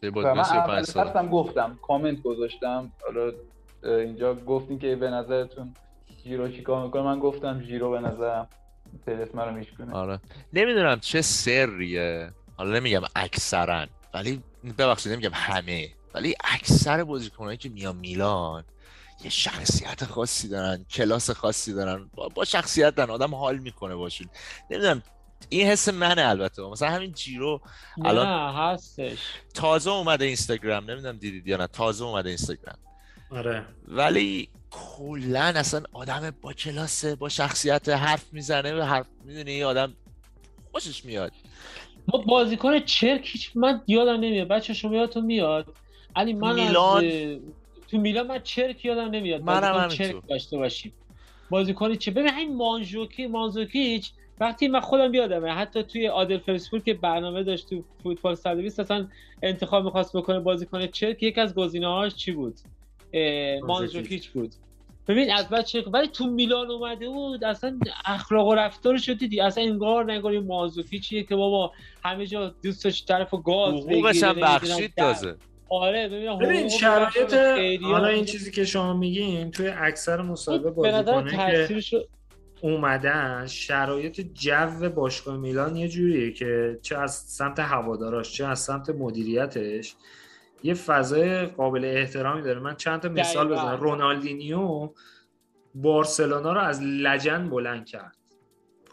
و بازی من 35 اول سال. گفتم کامنت گذاشتم. حالا اینجا گفتین که به نظرتون جیرو چیکار می‌کنه؟ من گفتم جیرو به نظرم تلسم رو میشکنه آره. نمی‌دونم چه سریه. حالا نمیگم اکثرا ولی ببخشید نمیگم همه. ولی اکثر بازیکنایی که میان میلان یه شخصیت خاصی دارن کلاس خاصی دارن با, با شخصیت دارن آدم حال می‌کنه باشون. نمی‌دونم این حس منه البته. مثلا همین جیرو الان- نه هستش تازه اومده اینستاگرام. نمی‌دونم دیدید یا نه. تازه اومده اینستاگرام. آره. ولی کلا اصلا آدم با کلاسه با شخصیت حرف می‌زنه و حرف می‌دونی آدم خوشش میاد. ما بازیکن چرک هیچ من یادم نمیاد. بچه شما یادتون میاد؟ علی من میلان- از تو میلان من چرک یادم نمیاد. منم. چرک داشته باشیم. بازیکن چه؟ ببین همین مانجوکی مانزوکیچ وقتی من خودم یادمه حتی توی آدل فرسپور که برنامه داشت تو فوتبال 120 اصلا انتخاب می‌خواست بکنه بازیکن چرک یک از گزینه‌هاش چی بود؟ مانزوکیچ بود. ببین از بعد چرک ولی تو میلان اومده بود اصلا اخلاق و رفتارش رو دیدی. اصلا انگار نگار این مانزوکیچیه که بابا همه جا دوستش طرف گاز حقوقش هم بخشید تازه. آره ببین شرایط. حالا این چیزی که شما میگین توی اکثر مصاحبه بازیکنه که اومدن شرایط جو باشگاه میلان یه جوریه که چه از سمت هواداراش چه از سمت مدیریتش. یه فضای قابل احترامی داره. من چند تا مثال. بزنم. رونالدینیو بارسلونا رو از لجن بلند کرد.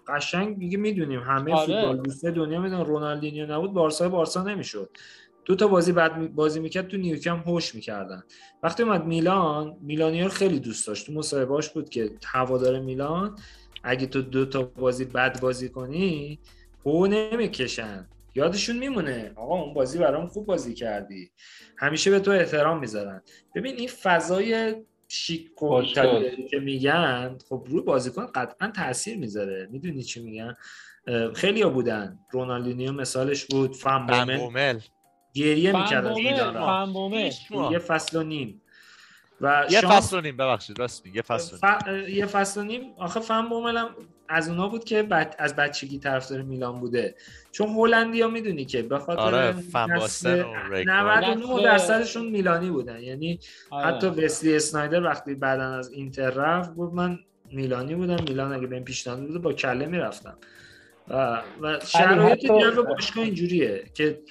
قشنگ دیگه می‌دونیم همه آره. فوتبال دوسته دنیا می‌دونن رونالدینیو نبود بارسا بارسا نمی‌شد. دو تا بازی بعد بازی می‌کرد تو نیوکم هوش می‌کردن. وقتی اومد میلان میلانیا رو خیلی دوست داشت. تو مصاحبهاش بود که هوادار میلان اگه تو دو تا بازی بد بازی کنی هو نمی‌کشن. یادشون میمونه؟ آقا اون بازی برام خوب بازی کردی. همیشه به تو احترام می‌ذارن. ببین این فضای شیک و که میگن خب روی بازیکن قطعا تاثیر می‌ذاره. می‌دونی چی میگن؟ خیلی ها بودن. رونالدینیو مثالش بود. فان بومل گریه می‌کرد از فنبومه میلان رفت. فنبومه هیچ ماه. یه فصل و نیم. و یه شانس- فصل و نیم ببخشید راست میگی یه فصل. ف... یه فصل و نیم آخه فن بوملم از اونا بود که بد... از بچگی طرفدار میلان بوده چون هلندیا می‌دونی که به خاطر آره، نسل- فن باستن و ریکارد. 99 نسل- درصدشون میلانی بودن یعنی آره. حتی وسلی اسنایدر وقتی بعدا از اینتر رفت گفت من میلانی بودم میلان اگه بهم پیشنهاد بوده با کله می‌رفتم و, شرایط جو باشگاه اینجوریه که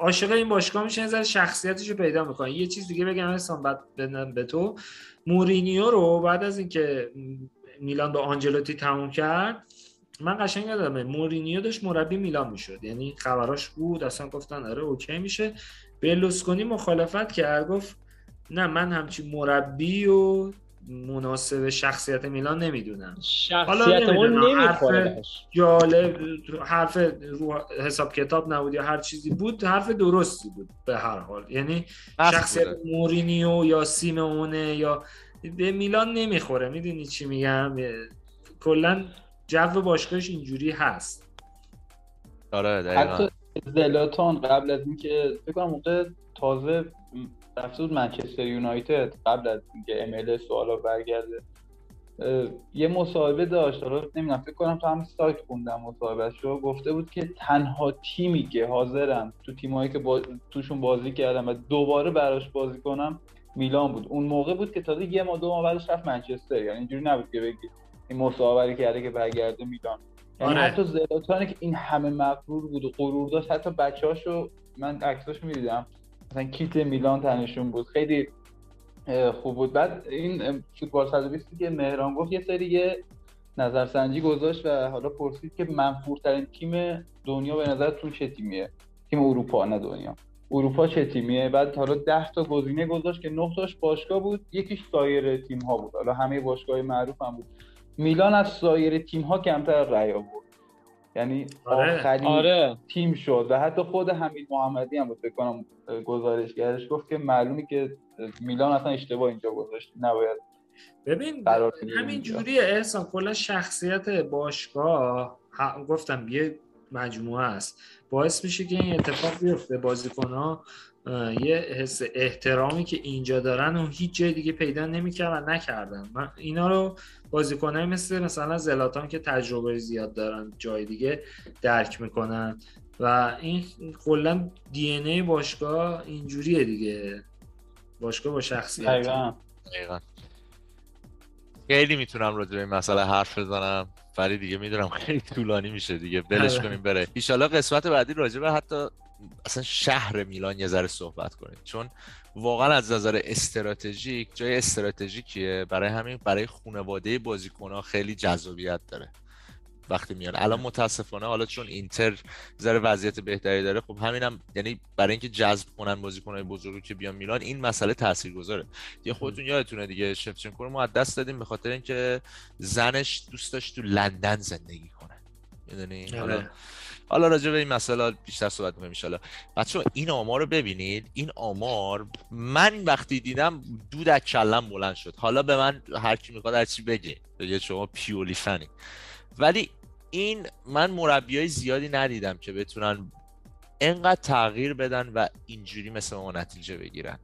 عاشق این باشگاه میشه ذره شخصیتش رو پیدا می‌کنه. یه چیز دیگه بگم احسان بعد بدم به تو. مورینیو رو بعد از اینکه میلان با آنجلوتی تموم کرد من قشنگ یادمه مورینیو داشت مربی میلان می‌شد. یعنی خبراش بود اصلا گفتن آره OK میشه. برلوسکونی مخالفت کرد گفت نه من همچین مربی و مناسب شخصیت میلان نمی‌دونم. شخصیت اون حرف-. جالب حرف رو حساب کتاب نبود یا هر چیزی بود حرف درستی بود به هر حال. یعنی شخصیت بوده. مورینیو یا سیمونه یا به میلان نمی‌خوره. می‌دونی چی میگم؟ کلا جو باشگاهش اینجوری هست. آره دقیقاً. حتی زلاتان قبل از اینکه فکر کنم موقع تازه رفته بود منچستر یونایتد قبل از اینکه ام ال سوالا برگرده. یه مصاحبه داشت حالا نمی‌دونم فکر کنم تو هم سایت خوندم مصاحبهش رو. گفته بود که تنها تیمی که حاضرم تو تیمایی که با... توشون بازی کردم و دوباره براش بازی کنم میلان بود. اون موقع بود که تازه یه ماه دو ماه بعدش رفت منچستر. یعنی اینجوری نبود که بگی این مصاحبه کرده که برگرده میلان. یعنی آره. حتی زلاتانی که این همه مغرور بود و غرور داشت حتی بچه‌هاشو من عکساشو می‌دیدم. مثلا کیت میلان تنشون بود. خیلی خوب بود. بعد این فوتبال 120 که مهران گفت یه سری نظرسنجی گذاشت و حالا پرسید که منفورترین تیم دنیا به نظرتون چه تیمیه؟ تیم اروپا نه دنیا. اروپا چه تیمیه؟ بعد حالا 10 تا گزینه گذاشت که 9 تاش باشگاه بود یکیش سایر تیم ها بود. حالا همه باشگاه معروف هم بود. میلان از سایر تیم ها کمتر رأی آورد. یعنی آره. آخرین آره تیم شد و حتی خود حمید محمدی هم بود فکر کنم گزارشگرش گفت که معلومی که میلان اصلا اشتباه اینجا گذاشت نباید ببین همین. جوریه احسان کلا شخصیت باشگاه گفتم یه مجموعه است باعث میشه که این اتفاق بیفته بازیکن ها یه حس احترامی که اینجا دارن و هیچ جای دیگه پیدا نمی‌کردن و نکردن. من اینا رو بازیکنهای مثل مثلا زلاتان که تجربه زیاد دارن جای دیگه درک می‌کنن. و این کلا دی ان ای باشگاه اینجوریه دیگه. باشگاه با شخصیت. دقیقاً. دقیقاً. خیلی می‌تونم راجع به این مسئله حرف بزنم. ولی دیگه می‌دونم خیلی طولانی میشه دیگه. بلش آره. کنیم بره. ایشالا قسمت بعدی راجع به حتی اصلا شهر میلان یه ذره صحبت کنیم. چون واقعا از نظر استراتژیک جای استراتژیکیه. برای همین برای خانواده بازیکن‌ها خیلی جذابیت داره. وقتی میان الان متاسفانه حالا چون اینتر ذره وضعیت بهتری داره خب همینم یعنی برای اینکه جذب کنن بازیکن‌های بزرگی که بیان میلان این مسئله تاثیرگذاره. دیگه خودتون یادتونه دیگه شفچنکو رو ما دست دادیم به خاطر اینکه زنش دوست داشت تو لندن زندگی کنه. می‌دونی؟ آره. حالا حالا راجع به این مسئله بیشتر صحبت می‌کنیم ان بچه این آمار رو ببینید. این آمار من وقتی دیدم دود از کلم بلند شد. حالا به من هر کی می‌خواد هر چی بگه. بگه شما پیولی فنی. ولی این من مربیای زیادی ندیدم که بتونن انقدر تغییر بدن و اینجوری مثل ما نتیجه بگیرن.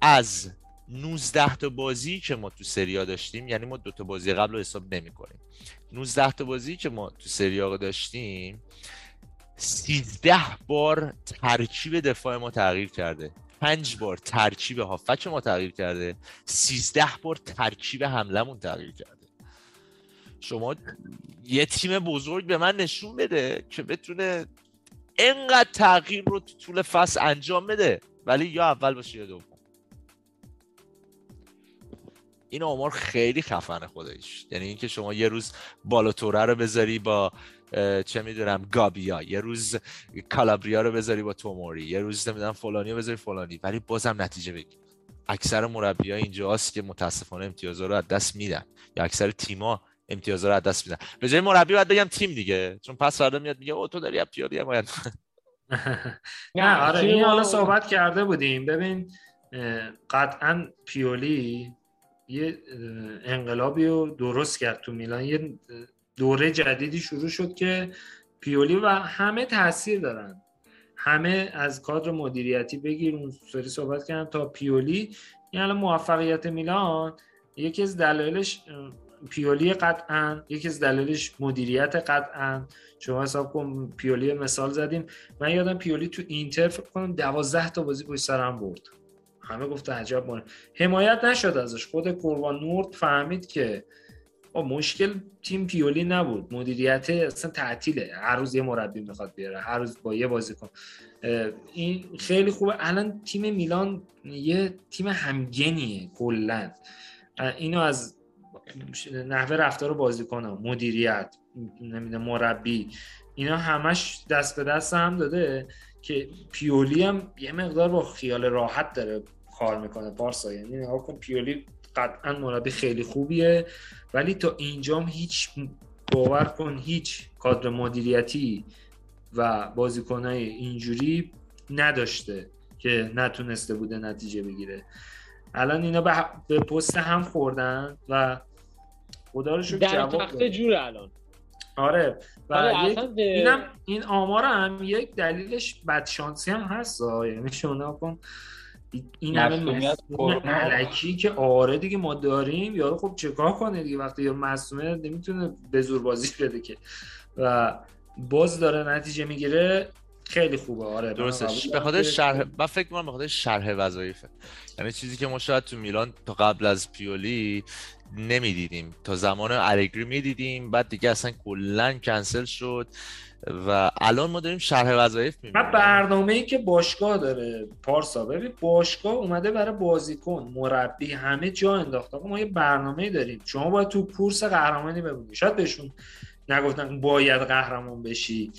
از 19 تا بازی که ما تو سریا داشتیم یعنی ما دو تا بازی قبل رو حساب نمی کنیم 19 تا بازی که ما تو سریا داشتیم 13 بار ترکیب دفاع ما تغییر کرده. 5 بار ترکیب هافک ما تغییر کرده. 13 بار ترکیب حملمون تغییر کرده. شما یه تیم بزرگ به من نشون بده که بتونه انقدر تغییر رو تو طول فصل انجام بده. ولی یا اول باشه یا دوم. این آمار خیلی خفنه خودش. یعنی اینکه شما یه روز بالاتوره رو بذاری با چه می‌دونم گابیا یه روز کالابریا رو بذاری با توموری یه روز نمی‌دونم فلانی رو بذاری فلانی ولی بازم نتیجه بگیر. اکثر مربی ها اینجاست که متاسفانه امتیازها رو از دست میدن. یا اکثر تیما امتیازها رو از دست میدن. به جای مربی باید بگم تیم دیگه. چون پس فردا میاد میگه او تو داری هم باید [LAUGHS] نه آره [LAUGHS] این حالا [LAUGHS] صحبت کرده بودیم. ببین قطعا پیولی یه انقلابی رو درست کرد تو میلان. یه دوره جدیدی شروع شد که پیولی و همه تاثیر دارن. همه از کادر مدیریتی بگیر اون سری صحبت کردم تا پیولی. یعنی موفقیت میلان یکی از دلایلش پیولی قطعا یکی از دلایلش مدیریت قطعا. شما حساب کن پیولی مثال زدیم. من یادم پیولی تو اینتر فکر کنم 12 تا بازی پشت سرم برد. همه گفته عجب مونه حمایت نشد ازش. خود قربان نورد فهمید که مشکل تیم پیولی نبود. مدیریت اصلا تعطیله. هر روز یه مربی می‌خواد بیاره. هر روز با یه بازیکن. این خیلی خوبه. الان تیم میلان یه تیم همگنیه کلا. اینو از نحوه رفتار بازیکن مدیریت نمیده مربی اینا همش دست به دست هم داده که پیولی هم یه مقدار با خیال راحت داره. کار می‌کنه پارسا یعنی نگاه کن پیولی قطعا مربی خیلی خوبیه ولی تا اینجام هیچ باور کن هیچ کادر مدیریتی و بازیکنهای اینجوری نداشته که نتونسته بوده نتیجه بگیره. الان اینا به پست هم خوردن و خدا رو شکر جواب جور الان. آره و آره اینم این آمار هم یک دلیلش بدشانسی هم هست یعنی شما کن. این همه علکی که آره دیگه ما داریم. یارو خب چکار کنه دیگه؟ وقتی یا مصومه نمی‌تونه به زور بازی بده که. و باز داره نتیجه می‌گیره. خیلی خوبه. آره درسته. به خاطر شرح من فکر کنم به خاطر شرح وظایفه. یعنی چیزی که ما شاید تو میلان تا قبل از پیولی نمی‌دیدیم. تا زمان الگری می‌دیدیم. بعد دیگه اصلا کلا کنسل شد. و الان ما داریم شرح وظایف می‌بینیم. برنامه ای که باشگاه داره پارسا ببین باشگاه اومده برای بازیکن مربی همه جا انداخته ما یه برنامه داریم. شما باید تو کورس قهرمانی بمونی. شاید بهشون نگفتن باید قهرمان بشی.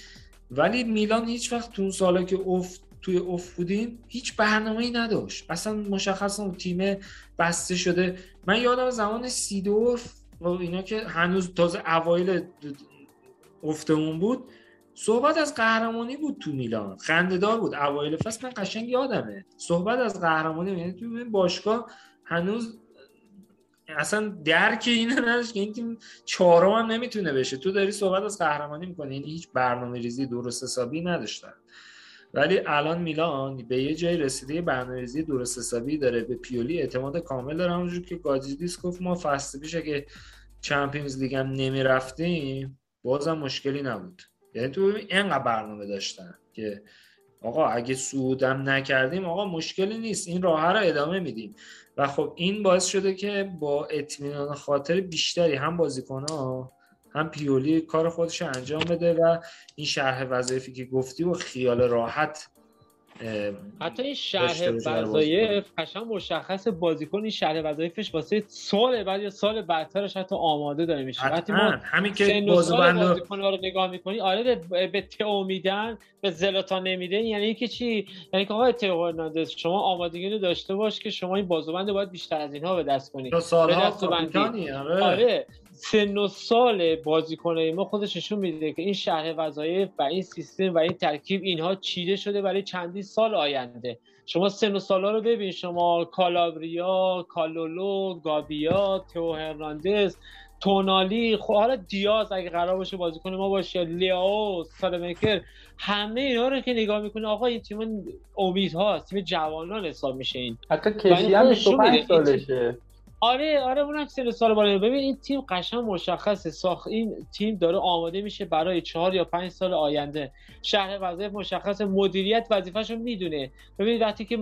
ولی میلان هیچ وقت تو اون سالا که افت توی افت بودیم هیچ برنامه ای نداشت. اصلا مشخص اون تیم بسته شده. من یادم زمان سیدورف و اینا که هنوز تازه اوایل افتمون بود صحبت از قهرمانی بود تو میلان. خندهدار بود. اوایل فصل من قشنگ یادمه. صحبت از قهرمانی یعنی تو این باشگاه هنوز اصلا درک اینو نداشت که این تیم چهارم هم نمی‌تونه بشه. تو داری صحبت از قهرمانی می‌کنی یعنی هیچ برنامه ریزی درست حسابی نداشتن. ولی الان میلان به یه جای رسیده برنامه ریزی درست حسابی داره. به پیولی اعتماد کامل داره. همونجور که گاجیدیس گفت ما فصل پیش اگه چمپیونز لیگ هم نمی‌رفتیم بازم مشکلی نبود. یعنی تو اینقدر برنامه داشتن که آقا اگه سودم نکردیم آقا مشکلی نیست این راه رو ادامه میدیم. و خب این باعث شده که با اطمینان خاطر بیشتری هم بازیکن ها هم پیولی کار خودش انجام بده و این شرح وظایفی که گفتی و خیال راحت حتی این شرح وظایف قشنگ مشخص بازیکن این شرح وظایفش واسه سال بعد یا سال بعدترش حتی آماده داره میشه. وقتی ما همین که بازیکن رو نگاه می‌کنی آره به, به تئو میدن به زلاتان نمیده. یعنی که چی؟ یعنی که آقای تئو هرناندز شما آمادگی رو داشته باش که شما این بازوبند باید بیشتر از اینها به دست کنید تا سالها آره. سن و سال بازیکنای ما خودش نشون میده که این شرح وظایف و این سیستم و این ترکیب اینها چیده شده برای چندین سال آینده. شما سن و سالا رو ببین. شما کالابریا کالولو گابیا تو هرناندز تونالی. خب حالا دیاز اگه قرار باشه بازیکن ما باشه لیاو سالمکر همه اینا رو که نگاه می‌کنه آقا این تیم امید هاست تیم جوانان حساب میشه این. حتی این هم خودش نشون 25 میده. این تیم- سالشه آره آره اونم سن سال بالا. ببین این تیم قشنگ مشخصه. ساخت این تیم داره آماده میشه برای چهار یا پنج سال آینده. شهر وظایف مشخص مدیریت وظیفهشو می‌دونه. ببین وقتی که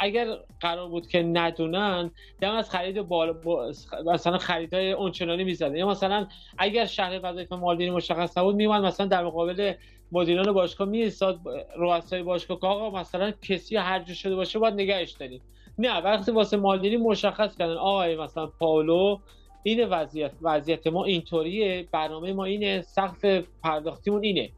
اگر قرار بود که ندونن دم از خرید بالا با- مثلا خریدهای اونچنانی می‌زدن یا مثلا اگر شهر وظایف مالدینی مشخص نبود میومد مثلا در مقابل مدیران باشگاه میستاد رؤسای باشگاه که آقا مثلا کسی هر جا شده باشه باید نگهش داریم. نه وقتی واسه مالدینی مشخص کردن آقای مثلا پاولو این وضعیت وضعیت ما اینطوریه برنامه ما اینه سقف پرداختیمون اینه.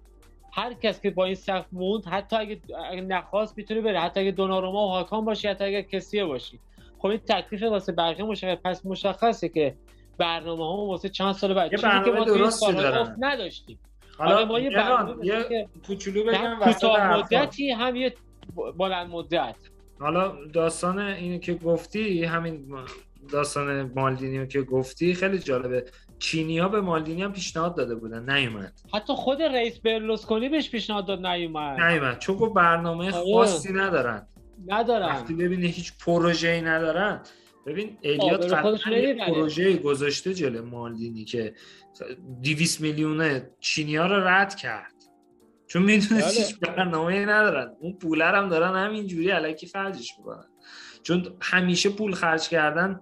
هر کس که با این سقف موند حتی اگه, اگه نخواست می‌تونه بره حتی اگه دوناروما و هاکان باشی حتی اگه کسیه باشی. خب این تکلیف واسه بقیه مشخص پس مشخصه که برنامه ها واسه چند سال بعد. یه چیزی که برنامه ما. افت نداشتیم. حالا آره، ما یه برنامه یه کوچولو بگم حرفا. مدتی هم یه بلند مدت. حالا داستان اینو که گفتی همین داستان مالدینی رو که گفتی خیلی جالبه. چینی ها به مالدینی هم پیشنهاد داده بودن نیومد. حتی خود رئیس برلوسکونی بهش پیشنهاد داد نیومد. نیومد چون گفت برنامه آره. خاصی ندارن. ندارم وقتی ببینی هیچ پروژه‌ای ندارن ببین خودش قطعا. پروژه گذاشته جلو مالدینی که 200 میلیونه چینی ها رو رد کرد. چون می‌دونه بله. هیچ برنامه ندارن. اون پولر هم دارن همینجوری علکی خرجش می‌کنن. چون همیشه پول خرج کردن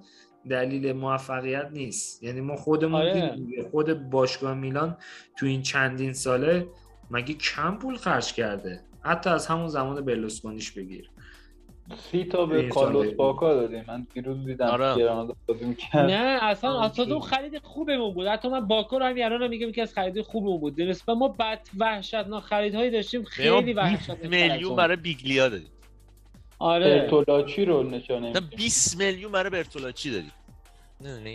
دلیل موفقیت نیست. یعنی ما خودمون آره. خود باشگاه میلان تو این چندین ساله مگه کم پول خرج کرده؟ حتی از همون زمان برلوسکونیش بگیر. سی تا به کارلوس باکا دادیم. من دیروز دیدم آره. گرانادا بازی می‌کرد. نه اصلا اصلا خرید خوبمون بود. حتی من باکو رو همین الان میگم که از خرید خوبمون بود. نسبت ما بد وحشتناک خریدهایی داشتیم خیلی 20 وحشتناک میلیون برای بیگلیا دادیم. آره. برتولاچی رو نشانه مثلا 20 میلیون برای برتولاچی دادیم؟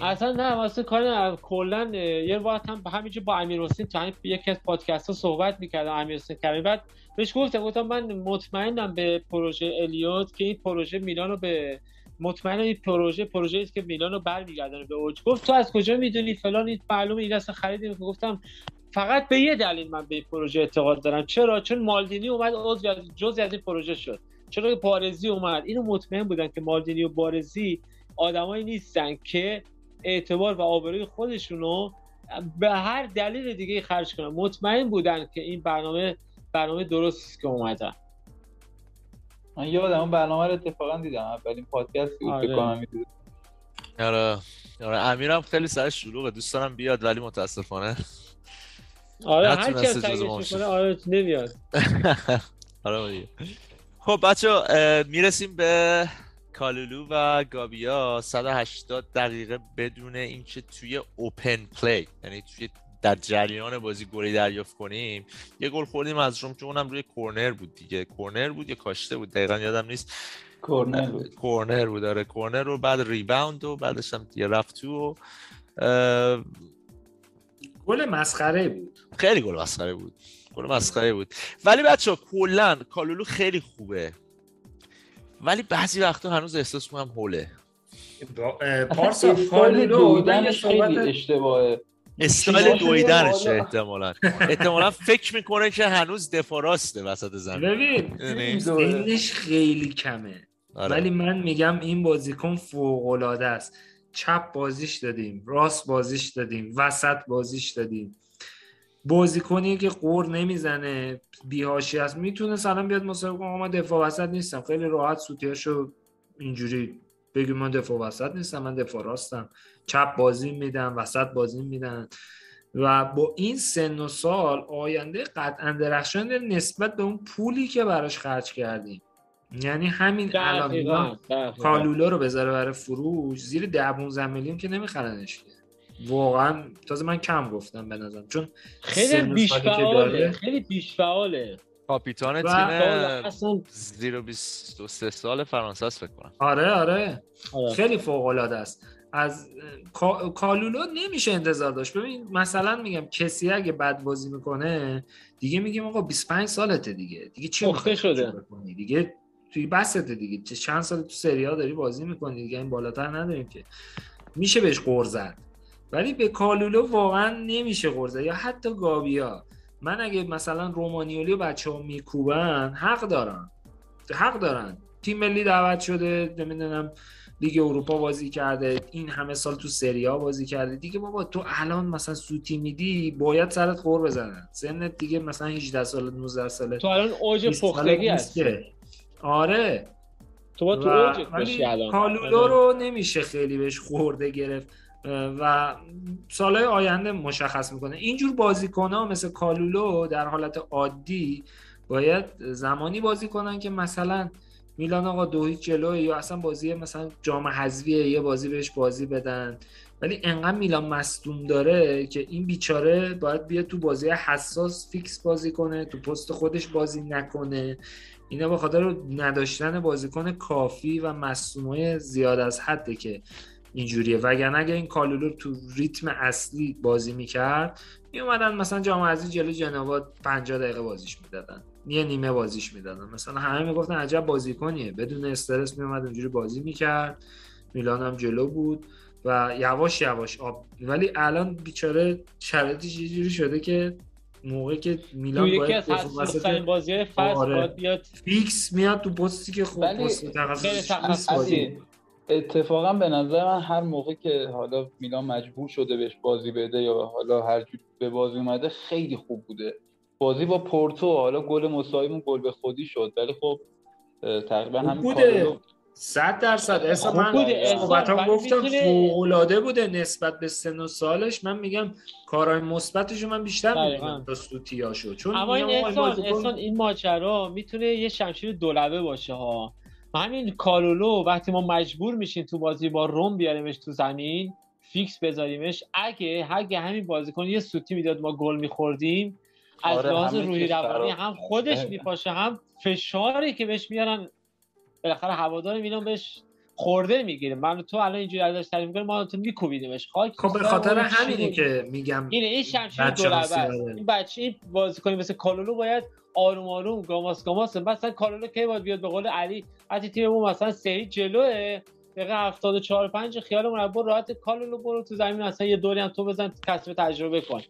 اصلا نه واسه کار. کلا یه وقت هم همینجا با امیر حسین تو همین یکی از پادکست ها صحبت می‌کردم امیر حسین کریمی بعد بهش گفتم گفتم من مطمئنم به پروژه الیوت که این پروژه میلان رو به مطمئنم این پروژه پروژه است که میلان رو برمیگردونه به اوج. گفت تو از کجا می‌دونی فلان؟ این معلومه این اصلا خریدیم گفتم فقط به یه دلیل من به این پروژه اعتقاد دارم. چرا؟ چون مالدینی اومد عضو جزء از این پروژه شد. چرا که بارزی اومد؟ اینو مطمئن بودن که مالدینی و بارزی آدمایی نیستن که اعتبار و آبروی خودشونو به هر دلیل دیگه خرج کنن مطمئن بودن که این برنامه برنامه درست است که اومدن من یادم اون برنامه رو اتفاقا دیدم اولین پادکستی بود آره. که کنم. آره آره امیرم خیلی سرش شلوغه دوست دارم بیاد ولی متاسفانه آره هر کی می‌کنه بشه. آره نمیاد [LAUGHS] آره. خب بچه می‌رسیم به کالولو و گابیا 180 دقیقه بدون اینکه توی open play یعنی توی در جریان بازی گلی دریافت کنیم یه گل خوردیم از روم که اونم روی کورنر بود دیگه. کورنر بود یا کاشته بود؟ دقیقا یادم نیست. کورنر بود. کورنر بود آره. کورنر رو بعد rebound و بعدش هم دیگه رفت تو و گل مسخره بود. خیلی گل مسخره بود. گل مسخره بود. ولی بچه کلا کالولو خیلی خوبه. ولی بعضی وقتا هنوز احساس می‌کنم هوله پارسا استایل دویدنش خیلی صحبت اشتباهه. استایل دویدنشه. احتمالا. احتمالا فکر می‌کنه که هنوز دفاع راسته وسط زمین. ببین یعنی- سنش خیلی کمه. آره. ولی من میگم این بازیکن فوق العاده است. چپ بازیش دادیم راست بازیش دادیم وسط بازیش دادیم. بازیکنی که قور نمی‌زنه بیهاشی است. می‌تونه سلام بیاد مسابقه کنه. من دفاع وسط نیستم. خیلی راحت سوتیاشو اینجوری بگیم من دفاع وسط نیستم من دفاع راستم. چپ بازی میدم وسط بازی میدن. و با این سن و سال آینده قطعا درخشان نسبت به اون پولی که براش خرج کردیم. یعنی همین الان. کالولا رو بذاره برای فروش. زیر ده 15 میلیون که نمیخرنش که. واقعا تازه من کم گفتم به نظرم. چون خیلی بیش فعاله. خیلی بیش فعاله کاپیتان و- تیم اصلا زیر 23 سال فرانسه است فکر کنم. آره آره. آره. خیلی فوق العاده است. از کالولو نمیشه انتظار داشت. ببین مثلا میگم کسی اگه بد بازی می‌کنه دیگه میگیم آقا 25 سالته دیگه. دیگه چی پخته شده. دیگه توی بسته دیگه. چند سال تو سری ها داری بازی می‌کنی؟ دیگه این بالاتر نداریم که. میشه بهش قور زد. ولی به کالولو واقعا نمیشه زد یا حتی گابیا. من اگه مثلا رومانیولی و بچه ها میکوبن حق دارن. حق دارن. تیم ملی دعوت شده نمی‌دونم لیگ اروپا بازی کرده. این همه سال تو سری ها بازی کرده. دیگه بابا تو الان مثلا سوتی میدی باید سرت خور بزنن سنت دیگه مثلا 18 سال 19 ساله تو الان اوج پختگی هستی. آره. تو با تو باشی الان. کالولو. رو نمیشه خیلی بهش خورده گرفت. و سالهای آینده مشخص می‌کنه. اینجور بازیکن ها مثل کالولو در حالت عادی باید زمانی بازی کنن که مثلا میلان آقا دو هیچ جلوه یا اصلا بازی مثلا جام حذفیه یه بازی بهش بازی بدن. ولی انقدر میلان مصدوم داره که این بیچاره باید بیاد تو بازی حساس فیکس بازی کنه تو پست خودش بازی نکنه. اینا به خاطر نداشتن بازیکن کافی و مصدومای زیاد از حده که اینجوریه. وگرنه اگه این کالولو تو ریتم اصلی بازی می‌کرد میومدن مثلا جام حذفی جلو جنوا 50 دقیقه بازیش می‌دادن. یه نیمه بازیش می‌دادن. مثلا همه می‌گفتن عجب بازیکنیه. بدون استرس میومد اونجوری بازی می‌کرد. میلان هم جلو بود و یواش یواش آب. ولی الان بیچاره شرایطش یه جوری شده که موقعی که میلان تو یکی باید از بازی فصل آره. باید بیاد. فیکس میاد تو پستی که ولی پست تخصصی. اتفاقا به نظر من هر موقع که حالا میلان مجبور شده بهش بازی بده یا حالا هر جور به بازی اومده خیلی خوب بوده. بازی با پورتو حالا گل مساویمون گل به خودی شد ولی خب تقریبا همین بوده. کارو صد درصد. اصلا من ولی گفتم فوق‌العاده بوده نسبت به سن و سالش. من میگم کارهای مثبتشو من بیشتر. می‌بینم تا سوتیاشو. چون اما این میگم احسان احسان این ماجرا می‌تونه یه شمشیر دولبه باشه ها. همین کالولو وقتی ما مجبور میشیم تو بازی با روم بیاریمش تو زمین فیکس بذاریمش اگه اگه همین بازیکن یه سوتی می‌داد ما گل میخوردیم از آره، لحاظ روحی روانی. هم خودش. [LAUGHS] میپاشه هم فشاری که بهش میارن بالاخره هوادار میلان بهش خورده می‌گیره من تو الان اینجوری ازش تعریف می‌کنیم ما تو میکوبیدیمش خاک خب به خاطر بود؟ که میگم اینه این شمشیر دولبه. این بچه این بازیکنی مثل کالولو باید آروم آروم گاماس گاماس. مثلا کالولو کی باید بیاد به قول علی؟ حتی تیممون مثلا سری جلوه. دقیقه 74 5 خیالمون از برو راحت کالولو برو تو زمین. اصلا یه دوری هم تو بزن کسب تجربه کن.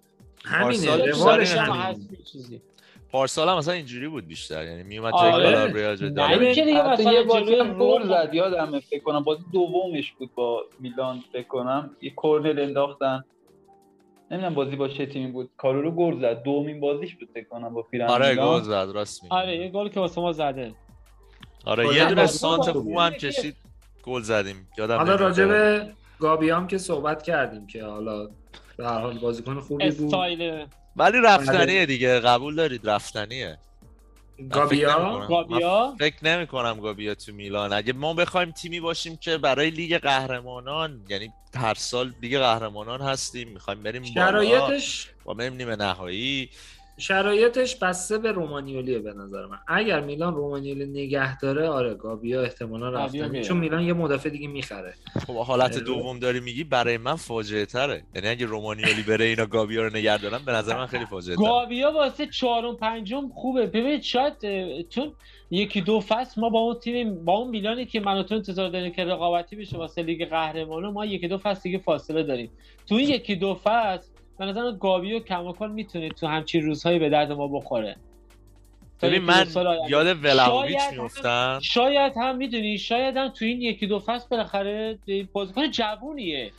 همینه. چیزی پارسال هم مثلا اینجوری بود بیشتر. یعنی آره. نه داروین. اینکه دیگه مثلا یه بازی هم گل زد یادمه فکر کنم. بازی دومش بود با میلان فکر کنم. یه کورنر انداختن. نمی‌دونم بازی با چه تیمی بود کارولو گل زد دومین بازیش بود فکر کنم با پیرن آره. گل زد راست میگی آره یه گل که واسه ما زده آره یه دونه سانت خوب خوب هم بود. کشید گل زدیم یادم حالا. راجع به گابیام که صحبت کردیم که حالا به هر حال بازیکن خوبی بود استایل ولی رفتنیه بله. دیگه قبول دارید رفتنیه گابیا نمی‌کنم. گابیا؟ فکر نمی کنم گابیا تو میلان اگه ما بخوایم تیمی باشیم که برای لیگ قهرمانان یعنی هر سال لیگ قهرمانان هستیم می‌خوایم بریم شرایطش و بریم نیمه نهایی شرایطش بسته به رومانیولیه به نظر من. اگر میلان رومانیولی نگه داره آره گابیا احتمالا میره. چون میلان یه مدافع دیگه می‌خره. خب حالت. دوم داری میگی برای من فاجعه تره. یعنی اگه رومانیالی بره اینا گابیا رو نگه دارن به نظر من خیلی فاجعه تره. گابیا واسه چهارم پنجم خوبه. ببینید شاید چون یکی دو فصل ما با اون تیم با اون میلانی که من تو انتظار داریم که رقابتی بشه واسه لیگ قهرمانان ما یکی دو فصل دیگه فاصله داریم. تو این یکی دو فصل به نظر من گابیو کماکان می‌تونه تو همچین روزهایی به درد ما بخوره. ببین من. یاد هم- میفتم شاید هم می‌دونی شاید هم تو این یکی دو فصل بالاخره بازیکن جوونیه.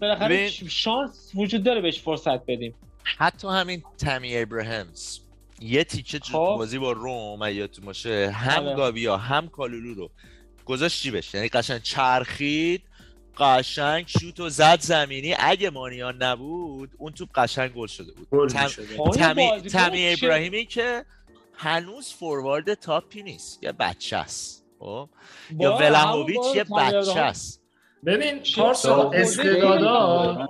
بالاخره ببین- شانس وجود داره بهش فرصت بدیم. حتی همین تامی ابراهامز یه تیکه خب. بازی با روم یادتون باشه هم آره. گابیا هم کالولو رو. گذاشت جیبش. یعنی قشنگ چرخید. قشنگ شوت و زد زمینی. اگه مانیان نبود اون تو قشنگ گل شده بود. تم- تمی, تمی ابراهیمی که هنوز فوروارد تاپی نیست. یه بچه است. خب؟ یا ولهویچ یه بچه است. ببین پارسا استعدادا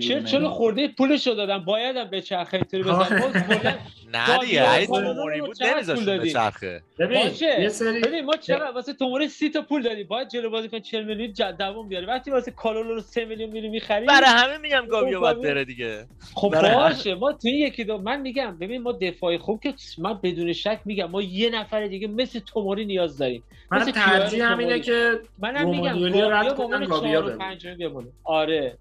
چرا چرا خورده پولش رو دادم بایدم به چرخه اینطوری بزنم آره. نه دیگه کالولو توموری بود چقدر نمیذاشت پول به دادی؟ چرخه ببین ما چرا واسه توموری سی تا پول دادیم باید جلو بازیکن 40 میلیون دووم بیاری وقتی واسه کالولو رو 3 میلیون میری می‌خری برای همه میگم گابیا باید بره دیگه خب. باشه ما تو این یکی دو من میگم ببین ما دفاعی خوب که من بدون شک میگم ما یه نفر دیگه مثل توموری نیاز داریم من ترجیح همینه. که منم میگم رو رد به عنوان و بره. پنجم بمونه آره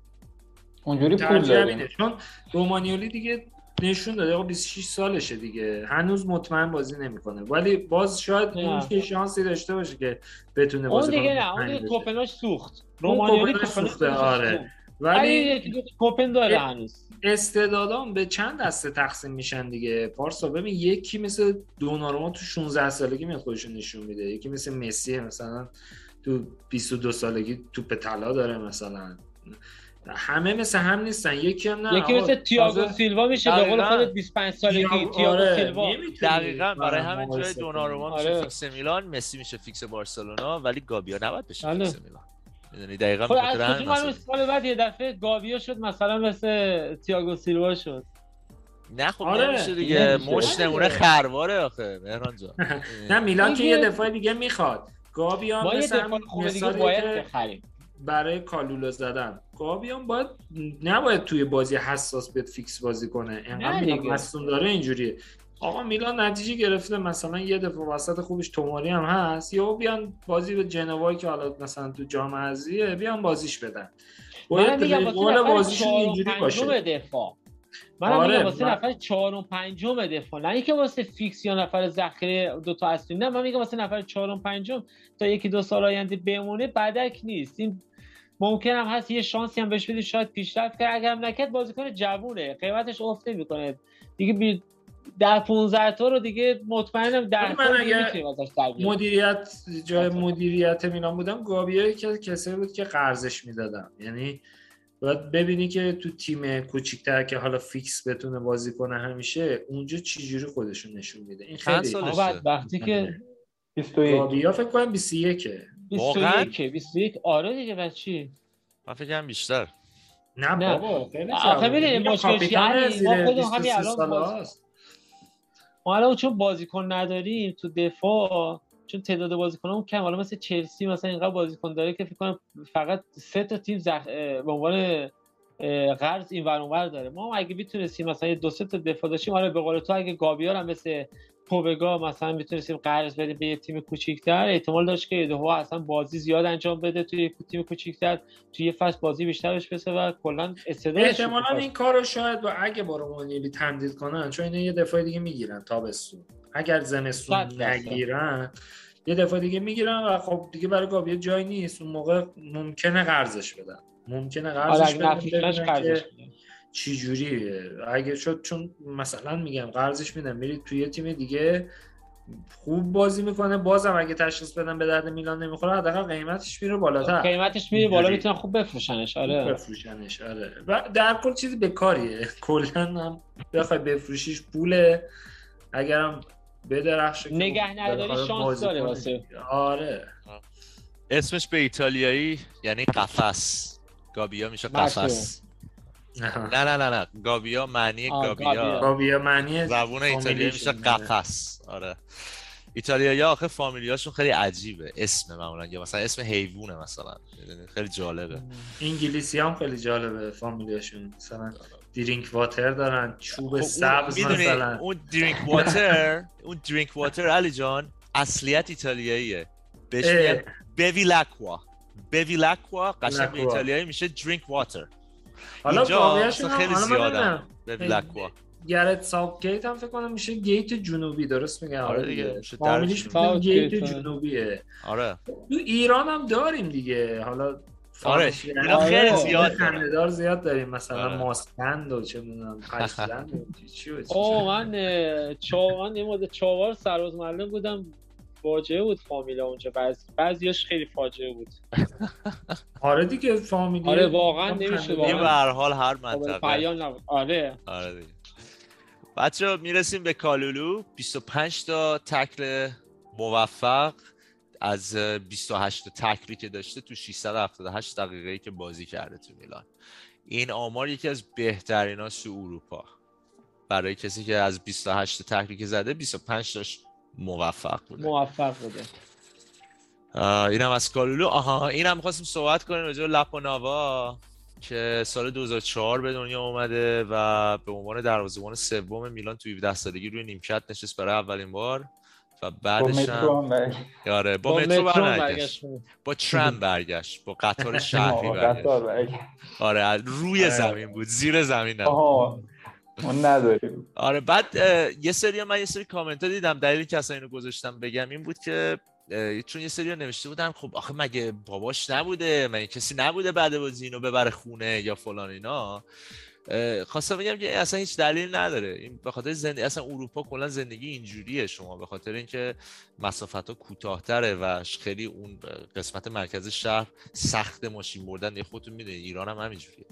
اونجوری پول همینه چون رومانیولی دیگه نشون داده آقا 26 سالشه دیگه هنوز مطمئن بازی نمی‌کنه ولی باز شاید نه. اون که شانسی داشته باشه که بتونه اون بازی دیگه کنه. نه اون دیگه بشه. کوپناش سوخت اون رومانیولی سوخته، سوخت. آره. ولی کوپن داره هنوز استعدادام به چند دسته تقسیم میشن دیگه پارسا ببین یکی مثل دوناروما تو 16 سالگی میاد خودش نشون میده یکی مثل مسی مثلا تو 22 سالگی توپ طلا داره مثلا همه مثل هم نیستن یکی هم نه یکی مثل تییاگو سیلوا میشه به قول. خودت 25 سالگی تییاگو- تییاگو آره، سیلوا دقیقا برای با هم همین جای دوناروما. میشه آره. فیکس میلان مسی میشه فیکس بارسلونا ولی گابیا نباید بشه بله. فیکس میلان می‌دونی دقیقا خب از کجا. سال بعد یه دفعه گابیا شد مثلا مثل تییاگو سیلوا شد نه خب آره، نمیشه دیگه. مش نمونه خرواره آخه مهران جان [LAUGHS] نه میلان که یه دفاع دیگه می‌خواد گابی هم ما یه مثل دفاع هم خوب دیگه مثالیه باید بخریم برای کالولا زدن. گابی هم باید نباید توی بازی حساس بیاد فیکس بازی کنه. نه انقدر. مصدوم داره اینجوریه. آقا میلان نتیجه گرفته مثلا یه دفعه وسط خوبش توماری هم هست. یا بیان بازی به جنوایی که حالا مثلا تو جام حذفیه بیان بازیش بدن. باید قول بازیشون اینجوری باشه. دفاع. من آره، میگم واسه من- نفر چهارم پنجم دفاع. نه اینکه واسه فیکس یا نفر ذخیره دو تا اصلی نه من میگم واسه نفر چهارم پنجم تا یکی دو سال آینده بمونه بدک نیست. این ممکن هم هست یه شانسی هم بهش بدی شاید پیشرفت کنه اگر هم نکرد بازیکن جوونه. قیمتش افت نمی‌کنه دیگه بی در 15 تا رو دیگه مطمئنم در من بیاریم. مدیریت جای مدیریت میلان بودم گابیایی که کسی بود که قرضش می‌دادم یعنی باید ببینی که تو تیم کوچیکتر که حالا فیکس بتونه بازی کنه همیشه اونجا چجوری خودشون نشون میده. این خیلی وقتی که 21 گابیا فکر کنم 21 واقعاً؟ 21 21 آره دیگه بس چی من فکر کنم بیشتر نه, نه. بابا خیلی آخه اینا مشکلش کاپیتان یعنی ما خودمون 23 همین الان. ما الان چون بازیکن نداریم تو دفاع چون تعداد بازیکنامون کم حالا مثل چلسی مثلا اینقدر بازیکن داره که فکر کنم فقط سه تا تیم زخ... به عنوان قرض این ور اونور داره ما اگه می‌تونستیم مثلا دو سه تا دفاع داشتیم آره به قول تو اگه گابیار هم مثل پوبگا مثلا می‌تونستیم قرض بدیم به یه تیم کوچیک‌تر. احتمال داشت که یهو اصلا بازی زیاد انجام بده توی یه تیم کوچیک‌تر. توی یه فصل بازی بیشتر بهش برسه و کلا استعدادش احتمالا این کار رو شاید با اگه با رومانیالی تمدید کنن چون اینا یه دفاع دیگه می‌گیرن تابستون. اگر زمستون. نگیرن یه دفاع دیگه می‌گیرن و خب دیگه برای گابی جای نیست. اون موقع ممکنه قرضش بدن. ممکنه آره قرضش اگه بدن چی جوریه اگه شد چون مثلا میگم قرضش میدن میرید توی یه تیم دیگه خوب بازی می‌کنه بازم اگه تشخیص بدن به درد میلان نمی‌خوره حداقل قیمتش میره بالاتر. قیمتش میره بالا اینجوری. می‌تونن خوب بفروشنش آره. بفروشنش آره. و در کل چیزی به کاریه. [LAUGHS] کلا هم بخوای بفروشیش پوله. اگرم بدرخشه نگه نداری شانس داره. واسه. آره. اسمش به ایتالیایی یعنی قفس. گابیا میشه قفس. نه نه نه نه. گابیا معنی گابیا. گابیا. معنی زبون ایتالیایی میشه. قفس. آره. ایتالیایی آخه فامیلیاشون خیلی عجیبه. اسم معمولا. یا مثلا اسم حیوونه مثلا؟ خیلی جالبه. انگلیسی هم خیلی جالبه فامیلیاشون. مثلا درینک واتر دارن چوب خب اون- سبز می‌دونی، مثلا. اون درینک واتر اون درینک واتر علی جان اصلیت ایتالیاییه. بهش. میگن بویلاکوا. بویلاکوا قشنگ به لاکوا. ایتالیایی میشه درینک واتر حالا هم خیلی زیادن نمی‌دونم. بویلاکوا گرت ساوت گیت هم فکر کنم میشه گیت جنوبی درست میگم آره دیگه، میشه در فامیلیش گیت آره. جنوبیه آره تو ایران هم داریم دیگه حالا آره فارسی اینا آره. خیلی آره. زیاد دارن. خنده‌دار زیاد داریم مثلا آره. ماسکند و چه می‌دونم پشلند [LAUGHS] و چی- چی من چاوان یه مدت چاوار سرباز معلم بودم فاجعه بود فامیلا اونجا. بعض بعضیاش خیلی فاجعه بود. [LAUGHS] آره دیگه فامیلی آره، واقعا نمیشه. این به واقعا. هر حال هر قابل منطقه. بیان نبود آره. آره دیگه. بچه می‌رسیم به کالولو. 25 تا تکل موفق از 28 تا تکلی که داشته تو 678 دقیقه ای که بازی کرده تو میلان. این آمار یکی از بهترین تو اروپا. برای کسی که از 28 تحریک زده 25 تاش موفق بوده. موفق بوده. اینم از کالولو. آها اینم خواستیم صحبت کنیم راجع لپ و که سال 2004 به دنیا اومده و به عنوان دروازه‌بان سوم میلان توی 17 سالگی روی نیمکت نشست برای اولین بار و بعدش هم آره با, با مترو برگشت. با ترام برگشت. با قطار [LAUGHS] شهری برگشت. آره روی آره. زمین بود زیر زمین نبود. اون نداریم. آره بعد یه سری من یه سری کامنت ها دیدم دلیلی که اصلا اینو گذاشتم بگم این بود که چون یه سری نوشته بودن خب آخه مگه باباش نبوده؟ مگه کسی نبوده بعد بازی اینو ببره خونه یا فلان اینا؟ خواستم بگم که اصلا هیچ دلیل نداره. این به خاطر زندگی اصلا اروپا کلا زندگی اینجوریه شما به خاطر اینکه مسافت ها کوتاهتره و خیلی اون قسمت مرکز شهر سخت ماشین بردن خودتون می‌دونید ایران هم همینجوریه.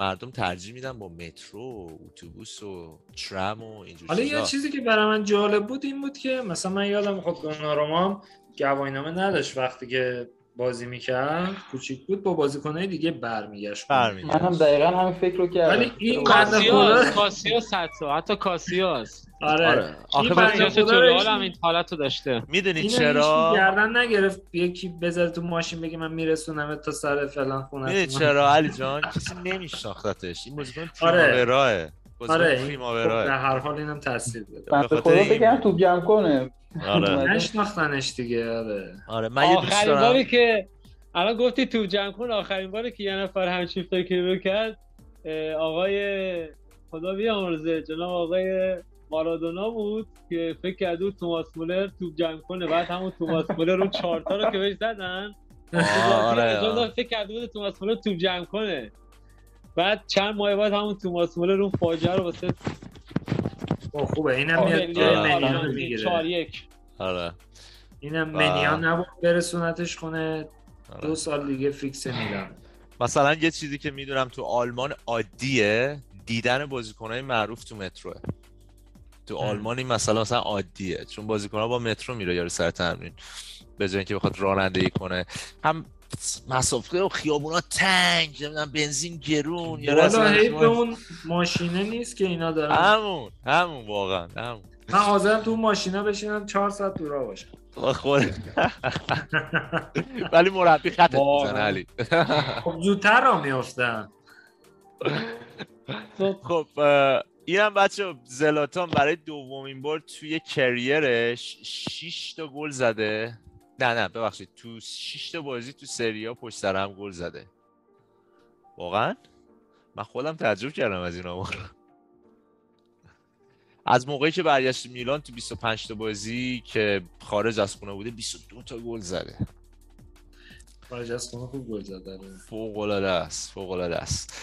مردم ترجیح میدن با مترو و اتوبوس و ترام و اینجور حالا یه چیزی که برای من جالب بود این بود که مثلا من یادم خود گنارومام گواهینامه نداشت وقتی که بازی می‌کرد کوچیک بود با بازیکنهای دیگه برمیگشت. برمیگشت. منم دقیقا همین فکر رو کردم. ولی این کاسیاس کاسیاس حتی حتی کاسیاس. آره, آره. آخه کاسیاس تو هم این حالت رو داشته. می‌دونی چرا؟ گردن نگرفت. یکی بذاره تو ماشین بگه من میرسونم تا سر فلان خونه. می‌دونی چرا؟ علی جان کسی نمیشناختتش این بازیکن آره. آره. خب در هر حال اینم تاثیر داره به خاطر بگم تو جمع کنه. آره. [LAUGHS] نشناختنش دیگه آره. آره من یه دوست دارم. باری که الان گفتی تو جمع کن آخرین باری که یه نفر همچین فکری رو کرد آقای خدا بیامرزه جناب آقای مارادونا بود که فکر کرده توماس مولر تو جمع کنه. بعد همون توماس مولر رو چهارتا رو که بهش زدن آره. فکر کرده بود توماس مولر تو جمع کنه. بعد چند ماه بعد همون توماس مولر اون فاجعه رو واسه خوبه. اینم میاد می‌گیره. 4 1 آره. اینم منیان نبود برسونتش کنه. آره. دو سال دیگه فیکس میدم مثلا یه چیزی که می‌دونم تو آلمان عادیه دیدن بازیکنهای معروف تو متروه. تو آلمانی مثلا مثلا عادیه. چون بازیکنها با مترو میره یارو سر تمرین. به جای اینکه بخواد رانندگی کنه. هم مسافه و خیابونا تنگ نمی‌دونم بنزین گرون یا به اون ماشینه نیست که اینا دارن. همون همون واقعا همون. من حاضرم تو ماشینا بشینم 4 ساعت دورا باشم. خود ولی مربی خطت می‌زنه علی. خب زودتر را میافتن خب اینم بچه زلاتان برای دومین بار توی کریرش 6 تا گل زده. نه نه ببخشید تو 6 تا بازی تو سری پشت سر هم گل زده. واقعا؟ من خودم تعجب کردم از این آمار. از موقعی که برگشت میلان تو 25 تا بازی که خارج از خونه بوده 22 تا گل زده. خارج از خونه خوب گل زده. فوق العاده است فوق العاده است.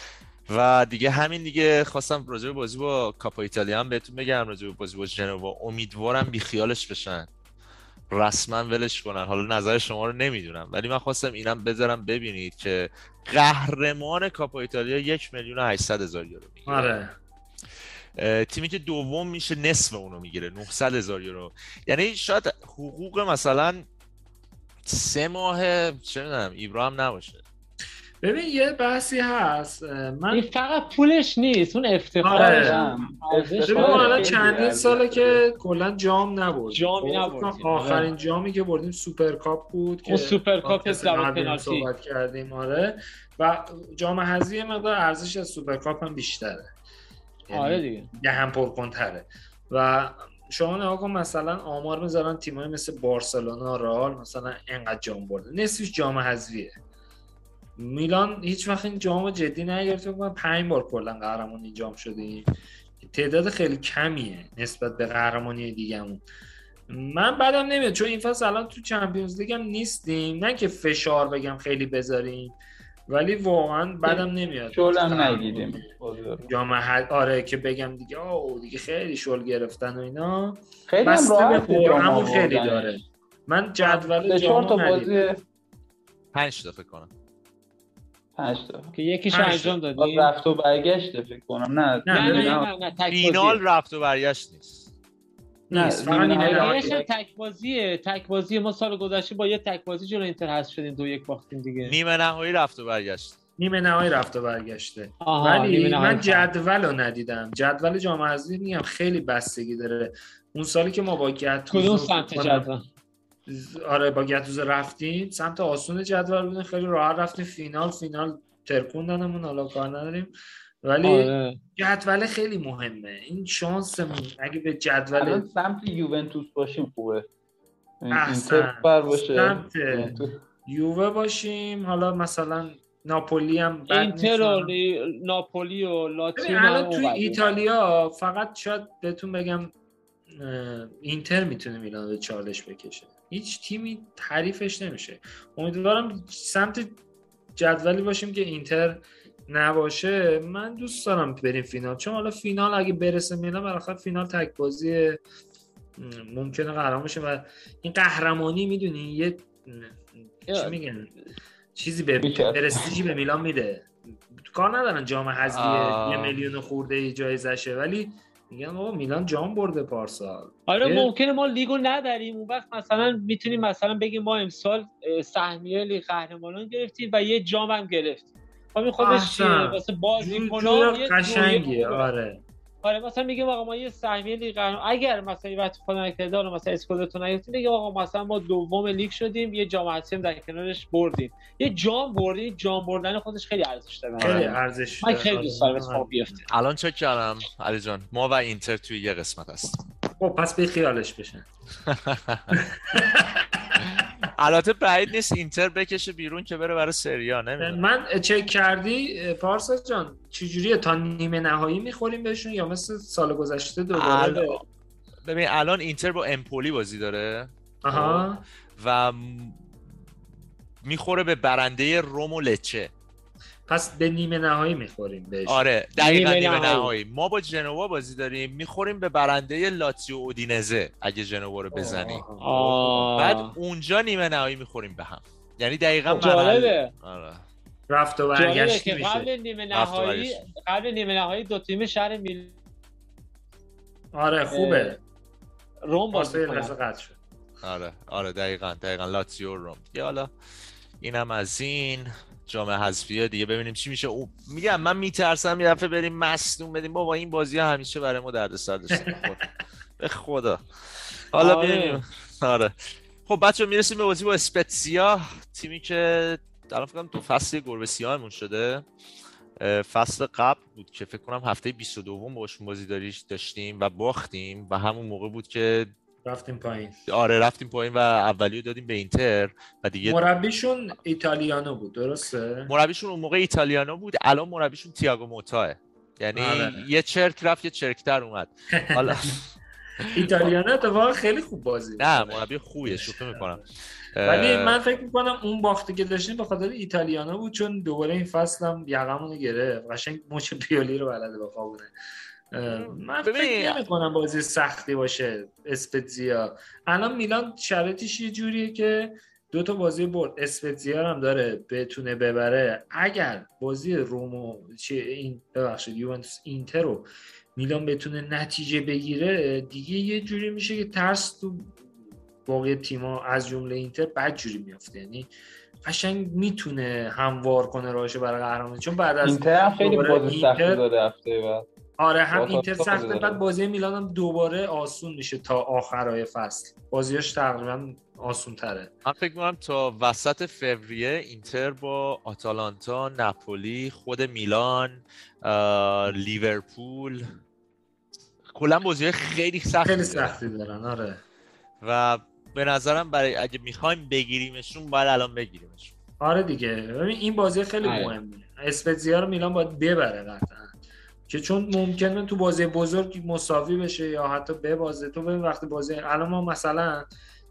و دیگه همین دیگه خواستم راجع به بازی با کاپا ایتالیا هم بهتون بگم راجع به بازی با جنوا امیدوارم بی خیالش بشن. رسما ولش کنن. حالا نظر شما رو نمی‌دونم ولی من خواستم اینم بذارم ببینید که قهرمان کاپا ایتالیا یک میلیون و هزار یورو می‌گیره. آره. تیمی که دوم میشه نصف اونو می‌گیره 900 هزار یورو. یعنی شاید حقوق مثلا سه ماه چه می‌دونم ایبرا هم نباشه. ببین یه بحثی هست من این فقط پولش نیست اون افتخارش آره. چندین ساله که کلا جام نبود جامی خب، نبود آخرین جامی که بردیم سوپر کاپ بود که سوپر کاپ پنالتی. صحبت کردیم آره. و جام حذفی مقدار ارزش از سوپر کاپ هم بیشتره. یعنی آره دیگه. یه هم پرکنتره و شما نگاه کن مثلا آمار می‌ذارن تیمای مثل بارسلونا رئال مثلا انقدر جام برده. نصفش جام حذفیه. میلان هیچ وقت این جام جدی نگرفته من پنج بار کلا قهرمانی جام شده. تعداد خیلی کمیه نسبت به قهرمانی دیگهمون. من بعدم نمیاد چون این فصل الان تو چمپیونز لیگ هم نیستیم. نه که فشار بگم خیلی بذاریم ولی واقعا بعدم نمیاد. شل هم نگیدیم جام آره که بگم دیگه آه دیگه خیلی شل گرفتن و اینا. خیلی هم راحت خیلی داره. من جدول جام تا بازی 5 تا فکر کنم. پنج که یکیش انجام دادی؟ رفت و برگشت فکر کنم. نه نه نه, نه, نه, فینال رفت و برگشت نیست. نیست. فقط تک بازیه تک بازی ما سال گذشته با یه تک بازی جلو اینتر هست شدیم دو یک باختیم دیگه. نیمه نهایی رفت و برگشت. نیمه نهایی رفته برگشته. آها، ولی من جدول رو ندیدم. جدول جام حذفی میگم خیلی بستگی داره. اون سالی که ما با گتوزو کدوم سمت جدول؟ آره با گتوزو رفتیم. سمت آسون جدول بودن خیلی راحت رفتیم. فینال فینال ترکوندنمون. حالا کار نداریم. ولی آره. جدول خیلی مهمه. این شانسمون اگه به جدول سمت یوونتوس باشیم خوبه. احسن. باشه سمت. یووه باشیم. حالا مثلا ناپولی هم اینتر و ناپولی و لاتزیو الان توی بود. ایتالیا فقط شاید بهتون بگم اینتر می‌تونه میلان به چالش بکشه. هیچ تیمی تعریفش نمیشه. امیدوارم سمت جدولی باشیم که اینتر نباشه. من دوست دارم بریم فینال. چون حالا فینال اگه برسه میلان بالاخره فینال تک بازی ممکنه قهرمان بشه و این قهرمانی می‌دونی یه چی میگن؟ چیزی به. پرستیژی به میلان میده. کار ندارن جام حذفی. یه میلیون خورده ای جایزشه ولی میگن بابا میلان جام برده پارسال. آره ممکنه ما لیگو نداریم. اون وقت مثلا می‌تونیم مثلا بگیم ما امسال سهمیه لیگ قهرمانان گرفتیم و یه جام هم گرفتیم. خب این خودش واسه بازیکنان خوبه. آره. آره مثلا میگیم آقا ما یه سهمیه لیگ اگر مثلا یه وقت خدا نکرده حالا مثلا اسکودتو نگرفتیم بگیم آقا مثلا ما دوم لیگ شدیم یه جام هم در کنارش بردیم یه جام بردیم جام بردن خودش خیلی ارزش داره خیلی آره. ارزش من. خیلی دوست دارم آره. اتفاق بیفته الان چک کردم علی جان ما و اینتر توی یه قسمت هست خب پس به خیالش بشن [LAUGHS] البته بعید نیست اینتر بکشه بیرون که بره برای سریا نمی‌دونم. من چک کردی پارسا جان چجوریه؟ تا نیمه نهایی می‌خوریم بهشون یا مثل سال گذشته دوباره الان- ببین الان اینتر با امپولی بازی داره. آها. و م- می‌خوره به برنده روم و لچه. پس به نیمه نهایی می‌خوریم بهش. آره دقیقا نیمه نیمه نهایی. نهایی. ما با جنوا بازی داریم می‌خوریم به برنده لاتزیو اودینزه اگه جنوا رو بزنی. آه. بعد اونجا نیمه نهایی می‌خوریم به هم. یعنی دقیقا خب جالبه. آره. رفت و که میشه. قبل نیمه نهایی برگشت. قبل نیمه نهایی دو تیم شهر میل آره خوبه. روم بازی قطع شد. آره آره دقیقا دقیقا. لاتزیو و روم. دیگه حالا اینم از این. جام حذفیه دیگه ببینیم چی میشه. او میگم من میترسم یه دفعه بریم مصدوم بدیم. بابا این بازی ها همیشه برای ما دردسر داشته. به خدا. حالا آره. ببینیم آره. خب بچه می‌رسیم به بازی با اسپتسیا. تیمی که الان فکر کنم دو فصل گربه سیاهمون شده. فصل قبل بود که فکر کنم هفته 22 باشون بازی داریش داشتیم و باختیم و همون موقع بود که رفتیم پایین. آره رفتیم پایین و اولیو دادیم به اینتر و دیگه مربیشون ایتالیانو بود درسته؟ مربیشون اون موقع ایتالیانو بود الان مربیشون تییاگو موتاه. یعنی آره. یه چرک رفت یه چرکتر اومد. حالا [LAUGHS] ایتالیانو اتفاقا خیلی خوب بازی نه. مربی خوبیه شوخی می‌کنم. ولی من فکر می‌کنم اون باختی که داشتیم به خاطر ایتالیانو بود چون دوباره این فصل هم یقمونو گرفت. قشنگ مچ پیولی رو بلده بخوابونه من ببین- فکر نمی کنم بازی سختی باشه اسپتزیا. الان میلان شرایطش یه جوریه که دو تا بازی برد. اسپتزیا هم داره بتونه ببره. اگر بازی رومو چه این ببخشید یوونتوس اینتر رو میلان بتونه نتیجه بگیره دیگه یه جوری میشه که ترس تو باقی تیما از جمله اینتر بد جوری میافته. یعنی قشنگ می‌تونه هموار کنه راهشو برای قهرمانی. چون بعد از اینتر خیلی بازی سختی داده هفته بعد. آره هم اینتر سخته. بعد بازی میلان هم دوباره آسون میشه تا آخرای فصل. بازیاش تقریبا آسون تره من فکر می‌کنم تا وسط فوریه اینتر با آتالانتا ناپولی خود میلان لیورپول کلا بازی خیلی سختی خیلی. سختی دارن آره. و به نظرم برای اگه می‌خوایم بگیریمشون باید الان بگیریمشون. آره دیگه. ببین این بازی خیلی آره. مهمه. اسپتزیا رو میلان باید ببره قطعا. که چون ممکنه تو بازی بزرگ مساوی بشه یا حتی ببازه تو ببین وقتی بازی الان ما مثلا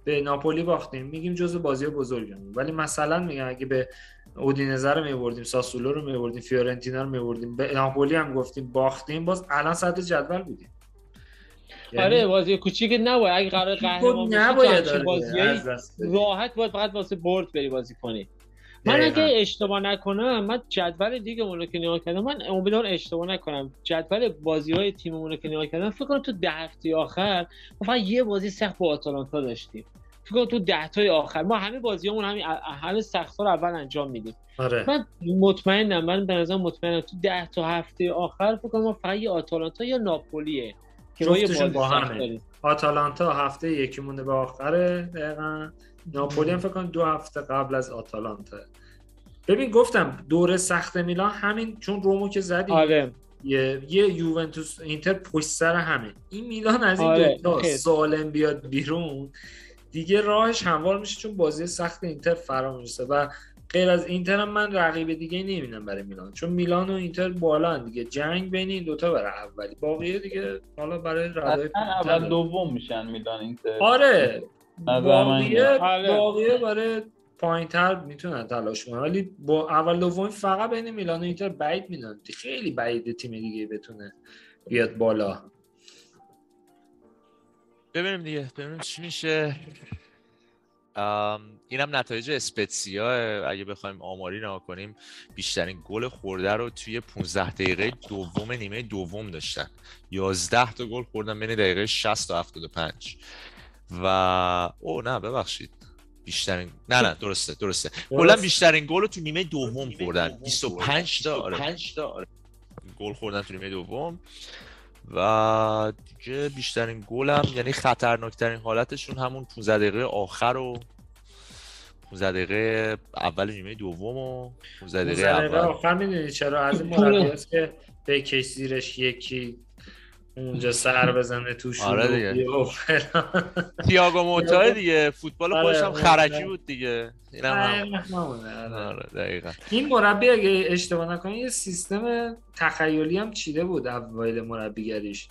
به ناپولی باختیم میگیم جزء بازی بزرگمون. ولی مثلا میگم اگه به اودینزه رو میبردیم ساسولو رو میبردیم فیورنتینا رو میبردیم به ناپولی هم گفتیم باختیم باز الان صدر جدول بودیم. یعنی آره بازی کوچیک نباید. اگه قرار قهرمان بشی دست بدی. راحت باید فقط واسه برد بری بازی کنی. من. اگه اشتباه نکنم من جدول لیگمون رو که نگاه کردم من امیدوارم اشتباه نکنم. جدول بازی های تیممون رو که نگاه کردم فکر کنم تو ده هفته آخر ما فقط یه بازی سخت با آتالانتا داشتیم. فکر کنم تو ده تای آخر. ما همه بازیامون همین همه سخت رو اول انجام میدیم. آره. من مطمئنم من به نظر مطمئنم تو ده تا هفته آخر فکر کنم ما فقط یه آتالانتا یا ناپولیه که ما یه بازی با همه. آتالانتا هفته یکی مونده به آخره دقیقا. ناپولی هم فکر کنم دو هفته قبل از آتالانتا. ببین گفتم دوره سخت میلان همین چون رومو که زدی. آره. یه, یه یوونتوس اینتر پشت سر همه. این میلان از این آره، دوتا. سالم بیاد بیرون دیگه راهش هموار میشه چون بازی سخت اینتر فرا می‌رسه و غیر از اینتر هم من رقیب دیگه نمی‌بینم برای میلان. چون میلان و اینتر بالا دیگه. جنگ بین این دوتا برای اولی. باقیه دیگه حالا برای حتما اول دوم میشن میلان اینتر. آره. باقیه. آره. باقیه برای پایین تر می‌تونن تلاش کنن ولی با اول دومی فقط بین میلان و اینتر بعید می‌دونم. خیلی بعید تیم دیگه بتونه بیاد بالا. ببینیم دیگه. ببینیم چی میشه. ام، اینم نتایج اسپتسیا. اگه بخوایم آماری نگاه کنیم بیشترین گل خورده رو توی 15 دقیقه دوم نیمه دوم داشتن. 11 تا گل خوردن بین دقیقه 60 تا 75 و او نه ببخشید. بیشترین نه نه درسته درسته. کلا بیشترین گل رو تو نیمه دوم خوردن 25 تا آره. گل خوردن تو نیمه دوم. و دیگه بیشترین گل هم یعنی خطرناکترین حالتشون همون 15 دقیقه آخر و 15 دقیقه اول نیمه دوم و 15 دقیقه اول. آخر می‌دونی چرا؟ از این مربیاست که بکش زیرش یکی اونجا سر بزنه تو آره دیگه. شروعی و فلان. تییاگو موتا دیگه. فوتبال آره، خودش هم آره. خرکی بود دیگه. اینم آره. آره. دقیقا. این مربی اگه اشتباه نکنم یه سیستم تخیلی هم چیده بود اوایل مربیگریش.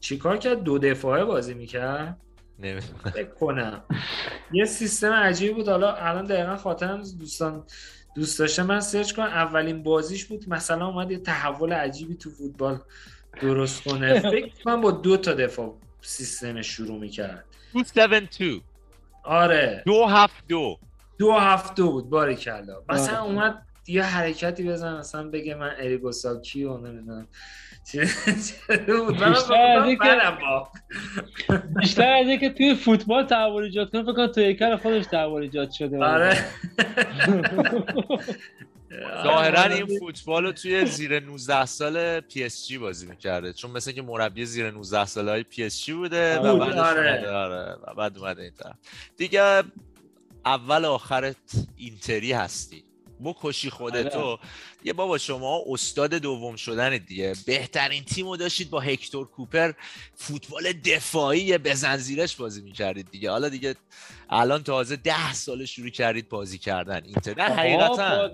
چیکار کرد؟ دو دفاعه بازی می‌کرد؟ نمی‌دونم. فکر کنم. یه سیستم عجیبی بود. حالا الان دقیقا خاطرم. دوستان دوست داشته من سرچ کنم. اولین بازیش بود. مثلا اومد یه تحول عجیبی تو فوتبال. درست کنه. [LAUGHS] فکر کنم با دو تا دفاع سیستم شروع می‌کرد. 272 آره. دو هفت دو. دو هفته بود باری کلا. مثلا آره. اومد یه حرکتی بزن مثلا بگه من اریگوساکی و نمی‌دونم. من بیشتر از اینکه- توی فوتبال تحول ایجاد کنه فکر کنم توی هیکل خودش تحول ایجاد شده. آره. [LAUGHS] ظاهرا این فوتبال رو توی زیر 19 سال پی اس جی بازی می‌کرده. چون مثل که مربی زیر 19 ساله های پی اس جی بوده و بعدش آره. آره و بعد اومده این طرف. دیگه اول آخرت اینتری هستی. بکشی خودتو یه بابا شما استاد دوم شدن دیگه. بهترین تیم رو داشتید با هکتور کوپر. فوتبال دفاعی بزن زیرش بازی می‌کردید دیگه. حالا دیگه الان تازه ده سال شروع کردید بازی کردن. اینتر حقیقتا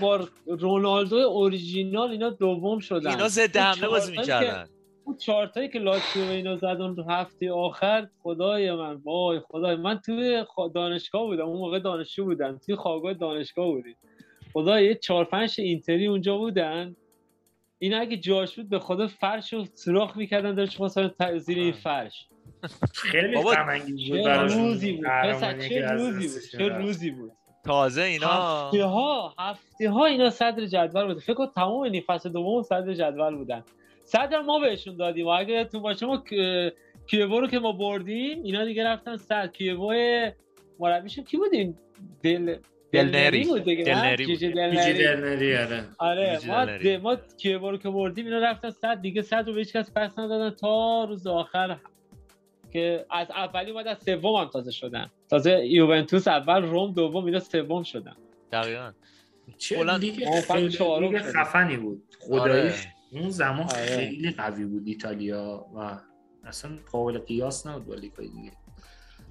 با رونالدو اوریجینال اینا دوم شدن. اینا ضد حمله بازی می‌کردن. اون چهارتایی که لاتزیو و اینا زد اون هفته آخر خدای من وای خدای من توی دانشگاه بودم اون موقع دانشجو بودم توی خوابگاه دانشگاه بودیم. خدای یه چهار پنج اینتری اونجا بودن. این اگه جاش بود به خدا فرش رو سوراخ می‌کردن داشت مثلا ت- زیر این فرش. خیلی بود روزی بود چه روزی بود چه. روزی بود. تازه اینا. هفته ها هفته ها اینا صدر جدول بوده فکر کنم تمام این فصل دوم صدر جدول بودن. صدر ما بهشون دادیم. و اگه تو باشه ما کیوو رو که ما بردیم اینا دیگه رفتن صدر کیوو مربیشون کی بودیم؟ دل دلنری. بود دیگه؟ دلنری دلنری. آره. آره ما دلنری. ما کیوو رو که بردیم اینا رفتن صدر دیگه صدر رو به هیچ کس پس ندادن تا روز آخر. که از اولی اومد از سوم هم تازه شدن. تازه یوونتوس اول روم دوم اینا سوم شدن. دقیقا. چه کلاً لیگ خیلی. خفنی بود. آره. خداییش اون زمان آره. خیلی قوی بود ایتالیا و اصلا قابل قیاس نبود با لیگ‌های دیگه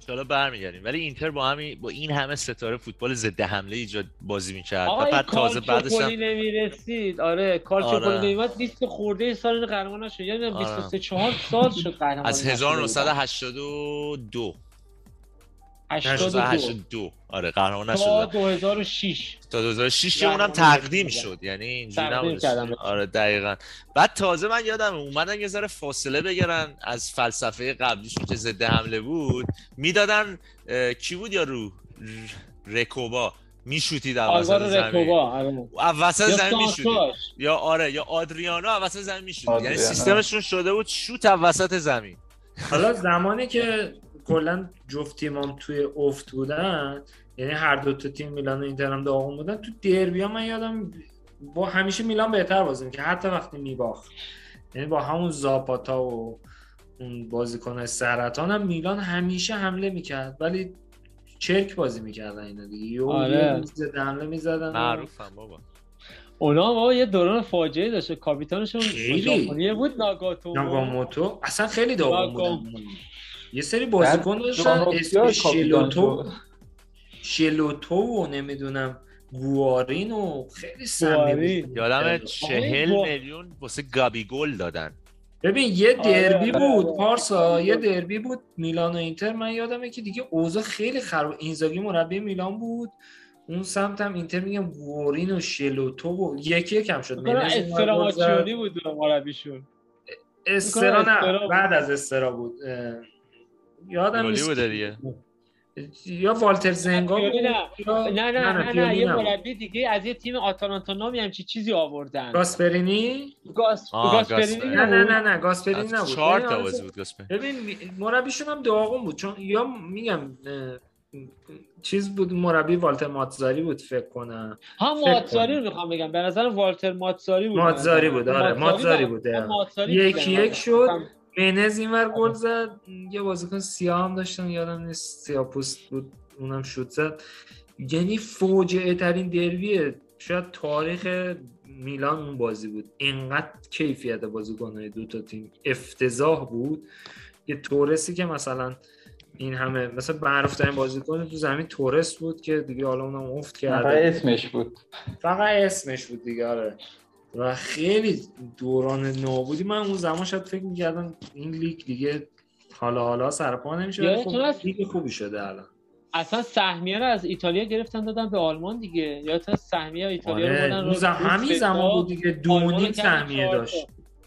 حالا برمیگردیم ولی اینتر با همین با این همه ستاره فوتبال ضد حمله ایجاد بازی می‌کرد و بعد تازه بعدش هم نمی‌رسید آره کالچوپولی آره. نمیمد 20 خورده سال قهرمان نشد یعنی آره. 23 4 سال شد قهرمان از نشده بودن. 1982 82 1982 آره قهرمان تا نشد. 2006 تا 2006 که اونم تقدیم. شد. یعنی اینجوری کردن. آره دقیقا. بعد تازه من یادم اومدن یه ذره فاصله بگیرن از فلسفه قبلیشون که ضد حمله بود. می‌دادن کی بود یا رو؟ رکوبا. میشوتید وسط زمین. رکوبا آره. وسط زمین میشوتید. سانتاش. یا آره یا آدریانو وسط زمین میشوتید. یعنی. سیستمشون شده بود شوت وسط زمین. حالا زمانی که کلا جفت تیمام توی افت بودن یعنی هر دو تا تیم میلان و اینتر هم داغون بودن. تو دربی ها من یادم با همیشه میلان بهتر بازی که حتی وقتی میباخت. یعنی با همون زاپاتا و اون بازیکن سرطان هم میلان همیشه حمله می‌کرد. ولی چرک بازی می‌کردن اینا دیگه. آره. یه حمله می‌زدن معروفم بابا. اونا بابا یه دوران فاجعه داشته کاپیتانشون خیلی. ژاپنی بود ناگاتو. ناگاموتو. اصلا خیلی داغون. بودن. یه سری بازیکن داشتن اسم شلوتو. شلوتو و نمی‌دونم گوارین و خیلی سمی یادم چهل میلیون واسه گابی گل دادن. ببین یه دربی آره، بود آره. پارسا یه دربی بود میلان و اینتر. من یادمه که دیگه اوضاع خیلی خراب اینزاگی مربی میلان بود. اون سمت هم اینتر میگم گورین و شلوتو و یکی یکم شد. استراماچیونی بود مربیشون. استرا نه. بعد از استرا بود. یادم نیست دیگه. یا والتر زنگا نه. نه نه نه یه. مربی دیگه از یه تیم آتالانتا نامی همچی چیزی آوردن گاسپرینی گاسپرینی گاسپرینی. نه نه؟ نه نه گاسپرینی نبود چهار تا آره، بازی بود گاسپر ببین مربیشون هم داغون بود چون یا میگم چیز بود مربی والتر ماتزاری بود فکر کنم فکر ماتزاری. رو می‌خوام بگم به نظر والتر ماتزاری بود ماتزاری بود، آره، ماتزاری بود، آره. یکی. یک شد. منز اینور گل زد. یه بازیکن سیاه هم داشتن یادم نیست. سیاه پوست بود اونم شوت زد. یعنی فوجعه ترین دربیه شاید تاریخ میلان اون بازی بود. اینقدر کیفیت بازیکن‌های دو تا تیم افتضاح بود. یه تورسی که مثلا این همه مثلا معروف ترین بازیکن تو زمین تورس بود که دیگه حالا اونم افت فقط کرده اسمش بود. فقط اسمش بود دیگه آره. و خیلی دوران نابودی من اون زمان شاید فکر می‌کردم این لیگ دیگه حالا حالا سرپا نمیشه ولی یادتون خب؟ لیگ خوبی شده الان اصلا سهمیه رو از ایتالیا گرفتن دادن به آلمان دیگه یا تا سهمیه ایتالیا آره بردن رو. رو همین زمان. بود دیگه دو آلمان رو نیم کردن سهمیه. داشت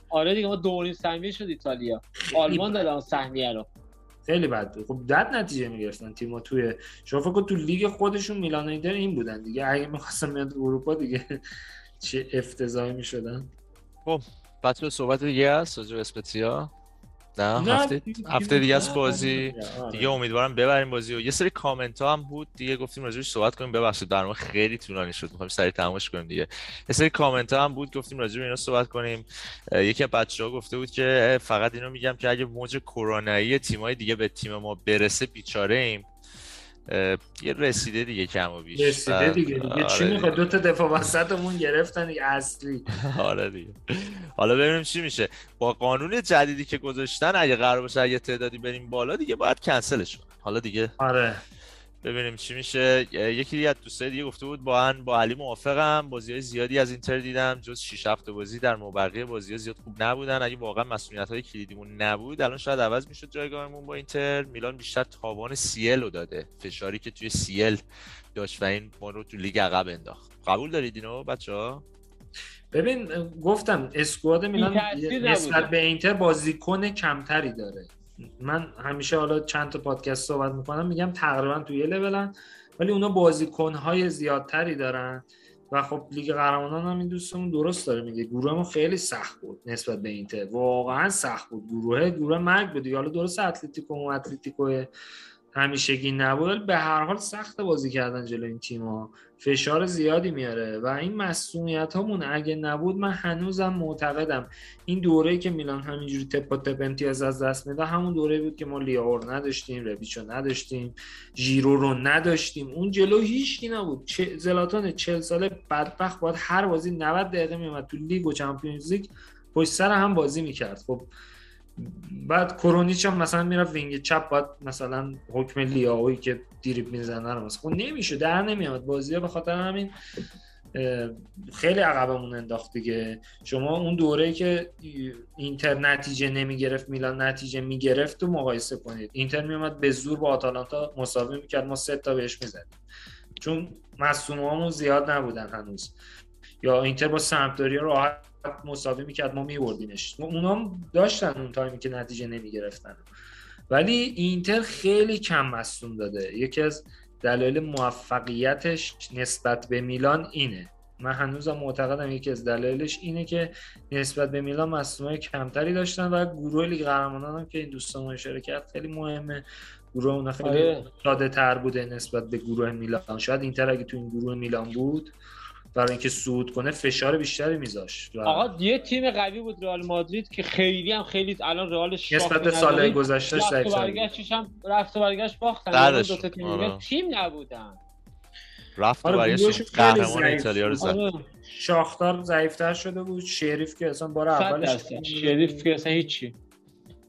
آره دیگه ما دو نیم سهمیه شد ایتالیا آلمان دادن سهمیه رو خیلی بد بود خب دد نتیجه می‌گرفتن تیم‌ها توی شما فکر تو لیگ خودشون میلان این بودن دیگه اگه می‌خواستن میاد اروپا دیگه چه افتضاحی می‌شدن؟ بچه صحبت دیگه هست راجع به اسپتزیا نه نه، هفته هفته دیگه است نه، بازی. آره. دیگه امیدوارم ببریم بازی و یه سری کامنت ها هم بود دیگه گفتیم راجعش صحبت کنیم. ببخشید برنامه خیلی طولانی شد. می‌خوایم سریع تماشا کنیم دیگه. یه سری کامنت ها هم بود گفتیم راجع به اینا صحبت کنیم. یکی از بچه‌ها گفته بود که فقط اینو میگم که اگه موج کرونایی تیمای دیگه به تیم ما برسه بیچاره ایم یه رسیده دیگه کم و بیش. رسیده و- دیگه دیگه آره چی می‌خواد. دو تا دفاع وسطمون گرفتن دیگه اصلی. [LAUGHS] آره دیگه. حالا ببینیم چی میشه. با قانون جدیدی که گذاشتن اگه قرار باشه اگه تعدادی بریم بالا دیگه باید کنسلش کنن. حالا دیگه آره. ببینیم چی میشه. یکی دیگه از دوستای دیگه گفته بود با من با علی موافقم. بازی های زیادی از اینتر دیدم جز 6 هفته بازی در مبقی بازی ها زیاد خوب نبودن. اگه واقعا مسئولیت های کلیدیمون نبود الان شاید عوض می‌شد جایگاهمون با اینتر. میلان بیشتر تاوان سیل رو داده. فشاری که توی سیل داشت و این ما رو تو لیگ عقب انداخت. قبول دارید اینو بچه ها ببین گفتم squad میلان نسبت. به اینتر بازیکن کمتری داره. من همیشه حالا چند تا پادکست صحبت می‌کنم میگم تقریبا توی یه لولن ولی اونا بازیکنهای زیادتری دارن و خب لیگ قهرمانان هم این دوستمون درست داره میگه گروه ما خیلی سخت بود نسبت به اینتر واقعا سخت بود گروه گروه مرگ بود. حالا درست اتلتیکو و اتلتیکو همیشگی نبود به هر حال سخت بازی کردن جلو این تیم‌ها. فشار زیادی میاره و این مسئولیت هامون اگه نبود من هنوزم معتقدم. این دوره که میلان همینجوری تپ تپ امتیاز از دست میده همون دوره بود که ما لیاور نداشتیم رویچو نداشتیم ژیرو رو نداشتیم. اون جلو هیچکی نبود. زلاتان 40 ساله بدبخت باید هر بازی 90 دقیقه میومد تو لیگ و چمپیونز لیگ پشت سر هم بازی می‌کرد. خب بعد کرونیچ هم مثلا می‌رفت وینگ چپ باید مثلا حکم لیاوی که دیریب می‌زنه رو مثلا خب نمیشه در نمیاد بازی به خاطر همین خیلی عقبمون انداخت دیگه. شما اون دوره که اینتر نتیجه نمی‌گرفت میلان نتیجه می‌گرفت و مقایسه کنید. اینتر میومد به زور با آتالانتا مساوی می‌کرد. ما سه تا بهش می‌زدیم. چون مصومامون زیاد نبودن هنوز. یا اینتر با سمپدوریا راحت مساوی می‌کرد ما میبردیمش اونا هم داشتن اون تایمی که نتیجه نمی‌گرفتن. ولی اینتر خیلی کم مصوم داده. یکی از دلایل موفقیتش نسبت به میلان اینه. من هنوزم معتقدم یکی از دلایلش اینه که نسبت به میلان مصدومای کمتری داشتن و گروه لیگ قهرمانان هم که این دوستان اشاره کرد خیلی مهمه. گروه اونا خیلی آره. ساده تر بوده نسبت به گروه میلان. شاید اینتر اگه تو این گروه میلان بود برای اینکه صعود کنه فشار بیشتری میذاشت و آقا یه تیم قوی بود رئال مادرید که خیلی هم خیلی الان رئال نسبت به. سالهای گذشته رفت و. برگشتش هم رفت و برگشت باختن. بعدش. دو تا تیم آره. تیم نبودن. رفت و آره، برگشت قهرمان ایتالیا رو. زد. آره. شاختار ضعیفتر شده بود. شریف که اصلا بار اولش شریف که اصلا هیچی.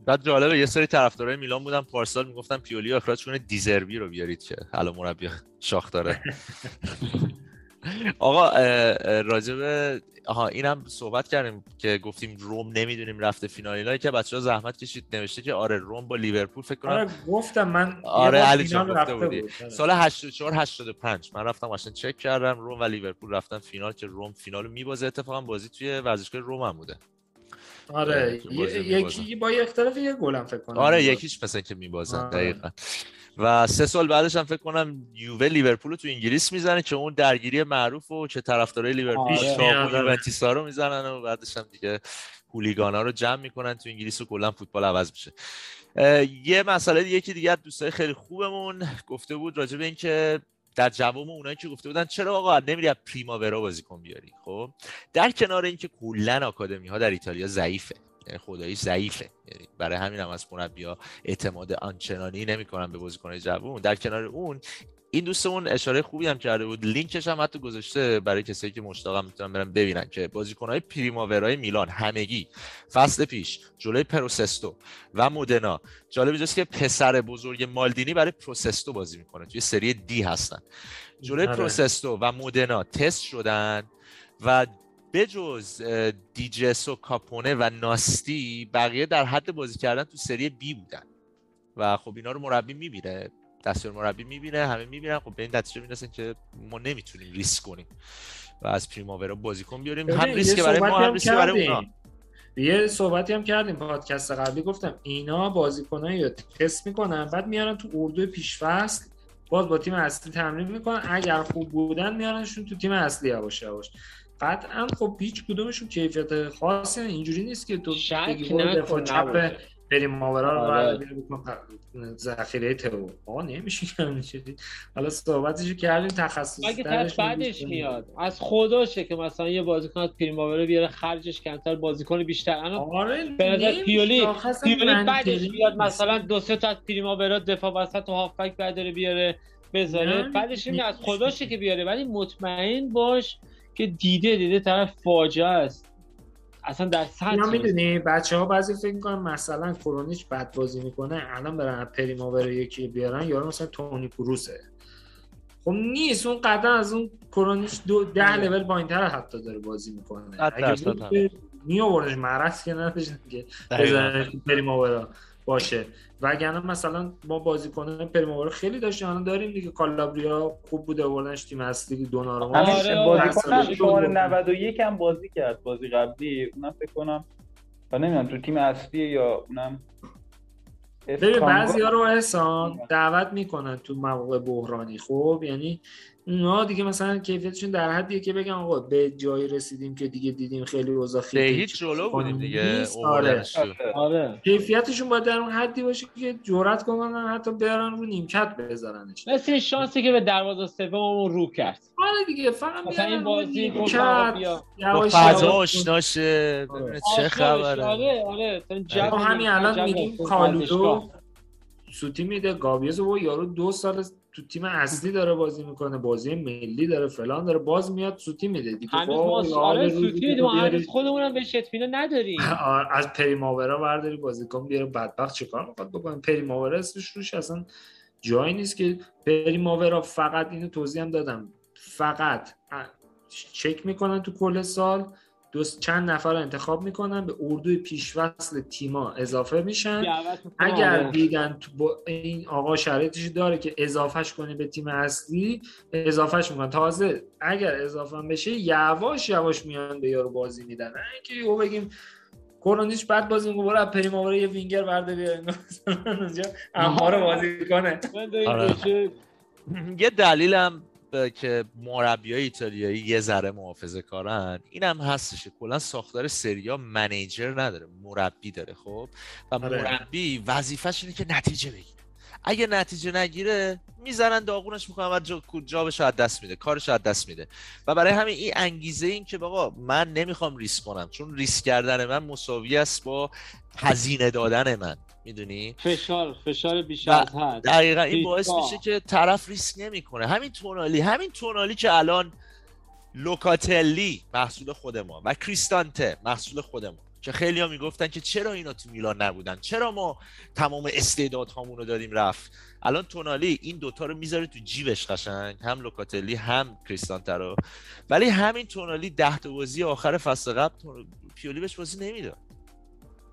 بعد جالبه یه سری طرفدارای میلان بودن. پارسال می‌گفتن پیولی اخراج کنه دیزربی رو بیارید که الان مربی شاخ داره [LAUGHS] آقا راجب آها اینم صحبت کردیم که گفتیم روم نمی‌دونیم رفته فینال اینا که بچه‌ها زحمت کشید نوشته که آره روم با لیورپول فکر کنم آره گفتم من آره، علی جان گفته بودی. بود. آره. سال 84 85 من رفتم قشنگ چک کردم روم و لیورپول رفتن فینال که روم فینال رو میبازه اتفاقا بازی توی ورزشگاه روم هم بوده آره. یکی با اختلاف یه گلم فکر کنم آره می‌بازن. یکیش مثلا که میبازن آره. دقیقا و سه سال بعدش هم فکر کنم یووه لیورپول رو تو انگلیس می‌زنه که اون درگیری معروف و که طرفدارای لیورپول آره. یوونتوسا رو می‌زنن و بعدش هم دیگه هولیگانا رو جمع می‌کنن تو انگلیس و کلا فوتبال عوض میشه. یه مسئله دیگه که دیگه دوستای خیلی خوبمون گفته بود راجع به اینکه در جواب اونایی که گفته بودن چرا آقا نمیری از پریماورا بازیکن بیاری خب؟ در کنار اینکه کلا آکادمی ها در ایتالیا ضعیفه. یعنی خدایی ضعیفه. یعنی برای همین هم از مربی‌ها اعتماد آنچنانی نمی‌کنن به بازیکن‌های جوون. در کنار اون این دوستمون اشاره خوبی هم کرده بود. لینکش هم حتی گذاشته برای کسایی که مشتاقم می‌تونن برن ببینن که بازیکن‌های پریماورای میلان همگی فصل پیش جلوی پروسستو و مودنا. جالب اینجاست که پسر بزرگ مالدینی برای پروسستو بازی می‌کنه. توی سری دی هستن. جلوی آره. پروسستو و مودنا تست شدن و بجز دیجس و کاپونه و ناستی بقیه در حد بازی کردن تو سری بی بودن. و خب اینا رو مربی می‌بینه دستور مربی می‌بینه همه می‌بینن. خب به این نتیجه می‌رسن که ما نمی‌تونیم ریسک کنیم و از پریماورا بازیکن بیاریم. هم ریسک برای ما هم ریسک برای کردیم. اونا یه صحبتی هم کردیم پادکست قبلی. گفتم اینا بازیکنایی رو تست می‌کنن بعد میارن تو اردو پیشفصل باز با تیم اصلی تمرین می‌کنن. اگر خوب بودن میارنشون تو تیم اصلی یواش یواش. قطعا خب هیچ کدومشون کیفیت خاصی. اینجوری نیست که تو بگی دفاع چپ نبوده. بریم ماورا رو آره. ذخیره تو آقا نمیشه که حالا صحبتشو کردیم تخصصی اگه بعدش میاد از خداشه که مثلا یه بازیکن از پریماورا بیاره خرجش کمتر بازیکن بیشتر الان آره به نظر. پیولی پیولی بعدش بیاد نیست. مثلا دو سه تا از پریماورا دفاع وسط و هافبک برداره بیاره بذاره بعدش این از. خداشه که بیاره ولی مطمئن باش که دیده دیده طرف فاجعه است اصلا در سطح. می‌دونی بچه ها بعضی فکر می‌کنن مثلا کرونیچ بد بازی می‌کنه الان برن از پریماور یکی بیارن یارو مثلا تونی کروسه خب نیست اون قطعا از اون کرونیچ دو ده. لول پایینتر حتی داره بازی می‌کنه اگه می آوردش مرض که نداشت که. بزنه پریماورا باشه وگرنه مثلا ما بازیکنان پریماورا خیلی داشتیم الان داریم دیگه کالابریا خوب بوده آوردنش تیم اصلی دوناروما آره، همین آره. بازیکن. شماره 91 هم بازی کرد بازی قبلی اونم فکر کنم و نمی‌دونم تو تیم اصلی یا اونم ببین بعضی ها رو احسان دعوت می‌کنن تو مواقع بحرانی خب یعنی اونا دیگه مثلا کیفیتشون در حدیه که بگن آقا به جایی رسیدیم که دیگه دیدیم خیلی اوضاع به خیلی هیچ جلو بودیم دیگه. آره. آره کیفیتشون باید در اون حدی باشه که جرأت کنن حتی برن رو نیمکت بذارنش مثل این شانسی که به دروازه سوممون رو کرد آره دیگه فقط مثلا این بازی فضا یواش. آشناشه ببینه چه آشنا خبره. آره آره همین الان میگیم. کالودو سوتی میده گابیز و یارو دو سال تو تیم اصلی داره بازی می‌کنه بازی ملی داره فلان داره باز میاد سوتی میده دیگه. هنوز ما آره سوتی بیاری- هنوز خودمونم بهش اطمینان نداریم. [LAUGHS] از پریماورا برداری بازیکن بیاره بدبخت چیکار می‌خواد بکنه؟ پریماورا اسمش روش اصلا جایی نیست که پریماورا فقط اینو توضیح هم دادم. فقط چک می‌کنن تو کل سال دو چند نفر رو انتخاب می‌کنن به اردوی پیشوصل تیما اضافه میشن. اگر آره. دیدن تو با این آقا شرایطش داره که اضافهش کنی به تیم اصلی اضافهش می‌کنن تازه اگر اضافه بشه یواش یواش میان به یارو بازی میدن نه اینکه یهو بگیم کرونیش بعد بازی می‌کنه برو پریماورا یه وینگر برده بیار اونجا [LAUGHS] اما رو بازی کنه آره. یه دلیلم که مربیای ایتالیایی یه ذره محافظه کارن اینم هستش کلا ساختار سریا منیجر نداره مربی داره خب؟ و آره. مربی وظیفش اینه که نتیجه بگیره. اگه نتیجه نگیره می‌زنن داغونش می‌کنن و جا جابش از دست میده کارش از دست میده. و برای همین این انگیزه این که بابا من نمی‌خوام ریسک کنم چون ریسک کردن من مساوی است با هزینه دادن من. می‌دونی؟ فشار فشار بیش از حد. دقیقا این باعث. میشه که طرف ریسک نمی‌کنه. همین تونالی همین تونالی که الان لوکاتلی محصول خود ما و کریستانته محصول خود ما که خیلی ها می‌گفتن که چرا اینا تو میلان نبودن؟ چرا ما تمام استعدادهامون رو دادیم رفت؟ الان تونالی این دوتا رو می‌ذاره تو جیبش قشنگ هم لوکاتلی هم کریستانته رو. ولی همین تونالی ده تا بازی آخر فصل قبل پیولی بهش بازی نمی‌داد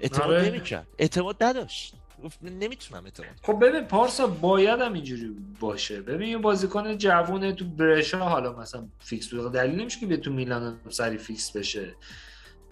اعتماد آره. نمی‌کرد. اعتماد نداشت. گفت نمی‌تونم اعتماد خب ببین پارسا باید هم اینجوری باشه. ببین یه بازیکن جوونه تو برشا حالا مثلا fix بود دلیل نمیشه که به تو میلان سریع fix بشه.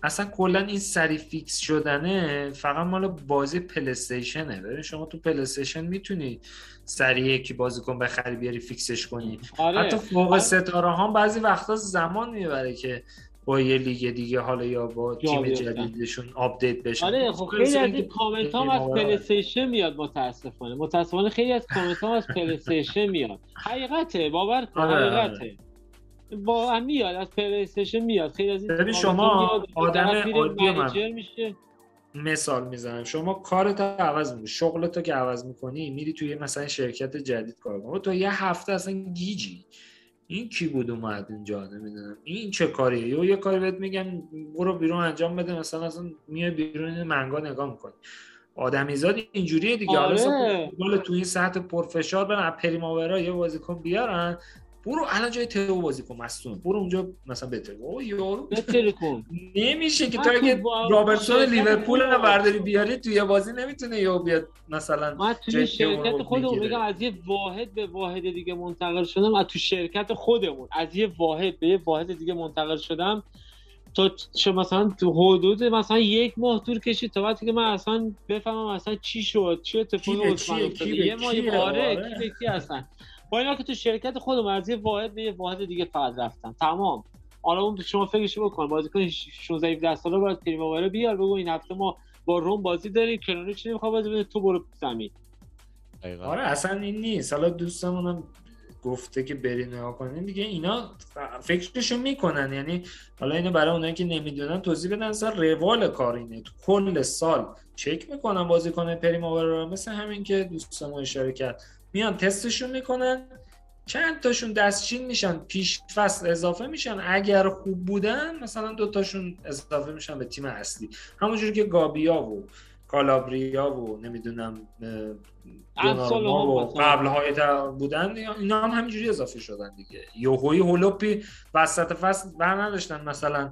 اصلا کلا این سریع fix شدنه فقط مال بازی PlayStation ه. ببین شما تو PlayStation می‌تونی سریع یکی بازیکن بخری بیاری fix ش کنی. آره. حتی فوق آره. ستاره ها بعضی وقتا زمان می‌بره که با یه لیگ دیگه حالا یا با تیم. جدیدشون update بشن آره خب خیلی از این کامنت هم از PlayStation میاد متاسفانه. متاسفانه خیلی از کامنت هم از PlayStation میاد. حقیقته باور کن آره، حقیقته. با میاد از پلیستیشن میاد. خیلی از این شما آدم عادی من. میشه. مثال می‌زنم. شما کارت عوض می‌کنی. شغلتو که عوض می‌کنی میری توی مثلا شرکت جدید کار کنی تو یه هفته اصلا گیجی. این کی بود اومد اینجا؟ نمی‌دونم. این چه کاریه؟ یا یه کاری بهت میگن برو بیرون انجام بده مثلا اصلا میای بیرون منگا نگاه می‌کنی. آدمیزاد اینجوریه دیگه. آره. تو این سطح پرفشار برن پریماورا یه بازیکن بیارن برو الان جای تو بازیکن مستون برو اونجا مثلا بهتر او یارو کن. نمیشه که تو تو اگه رابرتسون لیورپول رو برداری بیاری توی بازی نمی‌تونه یا بیاد مثلا من جدی شرکت خودمون. میگم از یه واحد به واحد دیگه منتقل شدم از تو شرکت خودمون. از یه واحد به یه واحد دیگه منتقل شدم. تا چه مثلا تو حدود مثلا یک ماه طول کشید تا وقتی که من اصلا بفهمم اصلا چی شد چه کی اتفاقی به یه ماه؟ آره آره. کی به کی هستن با اینا که تو شرکت خودم از یه واحد به یه واحد دیگه فقط رفتم. تمام. حالا اون شما فکرش بکن. بازیکن 16 17 ساله باید پریماورا بیار. بگو این هفته ما با روم بازی داریم. کرونیچ نمی‌خواد بازی بده؟ تو برو زمین. دقیقاً. آره اصلا این نیست. حالا دوستمونم گفته که بری نگاه کنین دیگه اینا فکرشو می‌کنن. یعنی حالا اینو برای اونایی که نمی‌دونن توضیح بدن. اصلا روال کار اینه. تو کل سال چک می‌کنن بازیکن پریماورا رو. مثل همین که دوستمون اشاره کرد. میان تستشون می‌کنن. چند تاشون دستچین میشن پیش فصل اضافه میشن. اگر خوب بودن مثلا دوتاشون اضافه میشن به تیم اصلی. همونجوری که گابیا و کالابریا و نمی‌دونم هم و مثلا. قبل های بودن اینا هم همینجوری اضافه شدن دیگه. یوهوی هولوپی وسط فصل بر نداشتن مثلا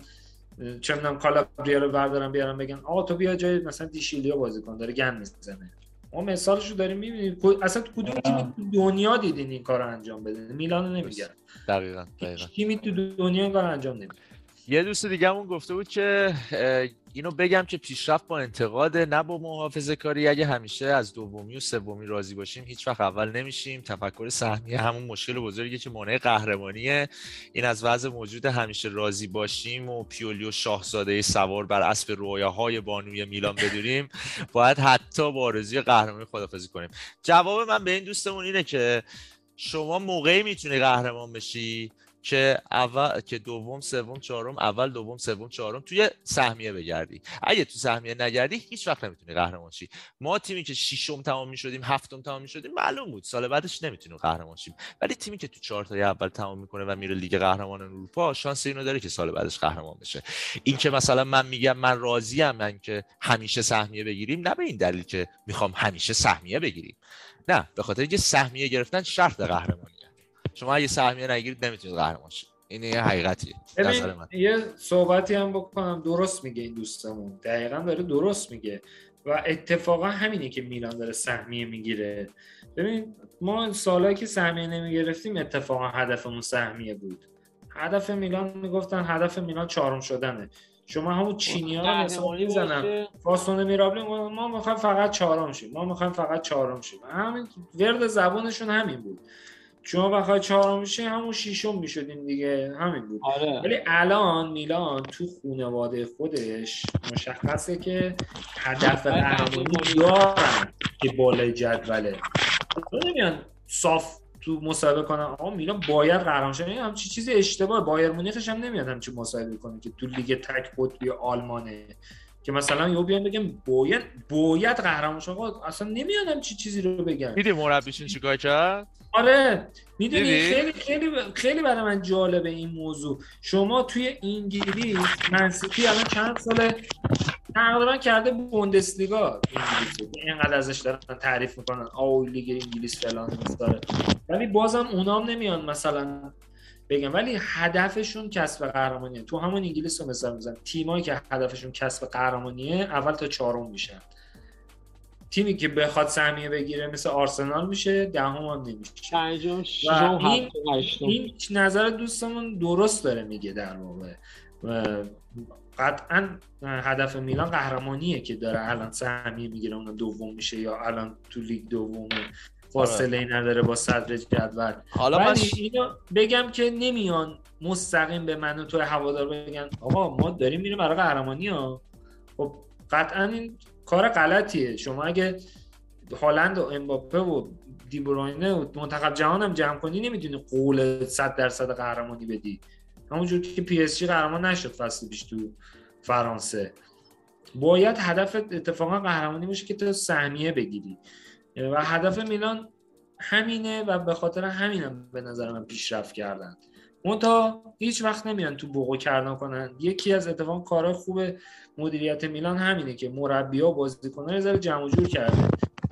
چه می‌دونم کالابریا رو بردارن بیارن بگن آقا تو بیا جای مثلا دیشیلیا بازی کن داره گند می‌زنه. ما مثالش رو داریم می‌بینیم. اصلا تو کدوم تیمی تو دنیا دیدین این کار انجام بده؟ میلان رو نمیگن دقیقاً دقیقاً. تیمی تو دنیا این کار انجام نمیده. یه دوست دیگه همون گفته بود که اینو بگم که پیشرفت با انتقاد نه با محافظه کاری اگه همیشه از دومی و سومی راضی باشیم هیچ وقت اول نمیشیم. تفکر سهمیه همون مشکل بزرگی که مانع قهرمانیه. این از وضع موجود همیشه راضی باشیم و پیولی و شاهزاده سوار بر اسب رویاهای بانوی میلان بدوریم باید حتی با آرزوی قهرمانی خدافزی کنیم. جواب من به این دوستمون اینه که شما موقعی می‌تونی قهرمان بشی. که اول که دوم سوم چهارم اول دوم سوم چهارم توی سهمیه بگردی. اگه تو سهمیه نگردی هیچ وقت نمی‌تونی قهرمان شی. ما تیمی که ششم تمام می‌شدیم هفتم تمام می‌شدیم معلوم بود. سال بعدش نمی‌تونیم قهرمان شیم. ولی تیمی که تو چهار تای اول تمام می‌کنه و میره لیگ قهرمانان اروپا شانس اینو داره که سال بعدش قهرمان بشه. این که مثلا من میگم من راضیم من که همیشه سهمیه بگیریم نه به این دلیل که می‌خوام همیشه سهمیه بگیریم. نه به خاطر اینکه سهمیه گرفتن شرط قهرمانیه شما اگه سهمیه نگیرید نمی‌تونید قهرمان شید. این یه حقیقتیه نظر ببین من. یه صحبتی هم بکنم درست میگه این دوستمون. دقیقا داره درست میگه. و اتفاقا همینه که میلان داره سهمیه می‌گیره. ببین ما سالهایی که سهمیه نمی‌گرفتیم اتفاقا هدفمون سهمیه بود. هدف میلان می‌گفتن هدف میلان چهارم شدنه. شما همون چینی ها رو مثال می‌زنن. فاستون میرابلی ما می‌خوایم فقط چهارم شیم. ما می‌خوایم فقط چهارم شیم. همین ورد زبونشون همین بود. شما بخوای چهارم میشه همون شیشم می‌شدیم دیگه. همین بود. آره. ولی الان میلان تو خانواده خودش مشخصه که هدف آره، قهرمانی قهرمانی. دارن که بالای جدوله. نمیان صاف تو مصاحبه کنن. آقا میلان باید قهرمان شه. این همچی چیزی اشتباه. بایر مونیخش هم نمیاد همچی مصاحبه کنه که تو لیگ تک قطبی آلمانه. که مثلا یهو بیان بگم باید باید قهرمان آقا اصلا نمیان همچی چیزی رو بگن. دیدی مربیشون چیکار کرد؟ آره می‌دونی؟ خیلی خیلی خیلی برای من جالبه این موضوع. شما توی انگلیس منسیتی الان چند ساله تقریبا کرده بوندسلیگا انگلیس اینقدر ازش دارن تعریف می‌کنن. آو لیگ انگلیس فلان داره ولی بازم اونام نمیان مثلا بگم. ولی هدفشون کسب قهرمانیه. تو همون انگلیس رو مثال می‌زنم. تیمایی که هدفشون کسب قهرمانیه اول تا چهارم میشن. تیمی که بخواد سهمیه بگیره مثل آرسنال میشه دهم هم نمیشه. و این- این نظر دوستمون درست داره میگه در واقع. و قطعا هدف میلان قهرمانیه که داره الان سهمیه می‌گیره اون دوم میشه یا الان تو لیگ دومه. فاصله ای نداره با صدر جدول. حالا من اینو بگم که نمیان مستقیم به من و تو هوادار بگن آقا ما داریم میریم برای قهرمانی ها. خب قطعا این کار غلطیه. شما اگه هالند و امباپه و دیبروینه و منتخب جهان هم جمع کنی نمی‌تونی قول 100 درصد قهرمانی بدی. همونجور که پی اس جی قهرمان نشد فصل پیش تو فرانسه. باید هدف اتفاقا قهرمانی باشه که تو سهمیه بگیری. و هدف میلان همینه و به خاطر همینم به نظر من پیشرفت کردن. تا هیچ وقت نمیان تو بوق و کرنا کنن. یکی از اتفاق کارهای خوب مدیریت میلان همینه که مربی ها بازیکنان یه ذره جمع جور کرده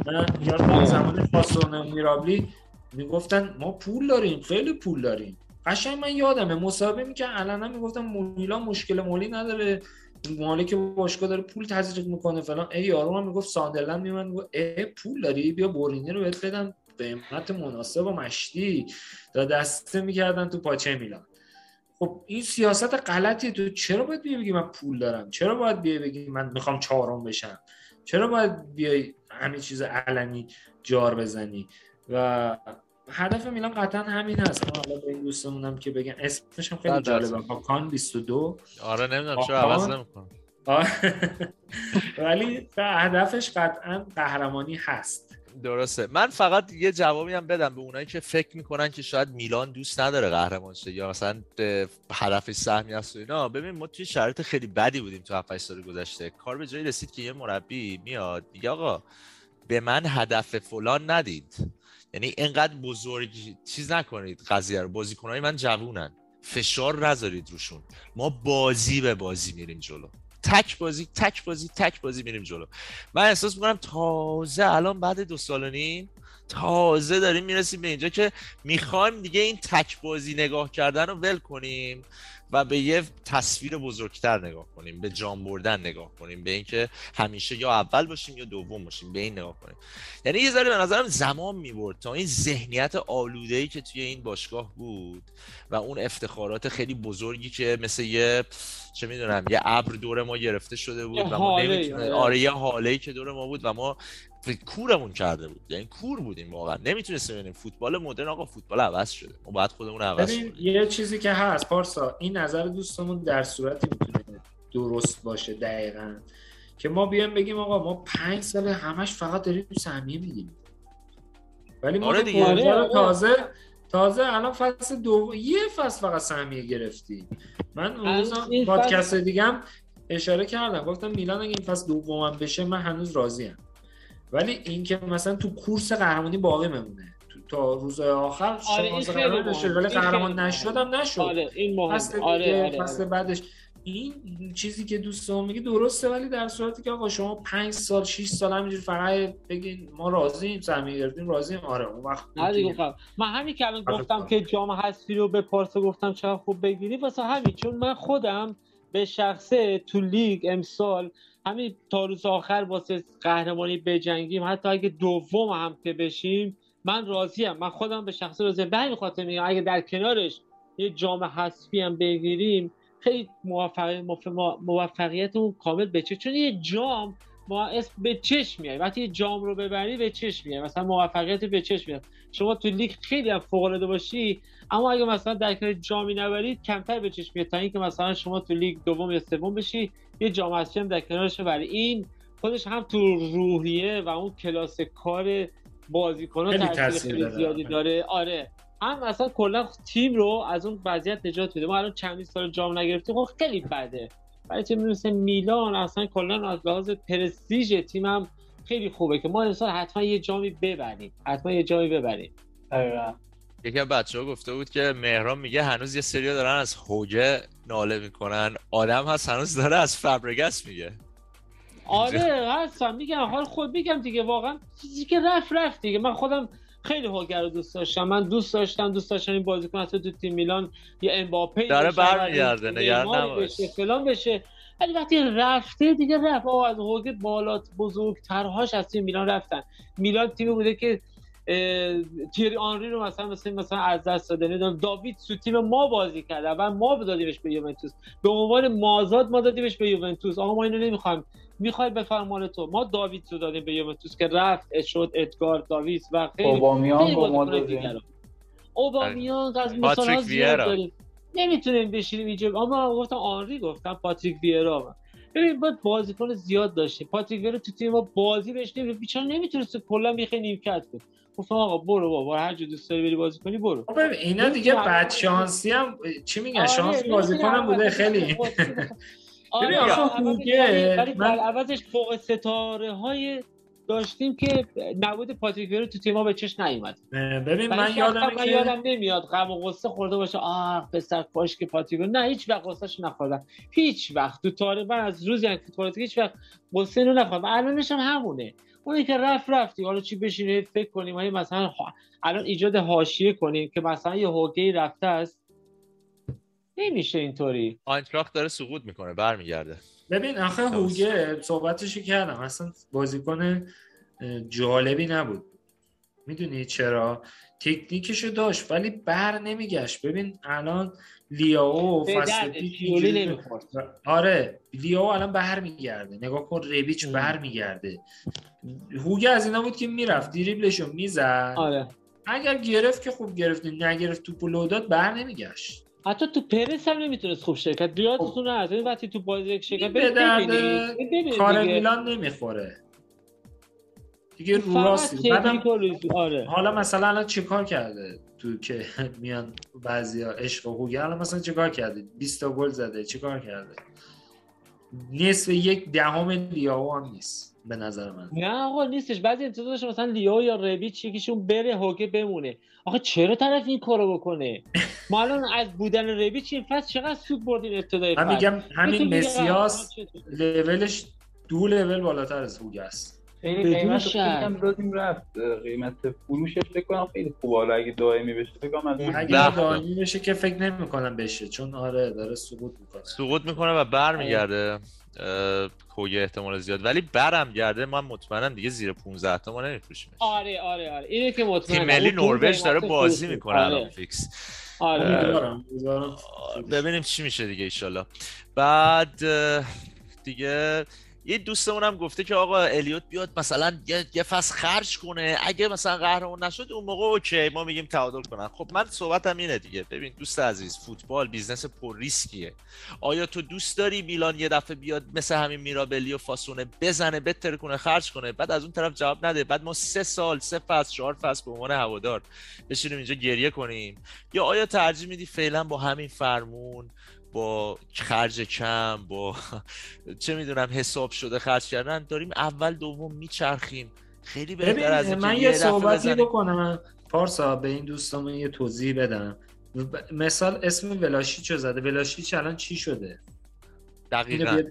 من یادم زمان فاسونه و میرابلی می‌گفتن ما پول داریم خیلی پول داریم. قشنگ من یادمه مصاحبه می‌کنن علنا می‌گفتن میلان مشکل مالی نداره. مالک باشگاه داره پول تزریق می‌کنه فلان. ای یارو من می‌گفت ساندرلند میومد می‌گفت ای پول داری؟ بیا بورینی رو بهت بدم. قیمت مناسب و مشتی. تا دسته می‌کردن تو پاچه میلان. خب این سیاست غلطیه. تو چرا باید بیای بگی من پول دارم؟ چرا باید بیای بگی من می‌خوام چهارم بشم؟ چرا باید بیای همین چیز علنی جار بزنی؟ و هدف میلان قطعا همین هست. ما حالا به این دوستمونم که بگن. اسمش هم خیلی. جالبه. کاکان 22 آره نمی‌دونم چرا. عوض نمی‌کنم. [LAUGHS] ولی هدفش قطعا قهرمانی هست. درسته. من فقط یه جوابی هم بدم به اونایی که فکر می‌کنن که شاید میلان دوست نداره قهرمان شه یا مثلا هدف سهمی است و اینا. ببین ما توی شرایط خیلی بدی بودیم تو 7 سال گذشته. کار به جایی رسید که یه مربی میاد. میگه آقا به من هدف فلان ندید. یعنی اینقدر بزرگ چیز نکنید قضیه رو. بازیکنهای من جوونن. فشار نذارید روشون. ما بازی به بازی میریم جلو. تک بازی تک بازی تک بازی میریم جلو. من احساس می‌کنم تازه الان بعد دو سال و نیم تازه داریم می‌رسیم به اینجا که می‌خوایم دیگه این تک بازی نگاه کردن رو ول کنیم و به یه تصویر بزرگتر نگاه کنیم به جام بردن نگاه کنیم به اینکه همیشه یا اول باشیم یا دوم باشیم به این نگاه کنیم یعنی یه ذره به نظرم زمان می‌برد تا این ذهنیت آلوده ای که توی این باشگاه بود و اون افتخارات خیلی بزرگی که مثل یه چه می‌دونم یه ابر دور ما گرفته شده بود و ما نمی‌تونه آره. آره یه حاله ای که دور ما بود و ما کورمون کرده بود. یعنی کور بودیم واقعا. نمی‌تونستیم ببینیم. فوتبال مدرن آقا فوتبال عوض شده. ما باید خودمون رو عوض ببین کنیم. یه چیزی که هست پارسا این نظر دوستمون در صورتی می‌تونه درست باشه دقیقا. که ما بیایم بگیم آقا ما پنج سال همش فقط داریم سهمیه میگیم ولی ما آره دیگه. آره. تازه تازه الان فصل دو یه فصل فقط سهمیه گرفتیم. من اون روز پادکست دیگم اشاره کردم. گفتم میلان اگه این فصل دومم بشه من هنوز راضیم. ولی اینکه مثلا تو کورس قهرمانی باقی بمونه تو تا روز آخر آره، این شانس داشته مهمه. ولی این قهرمان نشدم نشد آره این مهم فصل آره آره, فصل آره. بعدش این چیزی که دوستان میگه درسته ولی در صورتی که آقا شما پنج سال 6 سال همینجوری فقط بگین ما راضییم سهمیه گرفتیم راضییم آره اون وقت نه دیگه می‌تونیم. خب. من همین که الان آره، گفتم خب. که جام حذفی رو به پارسا گفتم چقدر خوب بگیری واسه همین چون من خودم به شخصه تو لیگ امسال همین تا روز آخر واسه قهرمانی بجنگیم. حتی اگه دوم هم که بشیم من راضیم من خودم به شخصه راضیم به همین خاطر میگم اگه در کنارش یه جام حذفی هم بگیریم خیلی موفق- موف- موفقیتمون کامل بشه. چون یه جام اسم به چشم میاد وقتی یه جام رو ببری به چشم میاد مثلا موفقیت به چشم میاد. شما تو لیگ خیلی هم فوق العاده باشی اما اگه مثلا در کنار جامی نبرید کمتر به چشم میاد. تا اینکه مثلا شما تو لیگ دوم یا سوم بشی یه جام اسیا هم در کنارش ببری. این خودش هم تو روحیه و اون کلاس کار بازیکن‌ها تاثیر. زیادی داره. آره. هم مثلا کلا تیم رو از اون وضعیت نجات میده. ما الان چندین سال جام نگرفتیم. خب خیلی بده. برای تیم مثل میلان اصلا کلا از لحاظ پرستیژ تیم هم خیلی خوبه که ما امسال حتما یه جامی ببریم. حتما یه جامی ببریم. یکی از بچه ها گفته بود که مهران میگه هنوز یه سری دارن از هوگه ناله می‌کنن. آدم هست هنوز داره از فبرگس میگه. آره هستم. میگم حال خود میگم دیگه واقعا چیزی که رفت رفت دیگه. من خودم خیلی هوگر رو دوست داشتم. من دوست داشتم دوست داشتم این بازیکن حتی تو تیم میلان یه امباپه داره برمیگرده، نگران نباش. فلان بشه. ولی وقتی رفته دیگه رفت. آقا از هوگه بالا بزرگترهاش از تیم میلان رفتن. میلان تیمی بوده که اه، تیری آنری رو مثلا مثلا مثلا از دست داده. نمی‌دونم داوید تو تیم ما بازی کرده و ما دادیمش به یوونتوس. به عنوان مازاد ما دادیمش به یوونتوس. آقا ما اینو نمی‌خوایم می‌خوای بفرمان تو؟ ما داوید رو دادیم به یوونتوس که رفت شد ادگار داوید و خیلی. اوبامیان خیلی با ما دادیم. اوبامیان از پاتریک مثلا زیاد. داریم. نمی‌تونیم بشینیم اینجا. اما گفتم آنری گفتم پاتریک ویرا. ببین باید بازیکن زیاد داشتیم. پاتریک ویرا تو تیم ما بازی بهش نمیده بیچاره نمی‌تونست کلا میخه نیمکت بود گفتم آقا برو بابا هر جا دوست داری بری بازی کنی برو. خب ببین اینا دیگه بد شانسی هم چی میگن؟ آره، شانس بازیکنم بوده خیلی. [LAUGHS] آره هوگه، ولی- در عوضش فوق ستاره های داشتیم که نبود پاتریک ویرا تو تیم‌ها به چش نیومد. ببین من یادم من یادم نمیاد غم و غصه خورده باشه آه پسر کاش که پاتریک نه هیچ وقت غصهش نخوردم. هیچ وقت. تو من از روزی که فوتبال هیچ وقت غصه اینو نخوردم. الانش هم همونه. اونی که رفت رفتی. حالا چی بشینه فکر کنیم مثلا الان ایجاد حاشیه کنیم که مثلا یه هوگی رفته است. نمیشه اینطوری. آینتراخت داره سقوط می‌کنه برمیگرده. ببین آخه. هوگه صحبتشو کردم. اصلا بازیکن جالبی نبود. می‌دونی چرا؟ تکنیکشو داشت ولی بر نمیگشت. ببین الان لیاو فصل پیش آره لیاو الان بر میگرده نگاه کن ریبیچ ام. بر میگرده هوگه از اینا بود که می‌رفت دریبلشو می‌زد. آره. اگر گرفت که خوب گرفت نگرفت توپو لو داد بر نمیگشت. حتی تو پرس هم نمی‌تونست خوب شرکت یادتون هست این وقتی تو بازی یک شرکت به درد کار. میلان نمی‌خوره. دیگه رو راست. بعدم آره. حالا مثلا الان چیکار کرده تو که [LAUGHS] میان بعضیا عشق و هوگه الان مثلا چیکار کرده؟ 20 تا گل زده. چیکار کرده؟ نصف یک دهم لیاو هم نیست. به نظر من. نه آقا نیستش. بعضی انتظار داشته مثلا لیو یا ربیچ یکیشون بره هوگه بمونه. آقا چرا طرف این کارو بکنه؟ ما الان از بودن ربیچ این فصل چقدر سود بردیم ابتدای من میگم همین مسیاس؟ لولش دو لول بالاتر از هوگه است. خیلی بدون شک. دادیم رفت. قیمت فروشش فکر کنم خیلی خوبه حالا اگه دائمی بشه فکر کنم اگه. دائمی بشه که فکر نمی‌کنم بشه چون آره داره سقوط می‌کنه. سقوط می‌کنه و برمیگرده. هوگه احتمال زیاد. ولی برم گرده من مطمئنم دیگه زیر 15 تا ما نمیفروشیمش. آره آره آره. اینه که مطمئنم. تیم ملی نروژ داره بازی. می‌کنه الان آره. fix. آره. ببینیم چی میشه دیگه ایشالله بعد دیگه یه دوستمون هم گفته که آقا الیوت بیاد مثلا یه, یه فصل خرج کنه. اگه مثلا قهرمان نشد اون موقع OK ما میگیم تعادل کنن. خب من صحبتم اینه دیگه. ببین دوست عزیز فوتبال business پر ریسکیه. آیا تو دوست داری میلان یه دفعه بیاد مثل همین میرابلی و فاسونه بزنه بتر کنه خرج کنه؟ بعد از اون طرف جواب نده. بعد ما سه سال سه فصل چهار فصل به عنوان هوادار بشینیم اینجا گریه کنیم. یا آیا ترجیح میدی فعلا با همین فرمون با خرج کم با [LAUGHS] چه می‌دونم حساب شده خرج کردن. داریم اول دوم میچرخیم. خیلی بهتر از من یه صحبتی. بکنم. پارسا به این دوستامون یه توضیح بدم. مثال اسم ولاشیچو زده. ولاشیچ الان چی شده؟ دقیقا.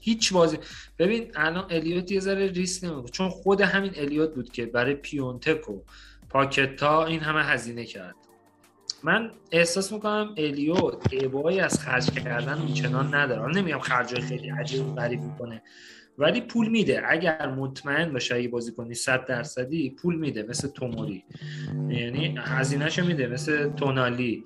هیچ بازی ببین الان الیوت یه ذره ریسک نمی‌کنه. چون خود همین الیوت بود که برای پیونتک و پاکتا این همه هزینه کرد. من احساس می‌کنم الیوت عبایی از خرج کردن اونچنان نداره. نمیگم خرجای خیلی عجیب و غریب می‌کنه. ولی پول میده. اگر مطمئن باشه اگه بازیکنی 100 درصدی پول میده. مثل توموری. یعنی هزینهشو میده. مثل تونالی.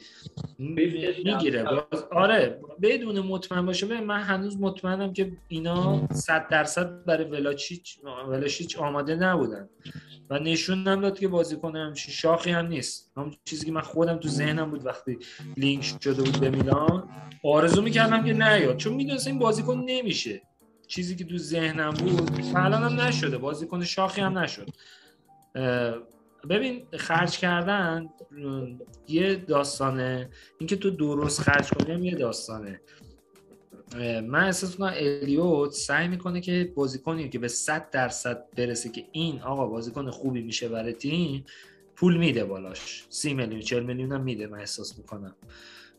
می‌گیره. آره. بدون مطمئن باشه. من هنوز مطمئنم که اینا 100 درصد برای ولاچیچ ولاشیچ آماده نبودن. و نشون هم داد که بازیکن همچین شاخی هم نیست. هم چیزی که من خودم تو ذهنم بود وقتی لینک شده بود به میلان. آرزو می‌کردم که نیاد. چون می‌دونست این بازیکن نمیشه. چیزی که تو ذهنم بود الان هم نشده بازیکن شاخی هم نشد. ببین خرج کردن یه داستانه. اینکه تو درست خرج کنی یه داستانه. من احساس کنم الیوت سعی می‌کنه که بازیکنی که به 100 درصد برسه که این آقا بازیکن خوبی میشه برای تیم پول میده بالاش. 30 میلیون 40 میلیون هم میده من احساس می‌کنم.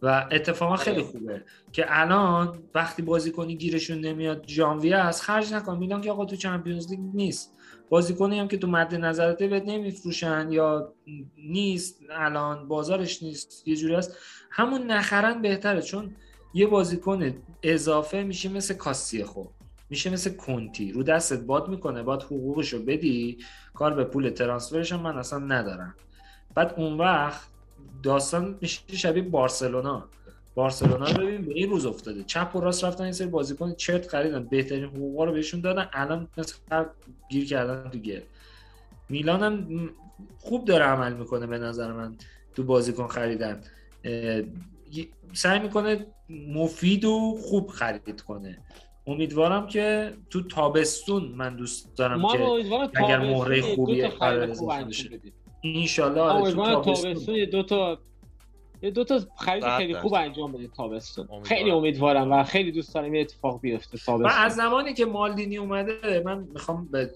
و اتفاقا خیلی خوبه که الان وقتی بازیکنی گیرشون نمیاد ژانویه است. خرج نکن. میلان که آقا تو چمپیونز لیگ نیست. بازیکنی هم که تو مد نظرته بهت نمیفروشن یا نیست الان بازارش نیست یه جوری است. همون نخرن بهتره. چون یه بازیکن اضافه میشه مثل کاسی میشه مثل کنتی. رو دستت باد می‌کنه. باید حقوقشو بدی. کار به پول ترانسفرش من اصلا ندارم. بعد اون وقت داستان میشه شبیه بارسلونا. بارسلونا رو ببین به این روز افتاده. چپ و راست رفتن این سری بازیکن چرت خریدن. بهترین حقوقا رو بهشون دادن. الان مثلا گیر کردن تو گل. میلان هم خوب داره عمل می‌کنه به نظر من تو بازیکن خریدن. سعی می‌کنه مفید و خوب خرید کنه. امیدوارم که تو تابستون من دوست دارم که اگر مهره خوبی قرار ان شاء الله آره تو تابستون دو تا یه دو تا خرید خیلی خوب انجام بده تابستون. خیلی امیدوارم و خیلی دوست دارم این اتفاق بیفته تابستون. من از زمانی که مالدینی اومده من می‌خوام به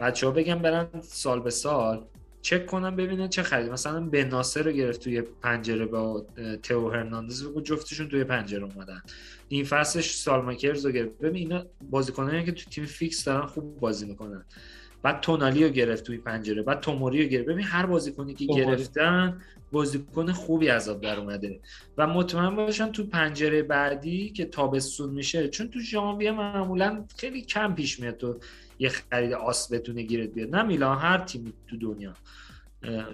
بچه ها بگم برن سال به سال چک کنم ببینن چه خرید مثلا به ناصر رو گرفت توی پنجره با تئو هرناندز. بگو جفتشون توی پنجره اومدن. این فصلش سالماکرز رو گرفت. ببین اینا بازیکنایی که تو تیم فیکس دارن خوب بازی می‌کنن. بعد تونالی رو گرفت توی پنجره بعد توموری رو گرفت. ببین هر بازیکنی که گرفتن بازیکن خوبی عذاب در اومده. و مطمئن باشن تو پنجره بعدی که تابستون میشه چون تو ژانویه معمولا خیلی کم پیش میاد تو یه خرید آس بتونه گیرت بیاد. نه میلان هر تیمی تو دنیا.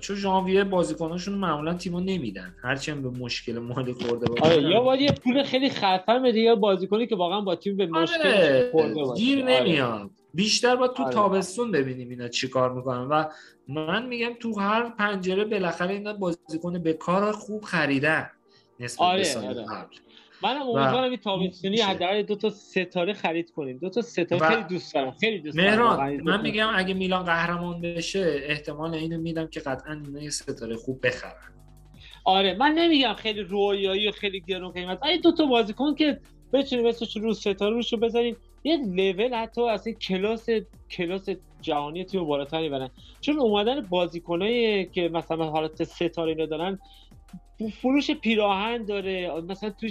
چون ژانویه بازیکناشون معمولا تیمو نمیدن. هرچند به مشکل مالی خورده باشه. آره یا باید یه پول خیلی خفن بده یا بازیکنی که واقعا با تیم به مشکل آره. خورده باشه. گیر آره. نمیاد. بیشتر باید تو آره. تابستون ببینیم اینا چیکار می‌کنن. و من میگم تو هر پنجره بالاخره اینا بازیکن به کار خوب خریدن نسبت آره. به سال آره. قبل. منم امیدوارم این تابستونی حداقل دو تا ستاره خرید کنیم. دو تا ستاره خیلی دوست دارم خیلی دوست دارم. من میگم اگه میلان قهرمان بشه احتمال اینو میدم که قطعا اینا یه ستاره خوب بخرن. آره من نمیگم خیلی رویایی و خیلی گرون قیمت. ای دو تا بازیکن که بتونیم اسمش رو ستاره روشو بزنیم یه لول حتی از این کلاس کلاس جهانی تیم بالاتری برن. چون اومدن بازیکنایی که مثلا حالت ستاره اینا دارن فروش پیراهن داره. مثلا تو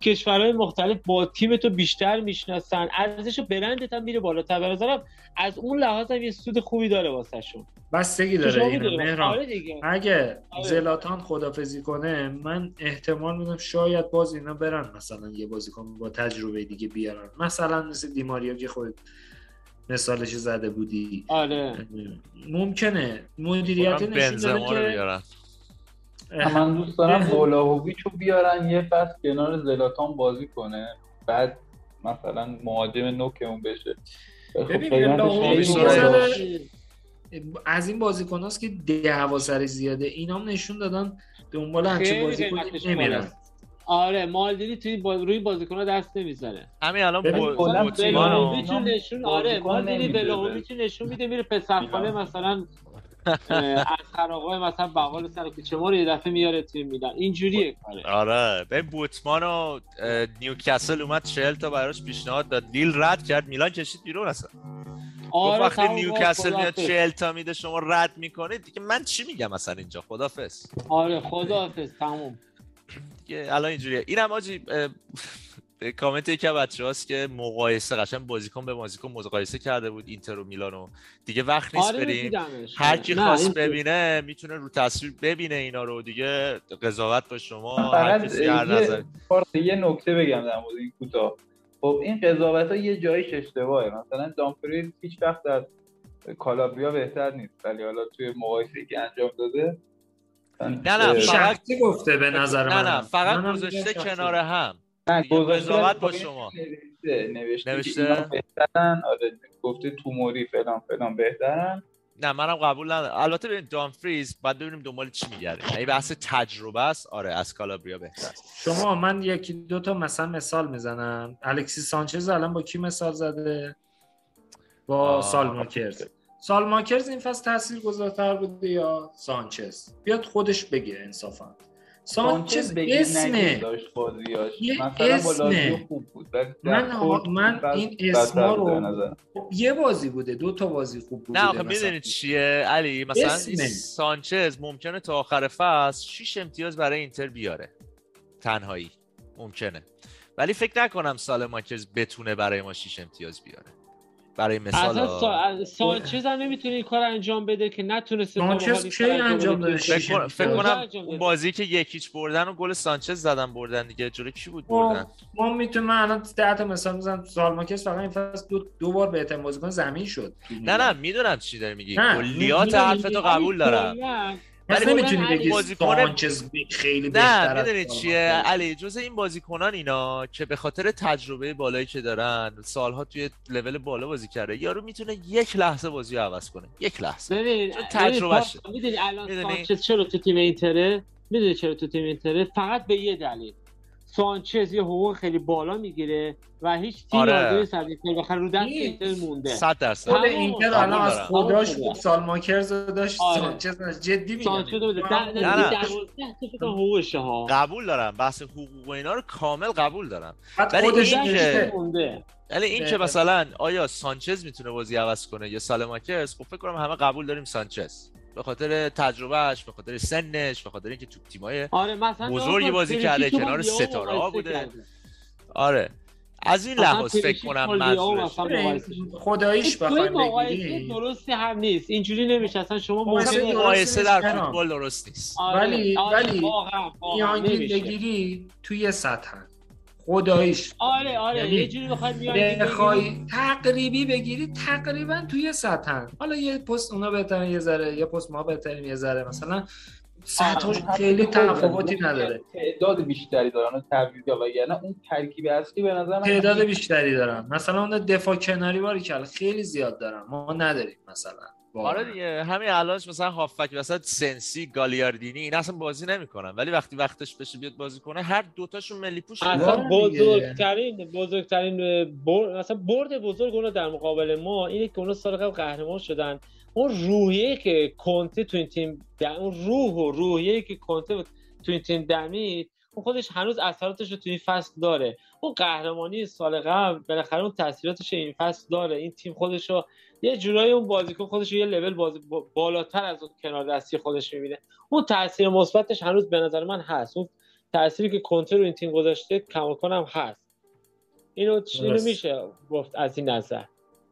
کشورهای مختلف با تیم تو بیشتر می‌شناسن. ارزش برندت هم میره بالاتر به نظرم از اون لحاظ هم یه سود خوبی داره واسهشون. بستگی داره این مهران. آره اگه آره. زلاتان خدافزی کنه من احتمال میدم شاید باز اینا برن مثلا یه بازیکن با تجربه دیگه بیارن. مثلا مثل دیماریا که خود مثالش زده بودی. آره. ممکنه. مدیریت نشون که من دوست دارم بولاهویچ رو بیارن یه فصل کنار زلاتان بازی کنه. بعد مثلا مهاجم نوک اون بشه از این بازیکن هاست که دعوا سر زیاده. اینا هم نشون دادن دنبال همچه بازیکن نمیرن. آره مالدینی توی باز... روی بازیکن ها دست نمی‌زنه همین الان بلوویچ نشون آره مالدینی بلوویچ نشون میده میره پسرخانه مثلا از خراقای مثلا بقال سر کوچه ما رو یه دفعه میاره توی میدن اینجوریه کاره. آره به بوتمان و نیوکاسل اومد 40 تا براش پیشنهاد داد. دیل رد کرد. میلان کشید بیرون اصلا. آره وقتی نیوکاسل میاد 40 تا میده شما رد می‌کنید. دیگه من چی میگم مثلا اینجا؟ خدافظ. آره خدافظ تموم. الان اینجوریه. اینم آجی کامنت یکی از بچه هاست که مقایسه قشنگ بازیکن به بازیکن مقایسه کرده بود اینتر و میلانو دیگه وقت نیست آره بریم. هر کی خواست ببینه می‌تونه رو تصویر ببینه اینا رو. دیگه قضاوت با شما هر کسی یه, یه نکته بگم در مورد این کوتاه. خب این قضاوت ها یه جاییش اشتباهه. مثلا دامفریز هیچ وقت در کالابریا بهتر نیست ولی حالا توی مقایسه که انجام داده نه نه فقط گفته به نظر نه من. نه فقط منم گذاشته. کنار هم. نه قضاوت با شما. نوشته نوشته, بهترن آره گفته توموری فلان فلان بهترن. نه منم قبول ندارم. البته ببین دامفریز باید ببینیم دنبال چی میگردیم اگه بحث تجربه است. آره از کالابریا بهتر. شما من یکی دو تا مثلا مثال می‌زنم. الکسی سانچز الان با کی مثال زده؟ با آه. سالماکرز. سالماکرز این فصل تاثیر گذارتر بوده یا سانچز؟ بیاد خودش بگه انصافا. سانچز اسمه داشت بازیاش یه مثلا اسمه. خوب بود من- من این اسما رو-. خب، یه بازی بوده دو تا بازی خوب بوده نه آخه. می‌دونی چیه علی مثلا اسمه. سانچز ممکنه تا آخر فصل 6 امتیاز برای اینتر بیاره تنهایی ممکنه ولی فکر نکنم سال ماکرز بتونه برای ما 6 امتیاز بیاره برای مثال اصلا. سانچز هم نمی‌تونه این کار انجام بده که نتونسته سانچز به کار انجام بده فکر, کنم اون؟ بازی که یکیچ بردن و گل سانچز زدن بردن دیگه. جلوی کی بود بردن؟ ما می‌تونیم من الان ده تا مثال می‌زنم سالماکرز فقط این فصل دو, دو بار بهترین بازیکن زمین شد. نه. نه می‌دونم چی داری میگی. کلیات حرفتو قبول دارم. پس ولی نمی‌تونی بگی بازیکن- سانچز خیلی بهتر نه می‌دونی چیه. علی جز این بازیکنان اینا که به خاطر تجربه بالایی که دارن سالها توی لول بالا بازی کرده یارو می‌تونه یک لحظه بازی رو عوض کنه. یک لحظه. ببین. ببین، می‌دونی الان؟ سانچز چرا تو تیم اینتره؟ می‌دونی چرا تو تیم اینتره؟ فقط به یه دلیل. سانچز یه حقوق خیلی بالا می‌گیره و هیچ تیم آره. آره. از اینتر بخاطر رو دست نیست. اینتر مونده. صد درصد. خود. اینتر الان از قبول بود. سالماکرز رو داشت. آره. سانچز نداشت. جدی میگم. سانچز رو بده. حقوقشه ها. قبول دارم. بحث حقوق و اینا رو کامل قبول دارم. ولی خودش این که- ولی این که مثلا آیا سانچز می‌تونه بازی عوض کنه یا سالماکرز خب فکر کنم همه قبول داریم سانچز. به خاطر تجربهش به خاطر سنش به خاطر اینکه تو تیمای آره مثلا بزرگی بازی کرده، کنار ستاره ها بوده. کرده. آره از این لحاظ فکر کنم شده. خداییش این بخوایم مقایسه درستی هم نیست اینجوری نمیشه اصلا شما مقایسه در؟ فوتبال درست نیست آره، ولی- آره، ولی واقعا واقعا میانگین. بگیری توی سطح خداییش. آره آره یعنی یه جوری بخوای میانگین بگیری. بخوای تقریبی بگیری تقریبا توی سطح. حالا یه پست اونا بهترین یه ذره یه پست ما بهترین یه ذره مثلا سطحش آره، خیلی همین خوبه. تفاوتی یعنی نداره. تعداد بیشتری دارن و تعویض وگرنه اون ترکیب اصلی به نظر من تعداد بیشتری دارن. مثلا اون دفاع کناری باری که خیلی زیاد دارن. ما نداریم مثلا. آره دیگه همین الانش مثلا هافک وسط سنسی گالیاردینی این اصلا بازی نمی‌کنن. ولی وقتی وقتش بشه بیاد بازی کنه هر دوتاشون ملی پوش اصلا. بزرگترین بزرگترین برد مثلا برد بزرگ اونا در مقابل ما اینه که اونا سال قبل قهرمان شدن. اون روحیه که کنته تو این تیم در اون روح و روحیه که کنته تو این تیم دمید اون خودش هنوز اثراتش رو تو این فصل داره. اون قهرمانی سال قبل بالاخره اون تاثیراتش این فصل داره. این تیم خودش رو یه جورایی اون بازیکن خودش یه لول بازی با- بالاتر از اون کنار دستی خودش می‌بینه اون تاثیر مثبتش هنوز به نظر من هست اون تأثیری که کنتر رو این تیم گذاشته کماکان هم هست اینو اینو. میشه گفت از این نظر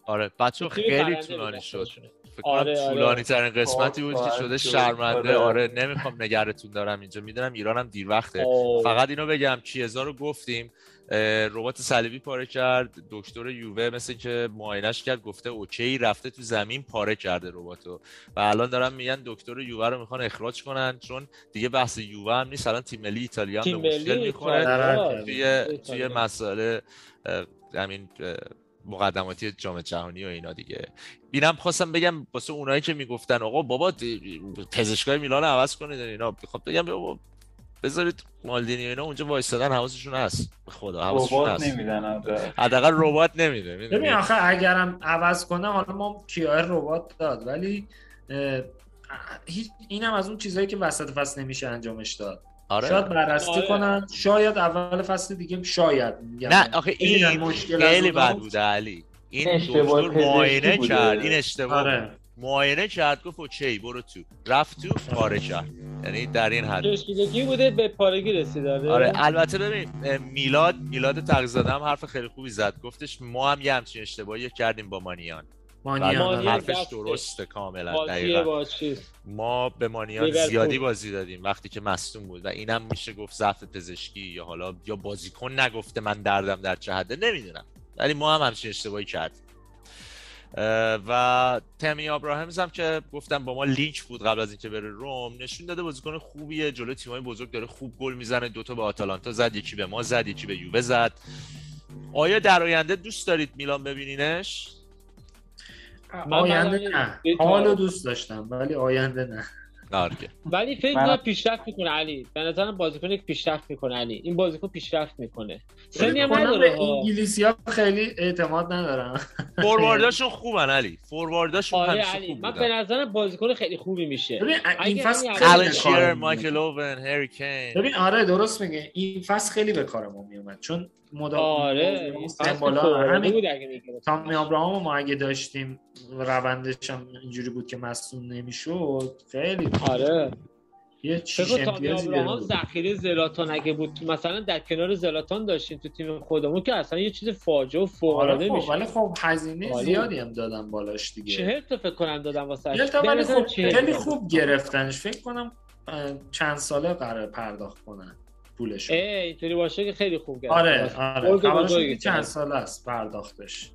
آره بچه خیلی طولانی شد. فکر کنم آره، آره. طولانی ترین قسمتی بود که شده شد. شرمنده آره. آره نمی‌خوام نگرتون دارم اینجا می‌دونم ایرانم دیر وقته آه. فقط اینو بگم کیزا رو گفتیم ربات صلیبی پاره کرد. دکتر یووه مثل که معاینش کرد گفته اوکی رفته تو زمین پاره کرده رباتو. و الان دارن میگن دکتر یووه رو می‌خوان اخراج کنن چون دیگه بحث یووه هم نیست. الان تیم ملی ایتالیا هم به مشکل می‌خوره. توی توی اه، همین مقدماتی جام جهانی و اینا دیگه. اینم خواستم بگم واسه اونایی که می‌گفتن آقا بابا پزشکای میلان عوض کنید. اینا می‌خوام بگم بابا بذارید مالدینی اینا اونجا وایستادن حواسشون هست به خدا حواسشون ربات هست نمیدن آره. حداقل ربات نمیده ببین آخه اگرم عوض کنه حالا ما کیار ربات داد ولی اینم از اون چیزهایی که وسط فصل نمیشه انجامش داد آره شاید بررسی آره. کنن شاید اول فصل دیگه شاید. نه آخه این مشکل خیلی. بد بوده علی این دکتر معاینه. کرد این اشتباه. آره معاینه کرد گفت اوکی برو تو رفت تو پاره کرد یعنی در این حد. کشیدگی بوده به پارگی رسیده. آره. البته ببین میلاد میلاد تقیزاده هم حرف خیلی خوبی زد. گفتش ما هم یه همچین اشتباهی کردیم با مانیان. مانیان حرفش درسته کاملا دقیقا. ما به مانیان. زیادی بازی دادیم وقتی که مصدوم بود و اینم میشه گفت ضعف پزشکی یا حالا یا بازیکن نگفته من دردم در چه حده نمی‌دونم. ولی ما هم همچین اشتباهی کردیم. و تمی آبراهامز هم که گفتم با ما لینک بود قبل از اینکه بره روم نشون داده بازیکن خوبیه. جلو تیمای بزرگ داره خوب گل می‌زنه. دوتا به آتالانتا زد یکی به ما زد یکی به یووه زد. آیا در آینده دوست دارید میلان ببینینش؟ آینده نه. حالو تا- دوست داشتم ولی آینده نه. نارگه ولی فکر کنم پیشرفت می‌کنه علی. به نظرم بازیکن یک پیشرفت می‌کنه علی. این بازیکن پیشرفت می‌کنه. سنی هم نداره. انگلیسی ها خیلی اعتماد ندارم فوروارداشون خوبن علی. فوروارداشون آره همیشه علی. خوب من به نظرم بازیکن خیلی خوبی میشه. ببین این فصل همین خیلی آلن به شیرر کار مایکل. اوون هری کین ببین آره درست میگه این فصل خیلی به کار ما میومد. چون مدام آره فوق‌العاده همین. تامی ابراهام ما اگه داشتیم روندش هم اینجوری بود که مصدوم نمی‌شد خیلی آره. یه امتیازی آبراهام گرفت. ذخیره زلاتان اگه بود مثلا در کنار زلاتان داشتیم تو تیم خودمون که اصلا یه چیز فاجعه و فوق آره العاده خب میشه ولی خب هزینه آره. زیادی هم دادم بالاش دیگه. چهل تا فکر کنم دادم واسه خب خیلی خوب گرفتنش. فکر کنم چند ساله قرار پرداخت کنن. پولش اینطوری باشه که خیلی خوب گرفت. آره آره. چند. ساله است پرداختش.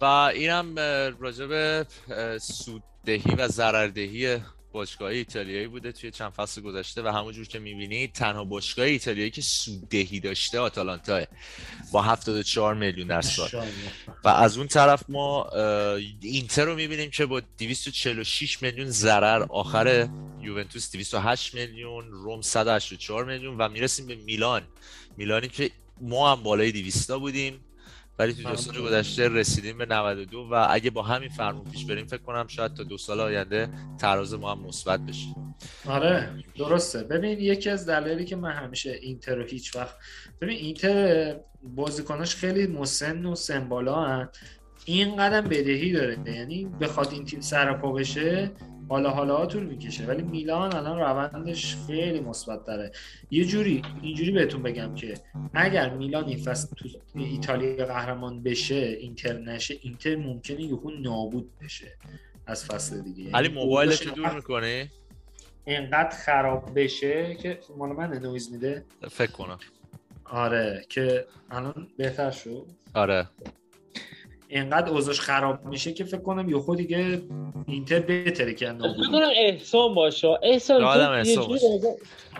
و اینم اه، راجع به اه، سوددهی و ضرردهی باشگاه ایتالیایی بوده توی چند فصل گذشته و همونجور که می‌بینید تنها باشگاه ایتالیایی که سوددهی داشته آتالانتاه با 74 میلیون در سال. و از اون طرف ما اینتر رو می‌بینیم که با 246 میلیون ضرر آخر یوونتوس 208 میلیون روم 184 میلیون و می‌رسیم به میلان. میلانی که ما هم بالای 200 بودیم. ولی تو دو سال گذشته رسیدیم به 92 و اگه با همین فرمون پیش بریم فکر کنم شاید تا دو سال آینده تراز ما هم مثبت بشه. آره درسته. ببین یکی از دلایلی که من همیشه اینتر رو هیچ وقت ببین اینتر بازیکناش خیلی مسن و سمبالا هن. این قدم بدهی داره. یعنی بخواد این تیم سرپا بشه حالا حالا طول می‌کشه ولی میلان الان روندش خیلی مثبت داره یه جوری اینجوری بهتون بگم که اگر میلان این فصل تو ایتالیا قهرمان بشه اینتر نشه اینتر ممکنه یهو نابود بشه از فصل دیگه. یعنی علی موبایل تو دور می‌کنی؟ اینقدر خراب بشه که مال من نویز میده. فکر کنم. آره که الان بهتر شد. آره. اینقدر اوضاعش خراب میشه که فکر کنم یهو دیگه اینتر بهتره که فکر کنم احسان باشه. احسان آدم تو یه احسان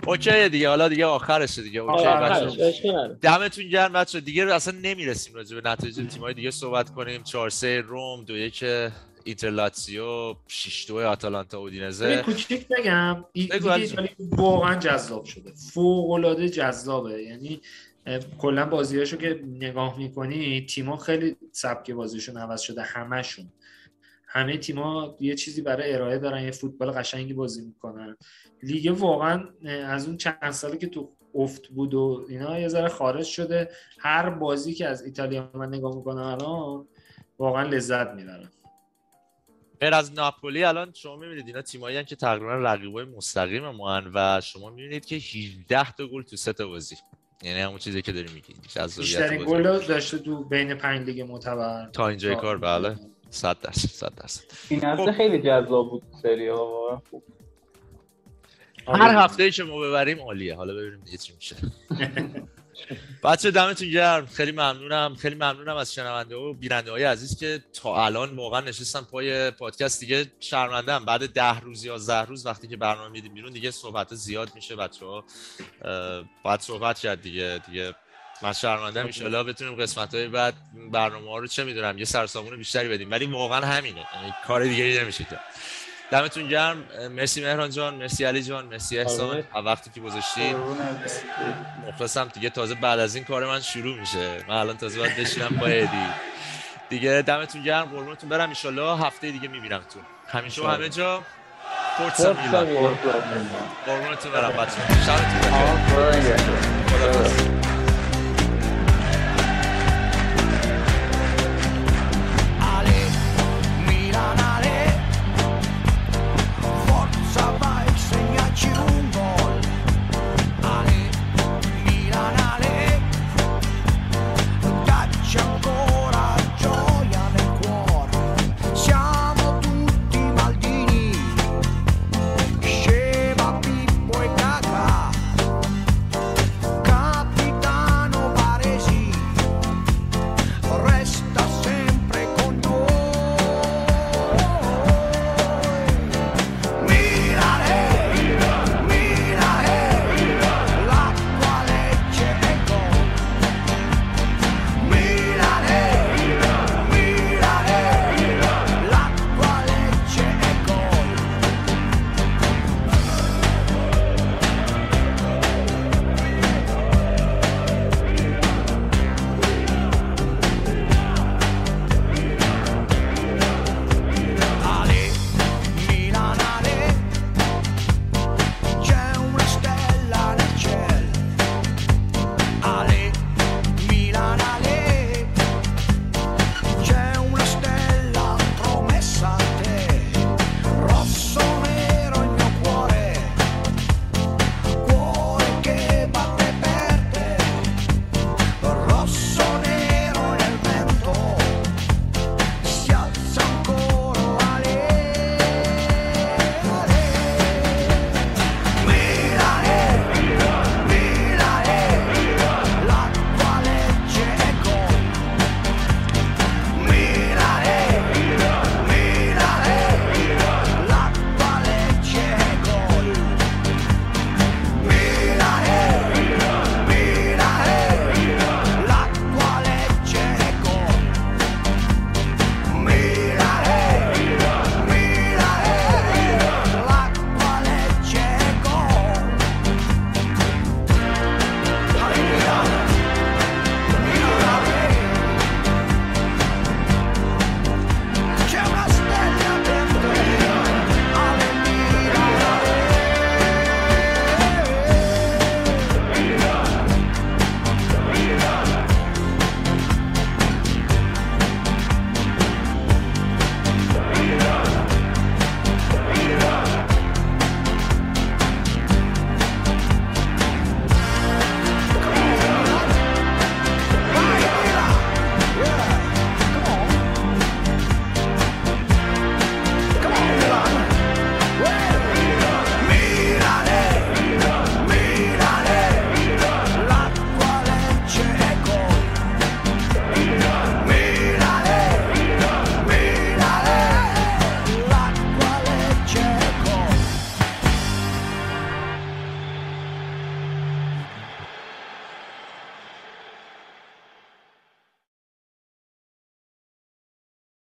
OK دیگه حالا دیگه آخرشه دیگه. OK بچه‌ها. آخرش،. دمتون گرم بچه دیگه اصلا نمی‌رسیم راجع به نتایج تیم‌های دیگه صحبت کنیم. 4 3 روم 2 1 اینتر لاتزیو 6 2 آتالانتا اودینزه. کوچیک بگم واقعا جذاب شده. فوق العاده جذابه. یعنی کلا بازیاشو که نگاه می‌کنی تیما خیلی سبک بازیشون عوض شده همشون همه تیما یه چیزی برای ارائه دارن یه فوتبال قشنگی بازی می‌کنن. لیگ واقعا از اون چند سالی که تو افت بود و اینا یه ذره خارج شده. هر بازی که از ایتالیا من نگاه می‌کنم الان واقعا لذت می‌برم. غیر از ناپولی الان شما می‌بینید اینا تیمایی هستن که تقریبا رقیبای مستقیم ما و شما می‌بینید که 18 تا گل تو سه تا بازی. یعنی همون چیزی که داری میگی بیشترین. گل داشته تو بین پنج لیگ معتبر. تا اینجای کار بله. 100 درصد 100 درصد. این هفته خب. خیلی جذاب بود سری ها واقعا خوب. هر هفته ای که ما ببریم عالیه. حالا ببینیم دیگه چی میشه. [LAUGHS] بچه دمتون گرم. خیلی ممنونم. خیلی ممنونم از شنونده و بیننده های عزیز که تا الان واقعا نشستن پای پادکست. دیگه شرمندم بعد ده روز یا ده روز وقتی که برنامه میدیم بیرون دیگه صحبت زیاد میشه. بچه ها باید صحبت کرد دیگه. دیگه من شرمنده ان بتونیم قسمت های بعد برنامه ها رو چه می‌دونم یه سرسامون بیشتری بدیم. ولی واقعا همینه. یعنی کار دیگه نمیشه کرد دمتون گرم. مرسی مهران جان مرسی علی جان مرسی احسان. از وقتی که گذاشتید. مخلصم دیگه تازه بعد از این کار من شروع میشه. من الان تازه باید بشینم با ادی. دیگه دمتون گرم قربونتون برم. ایشالله هفته دیگه می‌بینم تو. همیشه همه جا. فورتسا میلان. قربونتون برم بچه شبتون بخیر. خدا